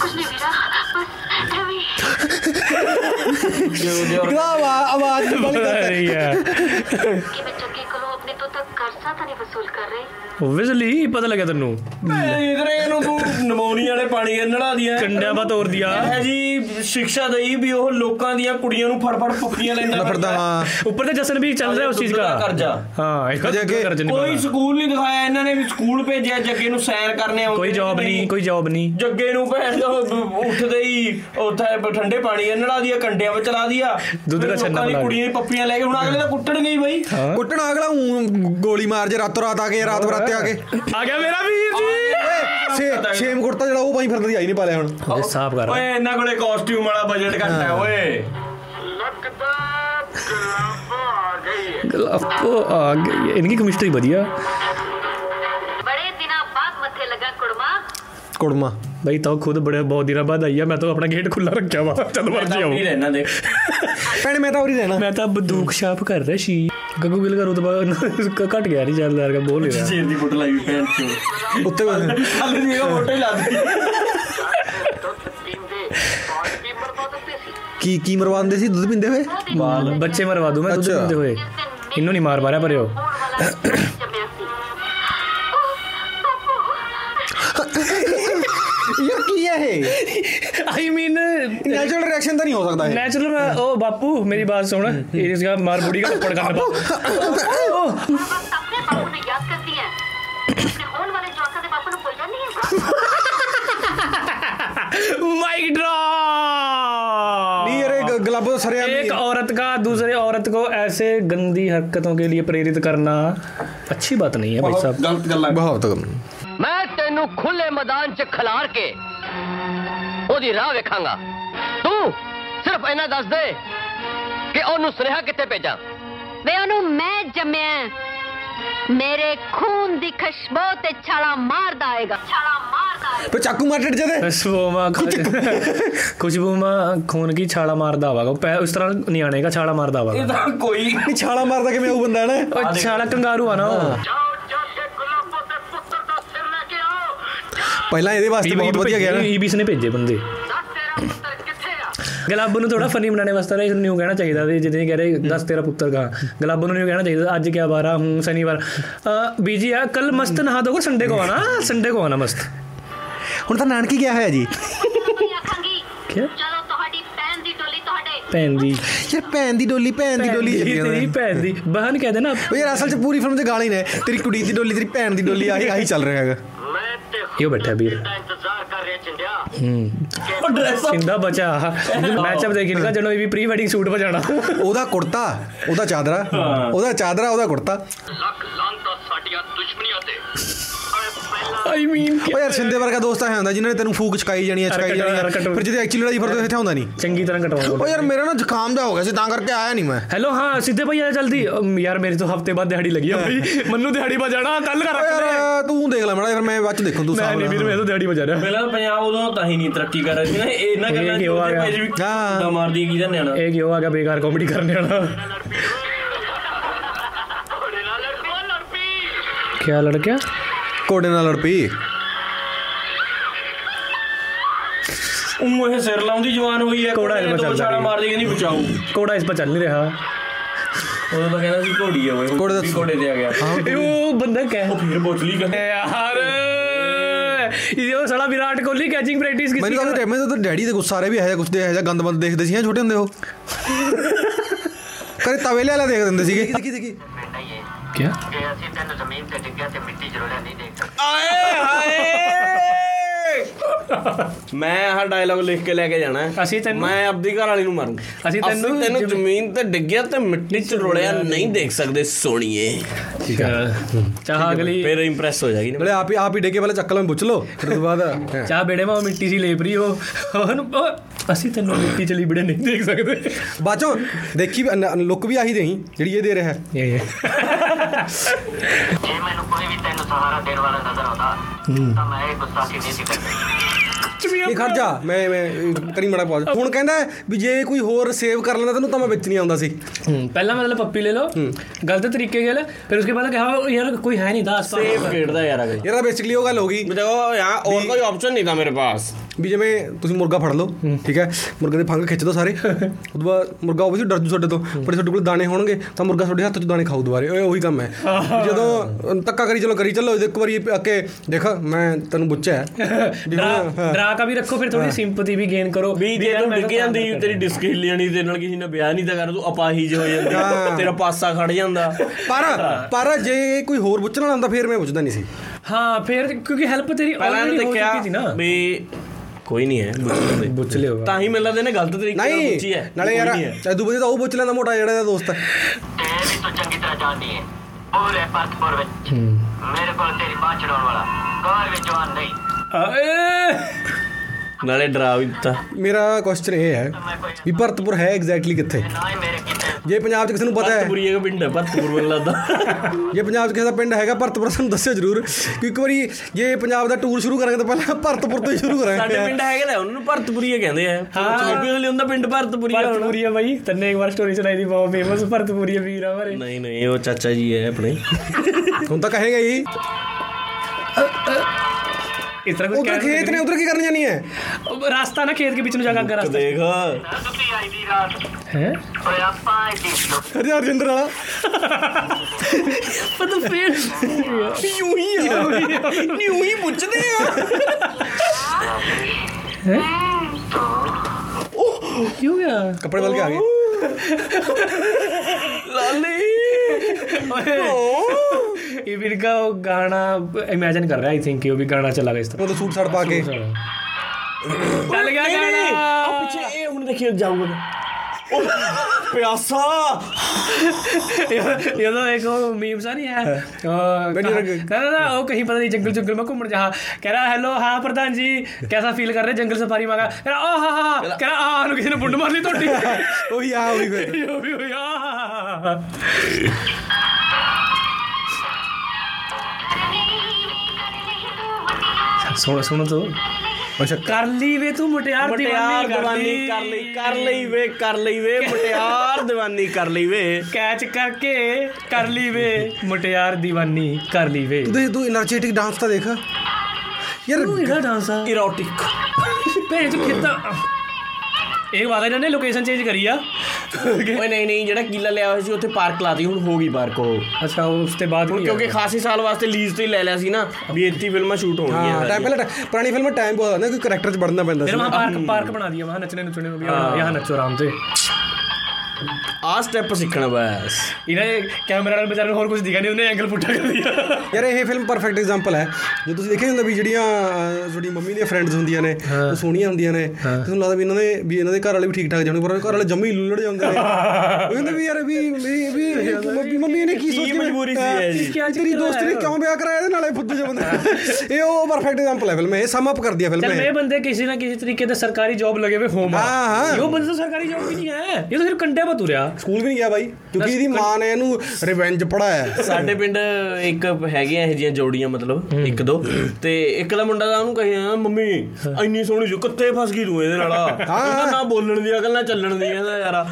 ਕੁਝ ਨਹੀਂ ਵੀਰਾ ਬਸ ਰਵੀ ਜੋ ਜੋ ਆਵਾਜ਼ ਬੰਦ ਕਰ ਰਹੀ ਹੈ। ਤੱਕ ਕਰਜ਼ਾ ਤਾਂ ਨਹੀਂ ਵਸੂਲ ਕਰ ਰਹੀ? ਓਬਵੀਅਸਲੀ ਪਤਾ ਲੱਗਿਆ ਤੈਨੂੰ। ਇਧਰੇ ਇਹਨੂੰ ਤੂੰ ਨਮੋਨੀਆ ਵਾਲੇ ਪਾਣੀ ਨੜਾ ਦੀਆਂ। ਕੰਡਿਆ ਬਾ ਤੋੜ ਦਿਆ। ਹੈ ਜੀ ਸਿੱਖਿਆ ਦਈ ਵੀ ਉਹ ਲੋਕਾਂ ਦੀਆਂ ਕੁੜੀਆਂ ਨੂੰ ਫੜਫੜ ਫੁੱਕੀਆਂ ਲੈਂਦਾ ਫੜਦਾ ਹਾਂ। ਉੱਪਰ ਤੇ ਜਸਨ ਵੀ ਚੱਲ ਰਿਹਾ ਉਸ ਚੀਜ਼ ਦਾ। ਕਰਜ਼ਾ। ਹਾਂ ਇੱਕ ਕਰਜ਼ੇ ਨਹੀਂ ਕੋਈ ਸਕੂਲ ਨਹੀਂ ਦਿਖਾਇਆ ਇਹਨਾਂ ਨੇ ਵੀ ਸਕੂਲ ਭੇਜਿਆ ਜੱਗੇ ਨੂੰ ਸੈਰ ਕਰਨੇ ਆਉਂਦੇ ਕੋਈ ਜੌਬ ਨਹੀਂ ਕੋਈ ਜੌਬ ਨਹੀਂ। ਜੱਗੇ ਨੂੰ ਭੈਣ ਉੱਠਦੇ ਹੀ ਉੱਥੇ ਠੰਡੇ ਪਾਣੀ ਨੜਾ ਦੀਆਂ ਕੰਡਿਆਂ ਵਿੱਚ ਲਾ ਦਿਆ। ਦੁੱਧ ਦਾ ਛੰਨਾ ਬਣਾ ਕੁੜੀਆਂ ਦੀ ਪੱਪੀਆਂ ਲੈ ਕੇ ਹੁਣ ਅਗਲੇ ਦਾ ਕੁੱਟਣਗੇ ਹੀ ਬਈ। ਕੁੱਟਣਾ ਅਗਲਾ ਗੋਲੀ ਮਾਰ ਜੇ ਰਾਤੋਂ ਰਾਤ ਆ ਕੇ ਰਾਤ ਬਰਾਤੇ ਆ ਕੇ। ਆ ਗਿਆ ਮੇਰਾ ਵੀਰ ਜੀ। ਸੇ ਸ਼ੇਮ ਕੁੜਤਾ ਜਿਹੜਾ ਉਹ ਪਾਈ ਫਿਰਦਾ ਸੀ ਆਈ ਨਹੀਂ ਪਾਲਿਆ ਹੁਣ। ਓਏ ਸਾਫ਼ ਕਰ। ਓਏ ਇਹਨਾਂ ਕੋਲੇ ਕਾਸਟਿਊਮ ਵਾਲਾ ਬਜਟ ਘੱਟ ਹੈ ਓਏ। ਲੱਗਦਾ ਗਲਾਬੋ ਆ ਗਈ ਹੈ। ਗਲਾਬੋ ਆ ਗਈ ਇਨਕੀ ਕਮਿਸਟਰੀ ਵਧੀਆ। ਕੁੜਮਾ। ਬਈ ਤਾਂ ਖੁਦ ਬੜੇ ਬਹੁਤ ਦਿਨਾਂ ਬਾਅਦ ਆਈ ਆ ਮੈਂ ਤਾਂ ਆਪਣਾ ਗੇਟ ਖੁੱਲਾ ਰੱਖਿਆ ਵਾ ਚਲ ਮਰਜ਼ੀ ਆਓ। ਨਹੀਂ ਰਹਿਣਾ ਦੇਖ। ਭੈਣ ਮੈਂ ਤਾਂ ਉਰੀ ਰਹਿਣਾ। ਮੈਂ ਤਾਂ ਬੰਦੂਕ ਛਾਪ ਕਰ ਰਿਹਾ ਸੀ। ਗੱਗੂ ਗਿੱਲ ਦਾ ਰੁਤਬਾ ਘਟ ਗਿਆ ਨਹੀਂ ਚੱਲਦਾ ਯਾਰ ਬੋਲ ਰਿਹਾ। ਸ਼ੇਰ ਦੀ ਫੁੱਟ ਲਾਈ ਭੈਣ ਚੋ। ਉੱਤੇ ਹਲੇ ਦੀ ਉਹ ਫੋਟੋ ਹੀ ਲਾ ਦਿੱਤੀ। ਕੀ ਕੀ ਮਰਵਾਉਂਦੇ ਸੀ? ਦੁੱਧ ਪੀਂਦੇ ਹੋਏ? ਬਾਲ ਬੱਚੇ ਮਰਵਾ ਦੂੰ ਮੈਂ ਦੁੱਧ ਪੀਂਦੇ ਹੋਏ। ਇਹਨੂੰ ਨਹੀਂ ਮਾਰ ਮਾਰਿਆ ਪਰਿਓ। पर हो होड़ वाला जमया सी ਯਾਰ ਕੀ ਹੈ ਇਹ आई मीन ਨੈਚੁਰਲ ਰਿਐਕਸ਼ਨ ਤਾਂ ਨਹੀਂ ਹੋ ਸਕਦਾ ਇਹ नेचुरल में ओ बापू मेरी बात सुन इसका मार बुढ़ी का थप्पड़ करने पा अपने बापू ने याद करती है अपने होड़ वाले जवाका दे बापू ने बोल जानी है माइक ड्रॉप नहीं अरे ग- गलाबो सरे एक औरत का दूसरे औरत को ऐसे गंदी हरकतों के लिए प्रेरित करना अच्छी बात नहीं है भाई साहब गलत गल बहुत ਮੈਂ ਤੈਨੂੰ ਖੁੱਲੇ ਮੈਦਾਨ 'ਚ ਖਿਲਾਰ ਕੇ ਉਹਦੀ ਰਾਹ ਵੇਖਾਂਗਾ। ਤੂੰ ਸਿਰਫ ਇਹਨਾਂ ਦੱਸ ਦੇ ਕਿ ਉਹਨੂੰ ਸੁਨੇਹਾ ਕਿੱਥੇ ਭੇਜਾਂ? ਵੇ ਉਹਨੂੰ ਮੈਂ ਜੰਮਿਆ ਮੇਰੇ ਖੂਨ ਦੀ ਖੁਸ਼ਬੂ ਤੇ ਛਾਲਾ ਮਾਰਦਾ ਆਏਗਾ। ਛਾਲਾ ਮਾਰਦਾ ਆਏਗਾ। ਪਰ ਚਾਕੂ ਮਾਰ ਟੱਟ ਜਦੇ ਖੁਸ਼ਬੂਮਾ ਖੁਸ਼ਬੂਮਾ ਖੂਨ ਕੀ ਛਾਲਾ ਮਾਰਦਾ ਆਵਾਗਾ। ਉਸ ਤਰ੍ਹਾਂ ਨਿਆਣੇ ਦਾ ਛਾਲਾ ਮਾਰਦਾ ਆਵਾਗਾ। ਇਹ ਤਾਂ ਕੋਈ ਨਹੀਂ ਛਾਲਾ ਮਾਰਦਾ ਕਿਵੇਂ ਉਹ ਬੰਦਾ ਹੈ ਨਾ? ਉਹ ਛਾਲਾ ਕੰਗਾਰੂ ਆ ਨਾ ਉਹ। ਪਹਿਲਾਂ ਇਹਦੇ ਵਾਸਤੇ ਬਹੁਤ ਵਧੀਆ ਗਿਆ ਨਾ। ਈਬੀਸ ਨੇ ਭੇਜੇ ਬੰਦੇ। ਗਲਾਬੋ ਨੂੰ ਥੋੜਾ ਫਨੀ ਬਣਾਉਣੇ ਵਾਸਤੇ ਇਸ ਨੂੰ ਕਹਿਣਾ ਚਾਹੀਦਾ ਸੀ ਜਿੱਦਾਂ ਕਹਿ ਰਹੇ ਦੱਸ ਤੇਰਾ ਪੁੱਤਰ ਕਾ। ਗਲਾਬੋ ਨੂੰ ਨਹੀਂ ਕਹਿਣਾ ਚਾਹੀਦਾ ਅੱਜ ਕੀ ਵਾਰਾ ਹੂੰ ਸ਼ਨੀਵਾਰ। ਬੀਜੀ ਆ ਕੱਲ ਮਸਤ ਨਹਾ ਦੋਗੇ ਸੰਡੇ ਕੋ ਆਣਾ? ਸੰਡੇ ਕੋ ਆਣਾ ਮਸਤ? ਹੁਣ ਤਾਂ ਨਾਨਕੀ ਗਿਆ ਹੋਇਆ ਜੀ। ਕੀ ਚਲੋ ਤੁਹਾਡੀ ਭੈਣ ਦੀ ਡੋਲੀ ਤੁਹਾਡੇ ਭੈਣ ਦੀ ਯਾਰ ਭੈਣ ਦੀ ਡੋਲੀ ਭੈਣ ਦੀ ਡੋਲੀ ਤੇਰੀ ਭੈਣ ਦੀ। ਬਹਨ ਕਹਿ ਦੇ ਨਾ ਯਾਰ ਅਸਲ 'ਚ ਪੂਰੀ ਫਿਲਮ 'ਚ ਗਾਲੀ ਨੇ। ਤੇਰੀ ਕੁੜੀ ਦੀ ਡੋਲੀ ਤੇਰੀ ਭੈਣ ਦੀ ਡੋਲੀ ਆਹੀ ਆਹੀ ਚੱਲ ਰਿਹਾ ਹੈਗਾ। ਇਹ ਬੈਠਾ ਵੀਰ ਇੰਤਜ਼ਾਰ ਕਰ ਰਿਹਾ ਚੰਦਿਆ ਉਹ ਡਰੈਸ ਸਿੰਦਾ ਬਚਾ ਮੈਚਅਪ ਦੇਖੇਗਾ ਜਦੋਂ ਇਹ ਵੀ ਪ੍ਰੀ ਵੈਡਿੰਗ ਸੂਟ ਵਜਾਣਾ ਉਹਦਾ ਕੁੜਤਾ ਉਹਦਾ ਚਾਦਰਾ ਉਹਦਾ ਚਾਦਰਾ ਉਹਦਾ ਕੁੜਤਾ ਲੱਖ ਲਾਂਤਾਂ ਸਾਡੀਆਂ ਆਈ ਮੀਨ ਉਹ ਯਾਰ ਸਿੰਦੇ ਵਰਗਾ ਦੋਸਤ ਹੈ ਹੁੰਦਾ ਜਿਨ੍ਹਾਂ ਨੇ ਤੈਨੂੰ ਫੂਕ ਚਕਾਈ ਜਾਣੀ ਹੈ ਚਕਾਈ ਜਾਣੀ ਹੈ ਫਿਰ ਜਦੋਂ ਐਕਚੁਅਲੀ ਲੜਾਈ ਫਿਰ ਤੋਂ ਇੱਥੇ ਆਉਂਦਾ ਨਹੀਂ। ਚੰਗੀ ਤਰ੍ਹਾਂ ਕਟਵਾਉਂਗਾ ਉਹ ਯਾਰ ਮੇਰਾ ਨਾ ਜ਼ੁਕਾਮ ਦਾ ਹੋ ਗਿਆ ਸੀ ਤਾਂ ਕਰਕੇ ਆਇਆ ਨਹੀਂ ਮੈਂ। ਹੈਲੋ ਹਾਂ ਸਿੱਧੇ ਭਾਈ ਆ ਜਲਦੀ। ਯਾਰ ਮੇਰੀ ਤਾਂ ਹਫ਼ਤੇ ਬਾਅਦ ਦਿਹਾੜੀ ਲੱਗੀ ਆ ਭਾਈ। ਮੈਨੂੰ ਦਿਹਾੜੀ ਵਜਾਣਾ ਕੱਲ ਕਰ ਓ ਯਾਰ ਤੂੰ ਦੇਖ ਲੈ ਮਾੜਾ ਫਿਰ ਮੈਂ ਬਾਅਦ ਚ ਦੇਖੂੰ ਤੂੰ ਮੈਂ ਸਾਹਬ ਨਹੀਂ ਵੀਰ ਮੈਂ ਤਾਂ ਦਿਹਾੜੀ ਵਜਾ ਰਿਹਾ। ਪਹਿਲਾਂ ਤਾਂ ਪੰਜਾਬ ਉਦੋਂ ਤਾਂ ਹੀ ਨਹੀਂ ਤਰੱਕੀ ਕਰ ਰਹੀ ਸੀ ਨਾ ਇਹ ਇਹ ਗੱਲਾਂ ਕਿਉਂ ਆ ਗਿਆ? ਹਾਂ। ਮਾਰਦੀ ਕੀ ਦਾ ਨਿਆਣਾ ਇਹ ਕਿਉਂ ਆ ਗਿਆ ਬੇਕਾਰ ਕਾਮੇਡੀ ਕਰਨੇ ਵਾਲਾ? ਕੀ ਲੜ ਕੋਡੇ ਨਾਲ ਲੜ ਪਈ। ਉਹ ਇਹ ਸਿਰ ਲਾਉਂਦੀ ਜਵਾਨ ਹੋਈ ਹੈ ਕੋੜਾ ਕੋੜਾ ਇਸ ਤੋਂ ਬਚਾਉਂਦਾ ਛਾਲਾ ਨਹੀਂ। ਮਾਰਦੀ ਕਹਿੰਦੀ ਬਚਾਓ। ਕੋੜਾ ਇਸ ਪਰ ਚੱਲ ਨਹੀਂ ਰਿਹਾ। ਉਦੋਂ ਤਾਂ ਕਹਿੰਦਾ ਸੀ ਘੋੜੀ ਆ ਓਏ ਘੋੜੇ ਦਾ- ਘੋੜੇ ਤੇ ਆ ਗਿਆ। ਇਹ ਉਹ ਬੰਦਾ ਕਹਿ ਉਹ ਫਿਰ ਬੋਚਲੀ ਕਹਿੰਦੇ। ਯਾਰ ਇਹ ਉਹ ਸਾਲਾ ਵਿਰਾਟ ਕੋਹਲੀ ਕੈਚਿੰਗ ਪ੍ਰੈਕਟਿਸ ਕੀਤੀ ਮੈਨੂੰ ਤਾਂ ਮੈਨੂੰ ਤਾਂ ਡੈਡੀ ਦੇ ਗੁੱਸਾ ਆ ਰਿਹਾ ਵੀ ਇਹ ਜਿਹਾ ਕੁਛ ਦੇ ਇਹ ਜਿਹਾ ਗੰਦ ਬੰਦ ਦੇਖਦੇ ਸੀ ਛੋਟੇ ਹੁੰਦੇ ਉਹ। ਕਰੇ ਤਵੇਲੇ ਵਾਲਾ ਦੇਖ ਦਿੰਦੇ ਸੀਗੇ ਕਿਆ? ਜੇ ਅਸੀਂ ਤੈਨੂੰ ਜ਼ਮੀਨ ਤੇ ਡਿੱਗਿਆ ਤੇ ਮਿੱਟੀ ਜਰੋੜਿਆ ਨਹੀਂ ਦੇਖ ਸਕਦੇ। ਆਏ ਹਾਏ! ਮੈਂ ਆਹ ਡਾਇਲੌਗ ਲਿਖ ਕੇ ਲੈ ਕੇ ਜਾਣਾ। ਹੈ। ਅਸੀਂ ਤੈਨੂੰ- ਮੈਂ ਆਪਦੀ ਘਰ ਵਾਲੀ ਨੂੰ ਮਾਰੂ ਅਸੀਂ ਤੈਨੂੰ ਤੈਨੂੰ ਜ਼ਮੀਨ- ਤੇ ਡਿੱਗਿਆ ਤੇ ਮਿੱਟੀ ਚ ਰੋਲਿਆ ਨਹੀਂ ਦੇਖ ਸਕਦੇ ਸੋਣੀਏ। ਠੀਕ ਹੈ ਚਾਹ ਅਗਲੀ ਫਿਰ ਇੰਪ੍ਰੈਸ ਹੋ ਜਾਏਗੀ ਨਾ। ਬਲੇ ਆਪ ਹੀ ਆਪ ਹੀ ਡੇਕੇ ਪਹਿਲਾਂ ਚੱਕਲ ਮੈਂ ਪੁੱਛ ਲਓ ਫਿਰ ਉਸ ਤੋਂ ਬਾਅਦ ਹੈਂ। ਚਾਹ ਬੇੜੇ ਮਾ ਮਿੱਟੀ ਸੀ ਲੇਬਰੀ ਉਹ ਉਹਨੂੰ ਉਹ- ਅਸੀਂ ਤੈਨੂੰ ਮਿੱਟੀ ਚ ਲਿਬੜੇ ਨਹੀਂ ਦੇਖ ਸਕਦੇ। ਬਾਚੋ ਦੇਖੀ ਲੁੱਕ ਵੀ ਆਹੀ ਦੇਈ ਜਿਹੜੀ ਇਹ ਦੇ ਰਿਹਾ। ਹੈ ਇਹ। ਮੈਨੂੰ ਕੋਈ ਵੀ ਤੈਨੂੰ ਸਹਾਰਾ ਦੇਣ ਵਾਲਾ ਨਜ਼ਰ ਆਉਂਦਾ ਤਾਂ ਮੈਂ ਇਹ ਖੜ ਜਾ। ਮੈਂ ਮੈਂ ਕਰੀ ਮੜਾ ਪਾਜ ਹੁਣ ਕਹਿੰਦਾ ਵੀ ਜੇ ਕੋਈ ਹੋਰ ਸੇਵ ਕਰ ਲੈਂਦਾ ਤੈਨੂੰ ਤਾਂ ਮੈਂ ਵਿੱਚ ਨਹੀਂ ਆਉਂਦਾ ਸੀ। ਪਹਿਲਾਂ ਮਤਲਬ ਪੱਪੀ ਲੈ ਲਓ। ਗਲਤ ਤਰੀਕੇ ਖੇਲ ਫਿਰ ਉਸਕੇ ਬਾਅਦ ਕਹਾ ਯਾਰ ਕੋਈ ਹੈ ਨਹੀਂ ਦਾ ਆਸ ਸੇਵ ਖੇਡਦਾ ਯਾਰ ਅਗਰ ਯਾਰ ਬੇਸਿਕਲੀ ਉਹ ਗੱਲ ਹੋ ਗਈ। ਦੇਖੋ ਯਾਰ ਹੋਰ ਕੋਈ ਆਪਸ਼ਨ ਨਹੀਂ ਤਾਂ ਮੇਰੇ ਪਾਸ। ਵੀ ਜਿਵੇਂ ਤੁਸੀਂ ਮੁਰਗਾ ਫੜ ਲਓ ਠੀਕ ਹੈ? ਮੁਰਗੇ ਦੇ ਫੰਗ ਖਿੱਚ ਦੋ ਸਾਰੇ। ਉਦੋਂ ਬਾਅਦ ਮੁਰਗਾ ਉਹ ਵੀ ਡਰ ਜੂ ਸਾਡੇ ਤੋਂ। ਪਰ ਤੁਹਾਡੇ ਕੋਲ ਦਾਣੇ ਹੋਣਗੇ ਤਾਂ ਮੁਰਗਾ ਤੁਹਾਡੇ ਹੱਥ 'ਚ ਦਾਣੇ ਖਾਊ ਦੁਬਾਰੇ। ਓਏ ਉਹੀ ਕੰਮ ਹੈ। ਜਦੋਂ ਤੱਕਾ ਕਰੀ ਚਲੋ ਕਰੀ ਚੱਲੋ ਇੱਕ ਵਾਰੀ ਅੱਕੇ ਦੇਖ ਮੈਂ ਤੈਨੂੰ ਬੁੱਚਿਆ ਡਰਾ ਮਜ਼ਾਕ ਆ ਵੀ ਰੱਖੋ ਫਿਰ ਥੋੜੀ ਸਿੰਪਥੀ ਵੀ ਗੇਨ ਕਰੋ। ਵੀ ਜੇ ਤੂੰ ਡਿੱਗ ਜਾਂਦੀ ਤੇਰੀ ਡਿਸਕ ਹਿੱਲਣੀ ਤੇਰੇ ਨਾਲ ਕਿਸੇ ਨੇ ਵਿਆਹ ਨਹੀਂ ਤਾਂ ਕਰ ਤੂੰ ਅਪਾਹੀਜ ਹੋ ਜਾਂਦੀ ਤੇਰਾ ਪਾਸਾ ਖੜ ਜਾਂਦਾ। ਪਰ ਪਰ ਜੇ ਕੋਈ ਹੋਰ ਪੁੱਛਣ ਵਾਲਾ ਹੁੰਦਾ ਫੇਰ ਮੈਂ ਪੁੱਛਦਾ ਨਹੀਂ ਸੀ। ਹਾਂ ਫੇਰ ਕਿਉਂਕਿ ਹੈਲਪ ਤੇਰੀ ਆਲਰੇਡੀ ਹੋ ਚੁੱਕੀ ਸੀ ਨਾ। ਵੀ ਕੋਈ ਨਹੀਂ ਹੈ ਪੁੱਛ ਲਿਓ ਤਾਂ ਹੀ ਮਿਲਦਾ ਨੇ ਗਲਤ ਤਰੀਕੇ ਨਾਲ ਪੁੱਛੀ ਹੈ ਨਾਲੇ ਯਾਰ ਤੈਨੂੰ ਬੁੱਝੇ ਤਾਂ ਉਹ ਪੁੱਛ ਲੈਂਦਾ ਮੋਟਾ ਜਿਹੜਾ ਦਾ ਦੋਸਤ ਹੈ। ਇਹ ਵੀ ਤੂੰ ਚੰਗੀ ਤਰ੍ਹਾਂ ਜਾਣਦੀ ਹੈ। ਪੂਰੇ ਪਰਤਪੁਰ ਵਿੱਚ। ਮੇਰੇ ਕੋਲ ਤੇਰੀ ਬਾਤ ਛਡਾਉਣ ਵਾਲਾ। ਕੋਈ ਵੀ ਜਵਾਨ ਨਹੀਂ। ਨਾਲੇ ਡਰਾ ਵੀ ਦਿੱਤਾ। ਮੇਰਾ ਕੁਐਸਚਨ ਇਹ ਹੈ ਵੀ ਭਰਤਪੁਰ ਹੈ ਐਗਜ਼ੈਕਟਲੀ ਕਿੱਥੇ? ਜੇ ਪੰਜਾਬ 'ਚ ਕਿਸੇ ਨੂੰ ਪਤਾ ਹੈ ਭਰਤਪੁਰ ਇਹ ਪਿੰਡ ਹੈ ਭਰਤਪੁਰ ਮੈਨੂੰ ਲੱਗਦਾ। ਜੇ ਪੰਜਾਬ 'ਚ ਕਿਸੇ ਦਾ ਪਿੰਡ ਹੈਗਾ ਭਰਤਪੁਰ ਸਾਨੂੰ ਦੱਸਿਓ ਜ਼ਰੂਰ। ਕਿ ਇੱਕ ਵਾਰੀ ਜੇ ਪੰਜਾਬ ਦਾ ਟੂਰ ਸ਼ੁਰੂ ਕਰਾਂਗੇ ਤਾਂ ਪਹਿਲਾਂ ਭਰਤਪੁਰ ਤੋਂ ਹੀ ਸ਼ੁਰੂ ਕਰਾਂਗੇ। ਸਾਡੇ ਪਿੰਡ ਹੈਗਾ ਨਾ ਉਹਨਾਂ ਨੂੰ ਭਰਤਪੁਰੀਆ ਕਹਿੰਦੇ ਆ। ਚੋਪੀ ਵਾਲੀ ਹੁੰਦਾ ਪਿੰਡ ਭਰਤਪੁਰੀਆ ਭਰਤਪੁਰੀਆ ਬਾਈ। ਤੰਨੇ ਇੱਕ ਵਾਰ ਸਟੋਰੀ ਸੁਣਾਈ ਦੀ ਬਹੁਤ ਫੇਮਸ ਭਰਤਪੁਰੀਆ ਵੀਰ ਆ ਬਾਰੇ। ਨਹੀਂ ਨਹੀਂ ਉਹ ਚਾਚਾ ਜੀ ਹੈ ਆਪਣੇ। ਹੁਣ ਤਾਂ ਕਹੇਗਾ ਹੀ। इस तरह उधर खेत ने उधर की करने जानी है? रास्ता ना खेत के बीच में जाकर अंदर रास्ता। देखो। हैं? अरे यार अर्जेंद्र पर तो फिर यूँ ही है। यूँ ही पूछते हैं। क्यों गया? कपड़े बदल के आ गए। लाल नहीं। ਇਹ ਵੀਰ ਦਾ ਉਹ ਗਾਣਾ ਇਮੇਜਿਨ ਕਰ ਰਿਹਾ ਆਈ ਥਿੰਕ ਕਿ ਉਹ ਵੀ ਗਾਣਾ ਚੱਲਾ ਗਿਆ ਇਸ ਤਰ੍ਹਾਂ। ਉਹ ਸੂਟ ਸੜ ਪਾ ਕੇ। ਚੱਲ ਗਿਆ ਗਾਣਾ। ਆ ਪਿੱਛੇ ਇਹ ਹੁਣ ਦੇਖੀ ਜਾਊਗਾ। ਪਿਆਸਾ। ਇਹ ਤਾਂ ਇੱਕ ਉਹ ਮੀਮ ਸਾ ਨਹੀਂ ਹੈ। ਨਾ ਨਾ ਨਾ ਉਹ ਕਹੀਂ ਪਤਾ ਨਹੀਂ ਜੰਗਲ ਜੰਗਲ ਮੈਂ ਘੁੰਮਣ ਜਾ ਕਹਿ ਰਹਾ ਹੈਲੋ ਹਾਂ ਪ੍ਰਧਾਨ ਜੀ ਕੈਸਾ ਫੀਲ ਕਰ ਰਹੇ ਜੰਗਲ ਸਫਾਰੀ ਮਾਗਾ ਕਹਿ ਰਹਾ ਆ ਹਾ ਹਾ ਕਹਿ ਰਹਾ ਆ ਨੂੰ ਕਿਸੇ ਨੇ ਬੁੰਡ ਮਾਰ ਲਈ ਤੁਹਾਡੀ? ਉਹੀ ਆ ਉਹੀ ਫਿਰ। ਉਹੀ ਉਹੀ ਆ ਸੋਣਾ ਸੋਣਾ ਤੋ। ਕਰ ਲਈ ਵੇ ਤੂੰ ਮੁਟਿਆਰ ਦੀਵਾਨੀ ਦੀਵਾਨੀ ਕਰ ਲਈ ਕਰ ਲਈ ਵੇ ਕਰ ਲਈ ਵੇ ਮੁਟਿਆਰ ਦੀਵਾਨੀ ਕਰ ਲਈ ਵੇ। ਕੈਚ ਕਰਕੇ ਕਰ ਲਈ ਵੇ। ਮੁਟਿਆਰ ਦੀਵਾਨੀ ਕਰ ਲਈ ਵੇ। ਤੂੰ ਤੂੰ એનર્ਜੈਟਿਕ ਡਾਂਸ ਤਾਂ ਦੇਖ। ਯਾਰ ਉਹ ਇਹਦਾ ਡਾਂਸ ਆ? ਇਰੋਟਿਕ ਭੇਜ ਖਿੱਤਾ। ਇੱਕ ਵਾਰ ਇਹਨਾਂ ਨੇ ਲੋਕੇਸ਼ਨ ਚੇਂਜ ਕਰੀ ਆ। ਓਏ ਨਹੀਂ ਨਹੀਂ ਜਿਹੜਾ ਕਿਲਾ ਲਿਆ ਹੋਇਆ ਸੀ ਉੱਥੇ ਪਾਰਕ ਲਾਤੀ ਹੁਣ ਹੋ ਗਈ ਪਾਰਕ ਉਹ। ਅੱਛਾ ਉਸ ਤੇ ਬਾਅਦ ਹੁਣ ਕਿਉਂਕਿ ਖਾਸੇ ਸਾਲ ਵਾਸਤੇ ਲੀਜ਼ ਤੇ ਲੈ ਲਿਆ ਸੀ ਨਾ ਵੀ ਇੱਥੇ ਫਿਲਮਾਂ ਸ਼ੂਟ ਹੋਣਗੀਆਂ ਹਾਂ ਟਾਈਮ ਪਹਿਲਾਂ ਪੁਰਾਣੀ ਫਿਲਮਾਂ ਟਾਈਮ ਬਹੁਤ ਆਉਂਦਾ ਕੋਈ ਕੈਰੈਕਟਰ ਚ ਵੜਨਾ ਪੈਂਦਾ ਸੀ ਫਿਰ ਮਾ ਪਾਰਕ ਪਾਰਕ ਬਣਾ ਦਿਆ ਮਾ ਨੱਚਣੇ ਨੱਚਣੇ ਨੂੰ ਵੀ ਆ ਯਾ ਨੱਚੋ ਆਰਾਮ ਤੇ। ਆ ਸਟੈਪ ਸਿੱਖਣਾ ਬਸ। ਇਹਨਾਂ ਕੈਮਰਾ ਨਾਲ ਵਿਚਾਰੇ ਹੋਰ ਕੁਝ ਦਿਖਾ ਨਹੀਂ ਉਹਨੇ ਐਂਗਲ ਪੁੱਠਾ ਕਰ ਦਿਆ ਯਾਰ ਇਹ ਫਿਲਮ ਪਰਫੈਕਟ ਐਗਜ਼ਾਮਪਲ ਹੈ। ਜੇ ਤੁਸੀਂ ਦੇਖਿਆ ਹੁੰਦਾ ਵੀ ਜਿਹੜੀਆਂ ਤੁਹਾਡੀ ਮੰਮੀ ਦੀਆਂ ਫਰੈਂਡਸ ਹੁੰਦੀਆਂ ਨੇ ਉਹ ਸੋਹਣੀਆਂ ਹੁੰਦੀਆਂ ਨੇ ਤੁਹਾਨੂੰ ਲੱਗਦਾ ਵੀ ਇਹਨਾਂ ਦੇ ਵੀ ਇਹਨਾਂ ਦੇ ਘਰ ਵਾਲੇ ਵੀ ਠੀਕ ਠਾਕ ਜਾਣੂ ਪਰ ਘਰ ਵਾਲੇ ਜੰਮੀ ਲੁੱਲੜ ਜਾਂਦੇ ਨੇ। ਉਹ ਕਹਿੰਦੇ ਵੀ ਯਾਰ ਵੀ ਵੀ ਮੰਮੀ ਨੇ ਕੀ ਸੋਚੀ ਮਜਬੂਰੀ ਸੀ ਤੇਰੀ ਦੋਸਤ ਨੇ ਕਿਉਂ ਵਿਆਹ ਕਰਾਇਆ ਇਹਦੇ ਨਾਲੇ ਫੁੱਦੂ ਜਿਹਾ ਬੰਦਾ? ਇਹ ਉਹ ਪਰਫੈਕਟ ਐਗਜ਼ਾਮਪਲ ਹੈ ਫਿਲਮ ਇਹ ਸਮ ਅਪ ਕਰਦੀ ਹੈ ਫਿਲਮ ਇਹ। ਬੰਦੇ ਕਿਸੇ ਨਾ ਕਿਸੇ ਤਰੀਕੇ ਤੇ ਸਰਕਾਰੀ ਜੌਬ ਲਗੇ ਹੋਏ ਹੋਮ ਹਾਂ ਇਹ ਬੰਦੇ ਤਾਂ ਸਰਕਾਰੀ ਜੌਬ ਵੀ ਨਹੀਂ ਹੈ। ਇਹ ਤਾਂ ਸਿਰਫ ਕੰਡੇ ਮੈਂ ਤੁਰਿਆ ਸਕੂਲ ਵੀ ਨਹੀਂ ਗਿਆ ਬਾਈ ਕਿਉਂਕਿ ਇਹਦੀ ਮਾਂ ਨੇ ਇਹਨੂੰ ਰਿਵੈਂਜ ਪੜਾਇਆ ਸਾਡੇ ਪਿੰਡ ਇੱਕ ਹੈਗੇ ਆ ਇਹ ਜੀਆਂ ਜੋੜੀਆਂ ਮਤਲਬ ਇੱਕ ਦੋ। ਤੇ ਇੱਕ ਦਾ ਮੁੰਡਾ ਦਾ ਉਹਨੂੰ ਕਹੀ ਜਾਂਦਾ ਮੰਮੀ ਇੰਨੀ ਸੋਹਣੀ ਜੁ ਕਿੱਥੇ ਫਸ ਗਈ ਤੂੰ ਇਹਦੇ ਨਾਲ ਹਾਂ। ਨਾ ਬੋਲਣ ਦੀ ਅਕਲ ਨਾ ਚੱਲਣ ਦੀ ਇਹਦਾ ਯਾਰਾ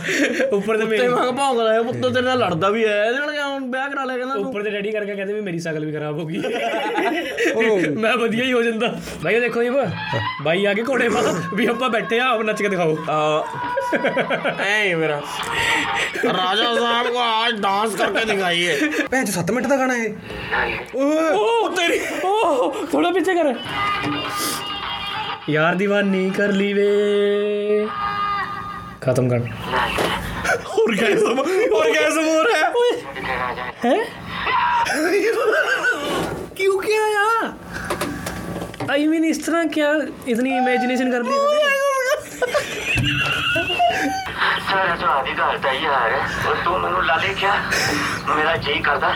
ਉੱਪਰ ਤੇ ਮੇਰੇ ਮੰਗ ਭੌਂਕਦਾ ਹੈ ਪੁੱਤੋ ਤੇਰੇ ਨਾਲ ਲੜਦਾ ਵੀ ਹੈ ਇਹਦੇ ਨਾਲ ਕਿਹਾ ਹੁਣ ਵਿਆਹ ਕਰਾ ਲੈ ਕਹਿੰਦਾ ਉੱਪਰ ਤੇ ਡੈਡੀ ਕਰਕੇ ਕਹਿੰਦੇ ਵੀ ਮੇਰੀ ਸਾਈਕਲ ਵੀ ਖਰਾਬ ਹੋ ਗਈ। ਮੈਂ ਵਧੀਆ ਹੀ ਹੋ ਜਾਂਦਾ। ਭਾਈ ਦੇਖੋ ਜੀ ਭਾਈ ਆ ਕੇ ਘੋੜੇ ਪਾ ਵੀ ਆਪਾਂ ਬੈਠੇ ਆ ਆਪ ਨੱਚ ਕੇ ਦਿਖਾਓ। ਐ ਮੇਰਾ। ਰਾਜਾ ਸਾਹਿਬ ਕੋ ਅੱਜ ਡਾਂਸ ਕਰਕੇ ਦਿਖਾਈਏ ਭੈਣ ਚ 7 ਮਿੰਟ ਦਾ ਗਾਣਾ ਇਹ ओ तेरी ओ थोड़ा पीछे कर यार दीवानी कर ली वे खत्म कर ऑर्गेजम ऑर्गेजम हो रहा है है क्यों क्या यार आई मीन इस तरह क्या इतनी इमेजिनेशन कर ली ਸਾਰਾ ਸੁਆਦ ਹੀ ਕਰਦਾ ਯਾਰ ਉਹ ਤੂੰ ਮੈਨੂੰ ਲਾ ਦੇਖਿਆ ਮੇਰਾ ਜੀ ਕਰਦਾ।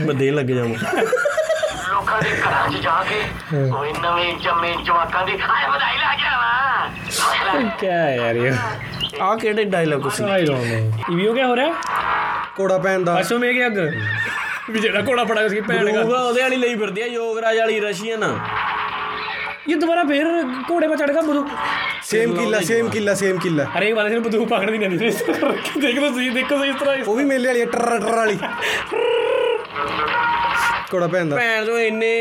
ਮੈਂ ਦੇਣ ਲੱਗ ਜਾਵਾਂ। ਲੋਕਾਂ ਦੇ ਘਰਾਂ 'ਚ ਜਾ ਕੇ ਉਹ ਨਵੇਂ ਜੰਮੇ ਜਵਾਕਾਂ ਦੀ ਹਾਏ ਵਧਾਈ ਲਾ ਜਾਵਾ ਕੀ ਯਾਰ ਇਹ? ਆ ਕਿਹੜੇ dialogue C I don't know ਇਹ ਵੀ ਹੋ ਰਿਹਾ ਕੋੜਾ ਪੈਣ ਦਾ। ਅਸੋ ਮੇਗੇ ਅੱਗ। ਵੀ ਜਿਹੜਾ ਕੋੜਾ ਫੜਾ ਸੀ ਭੈਣ ਦਾ ਉਹਦੇ ਵਾਲੀ ਲਈ ਫਿਰਦੀ ਆ ਯੋਗਰਾਜ ਵਾਲੀ ਰਸ਼ੀਅਨ ये दोबारा फिर घोड़े पर चढ़ गया बदू ਸੇਮ ਕਿੱਲਾ ਸੇਮ ਕਿੱਲਾ ਸੇਮ ਕਿੱਲਾ अरे एक बार से बंदूक पकड़ दी नहीं देखो सही देखो सही इस तरह ਉਹ ਵੀ ਮੇਲੇ ਵਾਲੀ ਹੈ, ਟਰ ਟਰ ਵਾਲੀ ਕੋੜਾ ਭੈਣ ਦਾ ਭੈਣ ਜੋ ਇੰਨੇ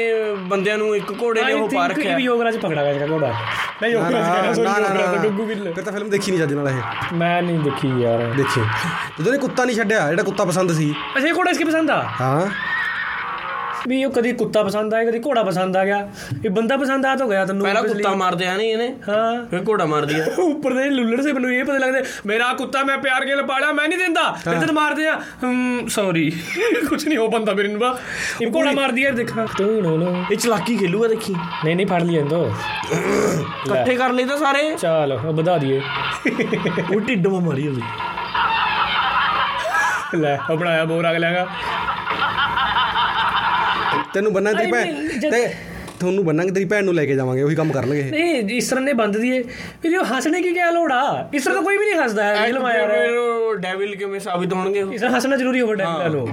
ਬੰਦਿਆਂ ਨੂੰ ਇੱਕ ਘੋੜੇ ਨੇ आई ਉਹ ਪਾ थिंक ਰੱਖਿਆ भी योगराज पकड़ा गया इसका घोड़ा नहीं ਨਾ ਨਾ योगराज कह रहा सॉरी ਨਾ ਨਾ, योगराज ਨਾ गुग्गू गिल ਫਿਰ ਤਾਂ ਫਿਲਮ ਦੇਖੀ ਨਹੀਂ ਚੱਜ ਨਾਲ ਇਹ मैं नहीं देखी यार ਦੇਖੀ ਜਦੋਂ ਨੇ ਕੁੱਤਾ ਨਹੀਂ ਛੱਡਿਆ ਜਿਹੜਾ ਕੁੱਤਾ ਪਸੰਦ ਸੀ अच्छा ये घोड़ा इसके पसंद आ ਹਾਂ ਵੀ ਉਹ ਕਦੀ ਕੁੱਤਾ ਪਸੰਦ ਆਇਆ ਕਦੀ ਘੋੜਾ ਪਸੰਦ ਆ ਗਿਆ। ਇਹ ਬੰਦਾ ਪਸੰਦ ਆ ਤਾਂ ਗਿਆ ਤੈਨੂੰ ਪਹਿਲਾਂ। ਕੁੱਤਾ ਮਾਰ ਦਿਆ ਨਹੀਂ ਇਹਨੇ? ਹਾਂ। ਫਿਰ ਘੋੜਾ ਮਾਰ ਦਿਆ ਉੱਪਰ ਦੇ ਲੁੱਲੜ ਸੇ ਮੈਨੂੰ ਇਹ ਪਤਾ ਲੱਗਦਾ ਮੇਰਾ ਕੁੱਤਾ ਮੈਂ ਪਿਆਰ ਕੇ ਪਾਲਿਆ ਮੈਂ ਨਹੀਂ ਦਿੰਦਾ। ਫਿਰ ਤੈਨੂੰ ਮਾਰ ਦਿਆ ਸੌਰੀ ਕੁਝ ਨਹੀਂ ਹੋ ਬੰਦਾ ਮੇਰੇ ਨੂੰ ਬਾ ਇਹ ਘੋੜਾ ਮਾਰ ਦਿਆ ਦੇਖਾ। ਤੂੰ ਨੋ ਨੋ ਇਹ ਚਲਾਕੀ ਖੇਲੂਗਾ ਦੇਖੀ। ਨਹੀਂ ਨਹੀਂ ਫੜ ਲਿਆ ਇਹਨੂੰ। ਇਕੱਠੇ ਕਰ ਲਈ ਤਾਂ ਸਾਰੇ। ਚਲ ਵਧਾ ਦਈਏ। ਉਹ ਢਿੱਡ ਮਾਰੀ ਉਹਦੀ। ਲੈ ਉਹ ਬਣਾਇਆ ਬੋਰ ਅਗ ਲਿਆਗਾ ਤੈਨੂੰ ਬੰਨਾ mean, ਜਦ- ਤੇ ਤੁਹਾਨੂੰ ਬੰਨਾਂਗੇ ਤੇਰੀ ਭੈਣ ਨੂੰ ਲੈ ਕੇ ਜਾਵਾਂਗੇ ਉਹੀ ਕੰਮ ਕਰਨਗੇ ਨਹੀਂ ਇਸ ਤਰ੍ਹਾਂ ਨੇ ਬੰਦ ਦੀਏ। ਫਿਰ ਉਹ ਹੱਸਣੇ ਕੀ ਕਿਆ ਲੋੜਾ ਇਸ ਤਰ੍ਹਾਂ ਤਾਂ ਕੋਈ ਵੀ ਨਹੀਂ ਹੱਸਦਾ ਹੈ ਫਿਲਮ ਆਇਆ ਹੈ ਡੈਵਿਲ ਕਿਵੇਂ ਸਾਬਿਤ ਹੋਣਗੇ ਇਸ ਤਰ੍ਹਾਂ ਹੱਸਣਾ ਜ਼ਰੂਰੀ ਹੋਵੇ ਡੈਵਿਲ ਵਾਲੋ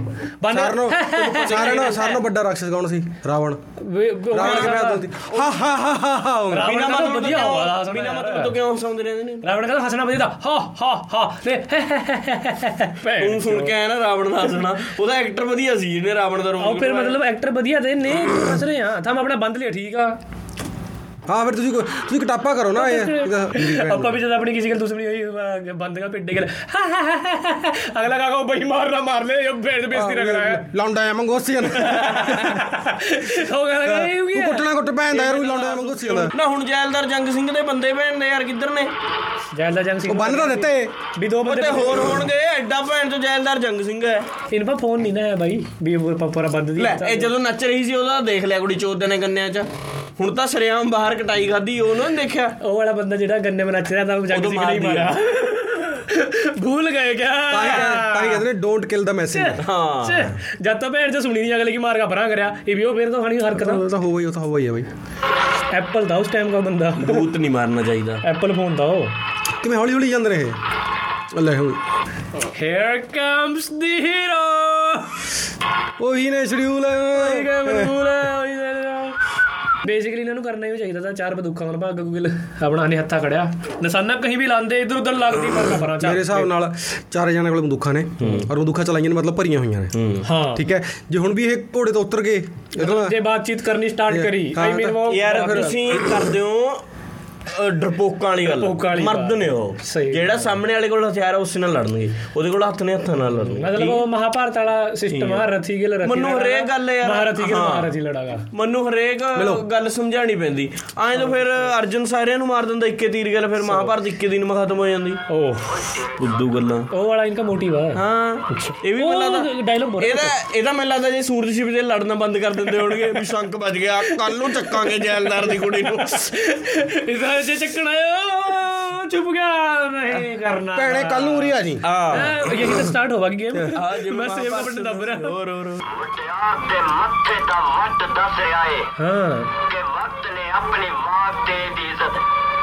ਬੰਦ ਸਾਰਨੋ ਸਾਰਨੋ ਸਾਰਨੋ ਵੱਡਾ ਰਾਖਸ਼ ਕੌਣ ਸੀ? ਰਾਵਣ। ਰਾਵਣ ਕਿਵੇਂ ਬਦਲਦੀ ਹਾ ਹਾ ਹਾ ਹਾ ਬਿਨਾ ਮਤਲਬ ਵਧੀਆ ਹੋਵਾ ਬਿਨਾ ਮਤਲਬ ਤੋਂ ਕਿਉਂ ਹਸਾਉਂਦੇ ਰਹਿੰਦੇ ਨੇ? ਰਾਵਣ ਕਹਿੰਦਾ ਹੱਸਣਾ ਵਧੀਆ ਹਾ ਹਾ ਹਾ। ਤੇ ਤੂੰ ਸੁਣ ਕੇ ਆਇਆ ਨਾ ਰਾਵਣ ਦਾ ਹੱਸਣਾ। ਉਹਦਾ ਐਕਟਰ ਵਧੀਆ ਸੀ ਜਿਹਨੇ ਰਾਵਣ ਦਾ ਰੋਲ ਉਹ ਫਿਰ ਮਤਲਬ ਐਕਟਰ ਵਧੀਆ ਤੇ ਨੇ ਹੱਸ ਰਹੇ ਆ। ਤਾਂ ਮੈਂ ਆਪਣਾ ਬੰਦ ਲਿਆ ਠੀਕ ਆ? ਹਾਂ ਫਿਰ ਤੁਸੀਂ ਤੁਸੀਂ ਕਟਾਪਾ ਕਰੋ ਨਾ ਆਪਾਂ ਵੀ ਜਦ ਆਪਣੀ ਕਿਸੇ ਗੱਲ ਦੂਸਰੀ ਹੋਈ ਬੰਦ ਕਰ ਪਿੱਡੇ ਗੱਲ। ਅਗਲਾ ਕਾਕਾ ਬਈ ਮਾਰਨਾ ਮਾਰ ਲੈ ਇਹ ਬੇਦ ਬੇਇੱਜ਼ਤੀ ਰਗ ਰਹਾ ਹੈ ਲੌਂਡਾ ਆ ਮੰਗੋਸੀਆਂ ਹੋ ਗਿਆ ਇਹ ਹੋ? ਗਿਆ ਕੁੱਟਣਾ ਕੁੱਟ ਪੈਂਦਾ ਯਾਰ ਉਹ ਲੌਂਡਾ ਮੰਗੋਸੀਆਂ ਦਾ। ਨਾ ਹੁਣ ਜੈਲਦਾਰ ਜੰਗ ਸਿੰਘ ਦੇ ਬੰਦੇ ਭੈਣ ਦੇ ਯਾਰ ਕਿੱਧਰ ਨੇ? ਜੈਲਦਾਰ ਜੰਗ ਸਿੰਘ ਉਹ ਬੰਨ ਤਾਂ ਦਿੱਤੇ। ਵੀ ਦੋ ਬੰਦੇ ਹੋਰ ਹੋਣਗੇ ਐਡਾ ਭੈਣ ਤੋਂ ਜੈਲਦਾਰ ਜੰਗ ਸਿੰਘ ਹੈ। ਇਹਨਾਂ ਪਾ ਫੋਨ ਨਹੀਂ ਨਾ ਹੈ ਬਾਈ ਵੀ ਪੂਰਾ ਬੰਦ ਦੀ ਲੈ ਇਹ ਜਦੋਂ ਨੱਚ ਰਹੀ ਸੀ ਉਹਦਾ ਦੇਖ ਲਿਆ ਕੁੜੀ ਚੋਦ ਨੇ ਗੰਨਿਆਂ 'ਚ। ਹੁਣ ਤਾਂ ਸ਼ਰਿਆਮ ਬਾਹਰ ਕਟਾਈ ਖਾਦੀ ਉਹਨਾਂ ਨੇ ਦੇਖਿਆ? ਉਹ ਵਾਲਾ ਬੰਦਾ ਜਿਹੜਾ ਗੰਨੇ ਮੇ ਨੱਚ ਰਿਹਾ ਤਾਂ ਜੱਗ ਸੀ ਨਹੀਂ ਮਾਰਿਆ ਭੁੱਲ ਗਏ ਕਿਆ? ਤਾਂ ਹੀ ਕਹਿੰਦੇ ਨੇ ਡੋਨਟ ਕਿਲ ਦਾ ਮੈਸੇਜ ਹਾਂ। ਜਦ ਤੱਕ ਭੈਣ ਚ ਸੁਣੀ ਨਹੀਂ ਅਗਲੇ ਕੀ ਮਾਰ ਕਾ ਭਰਾਂ ਕਰਿਆ? ਇਹ ਵੀ ਉਹ ਫੇਰ ਤਾਂ ਖਾਣੀ ਹਰਕਤ? ਉਹ ਤਾਂ ਹੋਵਾ ਹੀ ਉਹ ਤਾਂ ਹੋਵਾ ਹੀ ਆ ਬਈ। ਐਪਲ ਦਾ ਉਸ ਟਾਈਮ ਦਾ ਬੰਦਾ। ਭੂਤ ਨਹੀਂ ਮਾਰਨਾ ਚਾਹੀਦਾ। ਐਪਲ ਫੋਨ ਦਾ ਉਹ। ਕਿਵੇਂ ਹੌਲੀ ਹੌਲੀ ਜਾਂਦੇ ਰਹੇ ਅੱਲੇ ਹੋ ਹੇਅਰ ਕਮਸ ਦੀ ਹੀਰੋ ਉਹੀ ਨੇ ਸ਼ਡਿਊਲ ਉਹੀ ਨੇ ਸ਼ਡਿਊਲ ਉਹੀ ਨੇ ਬੇਸਿਕਲੀ ਇਹਨਾਂ ਨੂੰ ਕਰਨਾ ਹੀ ਚਾਹੀਦਾ ਤਾਂ ਚਾਰ ਬੰਦੂਕਾਂ ਨਾਲ ਭਾਗ ਗੁਗਲ ਆਪਣਾ ਨੇ ਹੱਥਾ ਖੜਿਆ। ਨਿਸ਼ਾਨਾ ਕਹੀਂ ਵੀ ਲਾਉਂਦੇ ਇਧਰ ਉਧਰ ਲੱਗਦੀ ਪਰ ਪਰਾਂ ਮੇਰੇ ਹਿਸਾਬ ਨਾਲ ਚਾਰ ਜਣਾਂ ਕੋਲ ਬੰਦੂਕਾਂ ਨੇ ਔਰ ਬੰਦੂਕਾਂ ਚਲਾਈਆਂ ਨੇ ਮਤਲਬ ਭਰੀਆਂ ਹੋਈਆਂ ਨੇ। ਹਾਂ। ਠੀਕ ਹੈ? ਜੇ ਹੁਣ ਵੀ ਇਹ ਘੋੜੇ ਤੋਂ ਉਤਰ ਗਏ ਜੇ ਬਾਤਚੀਤ ਕਰਨੀ ਸਟਾਰਟ ਕਰੀ ਆਈ ਮੀਨ ਯਾਰ ਤੁਸੀਂ ਕਰਦੇ ਹੋ ਡਰਪੋਕਾਂ ਵਾਲੀ ਗੱਲ। ਮਰਦ। ਨੇ ਉਹ। ਜਿਹੜਾ ਸਾਹਮਣੇ ਵਾਲੇ ਕੋਲ ਹਥਿਆਰ ਆ ਉਸੇ ਨਾਲ ਲੜਨਗੇ। ਉਹਦੇ ਕੋਲ ਹੱਥ ਨੇ ਹੱਥਾਂ ਨਾਲ ਲੜਨਗੇ। ਮਤਲਬ ਉਹ ਮਹਾਭਾਰਤ ਵਾਲਾ ਸਿਸਟਮ ਆ ਰਥੀ ਗਿਲ ਰਥੀ ਮੈਨੂੰ ਹਰੇਕ ਗੱਲ ਯਾਰ ਮਹਾਰਥੀ ਗਿਲ। ਮਹਾਰਥੀ ਲੜਾਗਾ। ਮੈਨੂੰ ਹਰੇਕ ਗੱਲ ਸਮਝਾਣੀ ਪੈਂਦੀ। ਐਂ ਤਾਂ ਫਿਰ ਅਰਜਨ ਸਾਰਿਆਂ ਨੂੰ ਮਾਰ ਦਿੰਦਾ ਇੱਕੇ ਤੀਰ ਗੱਲ ਫਿਰ ਮਹਾਭਾਰਤ ਇੱਕੇ ਦਿਨ ਮਾ ਖਤਮ ਹੋ ਜਾਂਦੀ। ਉਹ ਬੁੱਧੂ ਗੱਲਾਂ। ਉਹ ਵਾਲਾ ਇਨਕਾ ਮੋਟਿਵ ਆ। ਹਾਂ। ਇਹ ਵੀ ਮੈਨੂੰ ਲੱਗਦਾ ਡਾਇਲੌਗ ਬੋਲ ਇਹਦਾ ਇਹਦਾ ਮੈਨੂੰ ਲੱਗਦਾ ਜੇ ਸੂਰਜ ਸ਼ਿਵ ਦੇ ਲੜਨਾ ਬੰਦ ਕਰ ਦਿੰਦੇ ਹੋਣਗੇ ਵੀ ਸ਼ੰਕ ਵੱਜ ਗਿਆ ਕੱਲ ਨੂੰ ਚੱਕਾਂਗੇ ਜੈਲਦਾਰ ਦੀ ਕੁੜੀ ਨੂੰ। ਇਹਦਾ ਜੇ ਚੱਕਣ ਆਇਆ ਚੁੱਪ ਗਿਆ ਨਹੀਂ ਕਰਨਾ। ਭੈਣੇ ਕੱਲ ਨੂੰ ਉਰੀ ਆ ਜੀ। ਹਾਂ। ਇਹ ਤਾਂ ਸਟਾਰਟ ਹੋਵਾ ਗੇਮ ਹਾਂ ਜਿਵੇਂ ਮੈਂ ਸੇਵ ਬਟਨ ਦੱਬ ਰਿਹਾ। ਹੋਰ ਹੋਰ ਮੁਟਿਆਰ ਦੇ ਮੱਥੇ ਦਾ ਵੱਟ ਦੱਸ ਰਿਹਾ ਏ ਹਾਂ। ਕਿ ਵਕਤ ਨੇ ਆਪਣੀ ਮਾਂ ਤੇ ਦੀ ਇੱਜ਼ਤ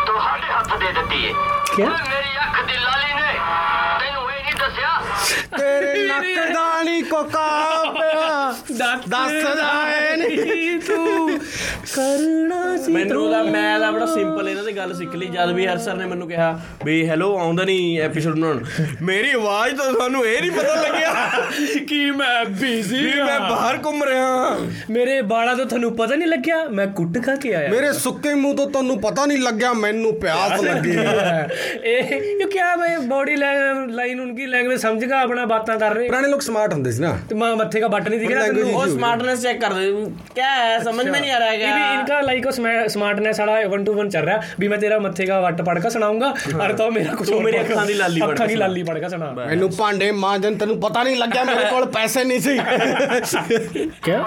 ਤੁਹਾਡੇ ਹੱਥ ਦੇ ਦਿੱਤੀ ਏ? ਓਏ ਮੇਰੀ ਅੱਖ ਦੀ ਲਾਲੀ ਨੇ ਤੈਨੂੰ ਦੱਸਿਆ? ਤੇਰੇ ਨੱਕ ਦਾ ਨਹੀਂ ਕੋਕਾ ਪਿਆ। ਦੱਸਦਾ ਏ ਨਹੀਂ ਤੂੰ ਕਰਨਾ ਸੀ ਮੈਨੂੰ ਦਾ ਮੈਂ ਦਾ ਬੜਾ ਸਿੰਪਲ ਇਹਨਾਂ ਦੀ ਗੱਲ ਸਿੱਖ ਲਈ। ਜਦ ਵੀ ਹਰ ਸਰ ਨੇ ਮੈਨੂੰ ਕਿਹਾ ਵੀ ਹੈਲੋ ਆਉਂਦਾ ਨਹੀਂ ਐਪੀਸੋਡ ਬਣਾਉਣ। ਮੇਰੀ ਆਵਾਜ਼ ਤਾਂ ਤੁਹਾਨੂੰ ਇਹ ਨਹੀਂ ਪਤਾ ਲੱਗਿਆ ਕਿ ਮੈਂ ਬਿਜ਼ੀ ਹਾਂ ਮੈਂ ਬਾਹਰ ਘੁੰਮ ਰਿਹਾ ਹਾਂ। ਮੇਰੇ ਬਾਲਾਂ ਤੋਂ ਤੁਹਾਨੂੰ ਪਤਾ ਨਹੀਂ ਲੱਗਿਆ? ਮੈਂ ਕੁੱਟ ਖਾ ਕੇ ਆਇਆ। ਮੇਰੇ ਸੁੱਕੇ ਮੂੰਹ ਤੋਂ ਤੁਹਾਨੂੰ ਪਤਾ ਨਹੀਂ ਲੱਗਿਆ ਮੈਨੂੰ ਪਿਆਸ ਲੱਗੀ। ਇਹ ਕਿਉਂ ਕਿਆ ਮੈਂ ਬੋਡੀ ਲਾਈਨ ਉਨਕੀ ਲੈਂग्वेज समझेगा अपना बातें कर रहे पुराने लोग स्मार्ट ਹੁੰਦੇ ਸੀ ਨਾ। ਤੇ ਮਾਂ ਮੱਥੇ ਦਾ ਬੱਟ ਨਹੀਂ ਦਿਖ ਰਿਹਾ ਤੈਨੂੰ? ਉਹ स्मार्टनेस चेक कर दो क्या है समझ में नहीं आ रहा है क्या भी इनका लाइक स्मार्टनेस वाला 1 टू 1 चल रहा है भी मैं तेरा मत्थे का वट पड़ के सुनाऊंगा और तो मेरा कुछ मेरी ਅੱਖਾਂ ਦੀ ਲਾਲੀ ਪੜ ਅੱਖਾਂ ਦੀ ਲਾਲੀ ਪੜ ਕੇ ਸੁਣਾ। ਮੈਨੂੰ ਭਾਂਡੇ ਮਾਂਜਨ ਤੈਨੂੰ ਪਤਾ ਨਹੀਂ ਲੱਗਿਆ ਮੇਰੇ ਕੋਲ ਪੈਸੇ ਨਹੀਂ ਸੀ। ਕਿਆ?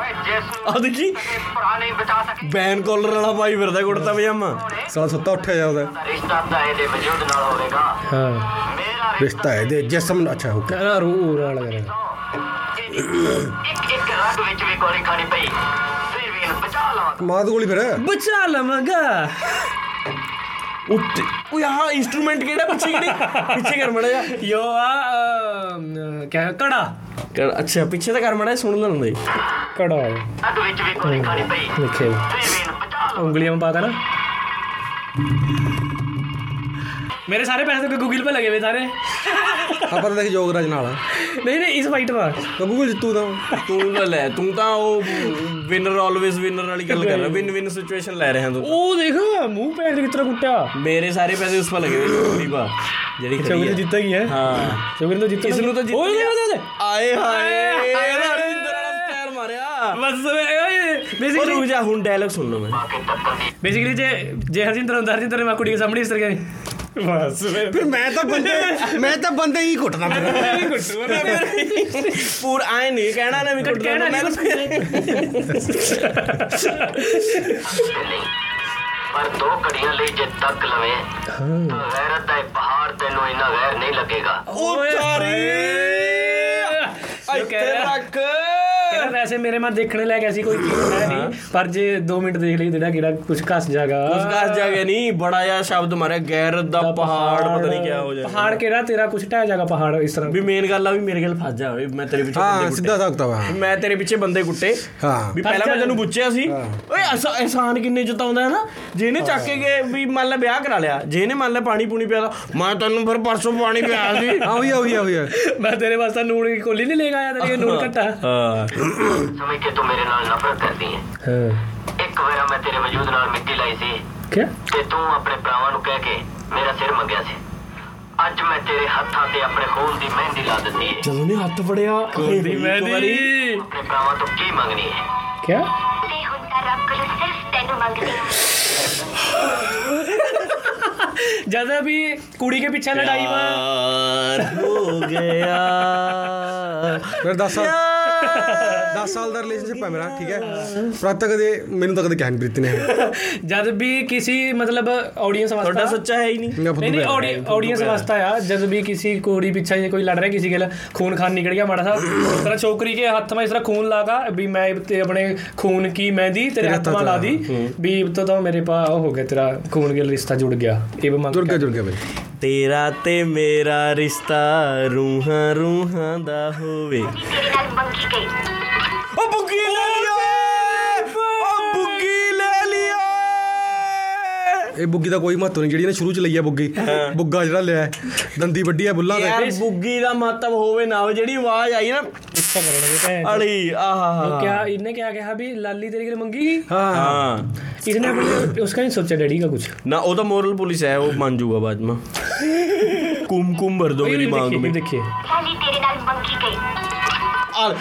ਆ ਦੇਖੀ। ਪੁਰਾਣੇ ਬਚਾ ਸਕੇ। ਬੈਨ ਕਾਲਰ ਵਾਲਾ ਭਾਈ ਫਿਰਦਾ ਕੁੜਤਾ ਪਜਾਮਾ। ਸਾਲਾ ਸੁੱਤਾ ਉੱਠਿਆ ਜਾਂਦਾ ਰਿਸ਼ਤਾ ਦਾ ਇਹਦੇ ਵਜੂਦ ਨਾਲ ਹੋਵੇਗਾ। ਹਾਂ। ਮੇਰਾ ਰਿਸ਼ਤਾ ਇਹਦੇ ਜਿਸਮ ਸਮਝ ਅੱਛਾ ਹੋ ਗਿਆ ਨਾ ਰੂ ਰਾ ਲਗਾ ਰਿਹਾ ਇੱਕ ਇੱਕ ਰੱਗ ਵਿੱਚ ਵੀ ਗੋਲੀ ਖਾਣੀ ਪਈ ਫਿਰ ਵੀ ਇਹਨੂੰ ਬਚਾ ਲਵਾਂਗਾ ਮਾਦ ਗੋਲੀ ਫਿਰ ਬਚਾ ਲਵਾਂਗਾ ਉੱਤੇ ਉਹ ਯਾਰ ਇਨਸਟਰੂਮੈਂਟ ਕਿਹੜਾ ਪਿੱਛੇ ਕਿਹੜੇ ਪਿੱਛੇ ਕਰ ਮੜਾ ਯੋ ਆ ਕਿਆ ਕੜਾ ਕੜਾ ਅੱਛਾ ਪਿੱਛੇ ਤਾਂ ਕਰ ਮੜਾ ਸੁਣ ਲੈਣ ਦੇ ਕੜਾ ਅੱਗ ਵਿੱਚ ਵੀ ਗੋਲੀ ਖਾਣੀ ਪਈ ਦੇਖੇ ਉਂਗਲੀਆਂ ਪਾ ਦੇਣਾ ਮੇਰੇ ਸਾਰੇ ਪੈਸੇ ਤਾਂ ਗੂਗਲ ਪੇ ਲੱਗੇ ਵੇ ਸਾਰੇ। ਆਪਾਂ ਤਾਂ ਦੇਖ ਜੋਗਰਾਜ ਨਾਲ। ਨਹੀਂ ਨਹੀਂ ਇਸ ਫਾਈਟ ਨਾਲ ਗੂਗਲ ਜਿੱਤੂ ਤਾਂ। ਤੂੰ ਤਾਂ ਲੈ ਤੂੰ ਤਾਂ ਉਹ ਵਿਨਰ ਆਲਵੇਸ ਵਿਨਰ ਵਾਲੀ ਗੱਲ ਕਰ ਰਿਹਾ। ਵਿਨ ਵਿਨ ਸਿਚੁਏਸ਼ਨ ਲੈ ਰਿਹਾ ਤੂੰ। ਉਹ ਦੇਖ ਮੂੰਹ ਪੈਰ ਦੇ ਕਿਤਰਾ ਕੁੱਟਿਆ। ਮੇਰੇ ਸਾਰੇ ਪੈਸੇ ਉਸ ਪਰ ਲੱਗੇ ਵੇ ਚੋਰੀ ਪਾ। ਜਿਹੜੀ ਖੜੀ ਹੈ ਜਿੱਤਾ ਹੀ ਹੈ। ਹਾਂ। ਚੋਰੀ ਤਾਂ ਜਿੱਤਾ ਇਸ ਨੂੰ ਤਾਂ ਜਿੱਤ ਓਏ ਆਏ ਹਾਏ ਇਹਦਾ ਪੈਰ ਮਾਰਿਆ। ਬਸ ਓਏ ਬੇਸਿਕਲੀ ਰੁਕ ਜਾ ਹੁਣ ਡਾਇਲੌਗ ਸੁਣ ਲਓ ਮੈਂ। ਬੇਸਿਕਲੀ ਜੇ ਜੇ ਹਰਜਿੰਦਰ ਹੁੰਦਾ ਹਰਜਿੰਦਰ ਮੈਂ ਕੁੜੀ ਦੇ ਸਾਹਮਣੇ ਇਸ ਤਰ੍ਹਾਂ ਬਸ। ਫਿਰ ਮੈਂ ਤਾਂ ਬੰਦੇ ਮੈਂ ਤਾਂ ਬੰਦੇ ਹੀ ਘੁੱਟਦਾ ਫਿਰ। ਘੁੱਟੂਗਾ ਪੂਰ ਆਏ ਨਹੀਂ ਕਹਿਣਾ ਨਾ ਵੀ ਘੁੱਟਣਾ ਮੈਂ ਪਰ ਦੋ ਘੜੀਆਂ ਲਈ ਜੇ ਤੱਕ ਲਵੇ ਤਾਂ ਗੈਰਤ ਦਾ ਪਹਾੜ ਤੈਨੂੰ ਇੰਨਾ ਗੈਰ ਨਹੀਂ ਲੱਗੇਗਾ। ਉਹ ਚਾਰੇ! ਇੱਥੇ ਰੱਖ। ਵੈਸੇ ਮੇਰੇ ਮਨ ਦੇਖਣੇ ਲੈ ਗਿਆ ਸੀ ਕੋਈ ਚੀਜ਼ ਹੈ ਨਹੀਂ। ਪਰ ਜੇ 2 ਮਿੰਟ ਦੇਖ ਲਈ ਜਿਹੜਾ ਕਿਹੜਾ ਕੁਝ ਘਸ ਜਾਗਾ ਉਸ ਗਾਸ ਜਾਗੇ ਨਹੀਂ ਬੜਾ ਜਿਹਾ ਸ਼ਬਦ ਮਾਰਿਆ ਗੈਰਤ ਦਾ ਪਹਾੜ ਪਤਾ ਨਹੀਂ ਕਿਆ ਹੋ ਜਾਏ ਪਹਾੜ ਕਿਹੜਾ ਤੇਰਾ ਕੁਝ ਢਹਿ ਜਾਗਾ ਪਹਾੜ ਇਸ ਤਰ੍ਹਾਂ। ਵੀ ਮੇਨ ਗੱਲ ਆ ਵੀ ਮੇਰੇ ਗੱਲ ਫਸ ਜਾ ਓਏ ਮੈਂ ਤੇਰੇ ਪਿੱਛੇ ਹਾਂ ਬੰਦੇ ਸਿੱਧਾ ਕੁੱਟੇ ਸਕਤਾ ਵਾ ਮੈਂ ਤੇਰੇ ਪਿੱਛੇ ਬੰਦੇ ਕੁੱਟੇ। ਹਾਂ। ਵੀ ਪਹਿਲਾਂ ਮੈਂ ਤੈਨੂੰ ਪੁੱਛਿਆ ਸੀ ਓਏ ਅਹਿਸਾਨ ਕਿੰਨੇ ਜਤਾਉਂਦਾ ਹੈ ਨਾ? ਜਿਹਨੇ ਚੱਕ ਕੇ ਗਏ ਵੀ ਮੰਨ ਲੈ ਵਿਆਹ ਕਰਾ ਲਿਆ ਜਿਹਨੇ ਮੰਨ ਲੈ ਪਾਣੀ ਪੂਣੀ ਪਿਆਦਾ ਮੈਂ ਤੈਨੂੰ ਫਿਰ ਪਰਸੋਂ ਪਾਣੀ ਪਿਆ ਸੀ। ਆ ਹੋਈ ਆ ਹੋਈ ਆ ਹੋਈ ਆ। ਮੈਂ ਤੇਰੇ ਵਾਸਤੇ ਨੂਣ ਦੀ ਕੋਲੀ ਨਹੀਂ ਲੈ ਕੇ ਆਇਆ ਤੇਰੇ ਨੂਣ ਘੱਟਾ। ਹਾਂ। ਸਮਝ ਕੇ ਤੂੰ ਮੇਰੇ ਨਾਲ ਨਫ਼ਰਤ ਕਰਦੀ ਹੈ। ਹਾਂ ਇੱਕ ਵਾਰ ਮੈਂ ਤੇਰੇ ਵਜੂਦ ਨਾਲ ਮਿੱਟੀ ਲਾਈ ਸੀ। ਕੀ ਤੇ ਤੂੰ ਆਪਣੇ ਭਰਾਵਾਂ ਨੂੰ ਕਹਿ ਕੇ ਮੇਰਾ ਸਿਰ ਮੰਗਿਆ ਸੀ। ਅੱਜ ਮੈਂ ਤੇਰੇ ਹੱਥਾਂ ਤੇ ਆਪਣੇ ਖੂਨ ਦੀ ਮਹਿੰਦੀ ਲਾ ਦਿੱਤੀ ਹੈ। ਜਦੋਂ ਨੇ ਹੱਥ ਫੜਿਆ ਦੀ ਮੈਂ ਵਾਰੀ। ਆਪਣੇ ਭਰਾਵਾਂ ਤੋਂ ਕੀ ਮੰਗਣੀ ਹੈ? ਕੀ ਤੇ ਹੁਣ ਤਾਂ ਰੱਬ ਕੋਲ ਸਿਰਫ ਤੈਨੂੰ ਮੰਗਦੀ ਹਾਂ। ਜਦ ਵੀ ਕੁੜੀ ਕੇ ਪਿੱਛੇ ਲੜਾਈ ਵਾ। ਹੋ ਗਿਆ। ਫਿਰ ਦੱਸ। 10 ਸਾਲ ਦਾ ਰਿਲੇਸ਼ਨਸ਼ਿਪ ਹੈ ਮੇਰਾ ਠੀਕ ਹੈ? ਪਰ ਤੱਕ ਕਦੇ ਮੈਨੂੰ ਤਾਂ ਕਦੇ ਕਹਿਣ ਪ੍ਰੀਤ ਨੇ ਜਦ ਵੀ ਕਿਸੇ ਮਤਲਬ ਆਡੀਅנס ਵਾਸਤਾ ਤੁਹਾਡਾ ਸੱਚਾ ਹੈ ਹੀ ਨਹੀਂ। ਨਹੀਂ ਨਹੀਂ ਆਡੀਅנס ਵਾਸਤਾ ਆ। ਜਦ ਵੀ ਕਿਸੇ ਕੋੜੀ ਪਿੱਛੇ ਜੇ ਕੋਈ ਲੜ ਰਿਹਾ ਕਿਸੇ ਗੱਲ ਖੂਨ ਖਾਨ ਨਿਕਲ ਗਿਆ ਮਾੜਾ ਸਾ ਤੇਰਾ ਛੋਕਰੀ ਕੇ ਹੱਥ ਮੈਂ ਇਸ ਤਰ੍ਹਾਂ ਖੂਨ ਲਾਗਾ ਵੀ ਮੈਂ ਤੇ ਆਪਣੇ ਖੂਨ ਕੀ ਮਹਿੰਦੀ ਤੇਰੇ ਹੱਥ ਮਾ ਲਾ ਦੀ। ਵੀ ਤਾਂ ਮੇਰੇ ਪਾ ਹੋ ਗਿਆ ਤੇਰਾ ਖੂਨ ਕੇ ਰਿਸ਼ਤਾ ਜੁੜ ਗਿਆ। ਇਹ ਮੰਗ ਜੁੜ ਗਿਆ ਜੁੜ ਗਿਆ ਬਈ। ਤੇਰਾ ਤੇ ਮੇਰਾ ਰਿਸ਼ਤਾ ਰੂਹਾਂ ਰੂਹਾਂ ਦਾ ਹੋਵੇ। ਉਹ ਬੁੱਗੀ ਲੈ ਲਿਆ। ਉਹ ਬੁੱਗੀ ਲੈ ਲਿਆ। ਇਹ ਬੁੱਗੀ ਦਾ ਕੋਈ ਮਹੱਤਵ ਨਹੀਂ ਜਿਹੜੀ ਇਹਨੇ ਸ਼ੁਰੂ ਚ ਲਈ ਹੈ ਬੁੱਗੀ। ਬੁੱਗਾ ਜਿਹੜਾ ਲਿਆ ਦੰਦੀ ਵੱਡੀ ਹੈ ਬੁੱਲਾਂ ਦਾ ਯਾਰ ਬੁੱਗੀ ਦਾ ਮਹੱਤਵ ਹੋਵੇ ਨਾ ਹੋਵੇ ਜਿਹੜੀ ਆਵਾਜ਼ ਆਈ ਨਾ गुस्सा करेंगे अड़ी आहा क्या इनने क्या कहा भी? लाली तेरे के लिए मंगी हाँ।, हाँ। इसने उसका नहीं सोचा डैडी का कुछ। ना वो तो मोरल पुलिस है वो मान जूगा बाद में। कुम कुम भर दो मेरी मांग में। देखिए।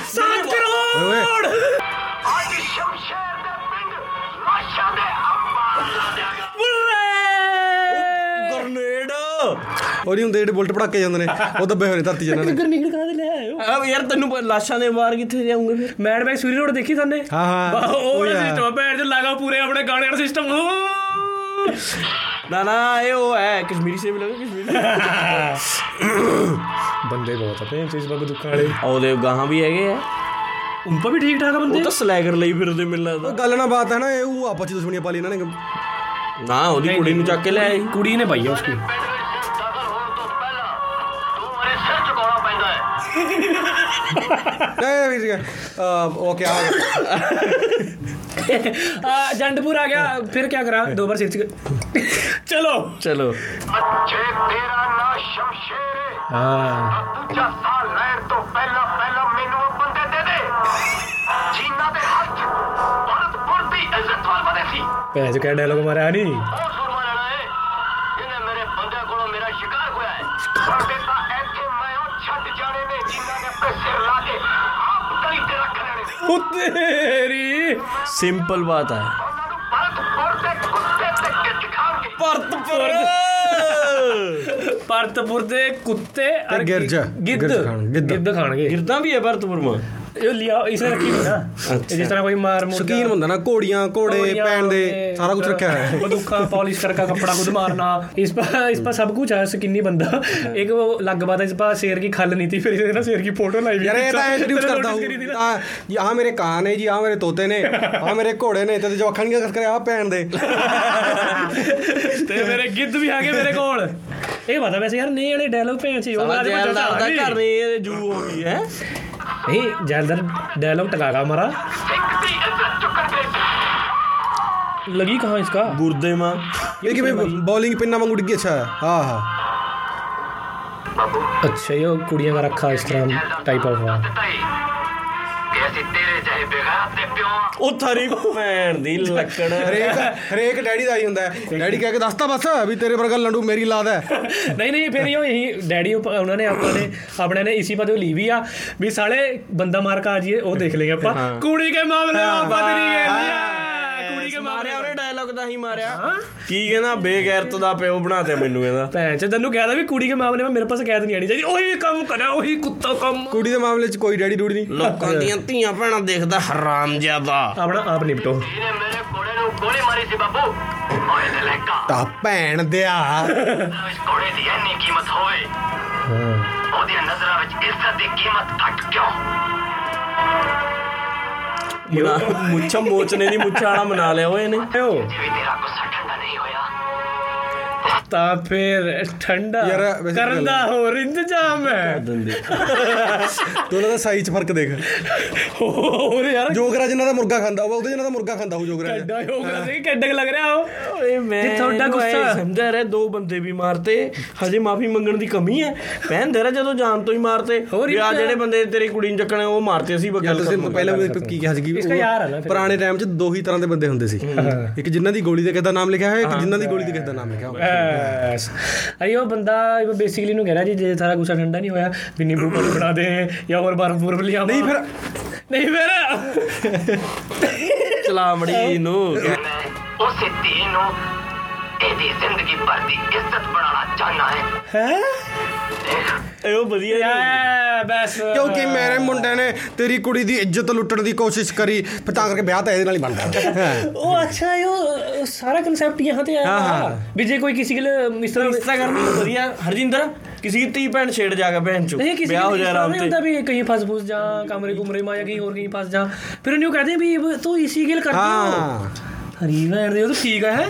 सात करोड़! ਉਹ ਨਹੀਂ ਹੁੰਦੇ ਜਿਹੜੇ ਬੁਲਟ ਪੜਾਕੇ ਜਾਂਦੇ ਨੇ ਉਹ ਦੱਬੇ ਹੋਏ ਨੇ ਧਰਤੀ ਜਨਾਂ ਨੇ। ਗ੍ਰਨੇਡ ਕਰਾ ਦੇ ਲੈ ਆਇਓ। ਆ ਯਾਰ ਤੈਨੂੰ ਲਾਸ਼ਾਂ ਦੇ ਬਾਹਰ ਕਿੱਥੇ ਜਾਉਂਗੇ ਫਿਰ? ਮੈਡ ਬੈਕ ਸੂਰੀ ਰੋਡ ਦੇਖੀ ਸਾਨੇ? ਹਾਂ ਹਾਂ। ਉਹ ਸਿਸਟਮ ਬੈਠ ਤੇ ਲਾਗਾ ਪੂਰੇ ਆਪਣੇ ਗਾਣੇ ਦਾ ਸਿਸਟਮ ਨਾ ਨਾ ਇਹ ਉਹ ਹੈ ਕਸ਼ਮੀਰੀ ਸੇ ਵੀ ਲੱਗਾ ਕਸ਼ਮੀਰੀ। ਬੰਦੇ ਬਹੁਤ ਆ ਭੈਣ ਚੀਜ਼ ਬਾਬੂ ਦੁੱਖਾਂ ਵਾਲੇ। ਉਹਦੇ ਗਾਹਾਂ ਵੀ ਹੈਗੇ ਆ। ਉਨਪਾ ਵੀ ਠੀਕ ਠਾਕ ਬੰਦੇ? ਉਹ ਤਾਂ ਸਲੈਗਰ ਲਈ ਫਿਰਦੇ ਮਿਲ ਲੱਗਦਾ। ਗੱਲ ਨਾ ਬਾਤ ਹੈ ਨਾ ਇਹ ਉਹ ਆਪਸ ਵਿੱਚ ਦੁਸ਼ਮਣੀਆਂ ਪਾ ਲਈ ਇਹਨਾਂ ਨੇ। ਨਾ ਉਹਦੀ ਕੁੜੀ ਨੂੰ ਚੱਕ ਕੇ ਲੈ ਆਈ। ਕੁੜੀ ਨੇ ਪਾਈ ਆ ਉਸਕੀ ਪੈਂਦਾ ਹੈ ਨਹੀਂ ਵੀਰ ਜੀ ਓਕੇ ਆ ਆ ਜੰਡਪੁਰ ਆ ਗਿਆ ਫਿਰ ਕੀ ਕਰਾਂ ਦੋ ਬਾਰ ਸਿਰ ਚ ਚਲੋ ਚਲੋ ਜੇ ਤੇਰਾ ਨਾਂ ਸ਼ਮਸ਼ੇਰ ਹੈ ਹਾਂ ਦੂਜਾ ਸਾਲ ਲੈਣ ਤੋਂ ਪਹਿਲਾਂ ਪਹਿਲਾਂ ਮੈਨੂੰ ਉਹ ਬੰਦੇ ਦੇ ਦੇ ਜੀਨਾ ਦੇ ਹੱਥ ਭਰਤਪੁਰ ਦੀ ਇੱਜ਼ਤ ਵਾਲ ਵਧੇ ਸੀ ਭੈਣ ਚ ਕਿਆ ਡਾਇਲੋਗ ਆਪਣੇ ਸਿਰ ਲਾ ਕੇ ਆਪ ਤਲੀ ਤੇ ਰੱਖ ਲੈਣੇ ਉਹ ਤੇਰੀ ਸਿੰਪਲ ਬਾਤ ਹੈ ਭਰਤਪੁਰ ਤੇ ਭਰਤਪੁਰ ਦੇ ਕੁੱਤੇ ਤੇ ਗਿਰਜ। ਗਿੱਧ। ਗਿੱਧ ਖਾਣਗੇ ਗਿਰਦਾ ਵੀ ਹੈ ਭਰਤਪੁਰ ਮਾ ਇਹ ਲਿਆ ਇਸੇ ਰੱਖੀ ਹੋਈ ਨਾ। ਜਿਸ ਤਰ੍ਹਾਂ ਕੋਈ ਮਾਰ ਮੁਰਗਾ ਸ਼ਕੀਨ ਹੁੰਦਾ ਨਾ ਘੋੜੀਆਂ ਘੋੜੇ ਪੈਣ ਦੇ ਸਾਰਾ ਕੁਝ ਰੱਖਿਆ ਹੋਇਆ ਹੈ। ਬੰਦੂਕਾਂ ਪਾਲਿਸ਼ ਕਰਕੇ ਕੱਪੜਾ ਖੁਦ ਮਾਰਨਾ ਇਸ ਪਰ ਇਸ ਪਰ ਸਭ ਕੁਝ ਹੈ ਸਕਿਨੀ ਬੰਦਾ। ਇੱਕ ਲੱਗ ਬਾਤ ਇਸ ਪਰ ਸ਼ੇਰ ਕੀ ਖਲ ਨਹੀਂ ਸੀ ਫਿਰ ਇਹਦੇ ਨਾਲ ਸ਼ੇਰ ਕੀ ਫੋਟੋ ਲਾਈ ਵੀ ਯਾਰ ਇਹ ਤਾਂ ਇੰਟਰੋਡਿਊਸ ਕਰਦਾ ਹੂੰ। ਜੀ ਆ ਮੇਰੇ ਕਾਂ ਨੇ ਜੀ ਆ ਮੇਰੇ ਤੋਤੇ ਨੇ ਆ ਮੇਰੇ ਘੋੜੇ ਨੇ ਤੇ ਜੋ ਅੱਖਾਂ ਨਹੀਂ ਕਰ ਕਰਿਆ? ਆ ਪੈਣ ਦੇ। ਤੇ ਮੇਰੇ ਗਿੱਧ ਵੀ ਹੈਗੇ ਮੇਰੇ ਕੋਲ। ਇਹ ਪਤਾ ਵੈਸੇ ਯਾਰ ਨਹੀਂ ਵਾਲੇ ਡਾਇਲੌਗ ਭੇਜ ਸੀ ਉਹ ਸਾਲਾ ਅੱਜ ਮੈਂ ਜੈਲਦਾਰ ਦਾ ਚਾਹ ਘਰ ਨਹੀਂ ਇਹ ਜੂ ਹੋ ਗਈ ਹੈ ਨਹੀਂ ਜੈਲਦਾਰ ਡਾਇਲੌਗ टकागा हमारा ਸਿੱਖ ਦੀ ਇੱਜ਼ਤ ਚੁੱਕਣ ਦੇ लगी कहाँ इसका ਗੁਰਦੇ ਮਾ ਇਹ ਕਿਵੇਂ ਬੋਲਿੰਗ ਪਿੰਨਾ ਵਾਂਗੂ ਡਿੱਗੀ ਅੱਛਾ ਹਾਂ ਹਾਂ अच्छा ये कुड़ियां का रखा इस तरह टाइप ऑफ ਦਿੱਤਾ ਹੀ ਕਿ ਅਸੀਂ ਤੇਰੇ ਜਿਹੇ ਬੇਗਾਤ ਦੇ ਪਿਓ ਆ। ਉਹ ਥਰੀ ਭੈਣ ਦੀ ਲੱਕੜ ਹਰੇਕ ਹਰੇਕ ਡੈਡੀ ਦਾ ਹੀ ਹੁੰਦਾ ਹੈ। ਡੈਡੀ ਕਹਿ ਕੇ ਦੱਸਤਾ ਬਸ ਵੀ ਤੇਰੇ ਵਰਗਾ ਲੰਡੂ ਮੇਰੀ ਲਾਦ ਹੈ नहीं नहीं फिर यूं ही डैडी उप- उन्होंने अपने अपने ने इसी पर ली भी आ भी साले बंदा मार का आज ये वो देख लेंगे अपन कुड़ी के मामले में अपन नहीं गए कुड़ी के मामले में ਦਾ ਹੀ ਮਾਰਿਆ। ਕੀ ਕਹਿੰਦਾ? ਬੇਗੈਰਤ ਦਾ ਪਿਓ ਬਣਾਤੇ ਮੈਨੂੰ ਕਹਿੰਦਾ। ਭੈਣ ਚ ਤੈਨੂੰ ਕਹਿਦਾ ਵੀ ਕੁੜੀ ਕੇ ਮਾਮਲੇ ਵਿੱਚ ਮੇਰੇ ਪਾਸ ਕੈਦ ਨਹੀਂ ਆਣੀ ਚਾਹੀਦੀ। ਉਹੀ ਕੰਮ ਕਰਿਆ ਉਹੀ ਕੁੱਤਾ ਕੰਮ। ਕੁੜੀ ਦੇ ਮਾਮਲੇ 'ਚ ਕੋਈ ਡੈਡੀ ਡੂੜੀ ਨਹੀਂ। ਲੋਕਾਂ ਦੀਆਂ ਧੀਆਂ ਭੈਣਾਂ ਦੇਖਦਾ ਹਰਾਮ ਜ਼ਿਆਦਾ। ਆਪਣਾ ਆਪ ਨਿਪਟੋ। ਇਹਨੇ ਮੇਰੇ ਘੋੜੇ ਨੂੰ ਗੋਲੀ ਮਾਰੀ ਸੀ ਬਾਬੂ ਓਏ ਤੇ ਲੈਕਾ ਤਾਂ ਭੈਣ ਦਿਆ। ਇਸ ਘੋੜੇ ਦੀ ਇੰਨੀ ਕੀਮਤ ਹੋਵੇ ਉਹਦੀਆਂ ਨਜ਼ਰਾਂ ਵਿੱਚ ਇੱਜ਼ਤ ਦੀ ਕੀਮਤ ਘੱਟ ਕਿਉਂ? ਮੁੱਛਾਂ ਮੋਚਨੇ ਦੀ ਮੁੱਛਾਂ ਵਾਲਾ ਬਣਾ ਲਿਆ ਓਏ ਇਹਨੇ। ਉਹ ਜਿਵੇਂ ਤੇਰਾ ਗੁੱਸਾ ਠੰਡਾ ਨਹੀਂ ਹੋਇਆ। ਤਾਂ ਫਿਰ ਠੰਡਾ ਯਾਰ, ਵੈਸੇ ਕਰਨ ਦਾ ਹੋਰ ਇੰਤਜ਼ਾਮ ਹੈ। ਦੋਨਾਂ ਦਾ ਸਾਈਜ਼ ਫ਼ਰਕ ਦੇਖ। ਹੋਰ ਯਾਰ। ਜੋਗਰਾ ਜਿੰਨਾ ਦਾ ਮੁਰਗਾ ਖਾਂਦਾ ਹੋਵੇ ਉਹਦੇ ਜਿੰਨਾ ਦਾ ਮੁਰਗਾ ਖਾਂਦਾ ਹੋ ਜੋਗਰਾ ਹੋ। ਗਿਆ ਸੀ ਕਿੱਡਾ ਲੱਗ ਰਿਹਾ ਉਹ। ਓਏ ਮੈਂ ਜੇ ਤੁਹਾਡਾ ਗੁੱਸਾ- ਸਮਝਿਆ ਰਿਹਾ ਦੋ ਬੰਦੇ ਵੀ ਮਾਰਤੇ ਹਜੇ ਮਾਫੀ ਮੰਗਣ ਦੀ ਕਮੀ ਹੈ। ਭੈਣ ਦੇ ਜਦੋਂ ਜਾਨ ਤੋਂ ਹੀ ਮਾਰਤੇ। ਆ ਜਿਹੜੇ ਬੰਦੇ ਤੇਰੀ ਕੁੜੀ ਨੂੰ ਚੱਕਣੇ ਉਹ ਮਾਰਤੇ ਸੀ ਯਾਰ ਗੱਲ ਤੁਸੀਂ। ਪਹਿਲਾਂ ਵੀ ਕੀ ਕਿਹਾ ਸੀ ਉਹ। ਪੁਰਾਣੇ ਟਾਈਮ 'ਚ ਦੋ ਹੀ ਤਰ੍ਹਾਂ ਦੇ ਬੰਦੇ ਹੁੰਦੇ ਸੀ। ਇੱਕ ਜਿਨ੍ਹਾਂ ਦੀ ਗੋਲੀ ਤੇ ਕਿਸੇ ਦਾ ਨਾਮ ਲਿਖਿਆ ਹੋਇਆ ਇੱਕ ਜਿਨ੍ਹਾਂ ਦੀ ਗੋਲੀ ਤੇ ਕਿਸੇ ਦਾ ਨਾਮ ਲਿਖਿਆ ਹੋਇਆ। ਬਸ ਅਰੇ ਉਹ ਬੰਦਾ ਬੇਸਿਕਲੀ ਨੂੰ ਕਹਿ ਰਿਹਾ ਜੀ ਜੇ ਸਾਰਾ ਗੁੱਸਾ ਠੰਡਾ ਨਹੀਂ ਹੋਇਆ ਵੀ ਨਿੰਬੂ ਪਾਣੀ ਬਣਾ ਦੇ ਜਾਂ ਹੋਰ ਬਰਫ ਬੁਰਫ ਲਿਆ ਨਹੀਂ ਫਿਰ ਨਹੀਂ ਫਿਰ। ਚਲਾ ਮੜੀ ਨੂੰ। ਉਸੇ ਧੀ ਨੂੰ ਇਹ ਇਹਦੀ ਜ਼ਿੰਦਗੀ ਭਰ ਦੀ ਇੱਜ਼ਤ ਬਣਾਉਣਾ ਚਾਹਨਾ ਹੈ। ਹੈ? ਇਹ ਉਹ ਵਧੀਆ ਯਾ ਬਸ। ਕਿਉਂਕਿ ਮੇਰੇ ਮੁੰਡੇ ਨੇ ਤੇਰੀ ਕੁੜੀ ਦੀ ਇੱਜ਼ਤ ਲੁੱਟਣ ਦੀ ਕੋਸ਼ਿਸ਼ ਕਰੀ ਪਤਾ ਕਰਕੇ ਵਿਆਹ ਤਾਂ ਇਹਦੇ ਨਾਲ ਹੀ ਬਣਦਾ। ਉਹ ਅੱਛਾ ਇਹ ਸਾਰਾ ਕਨਸੈਪਟ ਯਹਾਂ ਤੇ ਆਇਆ ਹਾਂ ਵੀ ਜੇ ਕੋਈ ਕਿਸੇ ਕੋਲ ਇਸ ਤਰ੍ਹਾਂ ਕਰਨੀ ਵਧੀਆ। ਹਰਜਿੰਦਰ ਕਿਸੇ ਦੀ ਧੀ ਭੈਣ ਛੇੜ ਜਾਗਾ ਭੈਣ ਚੋ। ਵਿਆਹ ਹੋ ਜਾ ਆਰਾਮ ਤੇ। ਹੁੰਦਾ ਵੀ ਕਹੀਂ ਫਸ ਫਸ ਜਾ ਕਮਰੇ ਕੁਮਰੇ ਮਾ ਜਾ ਕਹੀਂ ਹੋਰ ਕਹੀਂ ਫਸ ਜਾ। ਫਿਰ ਉਹਨੂੰ ਕਹਦੇ ਵੀ ਤੂੰ ਇਸੀ ਗੱਲ ਕਰਦੀ ਹੋ। ਹਰੀ ਭੈਣ ਦੇ ਉਹ ਠੀਕ ਹੈ?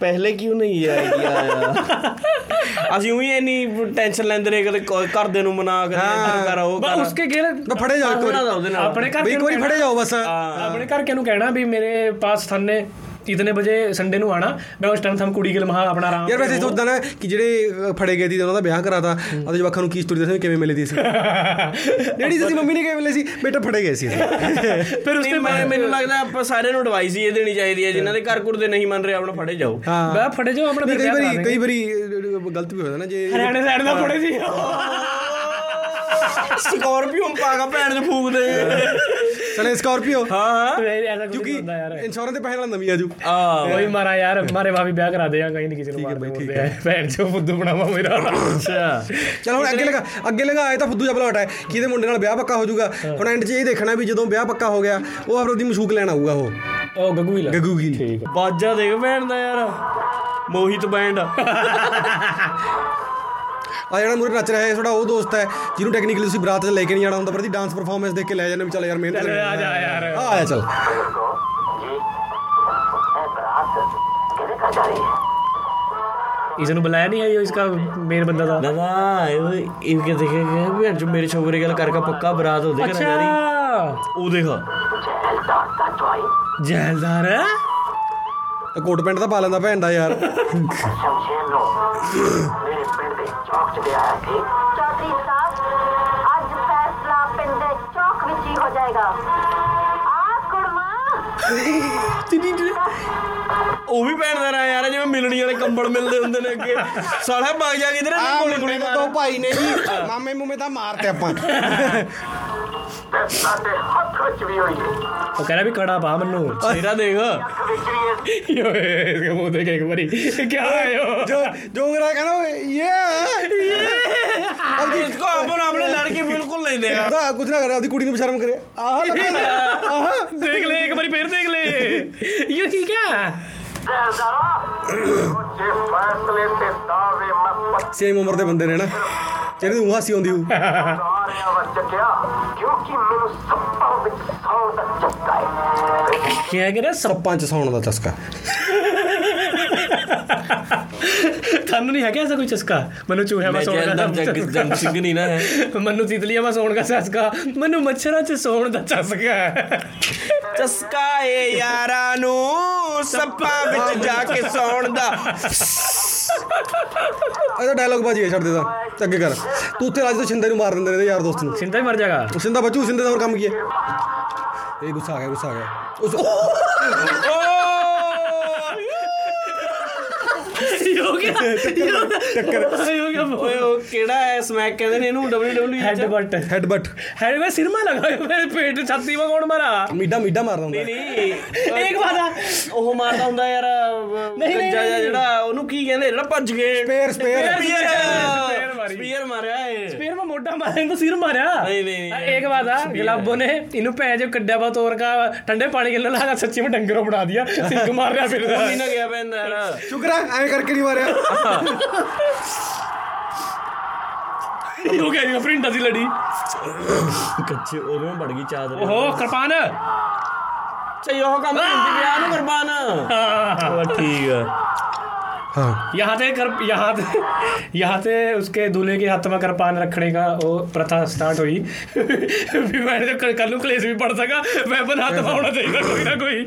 ਪਹਿਲੇ ਕਿਉਂ ਨਹੀਂ ਆਈ ਯਾਰ ਅਸੀਂ ਉਹੀ ਇੰਨੀ ਟੈਨਸ਼ਨ ਲੈਂਦੇ ਰਹੇ ਕਦੇ ਘਰ ਦੇ ਨੂੰ ਮਨਾ ਕਦੇ ਇੰਨਾ ਕਰ ਉਹ ਕਰ ਉਸਕੇ ਗੇਰ ਫੜੇ ਜਾਓ ਆਪਣੇ ਘਰ ਵੀ ਕੋਈ ਫੜੇ ਜਾਓ ਬਸ ਆਪਣੇ ਘਰ ਕਿਹਨੂੰ ਕਹਿਣਾ ਵੀ ਮੇਰੇ ਪਾਸ ਥੰਨੇ ਇਤਨੇ ਵਜੇ ਸੰਡੇ ਨੂੰ ਆਣਾ ਮੈਂ ਉਸ ਟਾਈਮ ਥਮ ਕੁੜੀ ਗਿਲ ਮਹਾ ਆਪਣਾ ਆਰਾਮ ਯਾਰ ਵੈਸੇ ਸੋਚਦਾ ਨਾ ਕਿ ਜਿਹੜੇ ਫੜੇ ਗਏ ਸੀ ਉਹਨਾਂ ਦਾ ਵਿਆਹ ਕਰਾਤਾ ਅਤੇ ਜਵਾਕਾਂ ਨੂੰ ਕੀ ਸਟੋਰੀ ਦੱਸਣੀ ਕਿਵੇਂ ਮਿਲੀ ਸੀ ਡੈਡੀ ਜੀ ਮੰਮੀ ਨੇ ਕਿਵੇਂ ਮਿਲੇ ਸੀ? ਬੇਟਾ ਫੜੇ ਗਏ ਸੀ ਫਿਰ ਉਸ ਤੇ ਮੈਨੂੰ ਲੱਗਦਾ ਆਪਾਂ ਸਾਰਿਆਂ ਨੂੰ ਐਡਵਾਈਸ ਹੀ ਇਹ ਦੇਣੀ ਚਾਹੀਦੀ ਹੈ ਜਿਨ੍ਹਾਂ ਦੇ ਘਰ ਕੁੜ ਦੇ ਨਹੀਂ ਮੰਨ ਰਹੇ ਆਪਣਾ ਫੜੇ ਜਾਓ। ਬਾ ਫੜੇ ਜਾਓ ਆਪਣਾ ਕਈ ਵਾਰੀ ਕਈ ਵਾਰੀ ਗਲਤ ਵੀ ਹੋ ਜਾਂਦਾ ਨਾ ਜੇ ਹਰਿਆਣੇ ਸਾਈਡ ਦਾ ਫੜੇ ਸੀ। ਸਕਾਰਪੀਓ ਪਾਗਾ ਭੈਣ ਚ ਫੂਕ ਦੇ। ਚਲੇ ਸਕਾਰਪੀਓ। ਹਾਂ ਐਸਾ ਕੁਝ ਹੁੰਦਾ ਯਾਰ। ਇੰਸ਼ੋਰੈਂਸ ਤੇ ਪਹਿਲਾਂ ਨਵੀਂ ਆਜੂ ਆ ਵਹੀ ਮਾਰਾ ਯਾਰ ਮਾਰੇ ਭਾਵੇਂ ਵਿਆਹ ਕਰਾ ਦੇ ਜਾਂ ਕਹੀਂ ਨਹੀਂ ਕਿਸੇ ਨੂੰ ਮਾਰ ਦੇ ਭੈਣ ਚੋ ਫੁੱਦੂ ਬਣਾਵਾ ਮੇਰਾ। ਅੱਛਾ। ਚਲ ਹੁਣ ਅੱਗੇ ਲਗਾ ਅੱਗੇ ਲਗਾ ਆਏ ਤਾਂ ਫੁੱਦੂ ਜਬਲਾ ਹਟਾ ਕਿਹਦੇ ਮੁੰਡੇ ਨਾਲ ਵਿਆਹ ਪੱਕਾ ਹੋ ਜਾਊਗਾ ਹੁਣ ਐਂਡ 'ਚ ਇਹ ਦੇਖਣਾ ਵੀ ਜਦੋਂ ਵਿਆਹ ਪੱਕਾ ਹੋ ਗਿਆ ਉਹ ਆਪਰੋ ਦੀ ਮਸ਼ੂਕ ਲੈਣ ਆਊਗਾ ਉਹ। ਉਹ ਗੱਗੂ ਗਿੱਲ ਗੱਗੂ ਗਿੱਲ ਠੀਕ ਬਾਜਾ ਦੇਖ ਭੈਣ ਦਾ ਯਾਰ। ਮੋਹਿਤ ਬੈਂਡ। ਆ ਜਿਹੜਾ ਮੂਰੇ ਨੱਚ ਰਿਹਾ ਹੈ ਤੁਹਾਡਾ ਉਹ ਦੋਸਤ ਹੈ ਜਿਹਨੂੰ ਟੈਕਨੀਕਲੀ ਤੁਸੀਂ ਬਰਾਤ 'ਚ ਲੈ ਕੇ ਨਹੀਂ ਜਾਣਾ ਹੁੰਦਾ ਪਰ ਉਹਦੀ ਡਾਂਸ ਪਰਫਾਰਮੈਂਸ ਦੇਖ ਕੇ ਲੈ ਜਾਂਦੇ ਵੀ ਚੱਲ ਯਾਰ ਮਿਹਨਤ चल, आ जा यार ਆ ਆਇਆ ਚੱਲ इसने बुलाया नहीं है ये इसका मेन बंदा था ਦਾਦਾ ਇਹ ਇਹ ਕਿ ਦੇਖੇਗਾ ਵੀ ਅੱਜ ਮੇਰੇ ਛੋਕਰੇ ਗੱਲ ਕਰਕੇ ਪੱਕਾ ਬਰਾਤ ਉਹਦੇ ਘਰ ਜਾ ਰਹੀ अच्छा ਉਹ ਦੇਖ जहलदार है ਤੇ ਕੋਟ ਪੈਂਟ ਤਾਂ ਪਾ ਲੈਂਦਾ ਭੈਂਡਾ ਯਾਰ। ਸ਼ਮਸ਼ੇਰ ਨੂੰ ਮੇਰੇ ਪਿੰਡ ਦੇ ਚੌਕ 'ਚ ਗਿਆ ਹੈ ਠੀਕ ਚੌਧਰੀ ਸਾਹਿਬ ਅੱਜ ਫੈਸਲਾ ਪਿੰਡ ਦੇ ਚੌਕ ਵਿੱਚ ਹੀ ਹੋ ਜਾਏਗਾ। ਆ ਕੁੜਮਾ। ਚਿੜੀ ਉਹ ਵੀ ਭੈਣ ਦਾ ਰਾਇਆ ਯਾਰ ਜਿਵੇਂ ਮਿਲਣੀ ਵਾਲੇ ਕੰਬਲ ਮਿਲਦੇ ਹੁੰਦੇ ਨੇ ਅੱਗੇ। ਸਾਲਾ ਭਗ ਜਾ ਕਿਧਰੇ ਗੋਲੀ ਗੋਲੀ ਤੋਂ ਭਾਈ ਨੇ ਜੀ। ਮਾਮੇ ਮੂਮੇ ਤਾਂ ਮਾਰਤੇ ਆਪਾਂ। ਤੇ ਸਾਡੇ ਹੱਥ ਵਿੱਚ ਵੀ ਹੋਈ वो कह रहा भी कड़ा पा मन्नू ਤੇਰਾ ਦੇਖ ਵਿੱਚ ਵੀ यो इसके मुंह देख एक बारी क्या है यो ਜੋ ਜੋਗਰਾ ਕਹਿੰਦਾ ਓਏ ਇਹ अब इसको अपन अपने लड़के बिल्कुल नहीं देगा ਤਾਂ ਕੁਝ ਨਾ ਕਰੇ ਆਪਦੀ ਕੁੜੀ ਨੂੰ ਬਸ਼ਰਮ ਕਰੇ ਆਹ ਲੱਗਾ ਆਹ देख ले एक बारी फिर देख ले ये की क्या ਜ਼ਹਿਰਦਾਰਾ ਉੱਚੇ ਫੈਸਲੇ ਤੇ ਦਾਅਵੇ ਮੈਂ ਸੇਮ ਉਮਰ ਦੇ ਬੰਦੇ ਨੇ ਨਾ ਤੇਰੇ ਨੂੰ ਹਾਸੀ ਆਉਂਦੀ ਹੋਊ। ਸਾਰਿਆਂ ਵੱਲ ਚੱਕਿਆ ਕਿਉਂਕਿ ਮੈਨੂੰ ਸੱਪਾਂ ਵਿੱਚ ਸੌਣ ਦਾ ਚੱਕਾ ਹੈ ਕੀ ਹੈ ਕਿਹੜਾ ਸਰਪੰਚ ਸੌਣ ਦਾ ਚਸਕਾ। ਤੁਹਾਨੂੰ ਨਹੀਂ ਹੈਗਾ ਐਸਾ ਕੋਈ ਚਸਕਾ? ਮੈਨੂੰ ਚੂਹਿਆਂ ਦਾ ਸੌਣ ਦਾ ਜੰਗ ਸਿੰਘ ਨਹੀਂ ਨਾ ਹੈ। ਮੈਨੂੰ ਤਿਤਲੀਆਂ ਦਾ ਸੌਣ ਦਾ ਚਸਕਾ। ਮੈਨੂੰ ਮੱਛਰਾਂ 'ਚ ਸੌਣ ਦਾ ਚਸਕਾ ਚਸਕਾ ਏ ਯਾਰਾਂ ਨੂੰ। ਸੱਪਾਂ ਵਿੱਚ ਜਾ ਕੇ ਸੌਣ ਦਾ। ਇਹਦਾ ਡਾਇਲੌਗ ਬਾਜੀ ਹੈ ਛੱਡ ਦੇ ਤਾਂ। ਅੱਗੇ ਕਰ। ਤੂੰ ਉੱਥੇ ਰਾਜ ਤੋਂ ਸ਼ਿੰਦੇ ਨੂੰ ਮਾਰ ਦਿੰਦੇ ਨੇ ਯਾਰ ਦੋਸਤ ਨੂੰ। ਸ਼ਿੰਦਾ ਹੀ ਮਰ ਜਾਗਾ ਸ਼ਿੰਦਾ ਬੱਚੂ ਸ਼ਿੰਦੇ ਦਾ ਹੋਰ ਕੰਮ ਕੀ ਹੈ? ਇਹ ਗੁੱਸਾ ਆ ਗਿਆ ਗੁੱਸਾ ਆ ਗਿਆ। ਉਸ ਟੱਕਰ ਓਏ ਉਹ ਕਿਹੜਾ ਐ ਸਮੈਕ ਕਹਿੰਦੇ ਨੇ ਇਹਨੂੰ WWE ਹੈਡਬਟ ਹੈਡਬਟ ਹੈਡ ਮੈਂ ਸਿਰ ਮਾ ਲਗਾਇਆ ਮੇਰੇ ਪੇਟ ਛਾਤੀ ਮਾ ਕੌਣ ਮਾਰਾ? ਮੀਡਾ ਮੀਡਾ ਮਾਰਦਾ ਹੁੰਦਾ। ਨਹੀਂ ਨਹੀਂ। ਇੱਕ ਵਾਰਾ ਉਹ ਮਾਰਦਾ ਹੁੰਦਾ ਯਾਰ ਗੱਜਾ ਜਿਹੜਾ ਉਹਨੂੰ ਕੀ ਕਹਿੰਦੇ? ਜਿਹੜਾ ਭੱਜ ਗਏ। ਸਪੇਅਰ ਸਪੇਅਰ ਸਪੀਅਰ ਮਾਰਿਆ। ਏ ਸਪੀਅਰ ਮੈਂ ਮੋਢਾ ਮਾਰਿਆ ਇਹਨੂੰ ਸਿਰ ਮਾਰਿਆ। ਨਹੀਂ ਨਹੀਂ ਇੱਕ ਵਾਰ ਆ ਗਲਾਬੋ ਨੇ ਇਹਨੂੰ ਭੈਣ ਜੋ ਕੱਢਿਆ ਬਾ ਤੋਰ ਕਾ ਠੰਡੇ ਪਾਣੀ ਕੇ ਲਾਗਾ ਸੱਚੀ ਮੈਂ ਡੰਗਰੋਂ ਬਣਾ ਦਿਆ। ਸਿੰਗ ਮਾਰਿਆ ਫਿਰ। ਉਹ ਨਹੀਂ ਨਾ ਗਿਆ ਪੈਂਦਾ ਯਾਰ। ਸ਼ੁਕਰਾ ਐਵੇਂ ਕਰਕੇ ਨਹੀਂ ਮਾਰਿਆ। हो गया ये प्रिंट असली लड़ी कच्चे और में बढ़ गई चादर ओहो कृपान चाहिए हो काम प्रिंट ना कृपान ठीक है हाँ। यहाँ थे कर यहाँ थे यहाँ थे उसके दूल्हे के हाथ में कृपान रखने का वो प्रथा स्टार्ट हुई फिर मैंने जब कर लूँ क्लेश भी पड़ सका मैं अपन हाथ में होना चाहिए कोई ना कोई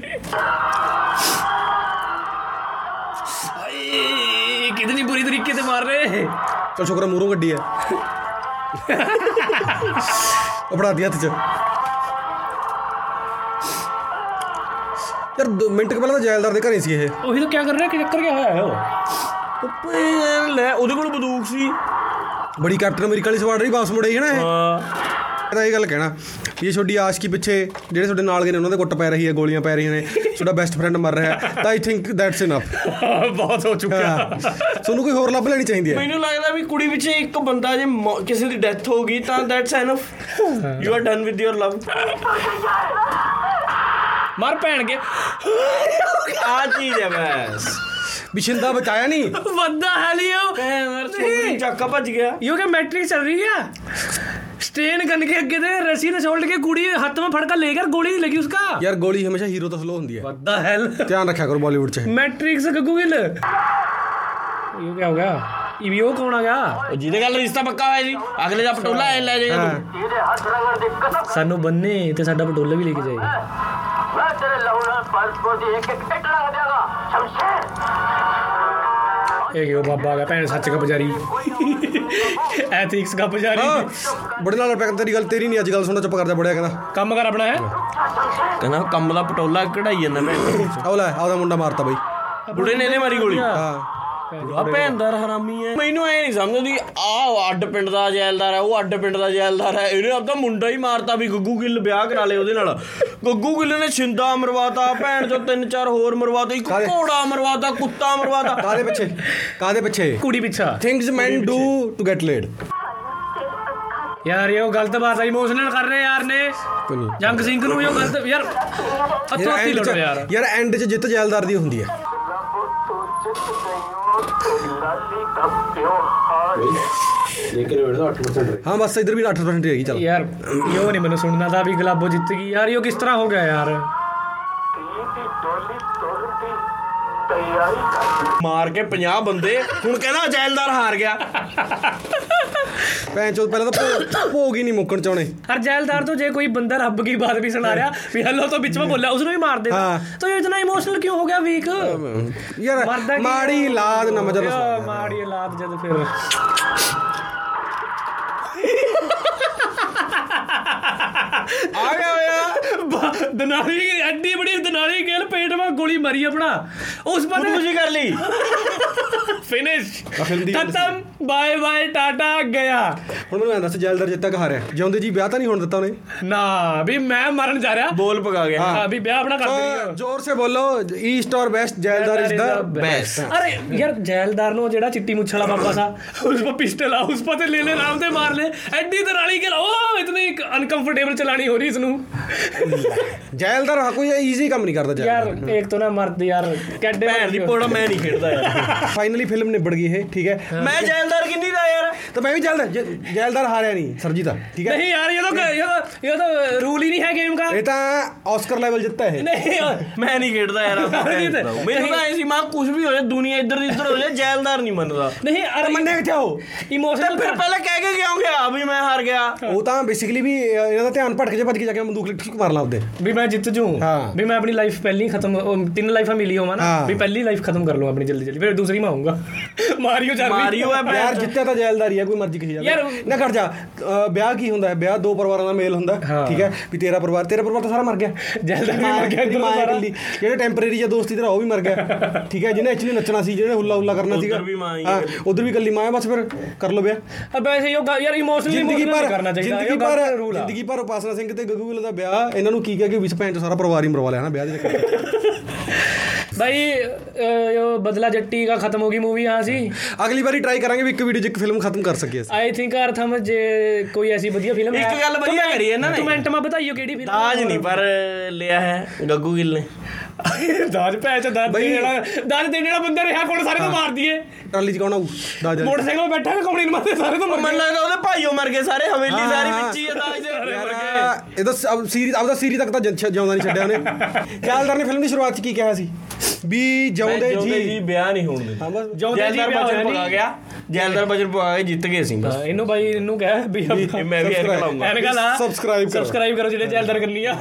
कितनी बुरी तरीके से मार रहे हैं ਚਲ ਸ਼ੁਕਰ ਹੈ ਮੂਰੋਂ ਗੱਡੀ ਹੈ ਉਹ ਫੜਾ ਦੀ ਹੱਥ 'ਚ ਯਾਰ ਦੋ ਮਿੰਟ ਕੁ ਪਹਿਲਾਂ ਤਾਂ ਜੈਲਦਾਰ ਦੇ ਘਰੇ ਸੀ ਇਹ वही तो क्या कर रहे हैं कि चक्कर क्या है वो ਉੱਪੇ ਲੈ ਉਹਦੇ ਕੋਲ ਬੰਦੂਕ ਸੀ ਬੜੀ ਕੈਪਟਨ ਅਮਰੀਕਾ ਵਾਲੀ ਸਵਾਡ ਰਹੀ ਵਾਪਸ ਮੁੜੇ ਸੀ ਨਾ ਇਹ ਹਾਂ ਤਾਂ ਇਹ ਗੱਲ ਕਹਿਣਾ ਵੀ ਇਹ ਤੁਹਾਡੀ ਆਸ਼ਕੀ ਪਿੱਛੇ ਜਿਹੜੇ ਤੁਹਾਡੇ ਨਾਲ ਗਏ ਨੇ ਉਹਨਾਂ ਦੇ ਕੁੱਟ ਪੈ ਰਹੀ ਹੈ ਗੋਲੀਆਂ ਪੈ ਰਹੀਆਂ ਨੇ ਤੁਹਾਡਾ ਬੈਸਟ ਫਰੈਂਡ ਮਰ ਰਿਹਾ ਹੈ ਤਾਂ ਆਈ ਥਿੰਕ ਦੈਟਸ ਇਨਫ ਬਹੁਤ ਹੋ ਚੁੱਕਿਆ ਤੁਹਾਨੂੰ ਕੋਈ ਹੋਰ ਲੱਭ ਲੈਣੀ ਚਾਹੀਦੀ ਹੈ? ਮੈਨੂੰ ਲੱਗਦਾ ਵੀ ਕੁੜੀ ਵਿੱਚ ਇੱਕ ਬੰਦਾ ਜੇ ਮੌ- ਕਿਸੇ ਦੀ ਡੈਥ ਹੋ ਗਈ ਤਾਂ that's enough you are done with your love ਮਰ ਭੈਣ ਕੇ ਆ ਚੀਜ਼ ਹੈ ਬਸ। ਬਿਸ਼ਿੰਦਾ ਬਚਾਇਆ ਨਹੀਂ? ਬੰਦਾ ਹੈ ਲਿਓ। ਮੇਰਾ ਸੋਨੀ ਚੱਕਾ। ਭੱਜ ਗਿਆ। ਯੋ ਕਿ ਮੈਟ੍ਰਿਕ ਚੱਲ ਰਹੀ है स्टेन गन के आगे दे रस्सी ने छोड़ के कुड़ी हाथ में फड़का लेकर गोली नहीं लगी उसका ਯਾਰ ਗੋਲੀ ਹਮੇਸ਼ਾ ਹੀਰੋ ਤੋਂ ਸਲੋ ਹੁੰਦੀ ਹੈ what the hell ਧਿਆਨ ਰੱਖਿਆ ਕਰੋ ਬਾਲੀਵੁੱਡ 'ਚ मैट्रिक्स गग्गू गिल यो क्या हो गया ये भी वो कौन आ गया ਜਿਹਦੇ ਗੱਲ ਰਿਸ਼ਤਾ ਪੱਕਾ ਹੋਇਆ ਜੀ ਅਗਲੇ ਦਾ ਪਟੋਲਾ ਐ ਲੈ ਜਾਏਗਾ ਤੂੰ ਇਹਦੇ ਹੱਥ ਰਗੜ ਦੀ ਕਸਮ ਸਾਨੂੰ ਬੰਨੇ ਤੇ ਸਾਡਾ ਪਟੋਲਾ ਵੀ ਲੈ ਕੇ ਜਾਏਗਾ ਮੈਂ ਤੇਰੇ ਲਹੂ ਨਾਲ ਪਲਸ ਦੀ ਇੱਕ ਇੱਕ ਇੱਟ ਲਗਾ ਦਿਆਂਗਾ ਸ਼ਮਸ਼ੇਰ ਇਹ ਕਿਉਂ ਬਾਬਾ ਆ ਗਿਆ ਭੈਣ ਸੱਚ ਕਾ ਐਥਿਕਸ ਕਾ ਪੁਜਾਰੀ ਹਾਂ। ਬੜੇ ਨਾਲ ਪੈਕ ਤੇਰੀ ਗੱਲ ਤੇਰੀ ਨਹੀਂ ਅੱਜ ਗੱਲ ਸੁਣਦਾ ਚੁੱਪ ਕਰ ਜਾ ਬੜਿਆ ਕਹਿੰਦਾ। ਕੰਮ ਕਰ ਆਪਣਾ ਹੈ? ਕਹਿੰਦਾ ਕੰਮ ਦਾ ਪਟੋਲਾ ਕਢਾਈ ਜਾਂਦਾ ਮੈਂ। ਆਹ ਲੈ ਆਪਦਾ ਮੁੰਡਾ ਮਾਰਤਾ ਬਈ। ਬੁੜੇ ਨੇ ਇਹਨੇ ਮਾਰੀ ਗੋਲੀ। ਹਾਂ। ਆ। ਭੈਣਦਾਰ ਹਰਾਮੀ ਹੈ ਮੈਨੂੰ ਐ ਨਹੀਂ ਸਮਝਦੀ ਆ ਅੱਡ ਪਿੰਡ ਦਾ ਜੈਲਦਾਰ ਹੈ ਉਹ ਅੱਡ ਪਿੰਡ ਦਾ ਜੈਲਦਾਰ ਹੈ ਇਹਨੇ ਆਪਦਾ ਮੁੰਡਾ ਹੀ ਮਾਰਤਾ ਵੀ ਗੱਗੂ ਗਿੱਲ ਵਿਆਹ ਕਰਾ ਲੇ ਉਹਦੇ ਨਾਲ। ਗੱਗੂ ਗਿੱਲ ਨੇ ਛਿੰਦਾ ਮਰਵਾਤਾ ਭੈਣ ਚੋਂ ਤਿੰਨ ਚਾਰ ਹੋਰ ਮਰਵਾਤਾ ਇੱਕ ਘੋੜਾ ਮਰਵਾਤਾ ਕੁੱਤਾ ਮਰਵਾਤਾ। ਕਾਦੇ ਪਿੱਛੇ? ਕਾਦੇ ਪਿੱਛੇ? ਕੁੜੀ ਪਿੱਛਾ। Things man do to get laid ਯਾਰ ਇਹ ਉਹ ਗਲਤ ਬਾਤ ਹੈ ਇਮੋਸ਼ਨਲ ਕਰ ਰਹੇ ਯਾਰ ਨੇ। ਜੰਗ ਸਿੰਘ ਨੂੰ ਇਹ ਗਲਤ ਯਾਰ ਹੱਥੀ ਲੜ ਯਾਰ। ਯਾਰ ਐਂਡ 'ਚ ਜਿੱਤ ਜੈਲਦਾਰ ਦੀ ਹੁੰਦੀ ਹੈ ਹਾਂ ਬਸ ਇਧਰ ਵੀ 8% ਹੀ ਹੈਗੀ ਚੱਲ। ਯਾਰ ਯੋ ਨਹੀਂ ਮੈਨੂੰ ਸੁਣਨਾ? ਤਾਂ ਵੀ ਗਲਾਬੋ ਜਿੱਤ ਗਈ। ਯਾਰ ਯੋ ਕਿਸ ਤਰ੍ਹਾਂ ਹੋ ਗਿਆ ਯਾਰ? ਤਿਆਰੀ ਕਰ ਮਾਰ ਕੇ 50 ਬੰਦੇ ਹੁਣ ਕਹਿੰਦਾ ਜੈਲਦਾਰ ਹਾਰ ਗਿਆ ਪੈਂਚੋ ਪਹਿਲਾਂ ਤਾਂ ਭੋ- ਭੋਗ ਹੀ ਨਹੀਂ ਮੁੱਕਣ ਚਾਉਣੇ ਹਰ ਜੈਲਦਾਰ ਤੋਂ ਜੇ ਕੋਈ ਬੰਦਾ ਰੱਬ ਕੀ ਬਾਤ ਵੀ ਸੁਣਾ ਰਿਹਾ ਵੀ ਹਲੋ ਤੋਂ ਵਿੱਚ ਮੈਂ ਬੋਲਿਆ ਉਸ ਨੂੰ ਵੀ ਮਾਰ ਦੇਣਾ ਹਾਂ। ਤਾਂ ਇਹ ਇਤਨਾ ਇਮੋਸ਼ਨਲ ਕਿਉਂ ਹੋ ਗਿਆ ਵੀਕ ਯਾਰ ਮਰਦਾ ਕੀ ਮਾੜੀ ਹੈ? ਲਾਦ ਨਾ ਮਜਾ ਨਾ ਸੁਣਾ। ਯਾ, ਮਾੜੀ ਲਾਦ ਜਦ ਫਿਰ ਆ ਗਿਆ ਹੋਇਆ। ਦਨਾਲੀ ਐਡੀ ਬੜੀ ਦਨਾਲੀ ਗੇਲ ਪੇਟ ਵਿੱਚ ਗੋਲੀ ਮਾਰੀ ਆਪਣਾ ਉਸ ਪਰ ਖੁਸ਼ੀ ਕਰ ਲਈ। ਫਿਨਿਸ਼ ਖਤਮ। ਬਾਏ ਬਾਏ ਟਾਟਾ ਗਿਆ। ਹੁਣ ਉਹਨੂੰ ਦੱਸ ਜੈਲਦਰ ਜਿੱਤਾ ਕਹਾ ਰਿਹਾ ਜਿਉਂਦੇ ਜੀ ਵਿਆਹ ਤਾਂ ਨਹੀਂ ਹੋਣ ਦਿੱਤਾ ਉਹਨੇ? ਨਾ ਵੀ ਮੈਂ ਮਰਨ ਜਾ ਰਿਹਾ। ਬੋਲ ਪਗਾ ਗਿਆ। ਹਾਂ ਵੀ ਵਿਆਹ ਆਪਣਾ ਕਰ ਦਿੰਦੇ ਜ਼ੋਰ ਸੇ ਬੋਲੋ ਈਸਟ ਔਰ west Jaildar is the best ਅਰੇ ਯਾਰ ਜੈਲਦਾਰ ਨੂੰ ਜਿਹੜਾ ਚਿੱਟੀ ਮੁੱਛ ਵਾਲਾ ਬਾਬਾ ਸਾ ਉਸ ਪਰ ਪਿਸਟਲ ਆ ਉਸ ਪਰ ਤੇ ਲੈ ਲੈ ਆਰਾਮ ਤੇ ਮਾਰ ਲੈ। ਐਡੀ ਤਰ੍ਹਾਂ ਵਾਲੀ ਗੱਲ ਉਹ ਇਤਨੀ ਅਨਕੰਫਰਟੇਬਲ ਚਲਾਣੀ ਹੋ ਰਹੀ ਇਸ ਨੂੰ ਜੈਲਦਾਰ ਹਾਂ ਕੋਈ ਈਜ਼ੀ ਕੰਮ ਨਹੀਂ ਕਰਦਾ ਜੈਲਦਾਰ ਯਾਰ ਇੱਕ ਤੋਂ ਨਾ ਮਰਦ ਯਾਰ ਕੱਡੇ ਭੈਣ ਦੀ ਪੋੜਾ ਮੈਂ ਨਹੀਂ ਖੇਡਦਾ ਯਾਰ। ਫਾਈਨਲੀ ਫਿਲਮ ਨਿਬੜ ਗਈ ਇਹ ਠੀਕ ਹੈ? ਮੈਂ ਜੈਲਦਾਰ ਕਿੰਨੀ ਦਾ ਯਾਰ? ਤਾਂ ਮੈਂ ਵੀ ਜੈਲਦਾਰ ਜੈਲਦਾਰ ਹਾਰਿਆ ਨਹੀਂ ਸਰਜੀ ਦਾ ਠੀਕ ਹੈ? ਨਹੀਂ ਯਾਰ ਇਹ ਤਾਂ ਇਹ ਤਾਂ ਰੂਲ ਹੀ ਨਹੀਂ ਹੈ ਗੇਮ ਦਾ। ਇਹ ਤਾਂ ਆਸਕਰ ਲੈਵਲ ਜਿੱਤਾ ਇਹ। ਨਹੀਂ ਮੈਂ ਨਹੀਂ ਖੇਡਦਾ ਯਾਰ ਮੈਨੂੰ ਤਾਂ ਐਸੀ ਮਾਂ ਕੁਝ ਵੀ ਹੋ ਜਾਏ ਦੁਨੀਆ ਇੱਧਰ ਦੀ ਇੱਧਰ ਹੋ ਜਾਏ ਜੈਲਦਾਰ ਨਹੀਂ ਮੰਨਦਾ। ਨਹੀਂ ਅਰ ਮੰਨੇ ਕਿੱਥੇ ਹੋ ਇਮੋਸ਼ਨਲ ਫਿਰ ਪਹਿਲਾਂ ਕਹਿ ਕੇ ਗਿਆ ਆ ਵੀ ਮੈਂ ਹਾਰ ਗਿਆ? ਆ ਉਹ ਤਾਂ ਬੇਸਿਕਲੀ ਵੀ ਇਹਦਾ ਧਿਆਨ ਭਟਕ ਜੇ ਭਟਕ ਜਾ ਕੇ ਬੰਦੂਕ ਲਿਟਕ ਮਾਰਨਾ ਉਹਦੇ। ਵੀ ਮੈਂ ਜਿੱਤ ਜੂ। ਵੀ ਮੈਂ ਆਪਣੀ ਲਾਈਫ ਪਹਿਲੀ ਖਤਮ ਤਿੰਨ ਲਾਈਫਾਂ ਮਿਲੀ ਹੋਵਾਂ ਨਾ ਵੀ ਪਹਿਲੀ ਲਾਈਫ ਖਤਮ ਕਰ ਲਵਾਂ ਆਪਣੀ ਜਲਦੀ ਜਲਦੀ। ਫਿਰ ਦੂਸਰੀ ਮੈਂ ਆਉਂਗਾ ਮਾਰੀਓ ਚੱਲ ਮਾਰੀਓ ਹੈ ਯਾਰ ਜਿੱਤਿਆ ਤਾਂ ਜੈਲਦਾਰੀ ਹੈ ਕੋਈ ਮਰਜ਼ੀ ਕਿਸੇ ਯਾਰ ਨਾ ਕਰ ਜਾ। ਵਿਆਹ ਕੀ ਹੁੰਦਾ? ਹੈ ਵਿਆਹ ਦੋ ਪਰਿਵਾਰਾਂ ਦਾ ਮੇਲ ਹੁੰਦਾ। ਠੀਕ ਹੈ? ਵੀ ਤੇਰਾ ਪਰਿਵਾਰ ਤੇਰਾ ਪਰਿਵਾਰ ਤਾਂ ਸਾਰਾ ਮਰ ਗਿਆ। ਜੈਲਦਾਰੀ ਮਰ ਗਿਆ ਜਿਹੜੇ ਟੈਂਪਰੇਰੀ ਜਾਂ ਦੋਸਤੀ ਤੇਰਾ ਉਹ ਵੀ ਮਰ ਗਿਆ। ਠੀਕ ਹੈ? ਜਿਹਨੇ ਐਕਚੁਅਲੀ ਨੱਚਣਾ ਸੀ ਜਿਹਨੇ ਹੁੱਲਾ ਹੁੱਲਾ ਕਰਨਾ ਸੀਗਾ। ਉਧਰ ਵੀ ਮਾਂ ਹੀ ਉਧਰ ਵੀ ਕੱਲੀ ਮਾਂ ਬਸ ਫਿਰ ਕਰ ਲੋ ਵਿਆਹ। ਅਬ ਐਸੇ ਯਾਰ ਇਮੋਸ਼ਨਲੀ ਜ਼ਿੰਦਗੀ ਪਰ ਕਰਨਾ ਚਾਹੀਦਾ ਜ਼ਿੰਦਗੀ ਭਰ ਜ਼ਿੰਦਗੀ ਭਰ ਉਪਾਸਨਾ ਸਿੰਘ ਤੇ ਗੱਗੂ ਗਿੱਲ ਦਾ ਵਿਆਹ ਇਹਨਾਂ ਨੂੰ ਕੀ ਕਹਿ ਕੇ ਵਿਸ ਭੈਣ ਚ ਸਾਰਾ ਪਰਿਵਾਰ ਹੀ ਮਰਵਾ ਲਿਆ ਨਾ ਵਿਆਹ ਦੇ ਚੱਕਰ ਭਾਈ ਇਹ ਬਦਲਾ ਜੱਟੀ ਦਾ ਖਤਮ ਹੋ ਗਈ ਮੂਵੀ ਹਾਂ ਸੀ ਅਗਲੀ ਵਾਰੀ ਟਰਾਈ ਕਰਾਂਗੇ ਵੀ ਇੱਕ ਵੀਡੀਓ 'ਚ ਇੱਕ ਫਿਲਮ ਖਤਮ ਕਰ ਸਕੀਏ ਅਸੀਂ। ਆਈ ਥਿੰਕ ਅਰਥਮ ਜੇ ਕੋਈ ਐਸੀ ਵਧੀਆ ਫਿਲਮ ਹੈ। ਇੱਕ ਗੱਲ ਵਧੀਆ ਕਰੀ ਹੈ ਨਾ। ਕਮੈਂਟ ਮਾ ਬਤਾਈਓ ਕਿਹੜੀ ਫਿਲਮ ਤਾਜ ਨਹੀਂ ਪਰ ਲਿਆ ਹੈ ਗੱਗੂ ਗਿੱਲ ਨੇ। ਦਾਜ ਪੈ ਚ ਦਾਜ ਦੇਣ ਵਾਲਾ ਦਾਜ ਦੇਣ ਵਾਲਾ ਬੰਦਾ ਰਿਹਾ ਕੋਣ ਸਾਰੇ ਤੋਂ ਮਾਰ ਦਈਏ। ਟਰਾਲੀ ਚ ਕੌਣ ਆਊ? ਦਾਜ ਮੋਟਰਸਾਈਕਲ 'ਤੇ ਬੈਠਾ ਕੰਪਨੀ ਨੂੰ ਮਾਰਦੇ ਸਾਰੇ ਤੋਂ ਮਨ ਲੱਗਦਾ ਉਹਦੇ ਭਾਈਓ ਮਰ ਗਏ ਸਾਰੇ ਹਵੇਲੀ ਸਾਰੀ ਵਿੱਚ ਹੀ ਦਾਜ। ਦੇ ਮਰ ਗਏ। ਇਹ ਤਾਂ ਸੀਰੀਜ਼ ਆਪਦਾ ਸੀਰੀਜ਼ ਤੱਕ ਤਾਂ ਜਿਉਂਦਾ ਨਹੀਂ ਛੱਡਿਆ ਉਹਨੇ। ਖਿਆਲਦਾਰ ਨੇ ਫਿਲਮ ਦੀ ਸ਼ੁਰੂਆਤ 'ਚ ਕੀ ਕਿਹਾ ਸੀ? ਵੀ ਜਿਉਂਦੇ ਜੀ। ਵਿਆਹ ਨਹੀਂ ਹੋਣ ਦੇ ਜਿਉਂਦੇ ਜੀ ਵਿਆਹ ਪਕਾ ਗਿਆ। ਜੈਲਦਾਰ ਬਜਰ ਪਵਾ ਕੇ ਜਿੱਤ ਗਏ ਸੀ ਬਸ। ਇਹਨੂੰ ਬਾਈ ਇਹਨੂੰ ਕਹਿ ਵੀ ਮੈਂ ਵੀ ਐਨਕਾ ਲਾਉਂਗਾ। ਐਨਕਾ ਲਾ। ਸਬਸਕ੍ਰਾਈਬ ਕਰੋ। ਸਬਸਕ੍ਰਾਈਬ ਕਰੋ ਜਿਹੜੇ ਜੈਲਦਾਰ ਕਰਨੀ ਆ।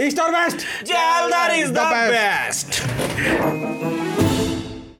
East or best Jaildar is the best